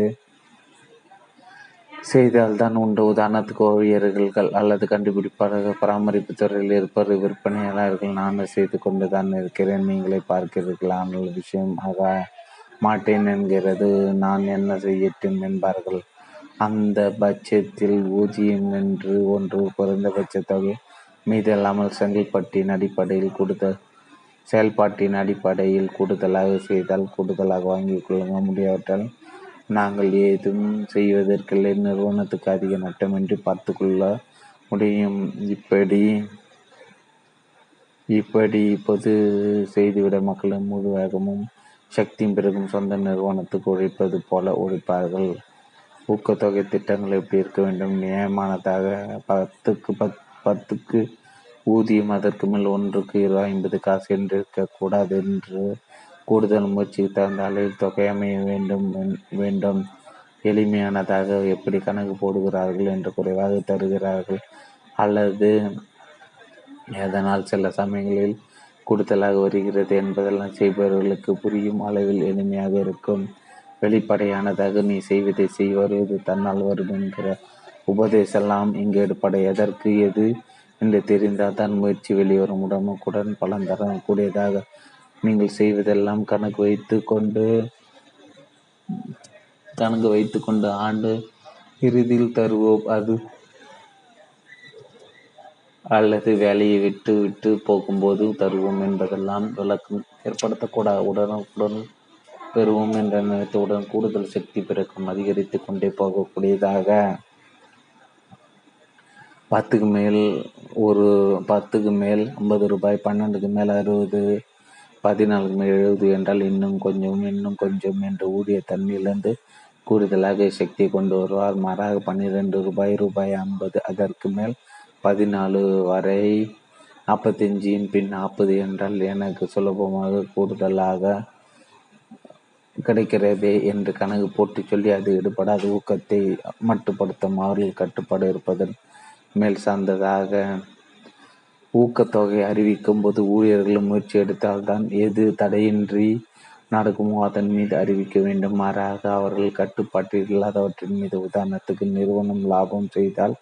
செய்தால்தான் உண்டு. உதாரணத்துக்கு ஓவியர்கள் அல்லது கண்டுபிடிப்பாளர்கள் பராமரிப்பு துறையில் இருப்பவர் விற்பனையாளர்கள் நானும் செய்து கொண்டு தான் இருக்கிறேன். நீங்களே பார்க்கிறீர்கள்? ஆனால் விஷயம். ஆக மாட்டேன் என்கிறது. நான் என்ன செய்யட்டும் என்பார்கள். அந்த பட்சத்தில் ஊதியம் என்று ஒன்று குறைந்தபட்ச தொகை மீதல்லாமல் செங்கல்பட்டின் அடிப்படையில் கூடுதல் செயல்பாட்டின் அடிப்படையில் கூடுதலாக செய்தால் கூடுதலாக வாங்கிக் கொள்ள முடியாவிட்டால் நாங்கள் ஏதும் செய்வதற்கில்லை. நிறுவனத்துக்கு அதிக நட்டமின்றி பார்த்து கொள்ள முடியும். இப்படி இப்படி இப்போது செய்துவிட மக்களின் முழு வேகமும் சக்தியும் பிறகும் சொந்த நிறுவனத்துக்கு உழைப்பது போல உழைப்பார்கள். ஊக்கத்தொகை திட்டங்கள் எப்படி இருக்க வேண்டும்? நியமானதாக பத்துக்கு பத் பத்துக்கு ஊதியம் அதற்கு மேல் ஒன்றுக்கு இருபது ஐம்பது காசு என்று இருக்கக்கூடாது என்று கூடுதல் முயற்சிக்கு தகுந்த அளவில் தொகை அமைய வேண்டும் வேண்டும். எளிமையானதாக எப்படி கணக்கு போடுகிறார்கள் என்று குறைவாக தருகிறார்கள். அல்லது எதனால் சில சமயங்களில் கூடுதலாக வருகிறது என்பதெல்லாம் செய்பவர்களுக்கு புரியும் அளவில் எளிமையாக இருக்கும். வெளிப்படையானதாக நீ செய்வதை செய் வருவது தன்னால் வரும் என்கிற உபதேசெல்லாம் இங்கு எடுப்படை. எதற்கு எது என்று தெரிந்தால் தான் முயற்சி வெளிவரும் உடனுக்குடன் பலன் தரக்கூடியதாக நீங்கள் செய்வதெல்லாம் கணக்கு வைத்து கொண்டு கணக்கு வைத்து கொண்டு ஆண்டு இறுதியில் தருவோம். அது அல்லது வேலையை விட்டு விட்டு போகும்போது தருவோம் என்பதெல்லாம் விளக்கம் ஏற்படுத்தக்கூடாது. உடனுக்குடன் பெறுவோம் என்ற நினைத்தவுடன் கூடுதல் சக்தி பிறக்கும் அதிகரித்து கொண்டே போகக்கூடியதாக பத்துக்கு மேல் ஒரு பத்துக்கு மேல் ஐம்பது ரூபாய் பன்னெண்டுக்கு மேல் அறுபது பதினான்கு எழுபது என்றால் இன்னும் கொஞ்சம் இன்னும் கொஞ்சம் என்று ஊதிய தன்னிலிருந்து கூடுதலாக சக்தியை கொண்டு வருவார். மாறாக பன்னிரெண்டு ரூபாய் ரூபாய் ஐம்பது. அதற்கு மேல் பதினாலு வரை நாற்பத்தஞ்சின் பின் நாற்பது என்றால் எனக்கு சுலபமாக கூடுதலாக கிடைக்கிறதே என்று கணக்கு போட்டு சொல்லி அது ஈடுபடாத ஊக்கத்தை மட்டுப்படுத்தும் அவர்கள் கட்டுப்பாடு இருப்பதன் மேல் சார்ந்ததாக ஊக்கத்தொகை அறிவிக்கும் போது ஊழியர்கள் முயற்சி எடுத்தால்தான் எது தடையின்றி நடக்குமோ அதன் மீது அறிவிக்க வேண்டும். மாறாக அவர்கள் கட்டுப்பாட்டில் இல்லாதவற்றின் மீது உதாரணத்துக்கு நிறுவனம் லாபம் செய்தால்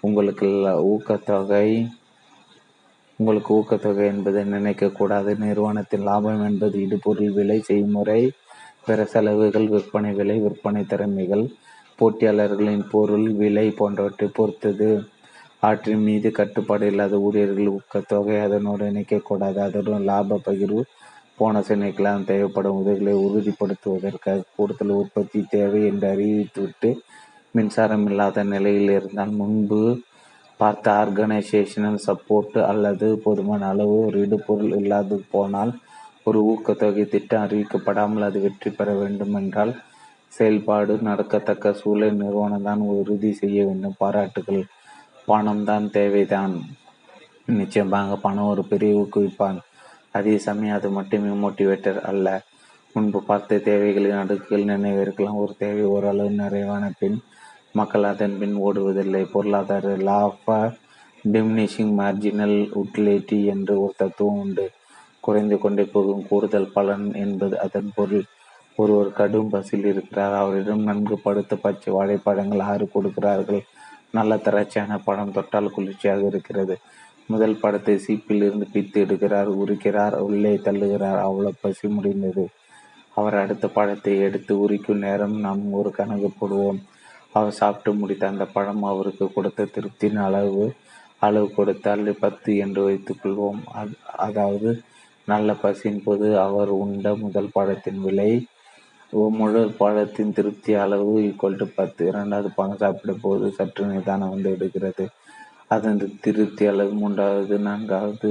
உங்களுக்கு ஊக்கத்தொகை உங்களுக்கு ஊக்கத்தொகை என்பதை நினைக்கக்கூடாது நிறுவனத்தின் லாபம் என்பது இடுபொருள் விலை செய்முறை பிற செலவுகள் விற்பனை விலை விற்பனை திறமைகள் போட்டியாளர்களின் பொருள் விலை போன்றவற்றை பொறுத்தது. ஆற்றின் மீது கட்டுப்பாடு இல்லாத ஊழியர்கள் ஊக்கத்தொகை அதனோடு இணைக்கக்கூடாது. அதனுடன் லாப பகிர்வு போனஸ் இணைக்கலாம். தேவைப்படும் உதவிகளை உறுதிப்படுத்துவதற்காக கூடுதல் உற்பத்தி தேவை என்று அறிவித்துவிட்டு மின்சாரம் இல்லாத நிலையில் இருந்தால் முன்பு பார்த்த ஆர்கனைசேஷனல் சப்போர்ட் அல்லது போதுமான அளவு ஒரு இடுபொருள் இல்லாது போனால் ஒரு ஊக்கத்தொகை திட்டம் அறிவிக்கப்படாமல் அது வெற்றி பெற வேண்டும் என்றால் செயல்பாடு நடக்கத்தக்க சூழல் நிறுவனம் தான் உறுதி செய்ய வேண்டும். பாராட்டுகள். பணம் தான் தேவைதான். நிச்சயமாக பணம் ஒரு பெரிய ஊக்குவிப்பான். அதே சமயம் அது மட்டுமே மோட்டிவேட்டர் அல்ல. முன்பு பார்த்த தேவைகளின் அடுக்குகள் நினைவிருக்கலாம். ஒரு தேவை ஓரளவு நிறைவான பின் மக்கள் அதன் பின் ஓடுவதில்லை. பொருளாதார law of diminishing marginal utility என்று ஒரு தத்துவம் உண்டு. குறைந்து கொண்டே போகும் கூடுதல் பலன் என்பது அதன் பொருள். ஒருவர் கடும் பசியில் இருக்கிறார். அவரிடம் நன்கு படுத்த பச்சை வாழைப்பழங்கள் ஆறு கொடுக்கிறார்கள். நல்ல திரட்சியான படம் தொட்டால் குளிர்ச்சியாக இருக்கிறது. முதல் படத்தை சீப்பில் இருந்து பித்து எடுக்கிறார் உரிக்கிறார் உள்ளே தள்ளுகிறார். அவ்வளோ பசி முடிந்தது. அவர் அடுத்த பழத்தை எடுத்து உரிக்கும் நேரம் நாம் ஒரு கணக்கு போடுவோம். அவர் சாப்பிட்டு முடித்த அந்த பழம் அவருக்கு கொடுத்த திருப்தியின் அளவு அளவு கொடுத்தால் பத்து என்று வைத்துக்கொள்வோம் அதாவது நல்ல பசியின் போது அவர் உண்ட முதல் பழத்தின் விலை முழு பழத்தின் திருப்தி அளவு ஈக்குவல் டு பத்து. இரண்டாவது பழம் சாப்பிடும் போது சற்று நிதானம் வந்து எடுக்கிறது. அதன் திருப்தி அளவு மூன்றாவது. நான்காவது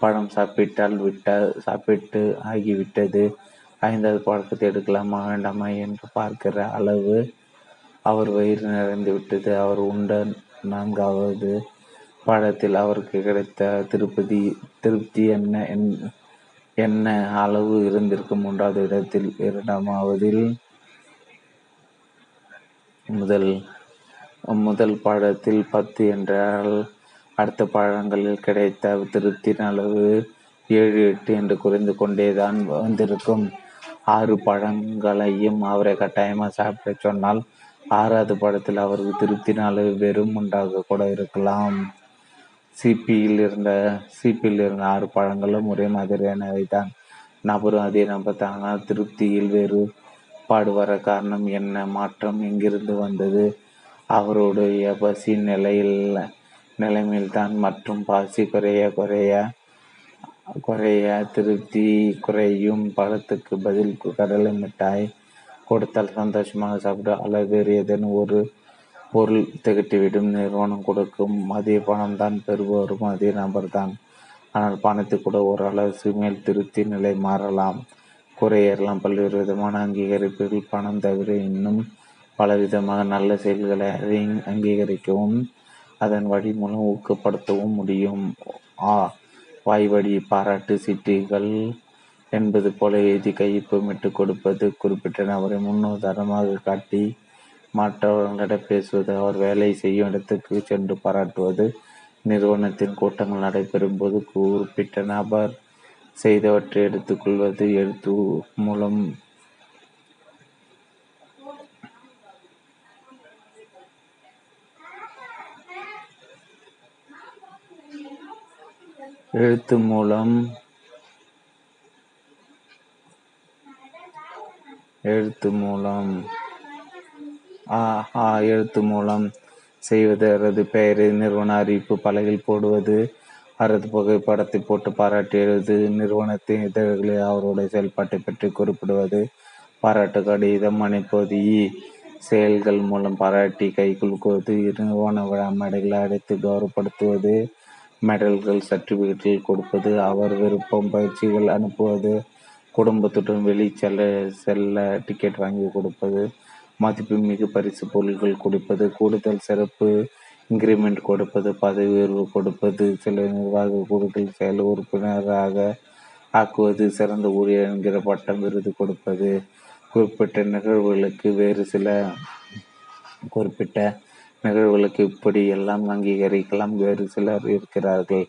பழம் சாப்பிட்டால் விட்டால் சாப்பிட்டு ஆகிவிட்டது. ஐந்தாவது பழக்கத்தை எடுக்கலாமா வேண்டாமா என்று பார்க்கிற அளவு அவர் வயிறு நிறைந்து விட்டது. அவர் உண்ட நான்காவது பழத்தில் அவருக்கு கிடைத்த திருப்பதி திருப்தி என்ன என் என்ன அளவு இருந்திருக்கும் மூன்றாவது இடத்தில்? இரண்டாமாவதில் முதல் முதல் பாடத்தில் பத்து என்றால் அடுத்த பாடங்களில் கிடைத்த திருப்தியின் அளவு ஏழு எட்டு என்று குறைந்து கொண்டேதான் வந்திருக்கும். ஆறு பழங்களையும் அவரை கட்டாயமாக சாப்பிட சொன்னால் ஆறாவது படத்தில் அவருக்கு திருப்தியின் அளவு வெறும் உண்டாக கூட இருக்கலாம். சிபியில் இருந்த சிபியில் இருந்த ஆறு பழங்களும் ஒரே மாதிரியானவை தான் நபரும் அதே நபர் ஆனால் திருப்தியில் வேறு பாடுவர காரணம் என்ன? மாற்றம் எங்கிருந்து வந்தது? அவருடைய பசி நிலையில் நிலைமையில்தான் மற்றும் பாசி குறைய குறைய குறைய திருப்தி குறையும். பழத்துக்கு பதில் கடலை மிட்டாய் கொடுத்தால் சந்தோஷமாக சாப்பிட. அல்லது வேறு ஏதேனும் ஒரு பொருள் திகட்டிவிடும் நிறுவனம் கொடுக்கும். அதே பணம் தான் பெறுபவரும் அதே நபர் தான் ஆனால் பணத்தை கூட ஒரு மேல் திருப்தி நிலை மாறலாம். குறையேறலாம். பல்வேறு விதமான அங்கீகரிப்புகள் பணம் தவிர இன்னும் பலவிதமாக நல்ல செயல்களை அங்கீகரிக்கவும் அதன் வழி மூலம் ஊக்கப்படுத்தவும் முடியும். ஆ வாய்வழி பாராட்டு சீட்டுகள் என்பது போல எழுதி கையொப்பமிட்டு கொடுப்பது குறிப்பிட்ட நபரை முன்னுதாரணமாக காட்டி மற்றவர்களிடம் பேசுவது அவர் வேலை செய்யும் இடத்துக்கு சென்று பாராட்டுவது நிறுவனத்தின் கூட்டங்கள் நடைபெறும் போது குறிப்பிட்ட நபர் செய்தவற்றை எடுத்துக்கொள்வது எழுத்து மூலம் எழுத்து மூலம் எழுத்து மூலம் ஆ ஆ எழுத்து மூலம் செய்வது அவரது பெயரை நிறுவன அறிவிப்பு பலகையில் போடுவது அவரது புகைப்படத்தை போட்டு பாராட்டி எழுது நிறுவனத்தின் இதழ்களில் அவருடைய செயல்பாட்டை பற்றி குறிப்பிடுவது பாராட்டு கடிதம் அனுப்புவது செயல்கள் மூலம் பாராட்டி கை குலுக்குவது நிறுவன விழா மேடைகளை அடைத்து கௌரவப்படுத்துவது மெடல்கள் சர்டிபிகேட்கள் கொடுப்பது அவர் விருப்பம் பயிற்சிகள் அனுப்புவது குடும்பத்துடன் வெளி செல்ல செல்ல டிக்கெட் வாங்கி கொடுப்பது மதிப்பு மிகு பரிசு பொருள்கள் கொடுப்பது கூடுதல் சிறப்பு இன்கிரிமெண்ட் கொடுப்பது பதவி உயர்வு கொடுப்பது சில நிர்வாக குழுக்கள் செயல் உறுப்பினராக ஆக்குவது சிறந்த ஊழியர் என்கிற பட்டம் விருது கொடுப்பது குறிப்பிட்ட நிகழ்வுகளுக்கு வேறு சில குறிப்பிட்ட நிகழ்வுகளுக்கு இப்படி எல்லாம் அங்கீகரிக்கலாம் வேறு சிலர் இருக்கிறார்கள்.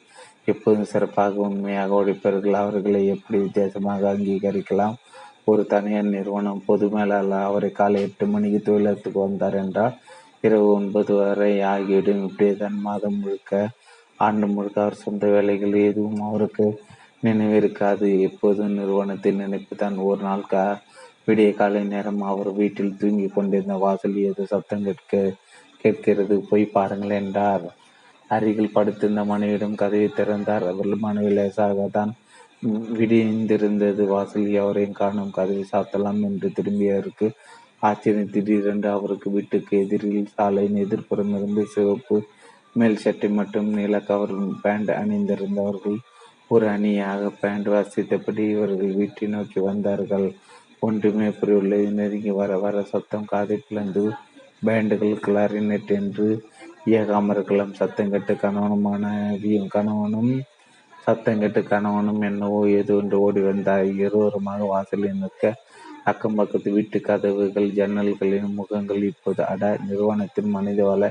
எப்போதும் சிறப்பாக உண்மையாக உழைப்பவர்கள் அவர்களை எப்படி வித்தியாசமாக அங்கீகரிக்கலாம்? ஒரு தனியார் நிறுவனம் பொது மேலாளர் அவரை காலை எட்டு மணிக்கு தொழிலத்துக்கு வந்தார் என்றால் இரவு ஒன்பது வரை ஆகிவிடும். இப்படியே தன் மாதம் முழுக்க ஆண்டு முழுக்க அவர் சொந்த வேலைகள் எதுவும் அவருக்கு நினைவிருக்காது எப்போதும் நிறுவனத்தின் நினைப்பு தான். ஒரு நாள் கா விடிய காலை நேரம் அவர் வீட்டில் தூங்கி கொண்டிருந்த வாசல் ஏதோ சத்தம் கேட்க கேட்கிறது. போய் பாருங்கள் என்றார். அருகில் படுத்திருந்த மனைவியிடம் கதவை திறந்தார். அவர்கள் மனைவி லேசாக தான் விடிந்திருந்தது. வாசல் எவரையும் காணும் கதவை சாத்தலாம் என்று திரும்பியவருக்கு ஆச்சரியம். திடீரென்று அவருக்கு வீட்டுக்கு எதிரில் சாலையின் எதிர்ப்புறம் இருந்து சிவப்பு மேல் சட்டை மற்றும் நீல கவர் பேண்ட் அணிந்திருந்தவர்கள் ஒரு அணியாக பேண்ட் வாசித்தபடி இவர்கள் வீட்டை நோக்கி வந்தார்கள். ஒன்றுமே புரியவில்லை. நெருங்கி வர வர சத்தம் காதை பிளந்து பேண்டுகள் கிளாரினெட் என்று ஏகாமர்களம் சத்தம் சத்தங்கட்டு கணவனுமான கணவனும் சத்தம் கேட்டு கணவனும் என்னவோ ஏதோ என்று ஓடி வந்தார் இருவருமாக வாசலில் நிற்க அக்கம் பக்கத்து வீட்டு கதவுகள் ஜன்னல்களின் முகங்கள் இப்போது அட நிறுவனத்தின் மனிதவள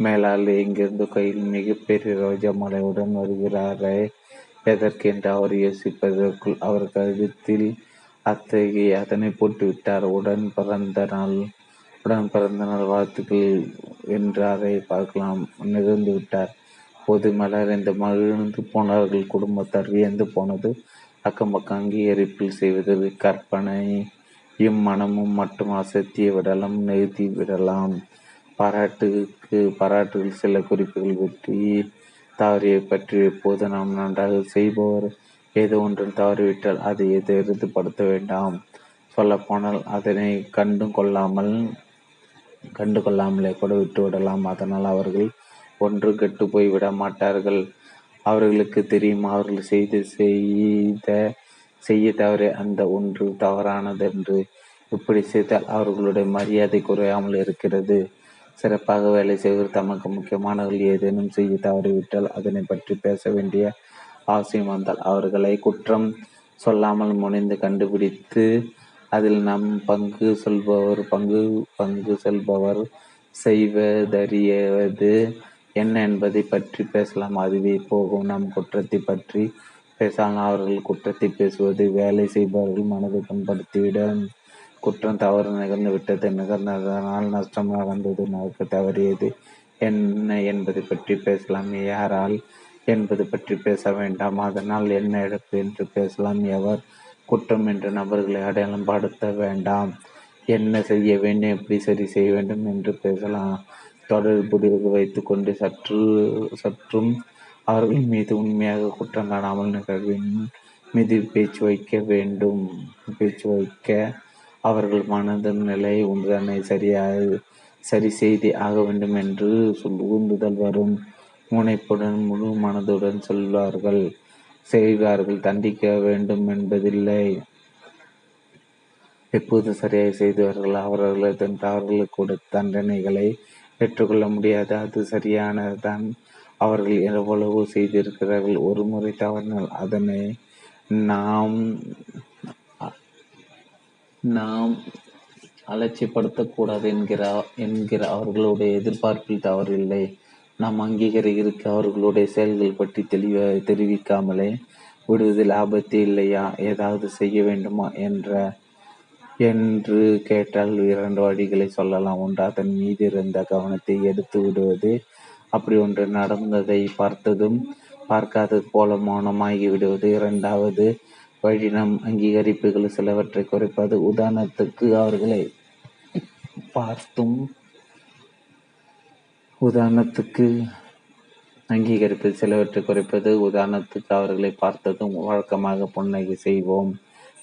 மேலாள் எங்கிருந்து கையில் மிகப்பெரிய ரோஜா மலையுடன் வருகிறாரே? எதற்கென்று அவர் யோசிப்பதற்குள் அவர் கருத்தில் அத்தகைய அதனை போட்டுவிட்டார். உடன் பிறந்த நாள் உடன் பிறந்த நாள் வாழ்த்துக்கள் என்றாரை பார்க்கலாம். நிகழ்ந்து விட்டார். பொது இந்த மகிழ்ந்து போனவர்கள் குடும்பத்தார் வியந்து போனது அக்கம் பக்கம் அங்கீகரிப்பில் செய்வது கற்பனை. இம்மனமும் மட்டும் அசத்திய விடலாம் நிறுத்தி விடலாம். பாராட்டுக்கு பாராட்டுகள் சில குறிப்புகள் வெற்றி தவறியை பற்றி எப்போது நாம் நன்றாக செய்பவர்? ஏதோ ஒன்றில் தவறிவிட்டால் அதை எதிர்த்து வேண்டாம்? சொல்லப்போனால் அதனை கண்டு கொள்ளாமல் கண்டு கொள்ளாமலே கூட விட்டு விடலாம் அதனால் அவர்கள் ஒன்று கெட்டு போய் விட மாட்டார்கள். அவர்களுக்கு தெரியும் அவர்கள் செய்து செய்த செய்ய தவறே அந்த ஒன்று தவறானது என்று. இப்படி செய்தால் அவர்களுடைய மரியாதை குறையாமல் இருக்கிறது. சிறப்பாக வேலை செய்வது தமக்கு முக்கியமானவர்கள் ஏதேனும் செய்ய தவறிவிட்டால் அதனை பற்றி பேச வேண்டிய அவசியம் வந்தால் அவர்களை குற்றம் சொல்லாமல் முனைந்து கண்டுபிடித்து அதில் நம் பங்கு சொல்பவர் பங்கு பங்கு செல்பவர் செய்வதறியவது என்ன என்பதை பற்றி பேசலாம். அதுவே போகும். நம் குற்றத்தை பற்றி பேசாமல் அவர்கள் குற்றத்தை பேசுவது வேலை செய்பவர்கள் மனதை புண்படுத்திவிடும் குற்றம் தவறு நிகழ்ந்து விட்டது நிகழ்ந்ததனால் நஷ்டம் நடந்தது நடக்க தவறியது. என்ன என்பதைப் பற்றி பேசலாம். யாரால் என்பது பற்றி பேச வேண்டாம். அதனால் என்ன இழப்பு என்று பேசலாம். எவர் குற்றம் என்ற நபர்களை அடையாளம் படுத்த வேண்டாம். என்ன செய்ய வேண்டும் எப்படி சரி செய்ய வேண்டும் என்று பேசலாம். தொடர்புடைய வைத்துக்கொண்டு சற்று சற்றும் அவர்கள் மீது உண்மையாக குற்றம் காணாமல் நிகழ்வின் மீது பேச்சு வைக்க வேண்டும். பேச்சு வைக்க அவர்கள் மனதின் நிலை உந்தனை சரியாக சரி செய்தி ஆக வேண்டும் என்று சொல் உந்துதல் வரும். முனைப்புடன் முழு மனதுடன் சொல்வார்கள். செய்வார்கள் தண்டிக்க வேண்டும் என்பதில்லை. எப்போது சரியாக செய்தவர்கள் அவர்கள் தன் தவறுகளுக்கு கொடுத்த தண்டனைகளை ஏற்றுக்கொள்ள முடியாது. அது சரியானதுதான். அவர்கள் எவ்வளவு செய்திருக்கிறார்கள். ஒரு முறை தவறினால் அதனை நாம் நாம் அலட்சியப்படுத்தக்கூடாது என்கிற என்கிற அவர்களுடைய எதிர்பார்ப்பில் தவறில்லை. நாம் அங்கீகரிக்க அவர்களுடைய செயல்கள் பற்றி தெளிவ தெரிவிக்காமலே விடுவதில் ஆபத்து இல்லையா? ஏதாவது செய்ய வேண்டுமா? என்ற என்று கேட்டால் இரண்டு வழிகளை சொல்லலாம். ஒன்று அதன் மீது இருந்த கவனத்தை எடுத்து விடுவது. அப்படி ஒன்று நடந்ததை பார்த்ததும் பார்க்காதது போல மௌனமாகி விடுவது இரண்டாவது வழி நம் அங்கீகரிப்புகள் சிலவற்றை குறைப்பது. உதாரணத்துக்கு அவர்களை பார்த்தும் உதாரணத்துக்கு அங்கீகரிப்பு சிலவற்றை குறைப்பது. உதாரணத்துக்கு அவர்களை பார்த்ததும் வழக்கமாக புன்னகை செய்வோம்.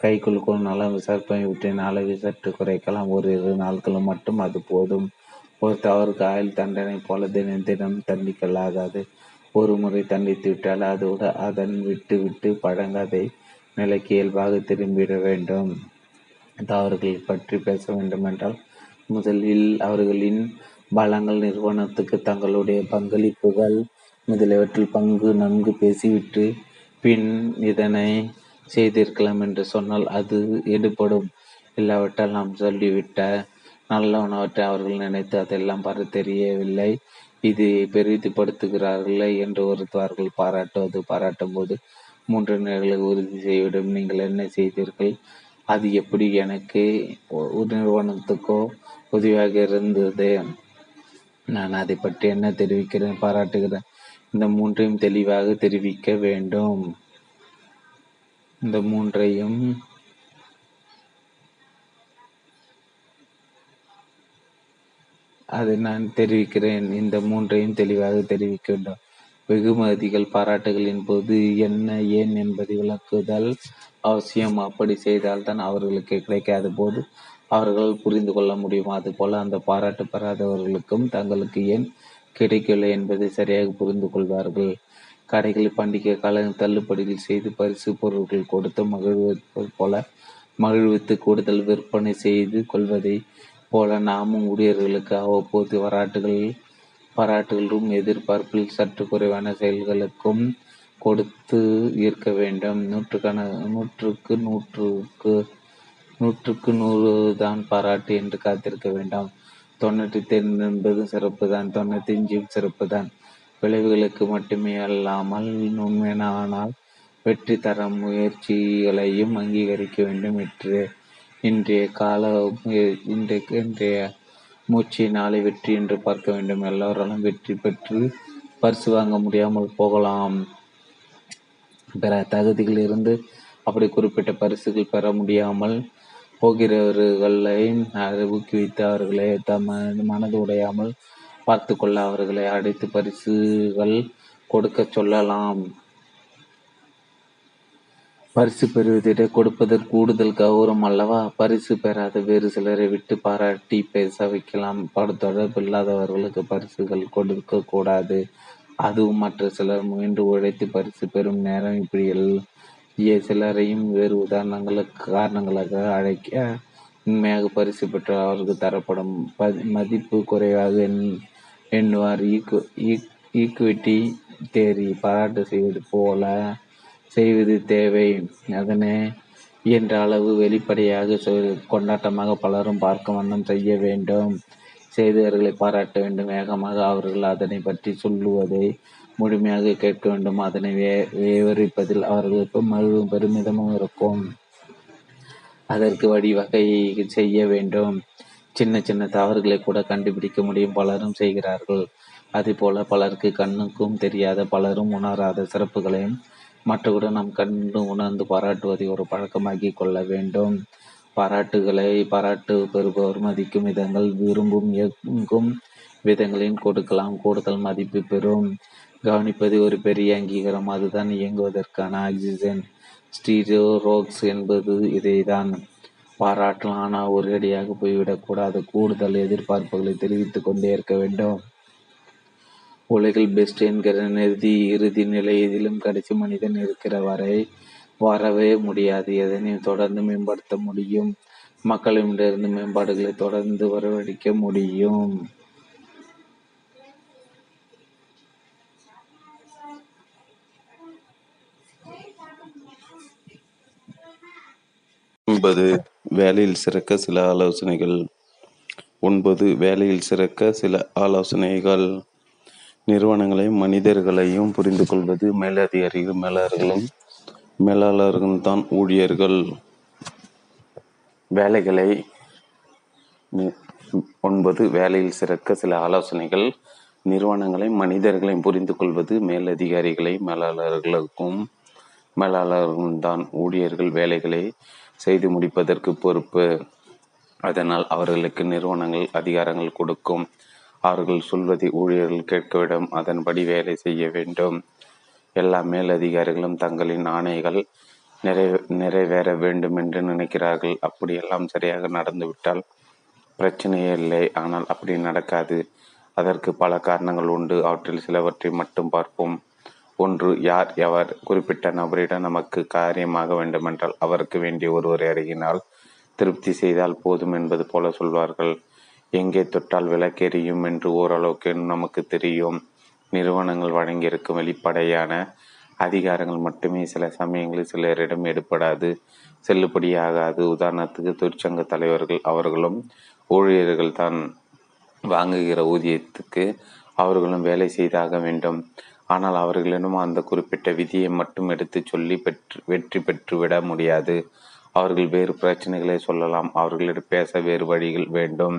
கைக்குள் குலுக்கும் நலம் விசாரிப்பை விட்டின் அளவை சற்று குறைக்கலாம். ஒரு இரு நாட்களும் மட்டும் அது போதும். ஒரு தவறுக்கு ஆயுள் தண்டனை போல தினம் தினம் தண்டிக்கலாகாது. ஒரு முறை தண்டித்து விட்டால் அதோடு அதன் விட்டு விட்டு பழங்காதை நிலைக்கு இயல்பாக திரும்பிட வேண்டும். தவறுகள் பற்றி பேச வேண்டுமென்றால் முதலில் அவர்களின் பலங்கள் நிறுவனத்துக்கு தங்களுடைய பங்களிப்புகள் முதலியவற்றில் பங்கு நன்கு பேசிவிட்டு பின் இதனை செய்திருக்கலாம் என்று சொன்னால் அது எடுபடும். இல்லாவிட்டால் நாம் சொல்லிவிட்ட நல்லவனவற்றை அவர்கள் நினைத்து அதெல்லாம் பார தெரியவில்லை. இது பெரிதுபடுத்துகிறார்களே என்று ஒருத்தவர்கள் பாராட்டுவது பாராட்டும் போது மூன்று நிலைகளை உறுதி செய்விடும். நீங்கள் என்ன செய்தீர்கள்? அது எப்படி எனக்கு நிறுவனத்துக்கோ உதவியாக இருந்தது? நான் அதை பற்றி என்ன தெரிவிக்கிறேன் பாராட்டுகிறேன். இந்த மூன்றையும் தெளிவாக தெரிவிக்க வேண்டும். இந்த மூன்றையும் அதை நான் தெரிவிக்கிறேன். இந்த மூன்றையும் தெளிவாக தெரிவிக்க வேண்டும். வெகுமதிகள் பாராட்டுகளின் போது என்ன ஏன் என்பதை விளக்குதல் அவசியம். அப்படி செய்தால்தான் அவர்களுக்கு கிடைக்காத போது அவர்கள் புரிந்து கொள்ள முடியும். அதுபோல அந்த பாராட்டு பெறாதவர்களுக்கும் தங்களுக்கு ஏன் கிடைக்கவில்லை என்பதை சரியாக புரிந்து கொள்வார்கள். கடைகளில் பண்டிகை கால தள்ளுபடிகள் செய்து பரிசு பொருட்கள் கொடுத்து மகிழ்வது போல மகிழ்வித்து கூடுதல் விற்பனை செய்து கொள்வதை போல நாமும் ஊழியர்களுக்கு அவ்வப்போது வராட்டுகள் பாராட்டுகளும் எதிர்பார்ப்பில் சற்று குறைவான செயல்களுக்கும் கொடுத்து இருக்க வேண்டும். நூற்றுக்கான நூற்றுக்கு நூற்றுக்கு நூற்றுக்கு நூறு தான் பாராட்டு என்று காத்திருக்க வேண்டாம். தொண்ணூற்றி தென் என்பது சிறப்பு தான் தொண்ணூத்தி அஞ்சும் சிறப்பு தான் விளைவுகளுக்கு மட்டுமே அல்லாமல் உண்மையானால் வெற்றி தர முயற்சிகளையும் அங்கீகரிக்க வேண்டும். என்று இன்றைய கால இன்றைக்கு இன்றைய மூச்சை நாளை வெற்றி என்று பார்க்க வேண்டும். எல்லோராலும் வெற்றி பெற்று பரிசு வாங்க முடியாமல் போகலாம். பிற தகுதிகள் இருந்து அப்படி குறிப்பிட்ட பரிசுகள் பெற முடியாமல் போகிறவர்களை ஊக்குவித்து அவர்களை தம மனது உடையாமல் பார்த்து கொள்ள அவர்களை அடைத்து பரிசுகள் கொடுக்க சொல்லலாம். பரிசு பெறுவதிட கொடுப்பதற்கு கூடுதல் கௌரவம் அல்லவா? பரிசு பெறாத வேறு சிலரை விட்டு பாராட்டி பேச வைக்கலாம். பட தொடர்பு இல்லாதவர்களுக்கு பரிசுகள் கொடுக்க கூடாது. அதுவும் மற்ற சிலர் முயன்று உழைத்து பரிசு பெறும் நேரம் இப்படி சிலரையும் வேறு உதாரணங்களுக்கு காரணங்களாக அழைக்க உண்மையாக பரிசு பெற்ற அவருக்கு தரப்படும் மதிப்பு குறைவாக எண்ணுவார் ஈக்குவிட்டி தேரி பாராட்டு செய்வது போல செய்வது தேவை. அதனை இயன்ற அளவு வெளிப்படையாக கொண்டாட்டமாக பலரும் பார்க்க வண்ணம் செய்ய வேண்டும். செய்தவர்களை பாராட்ட வேண்டும். வேகமாக அவர்கள் அதனை பற்றி சொல்லுவதை முழுமையாக கேட்க வேண்டும். அதனை வே விவரிப்பதில் அவர்களுக்கு மகிழ்வு பெருமிதமும் இருக்கும். அதற்கு வழிவகை செய்ய வேண்டும். சின்ன சின்ன தவறுகளை கூட கண்டுபிடிக்க முடியும். பலரும் செய்கிறார்கள். போல பலருக்கு கண்ணுக்கும் தெரியாத பலரும் உணராத சிறப்புகளையும் மற்றவுடன் நாம் கண்டு உணர்ந்து பாராட்டுவதை ஒரு பழக்கமாக்கி கொள்ள வேண்டும். பாராட்டுகளை பாராட்டு பெறுபவர் மதிக்கும் விதங்கள் விரும்பும் இயங்கும் விதங்களின் கொடுக்கலாம். கூடுதல் மதிப்பு பெறும். கவனிப்பது ஒரு பெரிய அங்கீகாரம். அதுதான் இயங்குவதற்கான ஆக்சிஜன். ஸ்டீரியோ ரோக்ஸ் என்பது இதைதான் பாராட்டலாம் ஆனால் ஒரேடியாக போய்விடக்கூடாது கூடுதல் எதிர்பார்ப்புகளை தெரிவித்துக் கொண்டே இருக்க வேண்டும். உலகில் பெஸ்ட் என்கிற நிறுதி இறுதி நிலை எதிலும் கடைசி மனிதன் இருக்கிற வரை வரவே முடியாது. எதனையும் தொடர்ந்து மேம்படுத்த முடியும்? மக்களிடமிருந்து மேம்பாடுகளை தொடர்ந்து வரவழைக்க முடியும். ஒன்பது வேலையில் சிறக்க சில ஆலோசனைகள். ஒன்பது வேலையில் சிறக்க சில ஆலோசனைகள். நிறுவனங்களையும் மனிதர்களையும் புரிந்து கொள்வது மேலதிகாரிகள் மேலாளர்களும் மேலாளர்களும் தான் ஊழியர்கள். வேலைகளை ஒன்பது வேலையில் சிறக்க சில ஆலோசனைகள். நிறுவனங்களை மனிதர்களையும் புரிந்து கொள்வது மேலதிகாரிகளை மேலாளர்களுக்கும். மேலாளர்களும் தான் ஊழியர்கள் வேலைகளை செய்து முடிப்பதற்கு பொறுப்பு. அதனால் அவர்களுக்கு நிறுவனங்கள் அதிகாரங்கள் கொடுக்கும். அவர்கள் சொல்வதை ஊழியர்கள் கேட்கவிடும். அதன்படி வேலை செய்ய வேண்டும். எல்லா மேலதிகாரிகளும் தங்களின் ஆணைகள் நிறை நிறைவேற வேண்டும் என்று நினைக்கிறார்கள். அப்படியெல்லாம் சரியாக நடந்துவிட்டால் பிரச்சனையே இல்லை. ஆனால் அப்படி நடக்காது. அதற்கு பல காரணங்கள் உண்டு. அவற்றில் சிலவற்றை மட்டும் பார்ப்போம். ஒன்று யார் எவர் குறிப்பிட்ட நபரிடம் நமக்கு காரியமாக வேண்டுமென்றால் அவருக்கு வேண்டிய ஒருவரை அருகினால் திருப்தி செய்தால் போதும் என்பது போல சொல்வார்கள். எங்கே தொட்டால் விளக்கெரியும் என்று ஓரளவுக்கு நமக்கு தெரியும். நிறுவனங்கள் வழங்கியிருக்கும் வெளிப்படையான அதிகாரங்கள் மட்டுமே சில சமயங்களில் சிலரிடம் எடுப்படாது செல்லுபடியாகாது. உதாரணத்துக்கு தொழிற்சங்க தலைவர்கள் அவர்களும் ஊழியர்கள் தான் வாங்குகிற ஊதியத்துக்கு அவர்களும் வேலை செய்தாக வேண்டும். ஆனால் அவர்களிடம் அந்த குறிப்பிட்ட விதியை மட்டும் எடுத்து சொல்லி பெற்று வெற்றி பெற்றுவிட முடியாது. அவர்கள் வேறு பிரச்சனைகளை சொல்லலாம். அவர்களிடம் பேச வேறு வழிகள் வேண்டும்.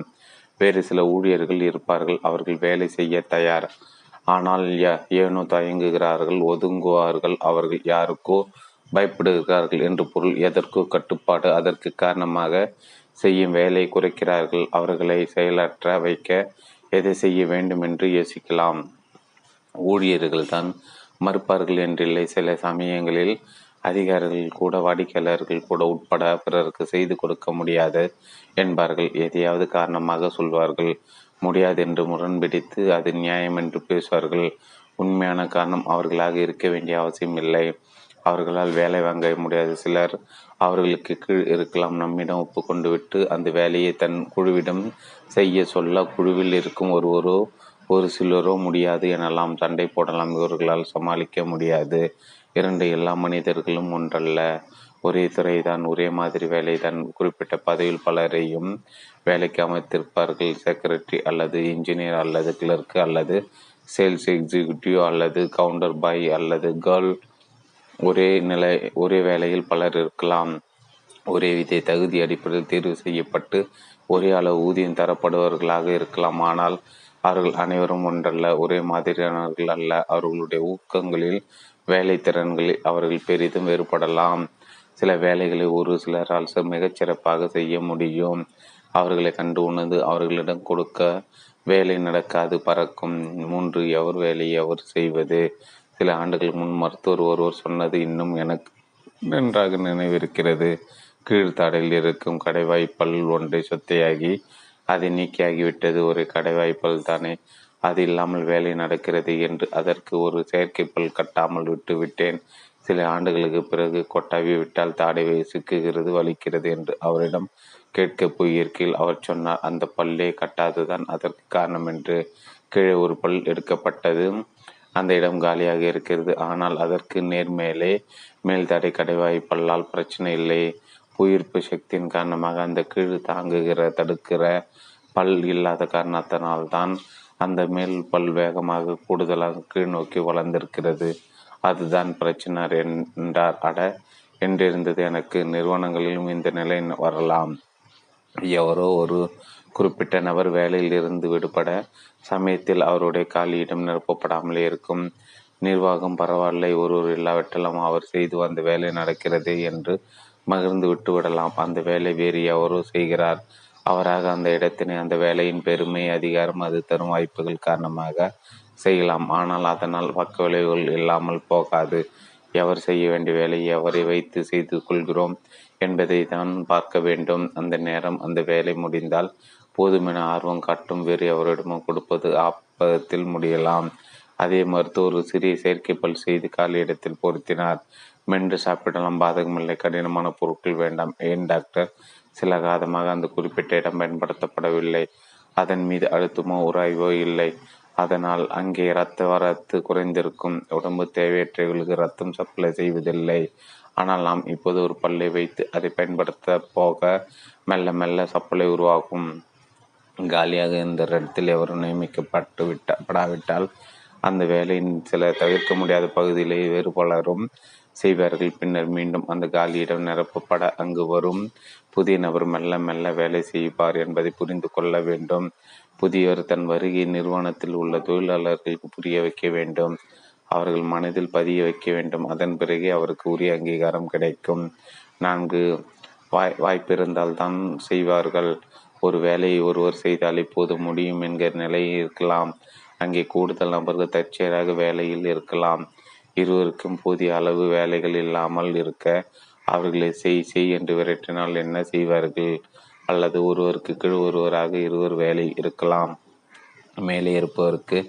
வேறு சில ஊழியர்கள் இருப்பார்கள். அவர்கள் வேலை செய்ய தயார். ஆனால் ஏனோ தயங்குகிறார்கள் ஒதுங்குவார்கள். அவர்கள் யாருக்கோ பயப்படுகிறார்கள் என்று பொருள். எதற்கோ கட்டுப்பாடு அதற்கு காரணமாக செய்யும் வேலை குறைக்கிறார்கள். அவர்களை செயலற்ற வைக்க எதை செய்ய வேண்டும் என்று யோசிக்கலாம். ஊழியர்கள் தான் மறுப்பார்கள் என்றில்லை. சில சமயங்களில் அதிகாரிகள் கூட வாடிக்கையாளர்கள் கூட உட்பட பிறருக்கு செய்து கொடுக்க முடியாது என்பார்கள். எதையாவது காரணமாக சொல்வார்கள்? முடியாது என்று முரண்பிடித்து அது நியாயம் என்று பேசுவார்கள். உண்மையான காரணம் அவர்களாக இருக்க வேண்டிய அவசியம் இல்லை. அவர்களால் வேலை வாங்க முடியாது. சிலர் அவர்களுக்கு கீழ் இருக்கலாம். நம்மிடம் ஒப்புக்கொண்டு விட்டு அந்த வேலையை தன் குழுவிடம் செய்ய சொல்ல குழுவில் இருக்கும் ஒருவரோ ஒரு சிலரோ முடியாது எனலாம் சண்டை போடலாம். இவர்களால் சமாளிக்க முடியாது. இரண்டு எல்லா மனிதர்களும் ஒன்றல்ல. ஒரே துறை தான் ஒரே மாதிரி வேலைதான். குறிப்பிட்ட பதவியில் பலரையும் வேலைக்கு அமைத்திருப்பார்கள். செக்ரட்டரி அல்லது இன்ஜினியர் அல்லது கிளர்க்கு அல்லது சேல்ஸ் எக்ஸிக்யூட்டிவ் அல்லது கவுண்டர் பாய் அல்லது கேர்ள் ஒரே நிலை ஒரே வேலையில் பலர் இருக்கலாம். ஒரே விதை தகுதி அடிப்படையில் தேர்வு செய்யப்பட்டு ஒரே அளவு ஊதியம் தரப்படுபவர்களாக இருக்கலாம். ஆனால் அவர்கள் அனைவரும் ஒன்றல்ல ஒரே மாதிரியானவர்கள் அல்ல. அவர்களுடைய ஊக்கங்களில் வேலை திறன்களில் அவர்கள் பெரிதும் வேறுபடலாம். சில வேலைகளை ஒரு சிலரால் மிகச் சிறப்பாக செய்ய முடியும். அவர்களை கண்டு உணர்ந்து அவர்களிடம் கொடுக்க வேலை நடக்காது பறக்கும். மூன்று எவர் வேலையை அவர் செய்வது? சில ஆண்டுகள் முன் மருத்துவர் ஒருவர் சொன்னது இன்னும் எனக்கு நன்றாக நினைவிருக்கிறது. கீழ்த்தாடையில் இருக்கும் கடைவாய்ப்பல் ஒன்றை சொத்தையாகி அதை நீக்கியாகிவிட்டது. ஒரு கடைவாய்ப்பல் தானே அது இல்லாமல் வேலை நடக்கிறது என்று அதற்கு ஒரு செயற்கைப்பல் கட்டாமல் விட்டு விட்டேன் சில ஆண்டுகளுக்கு பிறகு கொட்டாவி விட்டால் தாடை சிக்குகிறது வலிக்கிறது என்று அவரிடம் கேட்க போயிருக்கையில் அவர் சொன்னார் அந்த பல்லே கட்டாததுதான் அதற்கு காரணம் என்று. கீழே ஒரு பல் எடுக்கப்பட்டது. அந்த இடம் காலியாக இருக்கிறது. ஆனால் அதற்கு நேர்மேலே மேல் தடை கடைவாய்ப்பல்லால் பிரச்சனை இல்லை. புயிர்ப்பு சக்தியின் காரணமாக அந்த கீழ் தாங்குகிற தடுக்கிற பல் இல்லாத காரணத்தினால்தான் அந்த மேல் பல் வேகமாக கூடுதலாக கீழ் நோக்கி வளர்ந்திருக்கிறது. அதுதான் பிரச்சனை என்றார். அட என்றிருந்தது எனக்கு. நிறுவனங்களிலும் இந்த நிலை வரலாம். எவரோ ஒரு குறிப்பிட்ட நபர் வேலையில் இருந்து விடுபட சமயத்தில் அவருடைய காலியிடம் நிரப்பப்படாமலே இருக்கும். நிர்வாகம் பரவாயில்லை. ஒருவர் இல்லாவிட்டாலும் அவர் செய்து வந்த வேலை நடக்கிறது என்று மகிழ்ந்து விட்டு விடலாம் அந்த வேலை வேறு எவரோ செய்கிறார். அவராக அந்த இடத்தினை அந்த வேலையின் பெருமை அதிகாரம் அது தரும் வாய்ப்புகள் காரணமாக செய்யலாம். ஆனால் அதனால் பக்க விளைவுகள் இல்லாமல் போகாது. எவர் செய்ய வேண்டிய வேலையை எவரை வைத்து செய்து கொள்கிறோம் என்பதை தான் பார்க்க வேண்டும். அந்த நேரம் அந்த வேலை முடிந்தால் போதுமென ஆர்வம் காட்டும். வேறு எவரிடமும் கொடுப்பது ஆப்பத்தில் முடியலாம். அதே மருத்துவர் சிறிய செயற்கை பல் செய்து காலியிடத்தில் பொருத்தினார். மென்று சாப்பிடலாம். பாதகமில்லை. கடினமான பொருட்கள் வேண்டாம். ஏன் டாக்டர்? சில காலமாக அந்த குறிப்பிட்ட இடம் பயன்படுத்தப்படவில்லை. அதன் மீது அழுத்தமோ உராய்வோ இல்லை. அதனால் அங்கே இரத்த வரத்து குறைந்திருக்கும். உடம்பு தேவையற்றவர்களுக்கு ரத்தம் சப்ளை செய்வதில்லை. ஆனால் நாம் இப்போது ஒரு பல்லை வைத்து அதை பயன்படுத்த போக மெல்ல மெல்ல சப்ளை உருவாகும். காலியாக இந்த இடத்தில் எவரும் நியமிக்கப்பட்டு விட்ட படாவிட்டால் அந்த வேலையின் சில தவிர்க்க முடியாத பகுதியிலே வேறு பலரும் செய்வார்கள். பின்னர் மீண்டும் அந்த காலியிடம் நிரப்பப்பட அங்கு வரும். புதிய நபர் மெல்ல மெல்ல வேலை செய்வார் என்பதை புரிந்து கொள்ள வேண்டும். புதியவர் தன் வருகை நிறுவனத்தில் உள்ள தொழிலாளர்களுக்கு புரிய வைக்க வேண்டும். அவர்கள் மனதில் பதிய வைக்க வேண்டும். அதன் பிறகே அவருக்கு உரிய அங்கீகாரம் கிடைக்கும். நான்கு வாய் வாய்ப்பிருந்தால் தான் செய்வார்கள். ஒரு வேலையை ஒருவர் செய்தால் இப்போது முடியும் என்கிற நிலை இருக்கலாம். அங்கே கூடுதல் நபர்கள் தற்செயலாக வேலையில் இருக்கலாம். இருவருக்கும் போதிய அளவு வேலைகள் இல்லாமல் இருக்க அவர்களை செய் செய் என்று விரட்டினால் என்ன செய்வார்கள்? அல்லது ஒருவருக்கு கீழ் ஒருவராக இருவர் வேலை இருக்கலாம். மேலே இருப்பவருக்கு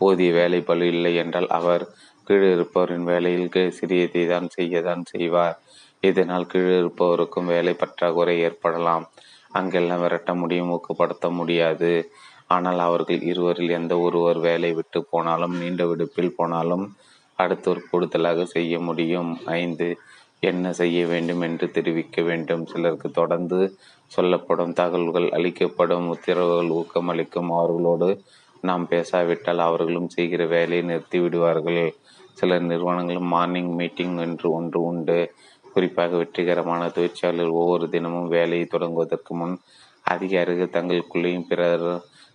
போதிய வேலை பலு இல்லை என்றால் அவர் கீழே இருப்பவரின் வேலையில் சிறியதை தான் செய்யதான் செய்வார். இதனால் கீழே இருப்பவருக்கும் வேலை பற்றாக்குறை ஏற்படலாம். அங்கெல்லாம் விரட்ட முடியும் ஊக்கப்படுத்த முடியாது. ஆனால் அவர்கள் இருவரில் எந்த ஒருவர் வேலை விட்டு போனாலும் நீண்ட விடுப்பில் போனாலும் அடுத்தவர் கூடுதலாக செய்ய முடியும். ஐந்து என்ன செய்ய வேண்டும் என்று தெரிவிக்க வேண்டும். சிலருக்கு தொடர்ந்து சொல்லப்படும் தகவல்கள் அளிக்கப்படும். உத்தரவுகள் ஊக்கமளிக்கும். அவர்களோடு நாம் பேசாவிட்டால் அவர்களும் செய்கிற வேலையை நிறுத்தி விடுவார்கள். சில நிறுவனங்களும் மார்னிங் மீட்டிங் என்று ஒன்று உண்டு. குறிப்பாக வெற்றிகரமான தொழிற்சாலைகள் ஒவ்வொரு தினமும் வேலையை தொடங்குவதற்கு முன் அதிகாரிகள் தங்களுக்குள்ளேயும் பிறர்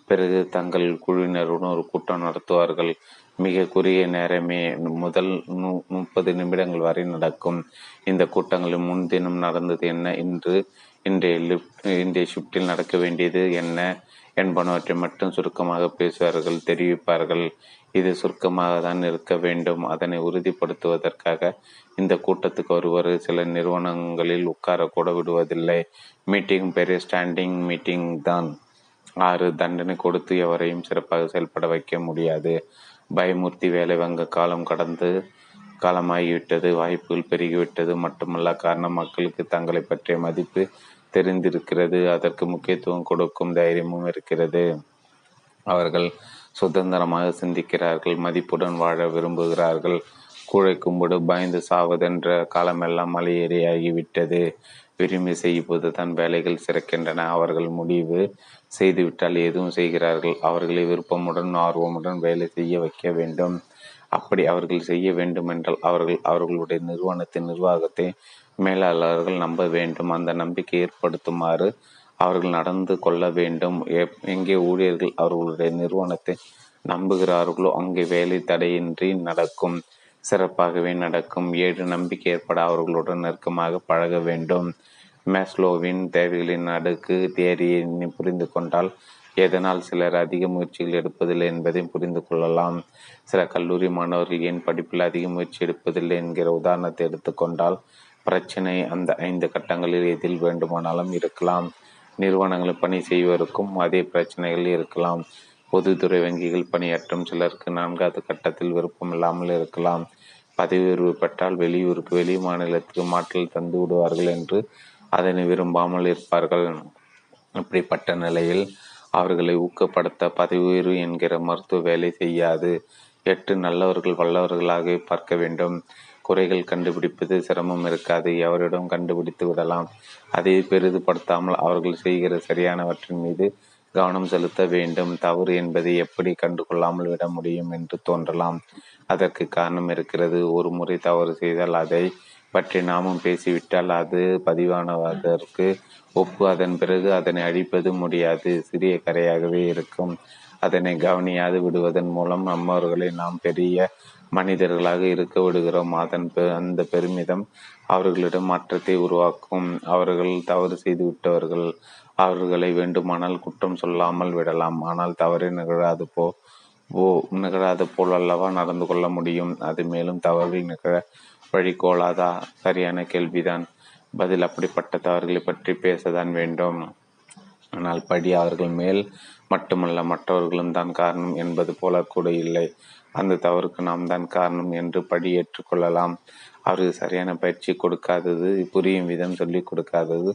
பிறகு தங்கள் குழுவினருடன் ஒரு கூட்டம் நடத்துவார்கள். மிக குறுகிய நேரமே முதல் முப்பது நிமிடங்கள் வரை நடக்கும். இந்த கூட்டங்களில் முன்தினம் நடந்தது என்ன? இன்று இன்றைய லிப்ட் இன்றைய ஷிஃப்டில் நடக்க வேண்டியது என்ன? என்பனவற்றை மட்டும் சுருக்கமாக பேசுவார்கள் தெரிவிப்பார்கள். இது சுருக்கமாக தான் இருக்க வேண்டும். அதனை உறுதிப்படுத்துவதற்காக இந்த கூட்டத்துக்கு ஒருவர் சில நிறுவனங்களில் உட்கார கூட விடுவதில்லை. மீட்டிங் பெரிய ஸ்டாண்டிங் மீட்டிங் தான். ஆறு தண்டனை கொடுத்து எவரையும் சிறப்பாக செயல்பட வைக்க முடியாது. பயமூர்த்தி வேலை வங்க காலம் கடந்து காலமாகிவிட்டது. வாய்ப்புகள் பெருகிவிட்டது. மட்டுமல்ல காரணம் மக்களுக்கு தங்களை பற்றிய மதிப்பு தெரிந்திருக்கிறது. அதற்கு முக்கியத்துவம் கொடுக்கும் தைரியமும் இருக்கிறது. அவர்கள் சுதந்திரமாக சிந்திக்கிறார்கள். மதிப்புடன் வாழ விரும்புகிறார்கள். கூழை கும்பிடு பயந்து சாவதென்ற காலமெல்லாம் மலையேறியாகிவிட்டது விரும்பி செய்யும்போது தான் வேலைகள் சிறக்கின்றன. அவர்கள் முடிவு செய்துவிட்டால் எதுவும் செய்கிறார்கள். அவர்களை விருப்பமுடன் ஆர்வமுடன் வேலை செய்ய வைக்க வேண்டும். அப்படி அவர்கள் செய்ய வேண்டுமென்றால் அவர்கள் அவர்களுடைய நிறுவனத்தின் நிர்வாகத்தை மேலாளர்கள் நம்ப வேண்டும். அந்த நம்பிக்கை ஏற்படுத்துமாறு அவர்கள் நடந்து கொள்ள வேண்டும். எங்கே ஊழியர்கள் அவர்களுடைய நிறுவனத்தை நம்புகிறார்களோ அங்கே வேலை தடையின்றி நடக்கும். சிறப்பாகவே நடக்கும். ஏழு நம்பிக்கை ஏற்பட அவர்களுடன் நெருக்கமாக பழக வேண்டும். மேஸ்லோவின் தேவைகளின் அடுக்கு தேரியை புரிந்து கொண்டால் எதனால் சிலர் அதிக முயற்சிகள் எடுப்பதில்லை என்பதையும் புரிந்து கொள்ளலாம். சில கல்லூரி மாணவர்கள் ஏன் படிப்பில் அதிக முயற்சி எடுப்பதில்லை என்கிற உதாரணத்தை எடுத்துக்கொண்டால் பிரச்சனை அந்த ஐந்து கட்டங்களில் எதில் வேண்டுமானாலும் இருக்கலாம். நிறுவனங்களில் பணி செய்வதற்கும் அதே பிரச்சனைகள் இருக்கலாம். பொதுத்துறை வங்கிகள் பணியாற்றும் சிலருக்கு நான்காவது கட்டத்தில் விருப்பம் இல்லாமல் இருக்கலாம். பதவி உயர்வு பெற்றால் வெளியூருக்கு வெளி மாநிலத்துக்கு மாற்றல் தந்து விடுவார்கள் என்று அதனை விரும்பாமல் இருப்பார்கள். இப்படிப்பட்ட நிலையில் அவர்களை ஊக்கப்படுத்த பதவி உயர்வு என்கிற மருத்துவ வேலை செய்யாது. எட்டு நல்லவர்கள் வல்லவர்களாகவே பார்க்க வேண்டும். குறைகள் கண்டுபிடிப்பது சிரமம் இருக்காது. எவரிடம் கண்டுபிடித்து விடலாம்? அதை பெரிதுபடுத்தாமல் அவர்கள் செய்கிற சரியானவற்றின் மீது கவனம் செலுத்த வேண்டும். தவறு என்பதை எப்படி கண்டுகொள்ளாமல் விட முடியும் என்று தோன்றலாம். அதற்கு காரணம் இருக்கிறது. ஒரு முறை தவறு செய்தால் அதை பற்றி நாமும் பேசிவிட்டால் அது பதிவானதற்கு ஒப்பு அதன் பிறகு அதனை அழிப்பது முடியாது. சிறிய கரையாகவே இருக்கும். அதனை கவனியாது விடுவதன் மூலம் நம்மவர்களை நாம் பெரிய மனிதர்களாக இருக்க விடுகிறோம். அதன் அந்த பெருமிதம் அவர்களிடம் மாற்றத்தை உருவாக்கும். அவர்கள் தவறு செய்து விட்டவர்கள் அவர்களை வேண்டுமானால் குற்றம் சொல்லாமல் விடலாம். ஆனால் தவறு நிகழாது போ ஓ நிகழாத போல் அல்லவா நடந்து கொள்ள முடியும். அது மேலும் தவறுகள் நிகழ வழிகோலாதா? சரியான கேள்விதான். பதில் அப்படிப்பட்ட தவறுகளை பற்றி பேசத்தான் வேண்டும். ஆனால் படி அவர்கள் மேல் மட்டுமல்ல மற்றவர்களும் தான் காரணம் என்பது போல கூட இல்லை. அந்த தவறுக்கு நாம் தான் காரணம் என்று படி ஏற்றுக்கொள்ளலாம் அவருக்கு சரியான பயிற்சி கொடுக்காதது புரியும் விதம் சொல்லிக் கொடுக்காதது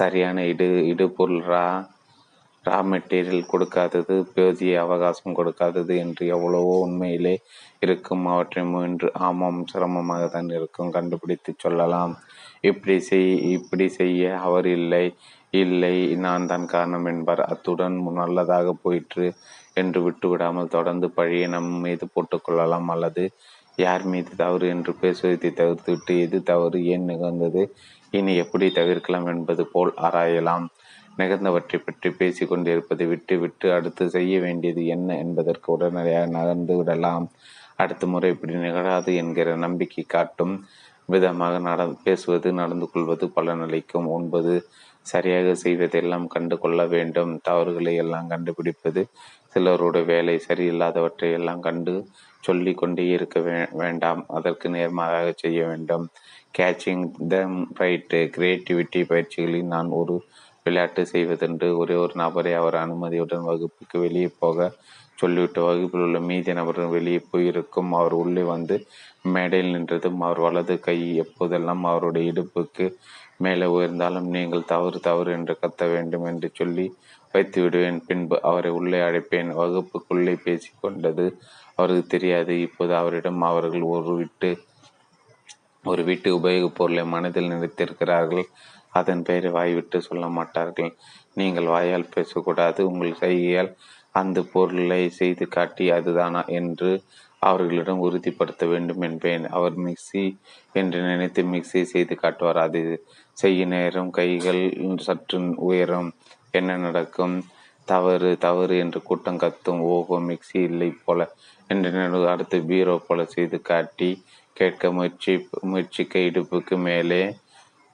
சரியான இடு இடுபொருள் ரா ரா மெட்டீரியல் கொடுக்காதது போதிய அவகாசம் கொடுக்காதது என்று எவ்வளவோ உண்மையிலே இருக்கும். அவற்றை முயன்று ஆமாம் சிரமமாக தான் இருக்கும். கண்டுபிடித்து சொல்லலாம். இப்படி செய் இப்படி செய்ய அவர் இல்லை. இல்லை நான் தான் காரணம் என்பார். அத்துடன் நல்லதாக போயிற்று என்று விட்டுவிடாமல் தொடர்ந்து பழியை நம் மீது போட்டுக்கொள்ளலாம் அல்லது யார் மீது தவறு என்று பேசுவதை தவிர்த்துவிட்டு எது தவறு ஏன் நிகழ்ந்தது இனி எப்படி தவிர்க்கலாம் என்பது போல் ஆராயலாம். நிகழ்ந்தவற்றை பற்றி பேசி கொண்டிருப்பதை விட்டு விட்டு அடுத்து செய்ய வேண்டியது என்ன என்பதற்கு உடனடியாக நகர்ந்து விடலாம். அடுத்த முறை இப்படி நிகழாது என்கிற நம்பிக்கை காட்டும் விதமாக நட பேசுவது நடந்து கொள்வது பலனளிக்கும் ஒன்பது சரியாக செய்வதெல்லாம் கண்டு கொள்ள வேண்டும். தவறுகளை எல்லாம் கண்டுபிடிப்பது சிலரோட வேலை சரியில்லாதவற்றை எல்லாம் கண்டு சொல்லி கொண்டே இருக்க வே வேண்டாம். அதற்கு நேர்மாறாக செய்ய வேண்டும். கேச்சிங் த ரைட்டு கிரியேட்டிவிட்டி பயிற்சிகளில் நான் ஒரு விளையாட்டு செய்வதென்று ஒரே ஒரு நபரை அவர் அனுமதியுடன் வகுப்புக்கு வெளியே போக சொல்லிவிட்டு வகுப்பில் உள்ள மீதி நபர்கள் வெளியே போயிருக்கும். அவர் உள்ளே வந்து மேடையில் நின்றதும் அவர் வலது கை எப்போதெல்லாம் அவருடைய இடுப்புக்கு மேலே உயர்ந்தாலும் நீங்கள் தவறு தவறு என்று கத்த வேண்டும் என்று சொல்லி வைத்து விடுவேன் பின்பு அவரை உள்ளே அழைப்பேன். வகுப்புக்குள்ளே பேசி கொண்டது அவருக்கு தெரியாது. இப்போது அவரிடம் அவர்கள் ஒரு விட்டு ஒரு வீட்டு உபயோகப் பொருளை மனதில் நினைத்திருக்கிறார்கள் அதன் பெயரை வாய்விட்டு சொல்ல மாட்டார்கள். நீங்கள் வாயால் பேசக்கூடாது உங்கள் கையால் அந்த பொருளை செய்து காட்டி அதுதானா என்று அவர்களிடம் உறுதிப்படுத்த வேண்டும் என்பேன். அவர் மிக்சி என்று நினைத்து மிக்சி செய்து காட்டுவார். அது செய்ய நேரம் கைகள் சற்று உயரும். என்ன நடக்கும்? தவறு தவறு என்று கூட்டம் கத்தும். ஓஹோ மிக்சி இல்லை போல என்று அடுத்து பீரோ போல செய்து காட்டி கேட்க முயற்சி முயற்சிக்க இடுப்புக்கு மேலே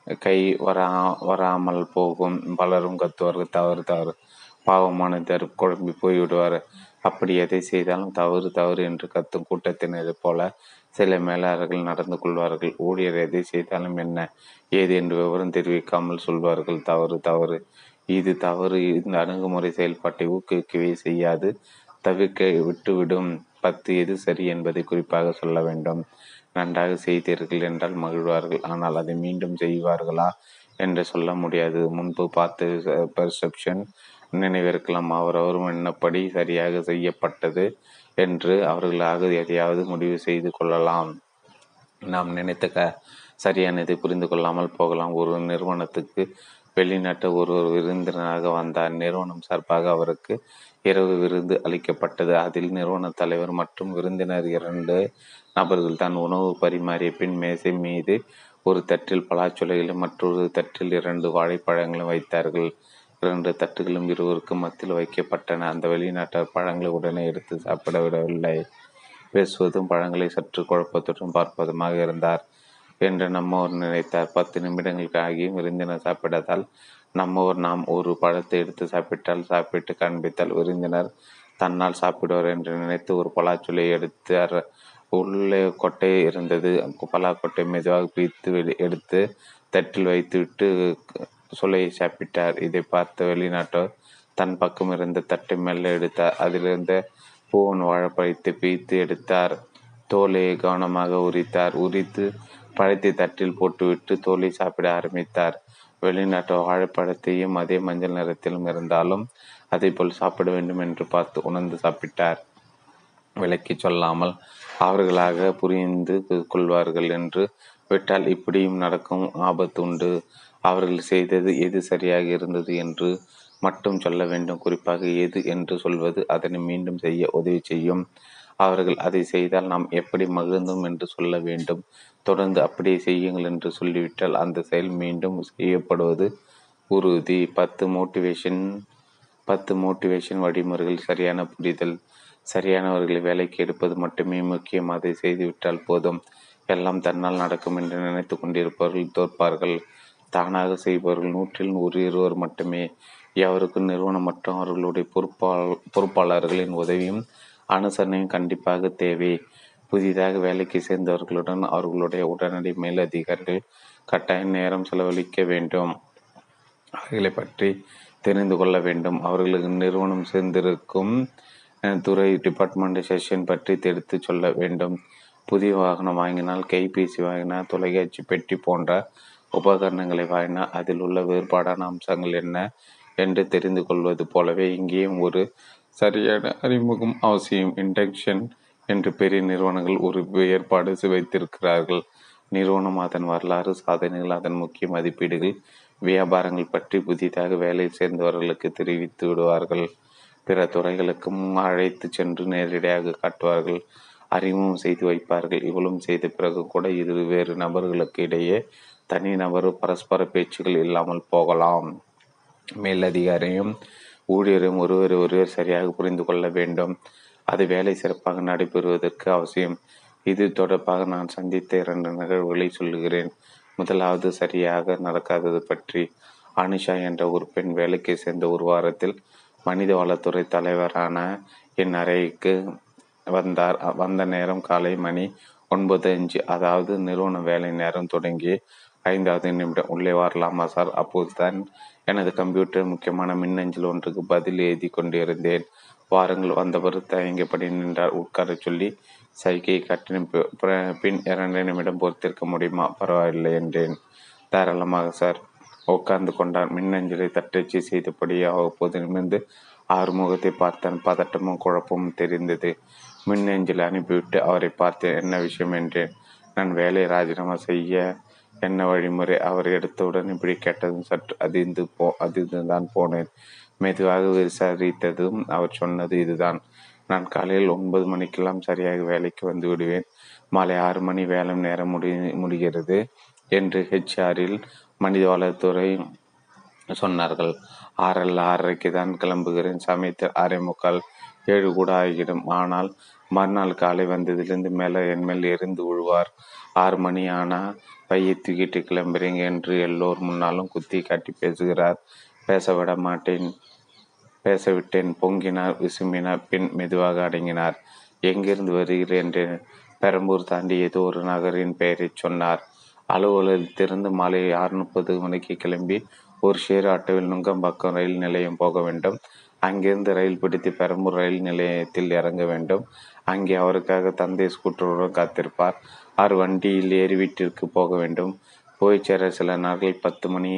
கை வரா வராமல் போகும். பலரும் கத்துவார்கள். தவறு தவறு. பாவமானதர் குழம்பி போய்விடுவார். அப்படி எதை செய்தாலும் தவறு தவறு என்று கத்தும் கூட்டத்தினரை போல சில மேலாளர்கள் நடந்து கொள்வார்கள். ஊழியர் எதை செய்தாலும் என்ன ஏது என்று விவரம் தெரிவிக்காமல் சொல்வார்கள். தவறு தவறு. இது தவறு. இந்த அணுகுமுறை செயல்பாட்டை ஊக்குவிக்கவே செய்யாது. தவிர்க்க விட்டுவிடும். பத்து எது சரி என்பதை குறிப்பாக சொல்ல வேண்டும். நன்றாக செய்தீர்கள் என்றால் மகிழ்வார்கள். ஆனால் அதை மீண்டும் செய்வார்களா என்று சொல்ல முடியாது. முன்பு பார்த்த பெர்செப்ஷன் நினைவிருக்கலாம். அவரவர் என்னப்படி சரியாக செய்யப்பட்டது என்று அவர்களாக எதையாவது முடிவு செய்து கொள்ளலாம். நாம் நினைத்த க சரியானதை புரிந்து கொள்ளாமல் போகலாம். ஒரு நிறுவனத்துக்கு வெளிநாட்டு ஒருவர் விருந்தினராக வந்தார். நிறுவனம் சார்பாக அவருக்கு இரவு விருந்து அளிக்கப்பட்டது. அதில் நிறுவன தலைவர் மற்றும் விருந்தினர் இரண்டு நபர்கள் தான் உணவு பரிமாறிய பின் மேசை மீது ஒரு தட்டில் பலாச்சொலைகளும் மற்றொரு தட்டில் இரண்டு வாழைப்பழங்களும் வைத்தார்கள். இரண்டு தட்டுகளும் இருவருக்கும் மத்தியில் வைக்கப்பட்டன. அந்த வெளிநாட்டார் பழங்களை உடனே எடுத்து சாப்பிட விடவில்லை. பேசுவதும் பழங்களை சற்று குழப்பத்துடன் பார்ப்பதுமாக இருந்தார். என்று நம்மவர் நினைத்தார். பத்து நிமிடங்களுக்கு ஆகியும் விருந்தினர் சாப்பிட்டதால் நம்மவர் நாம் ஒரு பழத்தை எடுத்து சாப்பிட்டால் சாப்பிட்டு காண்பித்தால் விருந்தினர் தன்னால் சாப்பிடுவார் என்று நினைத்து ஒரு பலாச்சொலை எடுத்தார். உள்ளே கொட்டை இருந்தது. பலாக்கொட்டை மெதுவாக பிரித்து எடுத்து தட்டில் வைத்துவிட்டு சுளையை சாப்பிட்டார். இதை பார்த்த வெளிநாட்டோர் தன் பக்கம் இருந்த தட்டை மெல்ல எடுத்தார் அதிலிருந்த பூவன் வாழைப்பழத்தை பிரித்து எடுத்தார். தோலையை கவனமாக உரித்தார். உரித்து பழத்தை தட்டில் போட்டுவிட்டு தோலை சாப்பிட ஆரம்பித்தார். வெளிநாட்டு வாழைப்பழத்தையும் அதே மஞ்சள் நிறத்திலும் இருந்தாலும் அதை போல் சாப்பிட வேண்டும் என்று பார்த்து உணர்ந்து சாப்பிட்டார். விளக்கிச் சொல்லாமல் அவர்களாக புரிந்து கொள்வார்கள் என்று விட்டால் இப்படியும் நடக்கும் ஆபத்து உண்டு அவர்கள் செய்தது எது சரியாக இருந்தது என்று மட்டும் சொல்ல வேண்டும். குறிப்பாக எது என்று சொல்வது அதனை மீண்டும் செய்ய உதவி செய்யும். அவர்கள் அதை செய்தால் நாம் எப்படி மகிழ்ந்தோம் என்று சொல்ல வேண்டும். தொடர்ந்து அப்படியே செய்யுங்கள் என்று சொல்லிவிட்டால் அந்த செயல் மீண்டும் செய்யப்படுவது உறுதி. பத்து மோட்டிவேஷன் பத்து மோட்டிவேஷன் வழிமுறைகள் சரியான புரிதல். சரியானவர்களை வேலைக்கு எடுப்பது மட்டுமே முக்கியம். அதை செய்துவிட்டால் போதும். எல்லாம் தன்னால் நடக்கும் என்று நினைத்து கொண்டிருப்பவர்கள் தோற்பார்கள். தானாக செய்பவர்கள் நூற்றில் ஒரு இருவர் மட்டுமே. எவருக்கும் நிறுவனம் மற்றும் அவர்களுடைய பொறுப்பாள பொறுப்பாளர்களின் உதவியும் அனுசரணையும் கண்டிப்பாக தேவை. புதிதாக வேலைக்கு சேர்ந்தவர்களுடன் அவர்களுடைய உடனடி மேலதிகாரிகள் கட்டாய நேரம் செலவழிக்க வேண்டும். அவர்களை பற்றி தெரிந்து கொள்ள வேண்டும். அவர்களுக்கு நிறுவனம் சேர்ந்திருக்கும் துறை டிபார்ட்மெண்ட் செஷன் பற்றி தெரிவித்து சொல்ல வேண்டும். புதிய வாகனம் வாங்கினால் கைபேசி வாங்கினால் தொலைக்காட்சி பெட்டி போன்ற உபகரணங்களை வாங்கினால் அதில் உள்ள வேறுபாடான அம்சங்கள் என்ன என்று தெரிந்து கொள்வது போலவே இங்கேயும் ஒரு சரியான அறிமுகம் அவசியம் இண்டக்ஷன் என்று பெரிய நிறுவனங்கள் ஒரு ஏற்பாடு வைத்திருக்கிறார்கள். நிறுவனம் அதன் வரலாறு சாதனைகள் அதன் முக்கிய மதிப்பீடுகள் வியாபாரங்கள் பற்றி புதிதாக வேலையில் சேர்ந்தவர்களுக்கு தெரிவித்து விடுவார்கள். பிற துறைகளுக்கும் அழைத்து சென்று நேரடியாக காட்டுவார்கள். அறிமுகம் செய்து வைப்பார்கள். இவ்வளவு செய்த பிறகு கூட இரு வேறு நபர்களுக்கு இடையே தனி நபர் பரஸ்பர பேச்சுகள் இல்லாமல் போகலாம். மேலதிகாரியும் ஊழியரும் ஒருவர் ஒருவர் சரியாக புரிந்து கொள்ள வேண்டும். அது வேலை சிறப்பாக நடைபெறுவதற்கு அவசியம். இது தொடர்பாக நான் சந்தித்த இரண்டு நிகழ்வுகளை சொல்லுகிறேன். முதலாவது சரியாக நடக்காதது பற்றி அனுஷா என்ற ஒரு பெண் வேலைக்கு சேர்ந்த ஒரு வாரத்தில் மனித வளத்துறை தலைவரான என் அறைக்கு வந்தார். வந்த நேரம் காலை மணி ஒன்பது அஞ்சு. அதாவது நிறுவன வேலை நேரம் தொடங்கி ஐந்தாவது நிமிடம். உள்ளே வரலாமா சார் அப்போது தான் எனது கம்ப்யூட்டர் முக்கியமான மின்னஞ்சல் ஒன்றுக்கு பதில் எழுதி கொண்டிருந்தேன். வாரங்கள் வந்தவர் தயங்கியபடி நின்றார். உட்கார சொல்லி சைகை கட்டின பின் இரண்டு நிமிடம் பொறுத்திருக்க முடியுமா? பரவாயில்லை என்றேன். தாராளமாக சார். உட்கார்ந்து கொண்டார் மின்னஞ்சலை தட்டச்சு செய்தபடி அவ்வப்போது நிமிர்ந்து ஆறுமுகத்தை பார்த்தான். பதட்டமும் குழப்பமும் தெரிந்தது. மின்னஞ்சலை அனுப்பிவிட்டு அவரை பார்த்தேன் என்ன விஷயம் என்றேன்? நான் வேலையை ராஜினாமா செய்ய என்ன வழிமுறை அவர் எடுத்தவுடன் இப்படி கேட்டதும் சற்று அதிர்ந்து போ அதிர்ந்து தான் போனேன். மெதுவாக விசாரித்ததும் அவர் சொன்னது இதுதான். நான் காலையில் ஒன்பது மணிக்கெல்லாம் சரியாக வேலைக்கு வந்து விடுவேன். மாலை ஆறு மணி வேலை நேரம் முடி முடிகிறது என்று ஹெச்ஆரில் மனித மனிதவளத்துறை சொன்னார்கள். ஆறல்ல ஆறரைக்கு தான் கிளம்புகிறேன். சமயத்தில் அரை முக்கால் ஏழு கூட ஆகிடும் ஆனால் மறுநாள் காலை வந்ததிலிருந்து மேலே என் மேல் எரிந்து விழுவார். ஆறு மணி ஆனால் பையை தூக்கிட்டு கிளம்புறீங்க என்று எல்லோர் முன்னாலும் குத்தி காட்டி பேசுகிறார். பேச விட மாட்டேன். பேசவிட்டேன். பொங்கினார் விசும்பினார் பின் மெதுவாக அடங்கினார். எங்கிருந்து வருகிறேன்? என்று பெரம்பூர் தாண்டி ஏதோ ஒரு நகரின் பெயரை சொன்னார். அலுவலகத்திலிருந்து மாலை ஆறு முப்பது மணிக்கு கிளம்பி ஒரு ஷேர் ஆட்டோவில் நுங்கம்பாக்கம் ரயில் நிலையம் போக வேண்டும். அங்கிருந்து ரயில் பிடித்து பெரம்பூர் ரயில் நிலையத்தில் இறங்க வேண்டும். அங்கே அவருக்காக தந்தை ஸ்கூட்டருடன் காத்திருப்பார். அவர் வண்டியில் ஏறி வீட்டிற்கு போக வேண்டும். போய் சேர சில நாட்கள் பத்து மணி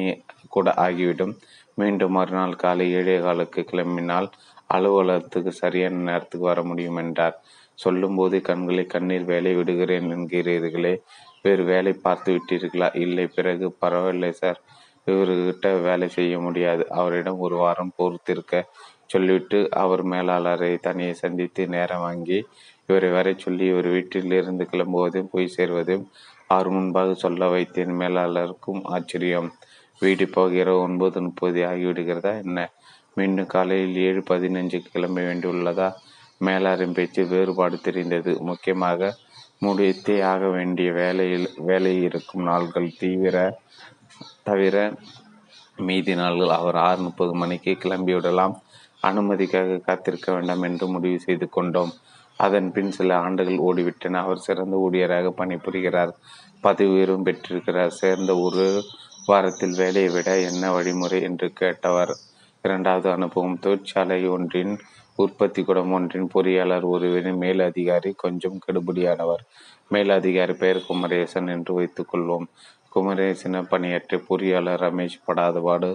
கூட ஆகிவிடும். மீண்டும் மறுநாள் காலை ஏழே காலுக்கு கிளம்பினால் அலுவலகத்துக்கு சரியான நேரத்துக்கு வர முடியும் என்றார். சொல்லும்போது கண்களை கண்ணீர் வேலை விடுகிறேன் என்கிறீர்களே. வேறு வேலை பார்த்து விட்டீர்களா? இல்லை பிறகு பரவாயில்லை சார். இவர்கிட்ட வேலை செய்ய முடியாது. அவரிடம் ஒரு வாரம் பொறுத்திருக்க சொல்லிவிட்டு அவர் மேலாளரை தனியை சந்தித்து நேரம் வாங்கி இவரை வரை சொல்லி இவர் வீட்டில் இருந்து கிளம்புவதும் போய் சேர்வதும் அவர் முன்பாக சொல்ல வைத்தேன். மேலாளருக்கும் ஆச்சரியம். வீடு போகிற ஒன்பது முப்பது ஆகிவிடுகிறதா? என்ன? மீண்டும் காலையில் ஏழு பதினஞ்சுக்கு கிளம்ப வேண்டியுள்ளதா? மேலாரின் பேச்சு வேறுபாடு தெரிந்தது. முக்கியமாக முடித்தே ஆக வேண்டிய வேலையில் வேலையில் இருக்கும் நாள்கள் தீவிர தவிர மீதி நாள்கள் அவர் ஆறு முப்பது மணிக்கு கிளம்பிவிடலாம் அனுமதிக்காக காத்திருக்க வேண்டாம் என்று முடிவு செய்து கொண்டோம். அதன் பின் சில ஆண்டுகள் ஓடிவிட்டன. அவர் சிறந்த ஊழியராக பணிபுரிகிறார். பதவி உயர்வும் பெற்றிருக்கிறார். சேர்ந்த ஒரு வாரத்தில் வேலையை விட என்ன வழிமுறை என்று கேட்டவர். இரண்டாவது அனுபவம் தொழிற்சாலை ஒன்றின் உற்பத்தி குடம் ஒன்றின் பொறியாளர் ஒருவரின் மேலதிகாரி கொஞ்சம் கெடுபடியானவர். மேலதிகாரி பெயர் குமரேசன் என்று வைத்துக்கொள்வோம் குமரேசன பணியாற்றிய பொறியாளர் ரமேஷ் படாதபாடு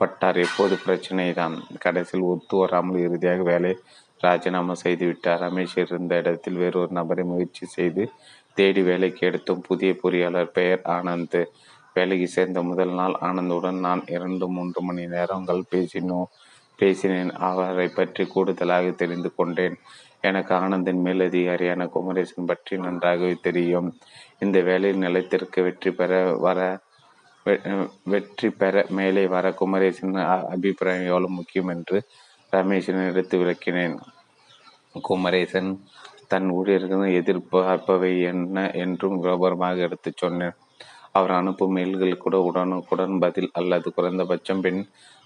பட்டார். எப்போது பிரச்சனை தான் கடைசியில் ஒத்து வராமல் இறுதியாக வேலை ராஜினாமா செய்துவிட்டார் ரமேஷ் இருந்த இடத்தில் வேறொரு நபரை முயற்சி செய்து தேடி வேலைக்கு எடுத்தும் புதிய பொறியாளர் பெயர் ஆனந்த். வேலைக்கு சேர்ந்த முதல் நாள் ஆனந்துடன் நான் இரண்டு மூன்று மணி நேரங்கள் பேசினோம். பேசினேன். அவரை பற்றி கூடுதலாக தெரிந்து கொண்டேன். எனக்கு ஆனந்தின் மேலதிகாரியான குமரேசன் பற்றி நன்றாகவே தெரியும். இந்த வேலையில் நிலத்திற்கு வெற்றி பெற வர வெற்றி பெற மேலே வர குமரேசன் அபிப்பிராயம் எவ்வளவு முக்கியம் என்று ரமேஷன் எடுத்து விளக்கினேன். குமரேசன் தன் ஊழியர்கள் எதிர்பார்ப்பவை என்ன என்றும் விவரமாக எடுத்துச் சொன்னேன். அவர் அனுப்பும் மெயில்கள் கூட உடனுக்குடன் பதில் அல்லது குறைந்தபட்சம் பின்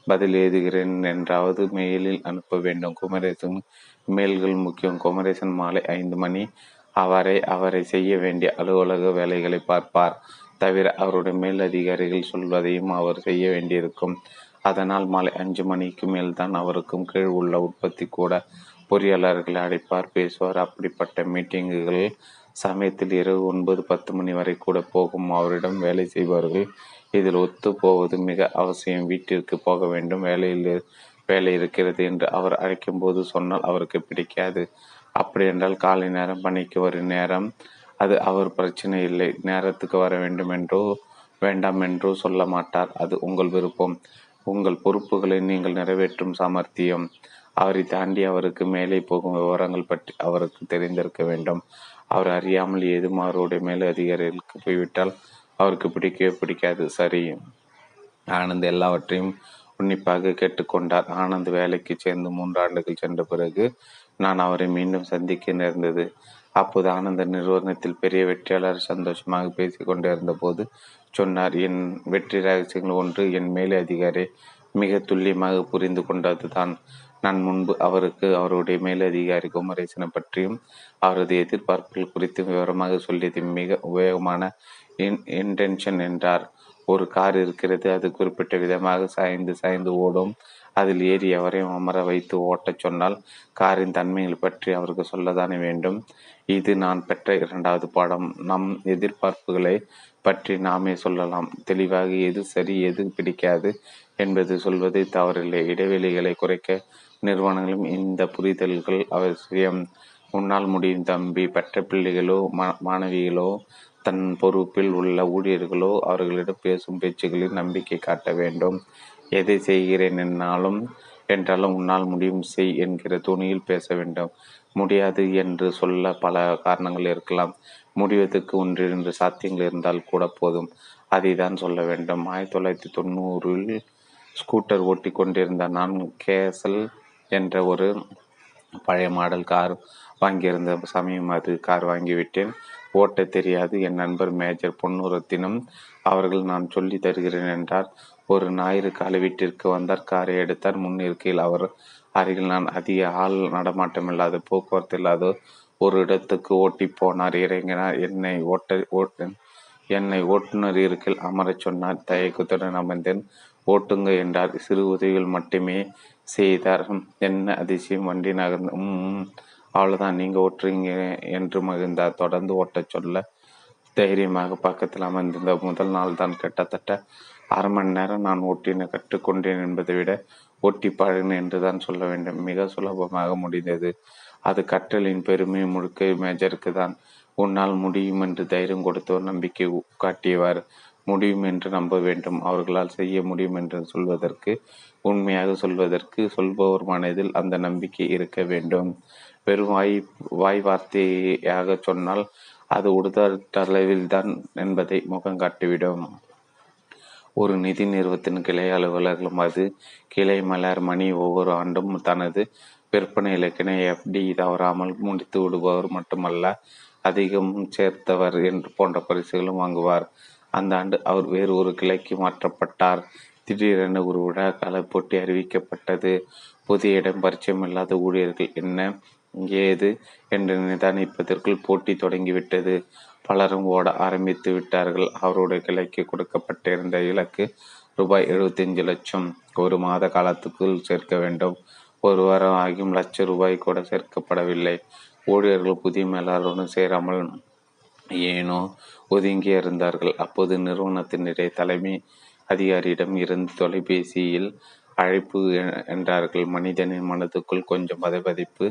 பதில் எழுதுகிறேன் என்றாவது மெயிலில் அனுப்ப வேண்டும். குமரேசன் மெயில்கள் முக்கியம். குமரேசன் மாலை ஐந்து மணி. அவரை அவரை செய்ய வேண்டிய அலுவலக வேலைகளை பார்ப்பார். தவிர அவருடைய மேல் அதிகாரிகள் சொல்வதையும் அவர் செய்ய வேண்டியிருக்கும். அதனால் மாலை அஞ்சு மணிக்கு மேல்தான் அவருக்கும் கீழ் உள்ள உற்பத்தி கூட பொறியாளர்களை அழைப்பார் பேசுவார். அப்படிப்பட்ட மீட்டிங்குகள் சமயத்தில் இரவு ஒன்பது பத்து மணி வரை கூட போகும். அவரிடம் வேலை செய்வார்கள் இதில் ஒத்து போவது மிக அவசியம். வீட்டிற்கு போக வேண்டும். வேலையில் வேலை இருக்கிறது என்று அவர் அழைக்கும் போது சொன்னால் அவருக்கு பிடிக்காது. அப்படி என்றால் காலை நேரம் பணிக்கு வரும் நேரம் அது அவர் பிரச்சனை இல்லை. நேரத்துக்கு வர வேண்டும் என்றோ வேண்டாம் என்றோ சொல்ல மாட்டார். அது உங்கள் விருப்பம். உங்கள் பொறுப்புகளை நீங்கள் நிறைவேற்றும் சாமர்த்தியம். அவரை தாண்டி அவருக்கு மேலே போகும் விவரங்கள் பற்றி அவருக்கு தெரிந்திருக்க வேண்டும். அவர் அறியாமல் ஏதும் அவருடைய மேல் அதிகாரிகளுக்கு போய்விட்டால் அவருக்கு பிடிக்கவே பிடிக்காது. சரி. ஆனந்த் எல்லாவற்றையும் உன்னிப்பாக கேட்டுக்கொண்டார். ஆனந்த் வேலைக்கு சேர்ந்து மூன்று ஆண்டுகள் சென்ற பிறகு நான் அவரை மீண்டும் சந்திக்க நேர்ந்தது. அப்போது ஆனந்த நிறுவனத்தில் பெரிய வெற்றியாளர் சந்தோஷமாக பேசி கொண்டிருந்த போது சொன்னார் என் வெற்றி ரகசியங்கள் ஒன்று என் மேலே அதிகாரி மிக துல்லியமாக புரிந்து கொண்டது தான் நான் முன்பு அவருக்கு அவருடைய மேலதிகாரி குமரேசனை பற்றியும் அவரது எதிர்பார்ப்புகள் குறித்தும் விவரமாக சொல்லியது மிக உபயோகமான இன்டென்ஷன் என்றார். ஒரு கார் இருக்கிறது அது குறிப்பிட்ட விதமாக சாய்ந்து சாய்ந்து ஓடும். அதில் ஏறி எவரையும் அமர வைத்து ஓட்டச் சொன்னால் காரின் தன்மைகள் பற்றி அவருக்கு சொல்லத்தானே வேண்டும். இது நான் பெற்ற இரண்டாவது பாடம். நம் எதிர்பார்ப்புகளை பற்றி நாமே சொல்லலாம். தெளிவாக எது சரி எது பிடிக்காது என்பது சொல்வதை தவறில்லை. இடைவெளிகளை குறைக்க நிறுவனங்களும் இந்த புரிதல்கள் அவசியம். உன்னால் முடியும் தம்பி. பெற்ற பிள்ளைகளோ மாணவிகளோ தன் பொறுப்பில் உள்ள ஊழியர்களோ அவர்களிடம் பேசும் பேச்சுகளில் நம்பிக்கை காட்ட வேண்டும். எதை செய்கிறேன் என்னாலும் என்றாலும் உன்னால் முடியும் செய் என்கிற துணியில் பேச வேண்டும். முடியாது என்று சொல்ல பல காரணங்கள் இருக்கலாம். முடிவதற்கு ஒன்றிரண்டு சாத்தியங்கள் இருந்தால் கூட போதும். அதை தான் சொல்ல வேண்டும். ஆயிரத்தி தொள்ளாயிரத்தி தொண்ணூறில் ஸ்கூட்டர் ஓட்டி கொண்டிருந்த நான் கேசல் என்ற ஒரு பழைய மாடல் கார் வாங்கியிருந்த சமயம் அது கார் வாங்கிவிட்டேன். ஓட்ட தெரியாது. என் நண்பர் மேஜர் பொன்னுரத்தினம் அவர்கள் நான் சொல்லி தருகிறேன் என்றார். ஒரு ஞாயிறு காலை வீட்டிற்கு வந்தார். காரை எடுத்தார். முன்னிற்கையில் அவர் அருகில் நான் அதிக ஆள் நடமாட்டம் இல்லாத போக்குவரத்து இல்லாத ஒரு இடத்துக்கு ஓட்டி போனார். இறங்கினார். என்னை ஓட்ட ஓட்டு என்னை ஓட்டுநர் இருக்கில் அமரச் சொன்னார். தயக்கத்துடன் அமர்ந்தேன். ஓட்டுங்க என்றார். சிறு உதவிகள் மட்டுமே செய்தார். என்ன அதிசயம்? வண்டி நகர்ந்து உம் அவ்வளோதான் நீங்கள் ஓட்டுறீங்க என்று மகிழ்ந்தார் தொடர்ந்து ஓட்டச் சொல்ல தைரியமாக பக்கத்தில் அமர்ந்திருந்த முதல் நாள் தான் கிட்டத்தட்ட அரை மணி நேரம் நான் ஓட்டின கற்றுக்கொண்டேன் என்பதை விட ஓட்டி பழகினேன் என்று தான் சொல்ல வேண்டும். மிக சுலபமாக முடிந்தது. அது கற்றலின் பெருமை முழுக்க மேஜருக்கு தான். உன்னால் முடியும் என்று தைரியம் கொடுத்தவர் நம்பிக்கை காட்டியவர் முடியும் என்று நம்ப வேண்டும். அவர்களால் செய்ய முடியும் என்று சொல்வதற்கு உண்மையாக சொல்வதற்கு சொல்பவர் மனதில் அந்த நம்பிக்கை இருக்க வேண்டும். வெறும் வாய் வாய் வார்த்தையாக சொன்னால் அது உடலளவில் தான் என்பதை முகம் காட்டிவிடும். ஒரு நிதி நிறுவனத்தின் கிளை அலுவலர்களும் அது கிளை மலர் மணி ஒவ்வொரு ஆண்டும் தனது விற்பனை இலக்கினை எஃப்டி தவறாமல் முடித்து விடுபவர் மட்டுமல்ல அதிகம் சேர்த்தவர் என்று போன்ற பரிசுகளும் வாங்குவார். அந்த ஆண்டு அவர் வேறு ஒரு கிளைக்கு மாற்றப்பட்டார். திடீரென ஒரு விழா கால போட்டி அறிவிக்கப்பட்டது. புதிய இடம் பரிச்சயம் இல்லாத ஊழியர்கள் என்ன ஏது என்று நிதானிப்பதற்குள் போட்டி தொடங்கிவிட்டது. பலரும் ஓட ஆரம்பித்து விட்டார்கள். அவருடைய கிளைக்கு கொடுக்கப்பட்டிருந்த இலக்கு ரூபாய் எழுபத்தஞ்சு லட்சம். ஒரு மாத காலத்துக்குள் சேர்க்க வேண்டும். ஒரு வாரம் ஆகியும் லட்சம் ரூபாய் கூட சேர்க்கப்படவில்லை. ஊழியர்கள் புதிய மேலாளருடன் சேராமல் ஏனோ ஒதுங்கி இருந்தார்கள். அப்போது நிறுவனத்தினுடைய தலைமை அதிகாரியிடம் இருந்து தொலைபேசியில் அழைப்பு என்றார்கள். மனிதனின் மனதுக்குள் கொஞ்சம் பதைபதைப்பு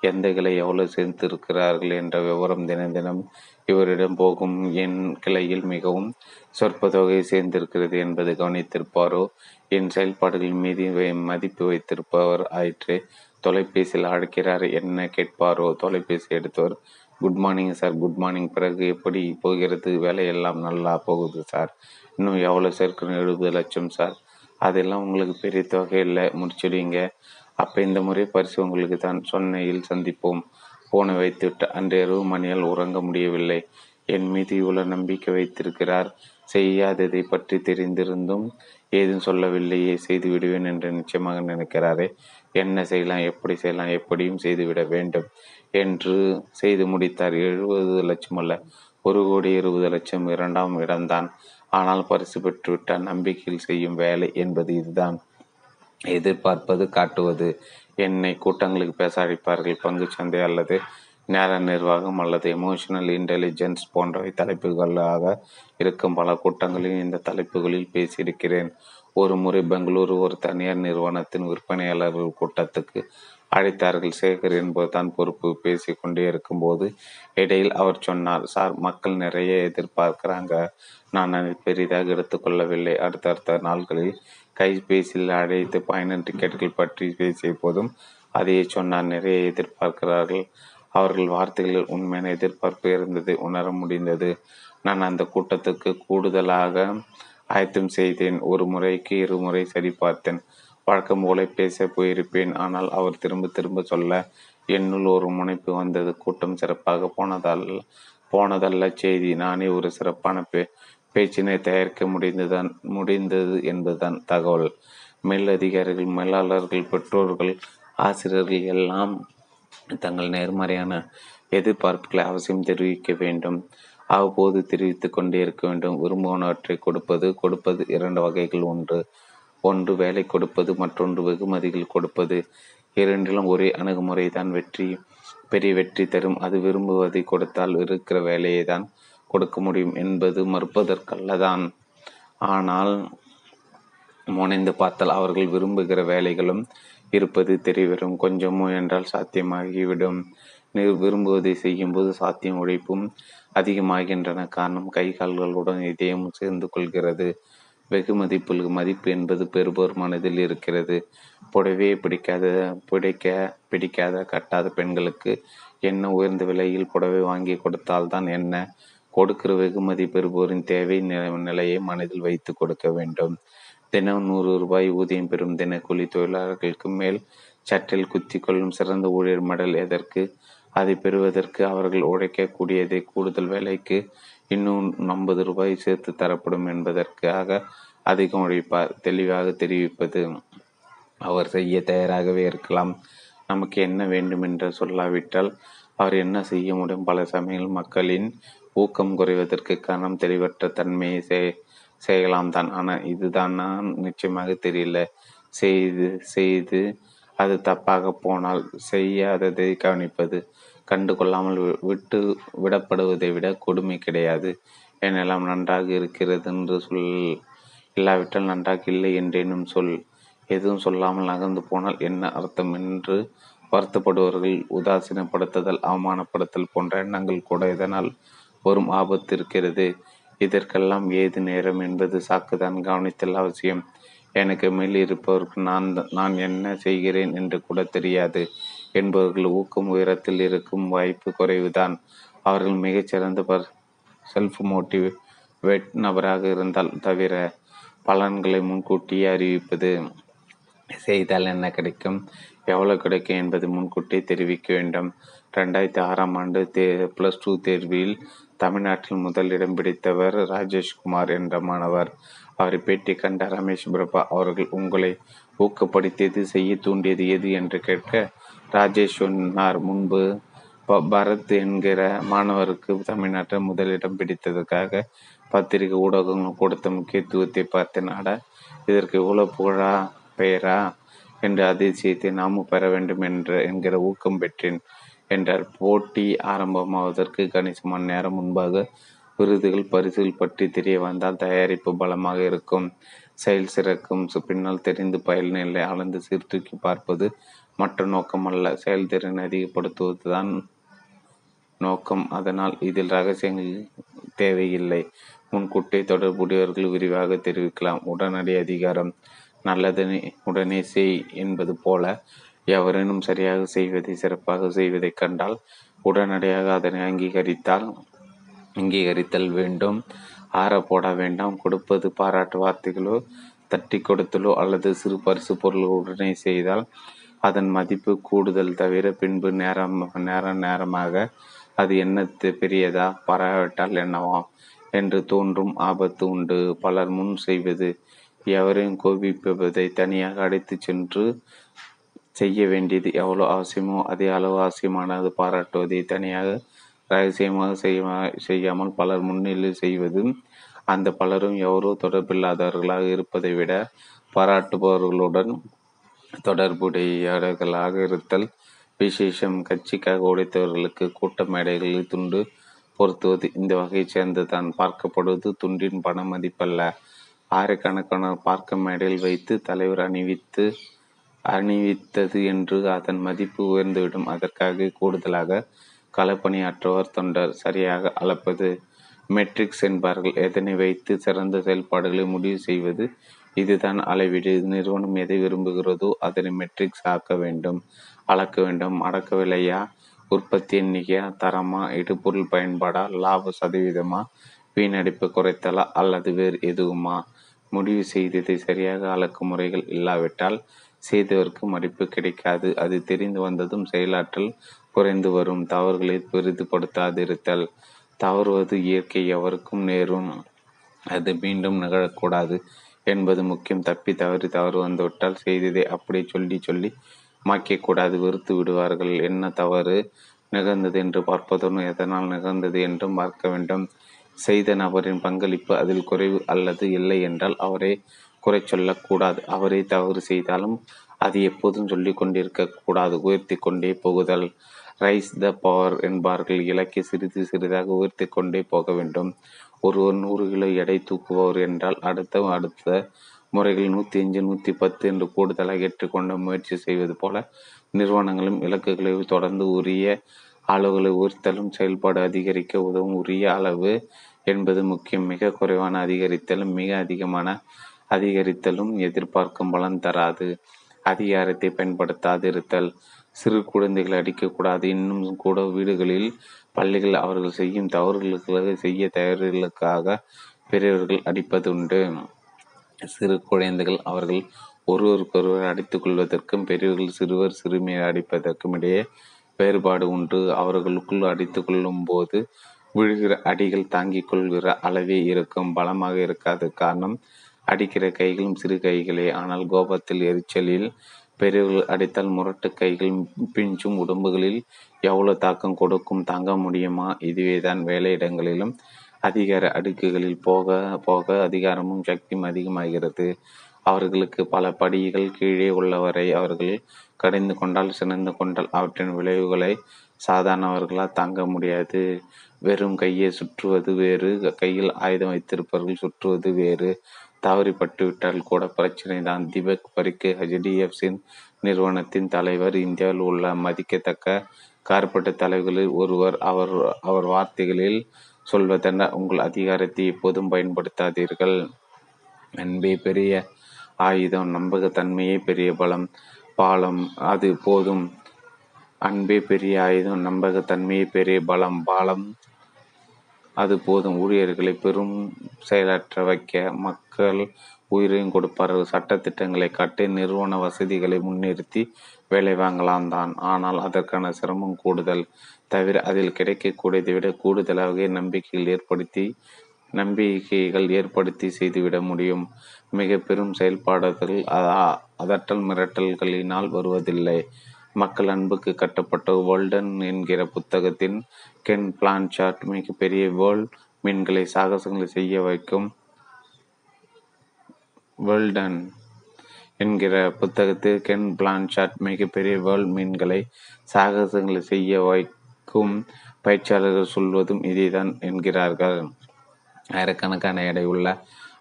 எந்த கிளை எவ்வளவு சேர்த்திருக்கிறார்கள் என்ற விவரம் தினம் தினம் இவரிடம் போகும். என் கிளையில் மிகவும் சொற்ப தொகை சேர்ந்திருக்கிறது என்பது கவனித்திருப்பாரோ? என் செயல்பாடுகள் மீது மதிப்பு வைத்திருப்பவர் ஆயிற்று தொலைபேசியில் அழைக்கிறார் என்ன கேட்பாரோ? தொலைபேசி எடுத்தவர் good morning sir good morning. பிறகு எப்படி போகிறது? வேலையெல்லாம் நல்லா போகுது சார். இன்னும் எவ்வளோ சேர்க்கணும்? எழுபது லட்சம் சார். அதெல்லாம் உங்களுக்கு பெரிய தொகை இல்லை. முடிச்சுடுவீங்க. அப்போ இந்த முறை பரிசு உங்களுக்கு தான் சொன்னையில் சந்திப்போம். போனை வைத்துவிட்டு அன்றைய மணியால் உறங்க முடியவில்லை. என் மீது இவ்வளவு நம்பிக்கை வைத்திருக்கிறார். செய்யாததை பற்றி தெரிந்திருந்தும் ஏதும் சொல்லவில்லையே செய்து விடுவேன் என்று நிச்சயமாக நினைக்கிறாரே. என்ன செய்யலாம் எப்படி செய்யலாம் எப்படியும் செய்துவிட வேண்டும் என்று செய்து முடித்தார். எழுபது லட்சம் அல்ல ஒரு கோடி இருபது லட்சம் இரண்டாம் இடம்தான். ஆனால் பரிசு பெற்றுவிட்டால் நம்பிக்கையில் செய்யும் வேலை என்பது இதுதான். எதிர்பார்ப்பது காட்டுவது என்னை கூட்டங்களுக்கு பேச அழைப்பார்கள் பங்கு சந்தை அல்லது நேர நிர்வாகம் அல்லது எமோஷனல் இன்டெலிஜென்ஸ் போன்றவை தலைப்புகளாக இருக்கும். பல கூட்டங்களில் இந்த தலைப்புகளில் பேசியிருக்கிறேன். ஒரு முறை பெங்களூரு ஒரு தனியார் நிறுவனத்தின் விற்பனையாளர்கள் கூட்டத்துக்கு அழைத்தார்கள். சேகர் என்பதுதான் பொறுப்பு பேசி கொண்டே இருக்கும்போது இடையில் அவர் சொன்னார் சார் மக்கள் நிறைய எதிர்பார்க்கிறாங்க. நான் அதை பெரிதாக எடுத்துக்கொள்ளவில்லை. அடுத்தடுத்த நாள்களில் கைபேசியில் அழைத்து பயண டிக்கெட்டுகள் பற்றி பேசிய போதும் அதையே சொன்னார். நிறைய எதிர்பார்க்கிறார்கள். அவர்கள் வார்த்தைகளில் உண்மையான எதிர்பார்ப்பு இருந்ததை உணர முடிந்தது. நான் அந்த கூட்டத்துக்கு கூடுதலாக ஆயத்தம் செய்தேன். ஒரு முறைக்கு இருமுறை சரி பார்த்தேன். வழக்கம் போல பேச போயிருப்பேன். ஆனால் அவர் திரும்ப திரும்ப சொல்ல என்னுள் ஒரு முனைப்பு வந்தது. கூட்டம் சிறப்பாக போனதால் போனதல்ல செய்தி. நானே ஒரு சிறப்பான பே பேச்சினை தயாரிக்க முடிந்ததுதான் முடிந்தது என்பதுதான் தகவல். மேலதிகாரிகள் மேலாளர்கள் பெற்றோர்கள் ஆசிரியர்கள் எல்லாம் தங்கள் நேர்மறையான எதிர்பார்ப்புகளை அவசியம் தெரிவிக்க வேண்டும். அவ்வப்போது தெரிவித்து கொண்டே இருக்க வேண்டும். விரும்புவனவற்றை கொடுப்பது கொடுப்பது இரண்டு வகைகள். ஒன்று ஒன்று வேலை கொடுப்பது மற்றொன்று வெகுமதிகள் கொடுப்பது. இரண்டிலும் ஒரே அணுகுமுறை தான் வெற்றி பெரிய வெற்றி தரும். அது விரும்புவதை கொடுத்தால் இருக்கிற வேலையை தான் கொடுக்க முடியும் என்பது மறுப்பதற்கல்லதான். ஆனால் முனைந்து பார்த்தால் அவர்கள் விரும்புகிற வேலைகளும் இருப்பது தெரிவரும் கொஞ்சமோ என்றால் சாத்தியமாகிவிடும். விரும்புவதை செய்யும்போது சாத்தியம் உழைப்பும் அதிகமாகின்றன. காரணம் கை கால்களுடன் இதயம் சேர்ந்து கொள்கிறது. வெகு மதிப்பு மதிப்பு என்பது பெறுபவர் மனதில் இருக்கிறது. புடவையை பிடிக்காத பிடிக்க பிடிக்காத கட்டாத பெண்களுக்கு என்ன உயர்ந்த விலையில் புடவை வாங்கி கொடுத்தால்தான் என்ன கொடுக்கிற வெகுமதி பெறுபவரின் தேவை நிலையை மனதில் வைத்து கொடுக்க வேண்டும். தினம் நூறு ரூபாய் ஊதியம் பெறும் தினக்கூலி தொழிலாளர்களுக்கு மேல் சற்றில் குத்தி கொள்ளும் சிறந்த ஊழியர் மடல் எதற்கு? அதை பெறுவதற்கு அவர்கள் உழைக்கக்கூடியதை கூடுதல் வேலைக்கு இன்னும் ஐம்பது ரூபாய் சேர்த்து தரப்படும் என்பதற்காக அதிகம் உழைப்பார். தெளிவாக தெரிவிப்பது அவர் செய்ய தயாராகவே இருக்கலாம். நமக்கு என்ன வேண்டும் என்று சொல்லாவிட்டால் அவர் என்ன செய்ய முடியும்? பல சமயங்கள் மக்களின் ஊக்கம் குறைவதற்கு காரணம் தெளிவற்ற தன்மையை செய் செய்யலாம் தான். ஆனால் இதுதான் நான் நிச்சயமாக தெரியல. செய்து செய்து அது தப்பாக போனால் செய்யாததை கவனிப்பது கண்டு கொள்ளாமல் விட்டு விடப்படுவதை விட கொடுமை கிடையாது. என்னெல்லாம் நன்றாக இருக்கிறது என்று சொல் இல்லாவிட்டால் நன்றாக இல்லை என்றேனும் சொல். எதுவும் சொல்லாமல் நகர்ந்து போனால் என்ன அர்த்தம் என்று வருத்தப்படுவர்கள் உதாசீனப்படுத்துதல் அவமானப்படுத்தல் போன்ற எண்ணங்கள் கூட இதனால் வரும் ஆபத்து இருக்கிறது. இதற்கெல்லாம் ஏது நேரம் என்பது சாக்குதான் கவனித்தல் அவசியம். எனக்கு மேல் இருப்பவருக்கு நான் நான் என்ன செய்கிறேன் என்று கூட தெரியாது. என்பவர்கள் ஊக்கம் உயரத்தில் இருக்கும் வாய்ப்பு குறைவுதான். அவர்கள் மிகச்சிறந்த பர் செல்ஃப் மோட்டிவேட் நபராக இருந்தால் தவிர பலன்களை முன்கூட்டியே அறிவிப்பது செய்தால் என்ன கிடைக்கும்? எவ்வளவு கிடைக்கும் என்பது முன்கூட்டியே தெரிவிக்க வேண்டும். ரெண்டாயிரத்தி ஆறாம் ஆண்டு தே ப்ளஸ் டூ தேர்வில் தமிழ்நாட்டில் முதலிடம் பிடித்தவர் ராஜேஷ்குமார் என்ற மாணவர். அவரை பேட்டி கண்ட ரமேஷ் பிரபா அவர்கள் உங்களை ஊக்கப்படுத்தியது செய்ய தூண்டியது எது? என்று கேட்க ராஜேஷ் சொன்னார் முன்பு பரத் என்கிற மாணவருக்கு தமிழ்நாட்டில் முதலிடம் பிடித்ததற்காக பத்திரிகை ஊடகங்கள் கொடுத்த முக்கியத்துவத்தை பார்த்து நாட இதற்கு இவ்வளோ புகழா பெயரா? என்ற அதிசயத்தை நாமும் பெற வேண்டும் என்ற என்கிற ஊக்கம் பெற்றேன். என்றார் போட்டி ஆரம்பமாவதற்கு கணிசமான நேரம் முன்பாக விருதுகள் பரிசுகள் பற்றி தெரிய வந்தால் தயாரிப்பு பலமாக இருக்கும். செயல் சிறக்கும். பின்னால் தெரிந்து பயல் நிலை அளந்து சீர்தூக்கி பார்ப்பது மற்ற நோக்கமல்ல செயல்திறனை அதிகப்படுத்துவதுதான் நோக்கம். அதனால் இதில் ரகசியங்கள் தேவையில்லை. முன்கூட்டியே தொடர்புடையவர்கள் விரிவாக தெரிவிக்கலாம். உடனடி அதிகாரம் நல்லதனை உடனே செய் என்பது போல எவரேனும் சரியாக செய்வதை சிறப்பாக செய்வதைக் கண்டால் உடனடியாக அதனை அங்கீகரித்தால் அங்கீகரித்தல் வேண்டும். ஆற போட வேண்டாம். கொடுப்பது பாராட்டு வார்த்தைகளோ தட்டி கொடுத்தலோ அல்லது சிறு பரிசு பொருள் உடனே செய்தால் அதன் மதிப்பு கூடுதல் தவிர பின்பு நேரம் நேரம் நேரமாக அது என்ன பெரியதா பரவாவிட்டால் என்னவா என்று தோன்றும் ஆபத்து உண்டு. பலர் முன் செய்வது எவரையும் கோபிப்பதை தனியாக அழைத்துச் சென்று செய்ய வேண்டியது எவ்வளவு அவசியமோ அதே அளவு அவசியமானது பாராட்டுவதை தனியாக ரகசியமாக செய்ய செய்யாமல் பலர் முன்னிலையில் செய்வதும் அந்த பலரும் எவரோ தொடர்பில்லாதவர்களாக இருப்பதை விட பாராட்டுபவர்களுடன் தொடர்புடையவர்களாக இருத்தல் விசேஷம். கட்சிக்காக உடைத்தவர்களுக்கு கூட்ட மேடைகளில் துண்டு பொருத்துவது இந்த வகையைச் சேர்ந்துதான் பார்க்கப்படுவது. துண்டின் பண மதிப்பல்ல. ஆயிரக்கணக்கான பார்க்க மேடையில் வைத்து தலைவர் அணிவித்து அணிவித்தது என்று அதன் மதிப்பு உயர்ந்துவிடும். அதற்காக கூடுதலாக களப்பணியாற்றுவர் தொண்டர் சரியாக அளப்பது. மெட்ரிக்ஸ் என்பார்கள். எதனை வைத்து சிறந்த செயல்பாடுகளை முடிவு செய்வது? இதுதான் அளவீடு. நிறுவனம் எதை விரும்புகிறதோ அதனை மெட்ரிக்ஸ் ஆக்க வேண்டும். அளக்க வேண்டும். அடக்கவில்லையா உற்பத்தி எண்ணிக்கையா? தரமா? இடுபொருள் பயன்பாடா? லாப சதவீதமா? வீணடிப்பு குறைத்தலா? அல்லது வேறு எதுவுமா? முடிவு செய்ததை சரியாக அளக்கும் முறைகள் இல்லாவிட்டால் செய்தவருக்கு மதிப்பு கிடைக்காது. அது தெரிந்து வந்ததும் செயலாற்றல் குறைந்து வரும். தவறுகளை பெரிதுபடுத்தாதிருத்தல் தவறுவது இயற்கை. எவருக்கும் நேரும் அது மீண்டும் நிகழக்கூடாது என்பது முக்கியம். தப்பி தவறி தவறு வந்துவிட்டால் செய்ததை அப்படியே சொல்லி சொல்லி மாய்க்கக்கூடாது. வெறுத்து விடுவார்கள். என்ன தவறு நிகழ்ந்தது என்று பார்ப்பதுடன் எதனால் நிகழ்ந்தது என்றும் பார்க்க வேண்டும். செய்த நபரின் பங்களிப்பு அதில் குறைவு அல்லது இல்லை என்றால் அவரே குறை சொல்லக்கூடாது. அவரே தவறு செய்தாலும் அது எப்போதும் சொல்லி கொண்டிருக்க கூடாது. உயர்த்தி கொண்டே போகுதல். ரைஸ் த பவர் என்பார்கள். இலக்கை சிறிது சிறிதாக உயர்த்தி கொண்டே போக வேண்டும். ஒருவர் நூறு கிலோ எடை தூக்குபவர் என்றால் அடுத்த அடுத்த முறைகள் நூற்றி அஞ்சு நூற்றி பத்து என்று கூடுதலாக ஏற்றுக்கொண்ட முயற்சி செய்வது போல நிறுவனங்களும் இலக்குகளை தொடர்ந்து உரிய அளவுகளை உயர்த்தலும் செயல்பாடு அதிகரிக்க உதவும் உரிய அளவு என்பது முக்கியம். மிக குறைவான அதிகரித்தலும் மிக அதிகமான அதிகரித்தலும் எதிர்பார்க்கும் பலன் தராது. அதிகாரத்தை பயன்படுத்தாதிருத்தல். சிறு குழந்தைகள் அடிக்கக்கூடாது. இன்னும் கூட வீடுகளில் பள்ளிகள் அவர்கள் செய்யும் தவறுகளுக்காக செய்ய தயாரிகளுக்காக பெரியவர்கள் அடிப்பதுண்டு. சிறு குழந்தைகள் அவர்கள் ஒருவருக்கொருவர் அடித்துக் கொள்வதற்கும் பெரியவர்கள் சிறுவர் சிறுமியை அடிப்பதற்கும் இடையே வேறுபாடு உண்டு. அவர்களுக்குள் அடித்து கொள்ளும் போது விழுகிற அடிகள் தாங்கிக் கொள்கிற அளவே இருக்கும். பலமாக இருக்காது. காரணம் அடிக்கிற கைகளும் சிறு கைகளே. ஆனால் கோபத்தில் எரிச்சலில் பெரியவர்கள் அடித்தால் முரட்டு கைகள் பிஞ்சும் உடம்புகளில் எவ்வளவு தாக்கம் கொடுக்கும் தாங்க முடியுமா? இதுவேதான் வேலையிடங்களிலும் அதிகார அடுக்குகளில் போக போக அதிகாரமும் சக்தியும் அதிகமாகிறது. அவர்களுக்கு பல படிகள் கீழே உள்ளவரை அவர்கள் கடைந்து கொண்டால் சினந்து கொண்டால் அவற்றின் விளைவுகளை சாதாரணவர்களால் தாங்க முடியாது. வெறும் கையை சுற்றுவது வேறு கையில் ஆயுதம் வைத்திருப்பவர்கள் சுற்றுவது வேறு. தவறிப்பட்டுவிட்டால் கூட பிரச்சனை தான் திபக் பரிக்கு ஹெச்டிஎஃப்சின் நிறுவனத்தின் தலைவர். இந்தியாவில் உள்ள மதிக்கத்தக்க கார்பரேட் தலைவர்களில் ஒருவர். அவர் அவர் வார்த்தைகளில் சொல்வதென உங்கள் அதிகாரத்தை எப்போதும் பயன்படுத்தாதீர்கள். அன்பே பெரிய ஆயுதம் நம்பகத்தன்மையே பெரிய பலம் பாலம் அது போதும். அன்பே பெரிய ஆயுதம் நம்பகத்தன்மையே பெரிய பலம் பாலம் அது போதும். ஊழியர்களை பெரும் செயலற்ற வைக்க மக்கள் உயிரையும் கொடுப்பார்கள் சட்டத்திட்டங்களை காட்டி நிறுவன வசதிகளை முன்னிறுத்தி வேலை வாங்கலாம் தான். ஆனால் அதற்கான சிரமம் கூடுதல். தவிர அதில் கிடைக்கக்கூடியதை விட கூடுதலாக நம்பிக்கைகள் ஏற்படுத்தி நம்பிக்கைகள் ஏற்படுத்தி செய்துவிட முடியும். மிக பெரும் செயல்பாடுகள் அதட்டல் மிரட்டல்களினால் வருவதில்லை. மக்கள் அன்புக்கு கட்டப்பட்ட வேல்டன் என்கிற புத்தகத்தின் கென் பிளான்சார்ட் மிகப்பெரிய வேர்ல்ட் மீன்களை சாகசங்களை செய்ய வைக்கும். வேர்ல்டன் என்கிற புத்தகத்தில் கென் பிளான்சார்ட் மிகப்பெரிய வேர்ல்ட் மீன்களை சாகசங்களை செய்ய வைக்கும் பயிற்சியாளர்கள் சொல்வதும் இதைதான் என்கிறார்கள். ஆயிரக்கணக்கான எடை உள்ள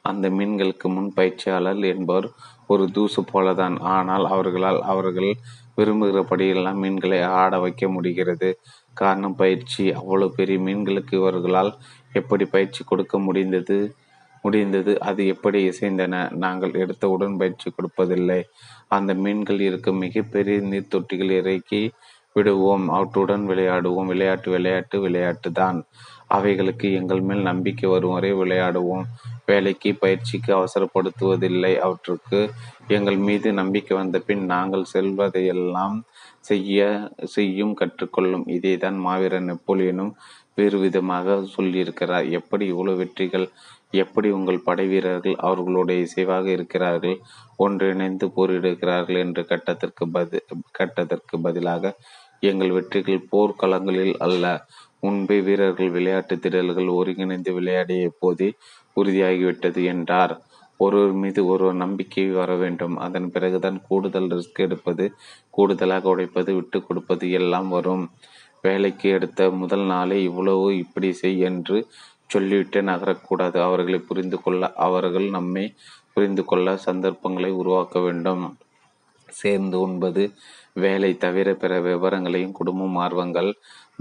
அந்த மீன்களுக்கு முன் பயிற்சியாளர் என்பவர் ஒரு தூசு போலதான். ஆனால் அவர்களால் அவர்கள் விரும்புகிறபடியெல்லாம் மீன்களை ஆட வைக்க முடிகிறது. காரணம் பயிற்சி. அவ்வளவு பெரிய மீன்களுக்கு இவர்களால் எப்படி பயிற்சி கொடுக்க முடிந்தது? முடிந்தது. அது எப்படி இசைந்தன? நாங்கள் எடுத்தவுடன் பயிற்சி கொடுப்பதில்லை. அந்த மீன்கள் இருக்கும் மிகப்பெரிய நீர்த்தொட்டிகள் இறக்கி விடுவோம். அவற்றுடன் விளையாடுவோம். விளையாட்டு விளையாட்டு விளையாட்டு தான். அவைகளுக்கு எங்கள் மேல் நம்பிக்கை வரும். வரை விளையாடுவோம். வேலைக்கு பயிற்சிக்கு அவசரப்படுத்துவதில்லை. அவற்றுக்கு எங்கள் மீது நம்பிக்கை வந்த பின் நாங்கள் செல்வதையெல்லாம் செய்ய செய்யும் கற்றுக்கொள்ளும் இதைதான் மாவீரன் நெப்போலியனும் வேறு விதமாக சொல்லியிருக்கிறார். எப்படி இவ்வளவு வெற்றிகள் எப்படி உங்கள் படை வீரர்கள் அவர்களுடைய இசைவாக இருக்கிறார்கள் ஒன்றிணைந்து போரிடுகிறார்கள் என்று கட்டத்திற்கு பதி கட்டத்திற்கு பதிலாக எங்கள் வெற்றிகள் போர்க்களங்களில் அல்ல. முன்பே வீரர்கள் விளையாட்டு திடல்கள் ஒருங்கிணைந்து விளையாடிய போதே உறுதியாகிவிட்டது என்றார். ஒருவர் மீது ஒருவர் நம்பிக்கை வர வேண்டும். அதன் பிறகுதான் கூடுதல் ரிஸ்க் எடுப்பது கூடுதலாக உடைப்பது விட்டு கொடுப்பது எல்லாம் வரும். வேலைக்கு எடுத்த முதல் நாளே இவ்வளவு இப்படி செய் என்று சொல்லிவிட்டு நகரக்கூடாது. அவர்களை புரிந்து கொள்ள அவர்கள் நம்மை புரிந்து கொள்ள சந்தர்ப்பங்களை உருவாக்க வேண்டும். சேர்ந்து உண்பது வேலை தவிர பிற விவரங்களையும் குடும்பம் ஆர்வங்கள்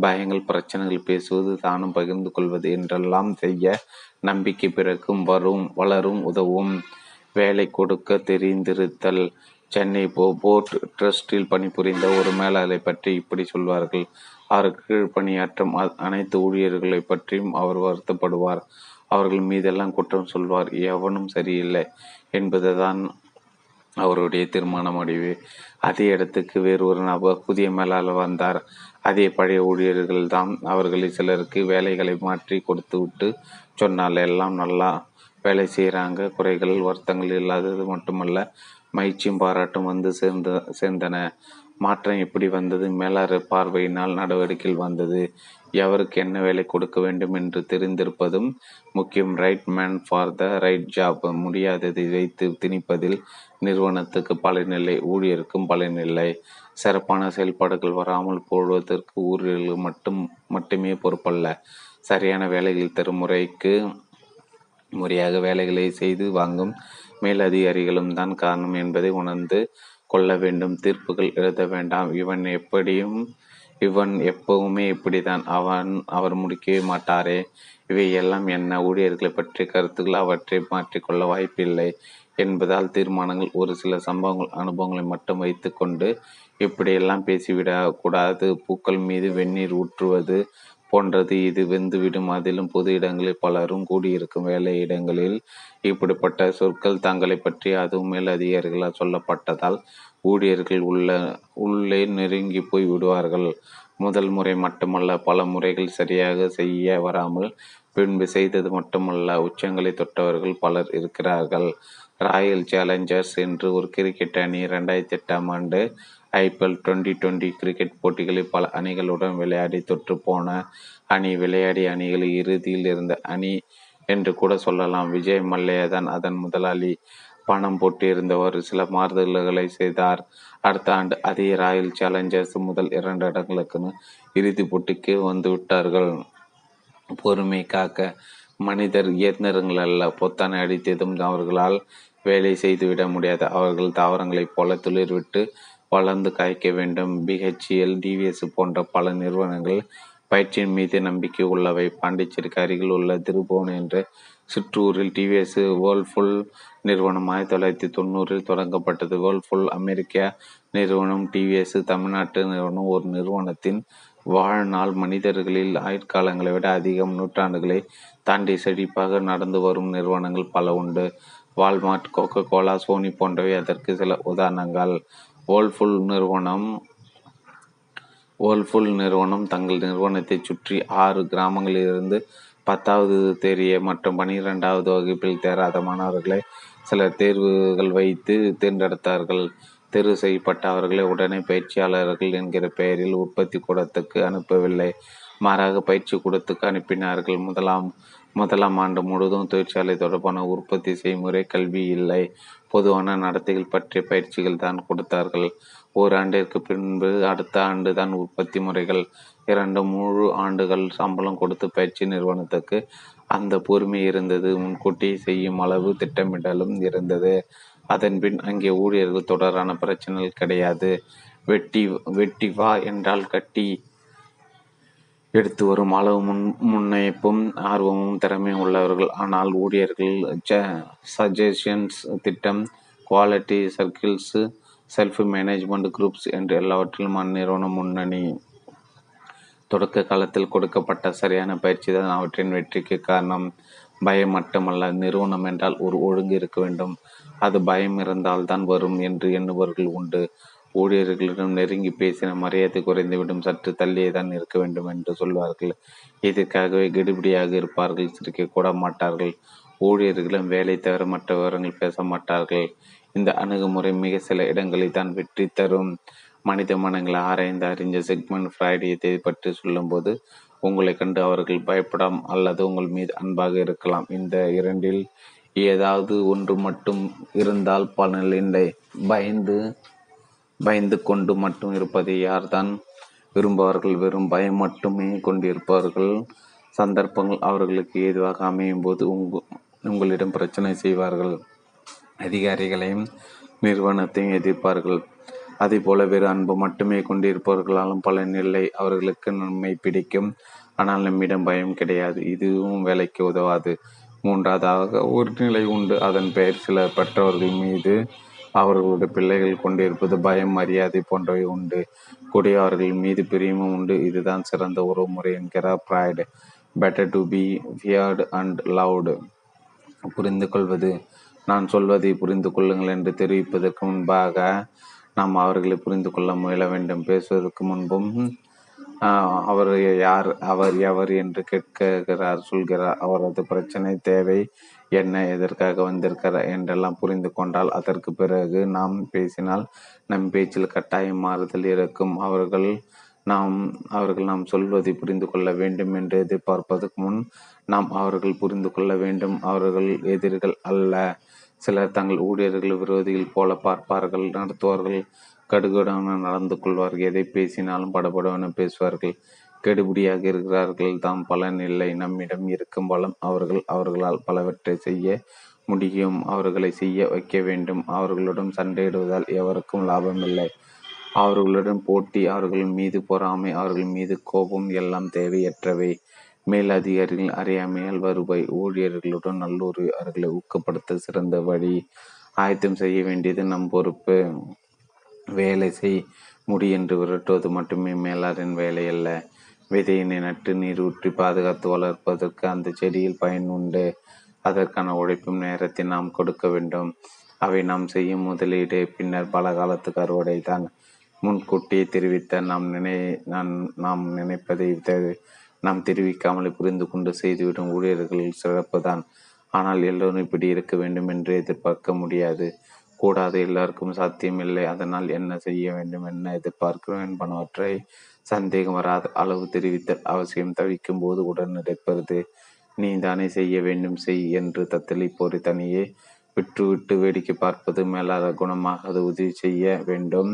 பயங்கள் பிரச்சனைகள் பேசுவது தானும் பகிர்ந்து கொள்வது என்றெல்லாம் செய்ய நம்பிக்கை பிறக்கும் வரும் வளரும் உதவும். வேலை கொடுக்க தெரிந்திருத்தல். சென்னை போ போர்ட் ட்ரஸ்டில் பணிபுரிந்த ஒரு மேலாளரை பற்றி இப்படி சொல்வார்கள். அவர் கீழ் பணியாற்றும் அனைத்து ஊழியர்களை பற்றியும் அவர் வருத்தப்படுவார். அவர்கள் மீதெல்லாம் குற்றம் சொல்வார். எவனும் சரியில்லை என்பதுதான் அவருடைய தீர்மான முடிவு அதே இடத்துக்கு வேறு ஒரு நபர் புதிய மேலாளர் வந்தார். அதே பழைய ஊழியர்கள் தான் அவர்களில் சிலருக்கு வேலைகளை மாற்றி கொடுத்து விட்டு சொன்னால் எல்லாம் நல்லா வேலை செய்கிறாங்க குறைகள் வருத்தங்கள் இல்லாதது மட்டுமல்ல மகிழ்ச்சியும் பாராட்டும் வந்து சேர்ந்து சேர்ந்தன. மாற்றம் எப்படி வந்தது? மேலாறு பார்வையினால் நடவடிக்கையில் வந்தது. எவருக்கு என்ன வேலை கொடுக்க வேண்டும் என்று தெரிந்திருப்பதும் முக்கியம். Right man for the right job முடியாததை வைத்து திணிப்பதில் நிறுவனத்துக்கு பலனில்லை ஊழியருக்கும் பலனில்லை சிறப்பான செயல்பாடுகள் வராமல் போடுவதற்கு ஊழியர்கள் மட்டும் மட்டுமே பொறுப்பல்ல. சரியான வேலைகள் தரும் முறைக்கு முறையாக வேலைகளை செய்து வாங்கும் மேலதிகாரிகளும் தான் காரணம் என்பதை உணர்ந்து கொள்ள வேண்டும். தீர்ப்புகள் எழுத வேண்டாம். இவன் எப்படியும் இவன் எப்பவுமே இப்படிதான் அவன் அவர் முடிக்கவே மாட்டாரே. இவை எல்லாம் என்ன ஊழியர்களை பற்றிய கருத்துக்கள்? அவற்றை மாற்றிக்கொள்ள வாய்ப்பில்லை என்பதால் தீர்மானங்கள் ஒரு சில சம்பவங்கள் அனுபவங்களை மட்டும் வைத்துக்கொண்டு இப்படியெல்லாம் பேசிவிடக் கூடாது பூக்கள் மீது வெந்நீர் ஊற்றுவது போன்றது. இது வெந்துவிடும். அதிலும் பொது இடங்களில் பலரும் கூடியிருக்கும் வேலை இடங்களில் இப்படிப்பட்ட சொற்கள் தங்களை பற்றி அதுவும் மேல் அதிகாரிகளால் சொல்லப்பட்டதால் ஊழியர்கள் உள்ள உள்ளே நெருங்கி போய் விடுவார்கள். முதல் முறை மட்டுமல்ல பல முறைகள் சரியாக செய்ய வராமல் பின்பு செய்தது மட்டுமல்ல உச்சங்களை தொட்டவர்கள் பலர் இருக்கிறார்கள். ராயல் சேலஞ்சர்ஸ் என்று ஒரு கிரிக்கெட் அணி இரண்டாயிரத்தி எட்டாம் ஆண்டு ஐபிஎல் டுவெண்டி டுவெண்டி கிரிக்கெட் போட்டிகளில் பல அணிகளுடன் விளையாடி தொற்று போன அணி விளையாடிய அணிகளில் இறுதியில் இருந்த அணி என்று கூட சொல்லலாம். விஜய் மல்லையா தான் அதன் முதலாளி பணம் போட்டிருந்தவர் சில மாறுதல்களை செய்தார். அடுத்த ஆண்டு அதே ராயல் சேலஞ்சர்ஸ் முதல் இரண்டு இடங்களுக்குன்னு இறுதி போட்டிக்கு வந்துவிட்டார்கள் பொறுமை காக்க மனிதர் இயந்திரங்கள் அல்ல பொத்தானை அடித்ததும் அவர்களால் வேலை செய்துவிட முடியாது. அவர்கள் தாவரங்களைப் போல துளிர்விட்டு வளர்ந்து காய்க்க வேண்டும். பிஹெச்எல் டிவிஎஸ் போன்ற பல நிறுவனங்கள் பயிற்சியின் மீது நம்பிக்கை உள்ளவை. பாண்டிச்சேரிக்கு அருகில் உள்ள திருபுவன் என்ற சிற்றூரில் டிவிஎஸ் வேர்ல்ஃபுல் நிறுவனம் ஆயிரத்தி தொள்ளாயிரத்தி தொண்ணூறில் தொடங்கப்பட்டது. வேர்ல்ஃபுல் அமெரிக்கா நிறுவனம் டிவிஎஸ் தமிழ்நாட்டு நிறுவனம். ஒரு நிறுவனத்தின் வாழ்நாள் மனிதர்களில் ஆயுட்காலங்களை விட அதிகம் நூற்றாண்டுகளை தாண்டி செழிப்பாக நடந்து வரும் நிறுவனங்கள் பல உண்டு. வால்மார்ட் கோகோ கோலா சோனி போன்றவை அதற்கு சில உதாரணங்கள். வேர்ல்ஃபுல் நிறுவனம் வேர்ல்ஃபுல் நிறுவனம் தங்கள் நிறுவனத்தை சுற்றி ஆறு கிராமங்களிலிருந்து பத்தாவது தெரிய மற்றும் பனிரெண்டாவது வகுப்பில் தேராத மாணவர்களை சில தேர்வுகள் வைத்து தேர்ந்தெடுத்தார்கள். தேர்வு செய்யப்பட்ட அவர்களை உடனே பயிற்சியாளர்கள் என்கிற பெயரில் உற்பத்தி கூடத்துக்கு அனுப்பவில்லை. மாறாக பயிற்சி கூடத்துக்கு அனுப்பினார்கள். முதலாம் முதலாம் ஆண்டு முழுவதும் தொழிற்சாலை தொடர்பான உற்பத்தி செய்முறை கல்வி இல்லை. பொதுவான நடத்தைகள் பற்றிய பயிற்சிகள் தான் கொடுத்தார்கள். ஓராண்டிற்கு பின்பு அடுத்த ஆண்டு தான் உற்பத்தி முறைகள். இரண்டு முழு ஆண்டுகள் சம்பளம் கொடுத்து பயிற்சி நிறுவனத்துக்கு அந்த பொறுமை இருந்தது. முன்கூட்டி செய்யும் அளவு திட்டமிடலும் இருந்தது. அதன்பின் அங்கே ஊழியர்கள் தொடரான பிரச்சனைகள் கிடையாது. வெட்டி வெட்டி வா என்றால் கட்டி எடுத்து வரும் அளவு முன் முன்னைப்பும் ஆர்வமும் திறமையும் உள்ளவர்கள். ஆனால் ஊழியர்கள் சஜஷன்ஸ் திட்டம் quality circles self management groups என்று எல்லாவற்றிலும் அந்நிறுவனம் முன்னணி தொடக்க காலத்தில் கொடுக்கப்பட்ட சரியான பயிற்சி தான் அவற்றின் வெற்றிக்கு காரணம். பயம் மட்டுமல்ல நிறுவனம் என்றால் ஒரு ஒழுங்கு இருக்க வேண்டும். அது பயம் இருந்தால்தான் வரும் என்று எண்ணுபவர்கள் உண்டு. ஊழியர்களிடம் நெருங்கி பேசின மரியாதை குறைந்துவிடும். சற்று தள்ளியே தான் இருக்க வேண்டும் என்று சொல்வார்கள். இதற்காகவே கெடுபிடியாக இருப்பார்கள். சிரிக்க கூட மாட்டார்கள். ஊழியர்களும் வேலை தவிர மற்ற விவரங்கள் பேச மாட்டார்கள். இந்த அணுகுமுறை மிக சில இடங்களில் தான் வெற்றி தரும். மனித மனங்களை ஆராய்ந்து அறிஞ்ச செக்மெண்ட் ஃப்ராய்டியத்தை பற்றி சொல்லும்போது உங்களை கண்டு அவர்கள் பயப்படாம் அல்லது உங்கள் மீது அன்பாக இருக்கலாம். இந்த இரண்டில் ஏதாவது ஒன்று மட்டும் இருந்தால் பலனில்லை. பயந்து பயந்து கொண்டு மட்டும் இருப்பதை யார்தான் விரும்புவார்கள்? வெறும் பயம் மட்டுமே கொண்டிருப்பார்கள். சந்தர்ப்பங்கள் அவர்களுக்கு ஏதுவாக அமையும் போது உங்க உங்களிடம் பிரச்சனை செய்வார்கள். அதிகாரிகளையும் நிறுவனத்தையும் எதிர்ப்பார்கள். அதே போல வேறு அன்பு மட்டுமே கொண்டிருப்பவர்களாலும் பலனில்லை அவர்களுக்கு நன்மை பிடிக்கும். ஆனால் நம்மிடம் பயம் கிடையாது. இதுவும் வேலைக்கு உதவாது. மூன்றாவதாக ஒரு நிலை உண்டு. அதன் பெயர் சில பெற்றவர்கள் மீது அவர்களுடைய பிள்ளைகள் கொண்டிருப்பது பயம் மரியாதை போன்றவை உண்டு. கூடிய அவர்கள் மீது பிரியமும் உண்டு. இதுதான் சிறந்த உறவு முறை என்கிறார். Freud better to be feared and loved புரிந்து கொள்வது நான் சொல்வதை புரிந்து கொள்ளுங்கள் என்று தெரிவிப்பதற்கு முன்பாக நாம் அவர்களை புரிந்து கொள்ள முயல வேண்டும். பேசுவதற்கு முன்பும் அவர் யார் அவர் எவர் என்று கேட்கிறார் சொல்கிறார். அவரது பிரச்சனை தேவை என்ன எதற்காக வந்திருக்கிறார் என்றெல்லாம் புரிந்து கொண்டால் அதற்கு பிறகு நாம் பேசினால் நம் பேச்சில் கட்டாயம் மாறுதல் இருக்கும். அவர்கள் நாம் அவர்கள் நாம் சொல்வதை புரிந்து கொள்ள வேண்டும் என்று எதிர்பார்ப்பதற்கு முன் நாம் அவர்கள் புரிந்து கொள்ள வேண்டும். அவர்கள் எதிரிகள் அல்ல. சிலர் தங்கள் ஊழியர்கள் விரோதிகள் போல பார்ப்பார்கள் நடத்துவார்கள். கடுகுடன் நடந்து கொள்வார்கள். எதை பேசினாலும் படபடவென பேசுவார்கள். கெடுபிடியாக இருக்கிறார்கள் தாம் பலன் இல்லை. நம்மிடம் இருக்கும் பலம் அவர்கள் அவர்களால் பலவற்றை செய்ய முடியும். அவர்களை செய்ய வைக்க வேண்டும். அவர்களுடன் சண்டையிடுவதால் எவருக்கும் லாபமில்லை அவர்களுடன் போட்டி அவர்கள் மீது பொறாமை அவர்கள் மீது கோபம் எல்லாம் தேவையற்றவை. மேல் அதிகாரிகள் அறியாமையால் வருவாய் ஊழியர்களுடன் நல்லூர் அவர்களை ஊக்கப்படுத்த சிறந்த வழி. ஆயத்தம் செய்ய வேண்டியது நம் பொறுப்பு. வேலை செய். முடி என்று விரட்டுவது மட்டுமே மேலாரின் வேலை அல்ல விதையினை நட்டு நீர் ஊற்றி பாதுகாத்து வளர்ப்பதற்கு அந்த செடியில் பயன் உண்டு. அதற்கான உழைப்பும் நேரத்தை நாம் கொடுக்க வேண்டும். அவை நாம் செய்யும் முதலீடு பின்னர் பல காலத்துக்கு அறுவடை தான் முன்கூட்டியே தெரிவித்த நாம் நினை நான் நாம் நினைப்பதை நாம் தெரிவிக்காமலே புரிந்து கொண்டு செய்துவிடும் ஊழியர்களில் சிறப்பு தான் ஆனால் எல்லோரும் இப்படி இருக்க வேண்டும் என்று எதிர்பார்க்க முடியாது. கூடாது எல்லாருக்கும் சாத்தியமில்லை. அதனால் என்ன செய்ய வேண்டும் என்ன எதிர்பார்க்கிறோம் என்பனவற்றை சந்தேகம் வராத அளவு தெரிவித்தல் அவசியம். தவிக்கும் போது உடன் நடப்பது நீ தானே செய்ய வேண்டும். செய் என்று தத்தளிப்போரை தனியே விட்டுவிட்டு வேடிக்கை பார்ப்பது மேலாத குணமாக அது உதவி செய்ய வேண்டும்.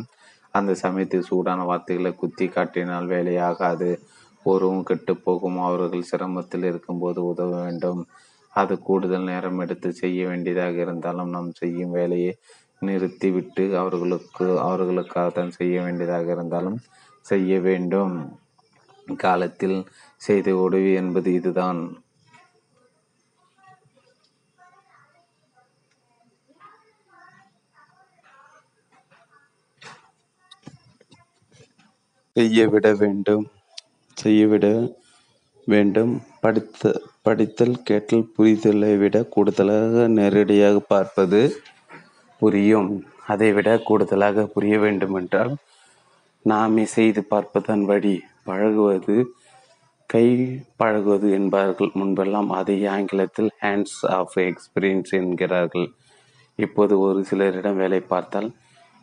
அந்த சமயத்தில் சூடான வார்த்தைகளை குத்தி காட்டினால் வேலையாகாது. ஒருவும் கெட்டு போகும். அவர்கள் சிரமத்தில் இருக்கும்போது உதவ வேண்டும். அது கூடுதல் நேரம் எடுத்து செய்ய வேண்டியதாக இருந்தாலும் நாம் செய்யும் வேலையை நிறுத்திவிட்டு அவர்களுக்கு அவர்களுக்காக தான் செய்ய வேண்டியதாக இருந்தாலும் செய்ய வேண்டும். காலத்தில் செய்த உதவி என்பது இதுதான். செய்ய விட வேண்டும். செய்யவிட வேண்டும். படித்த படித்தல் கேட்டல் புரிதலை விட கூடுதலாக நேரடியாக பார்ப்பது புரியும். அதைவிட கூடுதலாக புரிய வேண்டுமென்றால் நாமே செய்து பார்ப்பதன் வழி பழகுவது கை பழகுவது என்பார்கள். முன்பெல்லாம் அதை ஆங்கிலத்தில் ஹேண்ட்ஸ் ஆஃப் எக்ஸ்பீரியன்ஸ் என்கிறார்கள். இப்போது ஒரு சிலரிடம் வேலை பார்த்தால்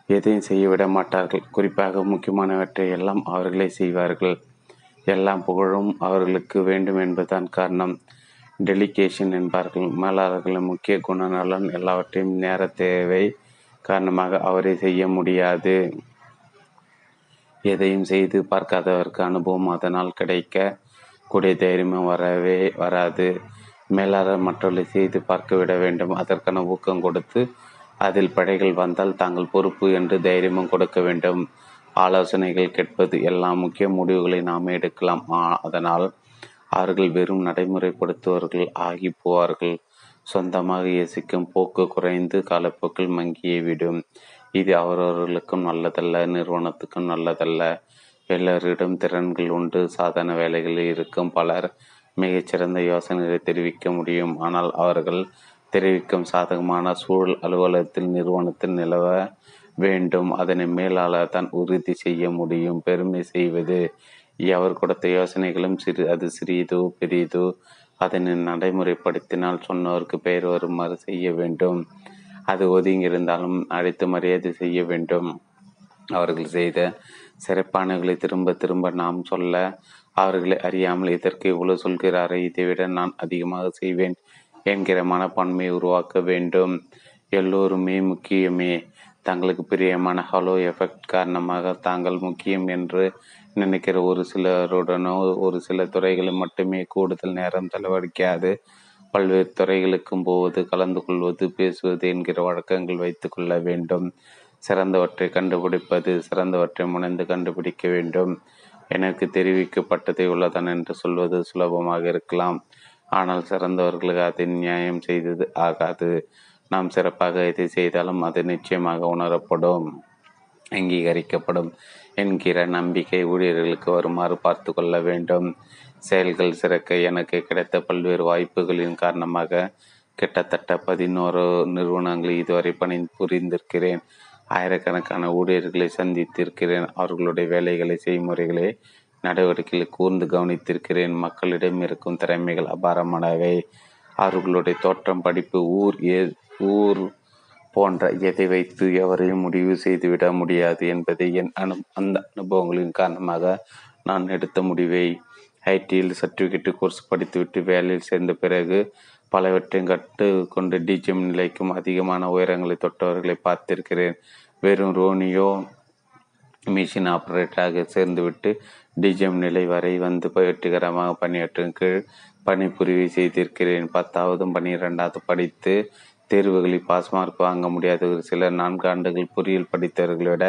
எதையும் செய்ய விட மாட்டார்கள். குறிப்பாக முக்கியமானவற்றை எல்லாம் அவர்களே செய்வார்கள். எல்லாம் புகழும் அவர்களுக்கு வேண்டும் என்பதுதான் காரணம். டெலிகேஷன் என்பார்கள். மேலாளர்களின் முக்கிய குணநலன் எல்லாவற்றையும் நேர தேவை. காரணமாக அவரை செய்ய முடியாது. எதையும் செய்து பார்க்காதவருக்கு அனுபவம் அதனால் கிடைக்க கூடிய தைரியமும் வரவே வராது. மேலாளர் மற்றவர்களை செய்து பார்க்க விட வேண்டும். அதற்கான ஊக்கம் கொடுத்து அதில் படைகள் வந்தால் தாங்கள் பொறுப்பு என்று தைரியமும் கொடுக்க வேண்டும். ஆலோசனைகள் கேட்பது எல்லா முக்கிய முடிவுகளை நாம் எடுக்கலாம். அதனால் அவர்கள் வெறும் நடைமுறைப்படுத்துவர்கள் ஆகி போவார்கள். சொந்தமாக யோசிக்கும் போக்கு குறைந்து காலப்போக்கில் மங்கியே விடும். இது அவரவர்களுக்கும் நல்லதல்ல நிறுவனத்துக்கும் நல்லதல்ல. எல்லோரிடம் திறன்கள் உண்டு சாதன வேலைகளில் இருக்கும். பலர் மிகச்சிறந்த யோசனைகளை தெரிவிக்க முடியும். ஆனால் அவர்கள் தெரிவிக்கும் சாதகமான சூழல் அலுவலகத்தில் நிறுவனத்தில் நிலவ வேண்டும். அதனை மேலாளர் தான் உறுதி செய்ய முடியும். பெருமை செய்வது எவர் கொடுத்த யோசனைகளும் சிறு அது சிறியதோ பெரியதோ அதனை நடைமுறைப்படுத்தினால் சொன்னவருக்கு பெயர் வருமாறு செய்ய வேண்டும். அது ஒதுங்கியிருந்தாலும் அழைத்து மரியாதை செய்ய வேண்டும். அவர்கள் செய்த சிறப்பானவர்களை திரும்ப திரும்ப நாம் சொல்ல அவர்களை அறியாமல் இதற்கு இவ்வளவு சொல்கிறாரே இதைவிட நான் அதிகமாக செய்வேன் என்கிற மனப்பான்மையை உருவாக்க வேண்டும். எல்லோருமே முக்கியமே. தங்களுக்கு பிரியமான ஹலோ எஃபெக்ட் காரணமாக தாங்கள் முக்கியம் என்று நினைக்கிற ஒரு சிலருடனோ ஒரு சில துறைகளில் மட்டுமே கூடுதல் நேரம் செலவழிக்காது. பல்வேறு துறைகளுக்கும் போவது கலந்து கொள்வது பேசுவது என்கிற வழக்கங்கள் வைத்து கொள்ள வேண்டும். சிறந்தவற்றை கண்டுபிடிப்பது சிறந்தவற்றை முனைந்து கண்டுபிடிக்க வேண்டும். எனக்கு தெரிவிக்கப்பட்டதை உள்ளதான் என்று சொல்வது சுலபமாக இருக்கலாம். ஆனால் சிறந்தவர்களுக்கு அதை நியாயம் செய்தது ஆகாது. நாம் சிறப்பாக எதை செய்தாலும் அது நிச்சயமாக உணரப்படும் அங்கீகரிக்கப்படும் என்கிற நம்பிக்கை ஊழியர்களுக்கு வருமாறு பார்த்து கொள்ள வேண்டும். செயல்கள் சிறக்க எனக்கு கிடைத்த பல்வேறு வாய்ப்புகளின் காரணமாக கிட்டத்தட்ட பதினோரு நிறுவனங்களில் இதுவரை பணி புரிந்திருக்கிறேன். ஆயிரக்கணக்கான ஊழியர்களை சந்தித்திருக்கிறேன். அவர்களுடைய வேலைகளை செய்முறைகளை நடவடிக்கைகளை கூர்ந்து கவனித்திருக்கிறேன். மக்களிடம் இருக்கும் திறமைகள் அபாரமானவை. அவர்களுடைய தோற்றம் படிப்பு ஊர் ஏ ஊர் போன்ற எதை வைத்து எவரையும் முடிவு செய்துவிட முடியாது என்பதை என் அனு அந்த அனுபவங்களின் காரணமாக நான் எடுத்த முடிவை ஐடியில் சர்டிஃபிகேட் கோர்ஸ் படித்துவிட்டு வேலையில் சேர்ந்த பிறகு பலவற்றையும் கட்டு கொண்டு டிஜிஎம் நிலைக்கும் அதிகமான உயரங்களை தொட்டவர்களை பார்த்திருக்கிறேன். வெறும் ரோனியோ மிஷின் ஆப்ரேட்டராக சேர்ந்துவிட்டு டிஜிஎம் நிலை வரை வந்து வெற்றிகரமாக பணியாற்றும் கீழ் பணிபுரிவை செய்திருக்கிறேன். பத்தாவதும் பன்னிரெண்டாவது படித்து தேர்வுகளில் பாஸ் மார்க் வாங்க முடியாத ஒரு சிலர் நான்கு ஆண்டுகள் பொறியியல் படித்தவர்களை விட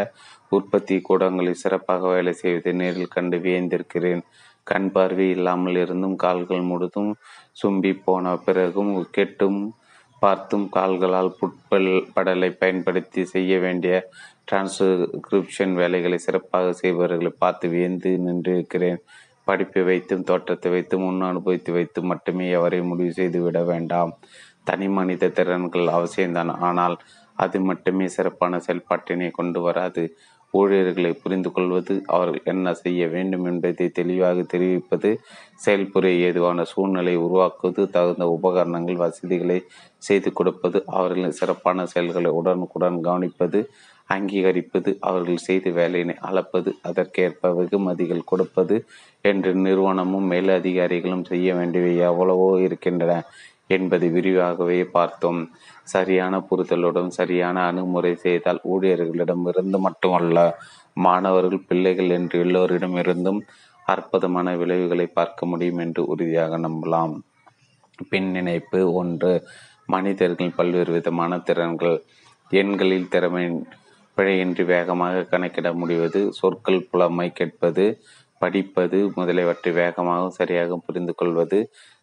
உற்பத்தி கூடங்களில் சிறப்பாக வேலை செய்வதை நேரில் கண்டு வியந்திருக்கிறேன். கண் பார்வை இல்லாமல் இருந்தும் கால்கள் முழுதும் சும்பி போன பிறகும் கெட்டும் பார்த்தும் கால்களால் புட்பல் படலை பயன்படுத்தி செய்ய வேண்டிய டிரான்ஸ்கிரிப்ஷன் வேலைகளை சிறப்பாக செய்பவர்களை பார்த்து வியந்து நின்றிருக்கிறேன். படிப்பை வைத்தும் தோற்றத்தை வைத்தும் முன் அனுபவித்து வைத்து மட்டுமே அவரை முடிவு செய்து விட வேண்டாம். தனி மனித திறன்கள் அவசியம்தான். ஆனால் அது மட்டுமே சிறப்பான செயல்பாட்டினை கொண்டு வராது. ஊழியர்களை புரிந்து கொள்வது அவர்கள் என்ன செய்ய வேண்டும் என்பதை தெளிவாக தெரிவிப்பது செயல்புரிய ஏதுவான சூழ்நிலை உருவாக்குவது தகுந்த உபகரணங்கள் வசதிகளை செய்து கொடுப்பது அவர்களின் சிறப்பான செயல்களை உடனுக்குடன் கவனிப்பது அங்கீகரிப்பது அவர்கள் செய்த வேலையினை அளப்பது அதற்கேற்ப வெகுமதிகள் கொடுப்பது என்று நிறுவனமும் மேலதிகாரிகளும் செய்ய வேண்டியவை எவ்வளவோ இருக்கின்றன. என்பதை விரிவாகவே பார்த்தோம். சரியான புரிதலுடன் சரியான அணுகுமுறை செய்தால் ஊழியர்களிடமிருந்து மட்டுமல்ல மாணவர்கள் பிள்ளைகள் என்று எல்லோரிடமிருந்தும் அற்புதமான விளைவுகளை பார்க்க முடியும் என்று உறுதியாக நம்பலாம். பின் நினைப்பு ஒன்று மனிதர்கள் பல்வேறு விதமான திறன்கள். எண்களில் திறமை பிழையின்றி வேகமாக கணக்கிட முடிவது சொற்கள் புலமை கேட்பது படிப்பது முதலியவற்றை வேகமாக சரியாக புரிந்து கொள்வது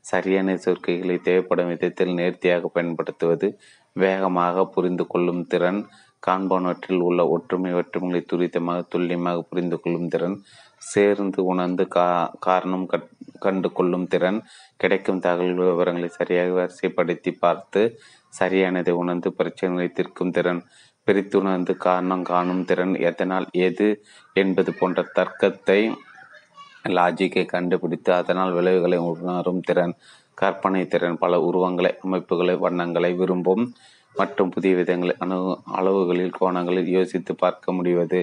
சரியான சொற்கைகளை தேவைப்படும் விதத்தில் நேர்த்தியாக பயன்படுத்துவது வேகமாக புரிந்து கொள்ளும் திறன் காண்பனவற்றில் உள்ள ஒற்றுமை ஒற்றுமைகளை துரிதமாக துல்லியமாக புரிந்து கொள்ளும் திறன் சேர்ந்து உணர்ந்து கா காரணம் கண்டு கொள்ளும் திறன் கிடைக்கும் தகவல் விவரங்களை சரியாக வரிசைப்படுத்தி பார்த்து சரியானதை உணர்ந்து பிரச்சனைகளை தீர்க்கும் திறன் பிரித்துணர்ந்து காரணம் காணும் திறன் எதனால் எது என்பது போன்ற தர்க்கத்தை லாஜிக்கை கண்டுபிடித்து அதனால் விளைவுகளை உணரும் திறன் கற்பனை திறன் பல உருவங்களை அமைப்புகளை வண்ணங்களை விரும்பும் மற்றும் புதிய விதங்களை அணு அளவுகளில் கோணங்களில் யோசித்து பார்க்க முடிவது.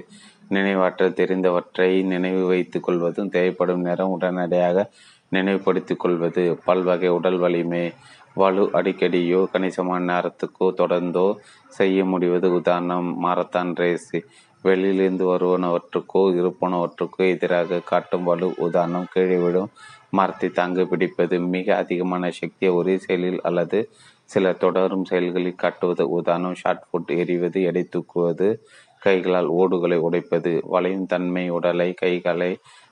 நினைவாற்றல் தெரிந்தவற்றை நினைவு வைத்துக் கொள்வதும் தேவைப்படும் நேரம் உடனடியாக நினைவுபடுத்திக் கொள்வது. பல்வகை உடல் வலிமை வலு அடிக்கடியோ கணிசமான நேரத்துக்கோ தொடர்ந்தோ செய்ய முடிவது உதாரணம் மாரத்தான் ரேஸ் வெளியிலிருந்து வருவனவற்றுக்கோ இருப்பனவற்றுக்கோ எதிராக காட்டும் வலு உதாரணம் கீழே விடும் மரத்தை தாங்க பிடிப்பது மிக அதிகமான சக்தியை ஒரே செயலில் அல்லது சில தொடரும் செயல்களில் காட்டுவது உதாரணம். ஷார்ட் புட் எறிவது எடை தூக்குவது கைகளால் ஓடுகளை உடைப்பது வளையும் தன்மை உடலை கைகளை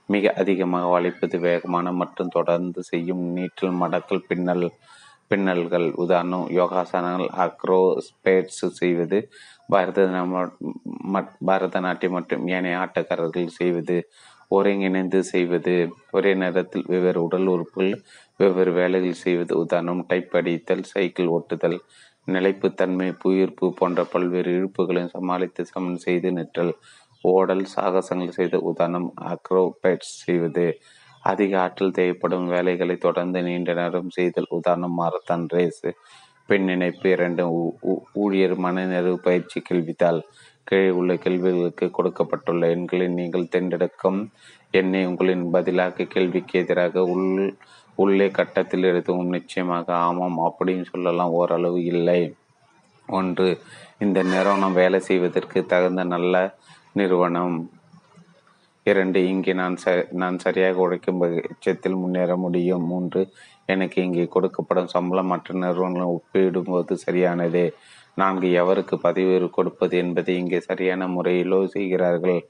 மிக அதிகமாக வளைப்பது வேகமான மற்றும் தொடர்ந்து செய்யும் நீற்றல் மடக்கல் பின்னல் பின்னல்கள் உதாரணம். யோகாசனங்கள் அக்ரோ ஸ்பேட்ஸ் பாரத பரதநாட்டியம் பரதநாட்டியம் மற்றும் ஏனைய ஆட்டக்காரர்கள் செய்வது ஒருங்கிணைந்து செய்வது ஒரே நேரத்தில் வெவ்வேறு உடல் உறுப்புகள் வெவ்வேறு வேலைகள் செய்வது உதாரணம் டைப் அடித்தல் சைக்கிள் ஓட்டுதல் நிலைப்புத்தன்மை புயிர்ப்பு போன்ற பல்வேறு இழுப்புகளையும் சமாளித்து சமன் செய்து நிற்றல் ஓடல் சாகசங்கள் செய்த உதாரணம் அக்ரோபேட்ஸ் செய்வது அதிக ஆற்றல் தேவைப்படும் வேலைகளை தொடர்ந்து நீண்ட நேரம் செய்தல் உதாரணம் மாரத்தான் ரேஸ் பெண் இணைப்பு இரண்டு ஊழியர் மனநிறைவு பயிற்சி கேள்வித்தாள் கீழே உள்ள கேள்விகளுக்கு கொடுக்கப்பட்டுள்ள எண்களை நீங்கள் தேர்ந்தெடுக்கும் எண்ணை உங்களின் பதிலாக கேள்விக்கு எதிராக உள் உள்ளே கட்டத்தில் எடுத்தும் நிச்சயமாக ஆமாம் அப்படின்னு சொல்லலாம். ஓரளவு இல்லை. ஒன்று இந்த நிறுவனம் வேலை செய்வதற்கு தகுந்த நல்ல நிறுவனம். இரண்டு இங்கே நான் ச நான் சரியாக உழைக்கும் பட்சத்தில் முன்னேற முடியும். மூன்று எனக்கு இங்கே கொடுக்கப்படும் சம்பளம் மற்ற நிறுவனங்களும் ஒப்பிடும்போது சரியானதே. நான்கு எவருக்கு பதவி கொடுப்பது என்பதை இங்கே சரியான முறையிலோ செய்கிறார்கள்.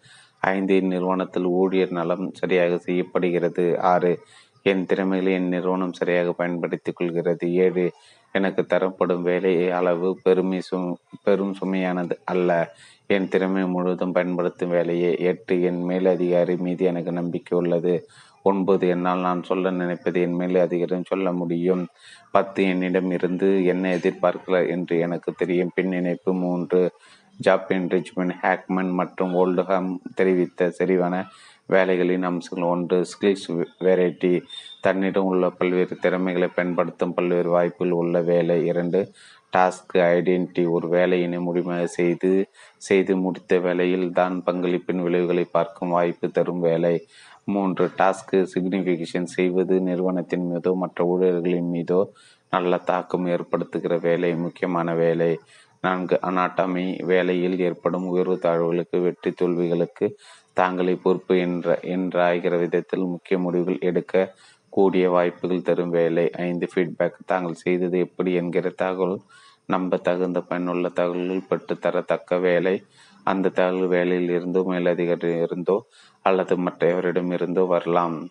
ஐந்து நிறுவனத்தில் ஊழியர் நலம் சரியாக செய்யப்படுகிறது. ஆறு என் திறமைகளை என் நிறுவனம் சரியாக பயன்படுத்திக் கொள்கிறது. ஏழு எனக்கு தரப்படும் வேலை அளவு பெருமை சு பெரும் சுமையானது அல்ல. என் திறமை முழுவதும் பயன்படுத்தும் வேலையே. எட்டு என் மேலதிகாரி மீது எனக்கு நம்பிக்கை உள்ளது. ஒன்பது என்னால் நான் சொல்ல நினைப்பது என் மேலே அதிகாரம் சொல்ல முடியும். பத்து என்னிடம் இருந்து என்ன எதிர்பார்க்கல என்று எனக்கு தெரியும். பின் இணைப்பு மூன்று. ஜாப் என்ரிச்மெண்ட் ஹேக்மன் மற்றும் ஓல்டுஹாம் தெரிவித்த செறிவான வேலைகளின் அம்சங்கள் ஒன்று. Skills variety. தன்னிடம் உள்ள பல்வேறு திறமைகளை பயன்படுத்தும் பல்வேறு வாய்ப்புகள் உள்ள வேலை. இரண்டு. Task identity. ஒரு வேலையினை முழுமையாக செய்து செய்து முடித்த வேலையில் தான் பங்களிப்பின் விளைவுகளை பார்க்கும் வாய்ப்பு தரும் வேலை. மூன்று டாஸ்க் சிக்னிஃபிகேஷன் செய்வது நிறுவனத்தின் மீதோ மற்ற ஊழியர்களின் மீதோ நல்ல தாக்கம் ஏற்படுத்துகிற வேலை முக்கியமான வேலை. நான்கு அனாட்டமி வேலையில் ஏற்படும் உயர்வு தாழ்வுகளுக்கு வெற்றி தோல்விகளுக்கு தாங்களே பொறுப்பு என்ற என்றாகிற விதத்தில் முக்கிய முடிவுகள் எடுக்க கூடிய வாய்ப்புகள் தரும் வேலை. ஐந்து ஃபீட்பேக் தாங்கள் செய்தது எப்படி என்கிற தகவல் நம்ப தகுந்த பயனுள்ள தகவல்கள் பெற்று தரத்தக்க வேலை. அந்த தகவல் வேலையில் இருந்தோ மேலதிகாரி இருந்தோ அல்லது மற்ற வரலாம்.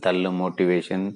தள்ளு மோட்டிவேஷன்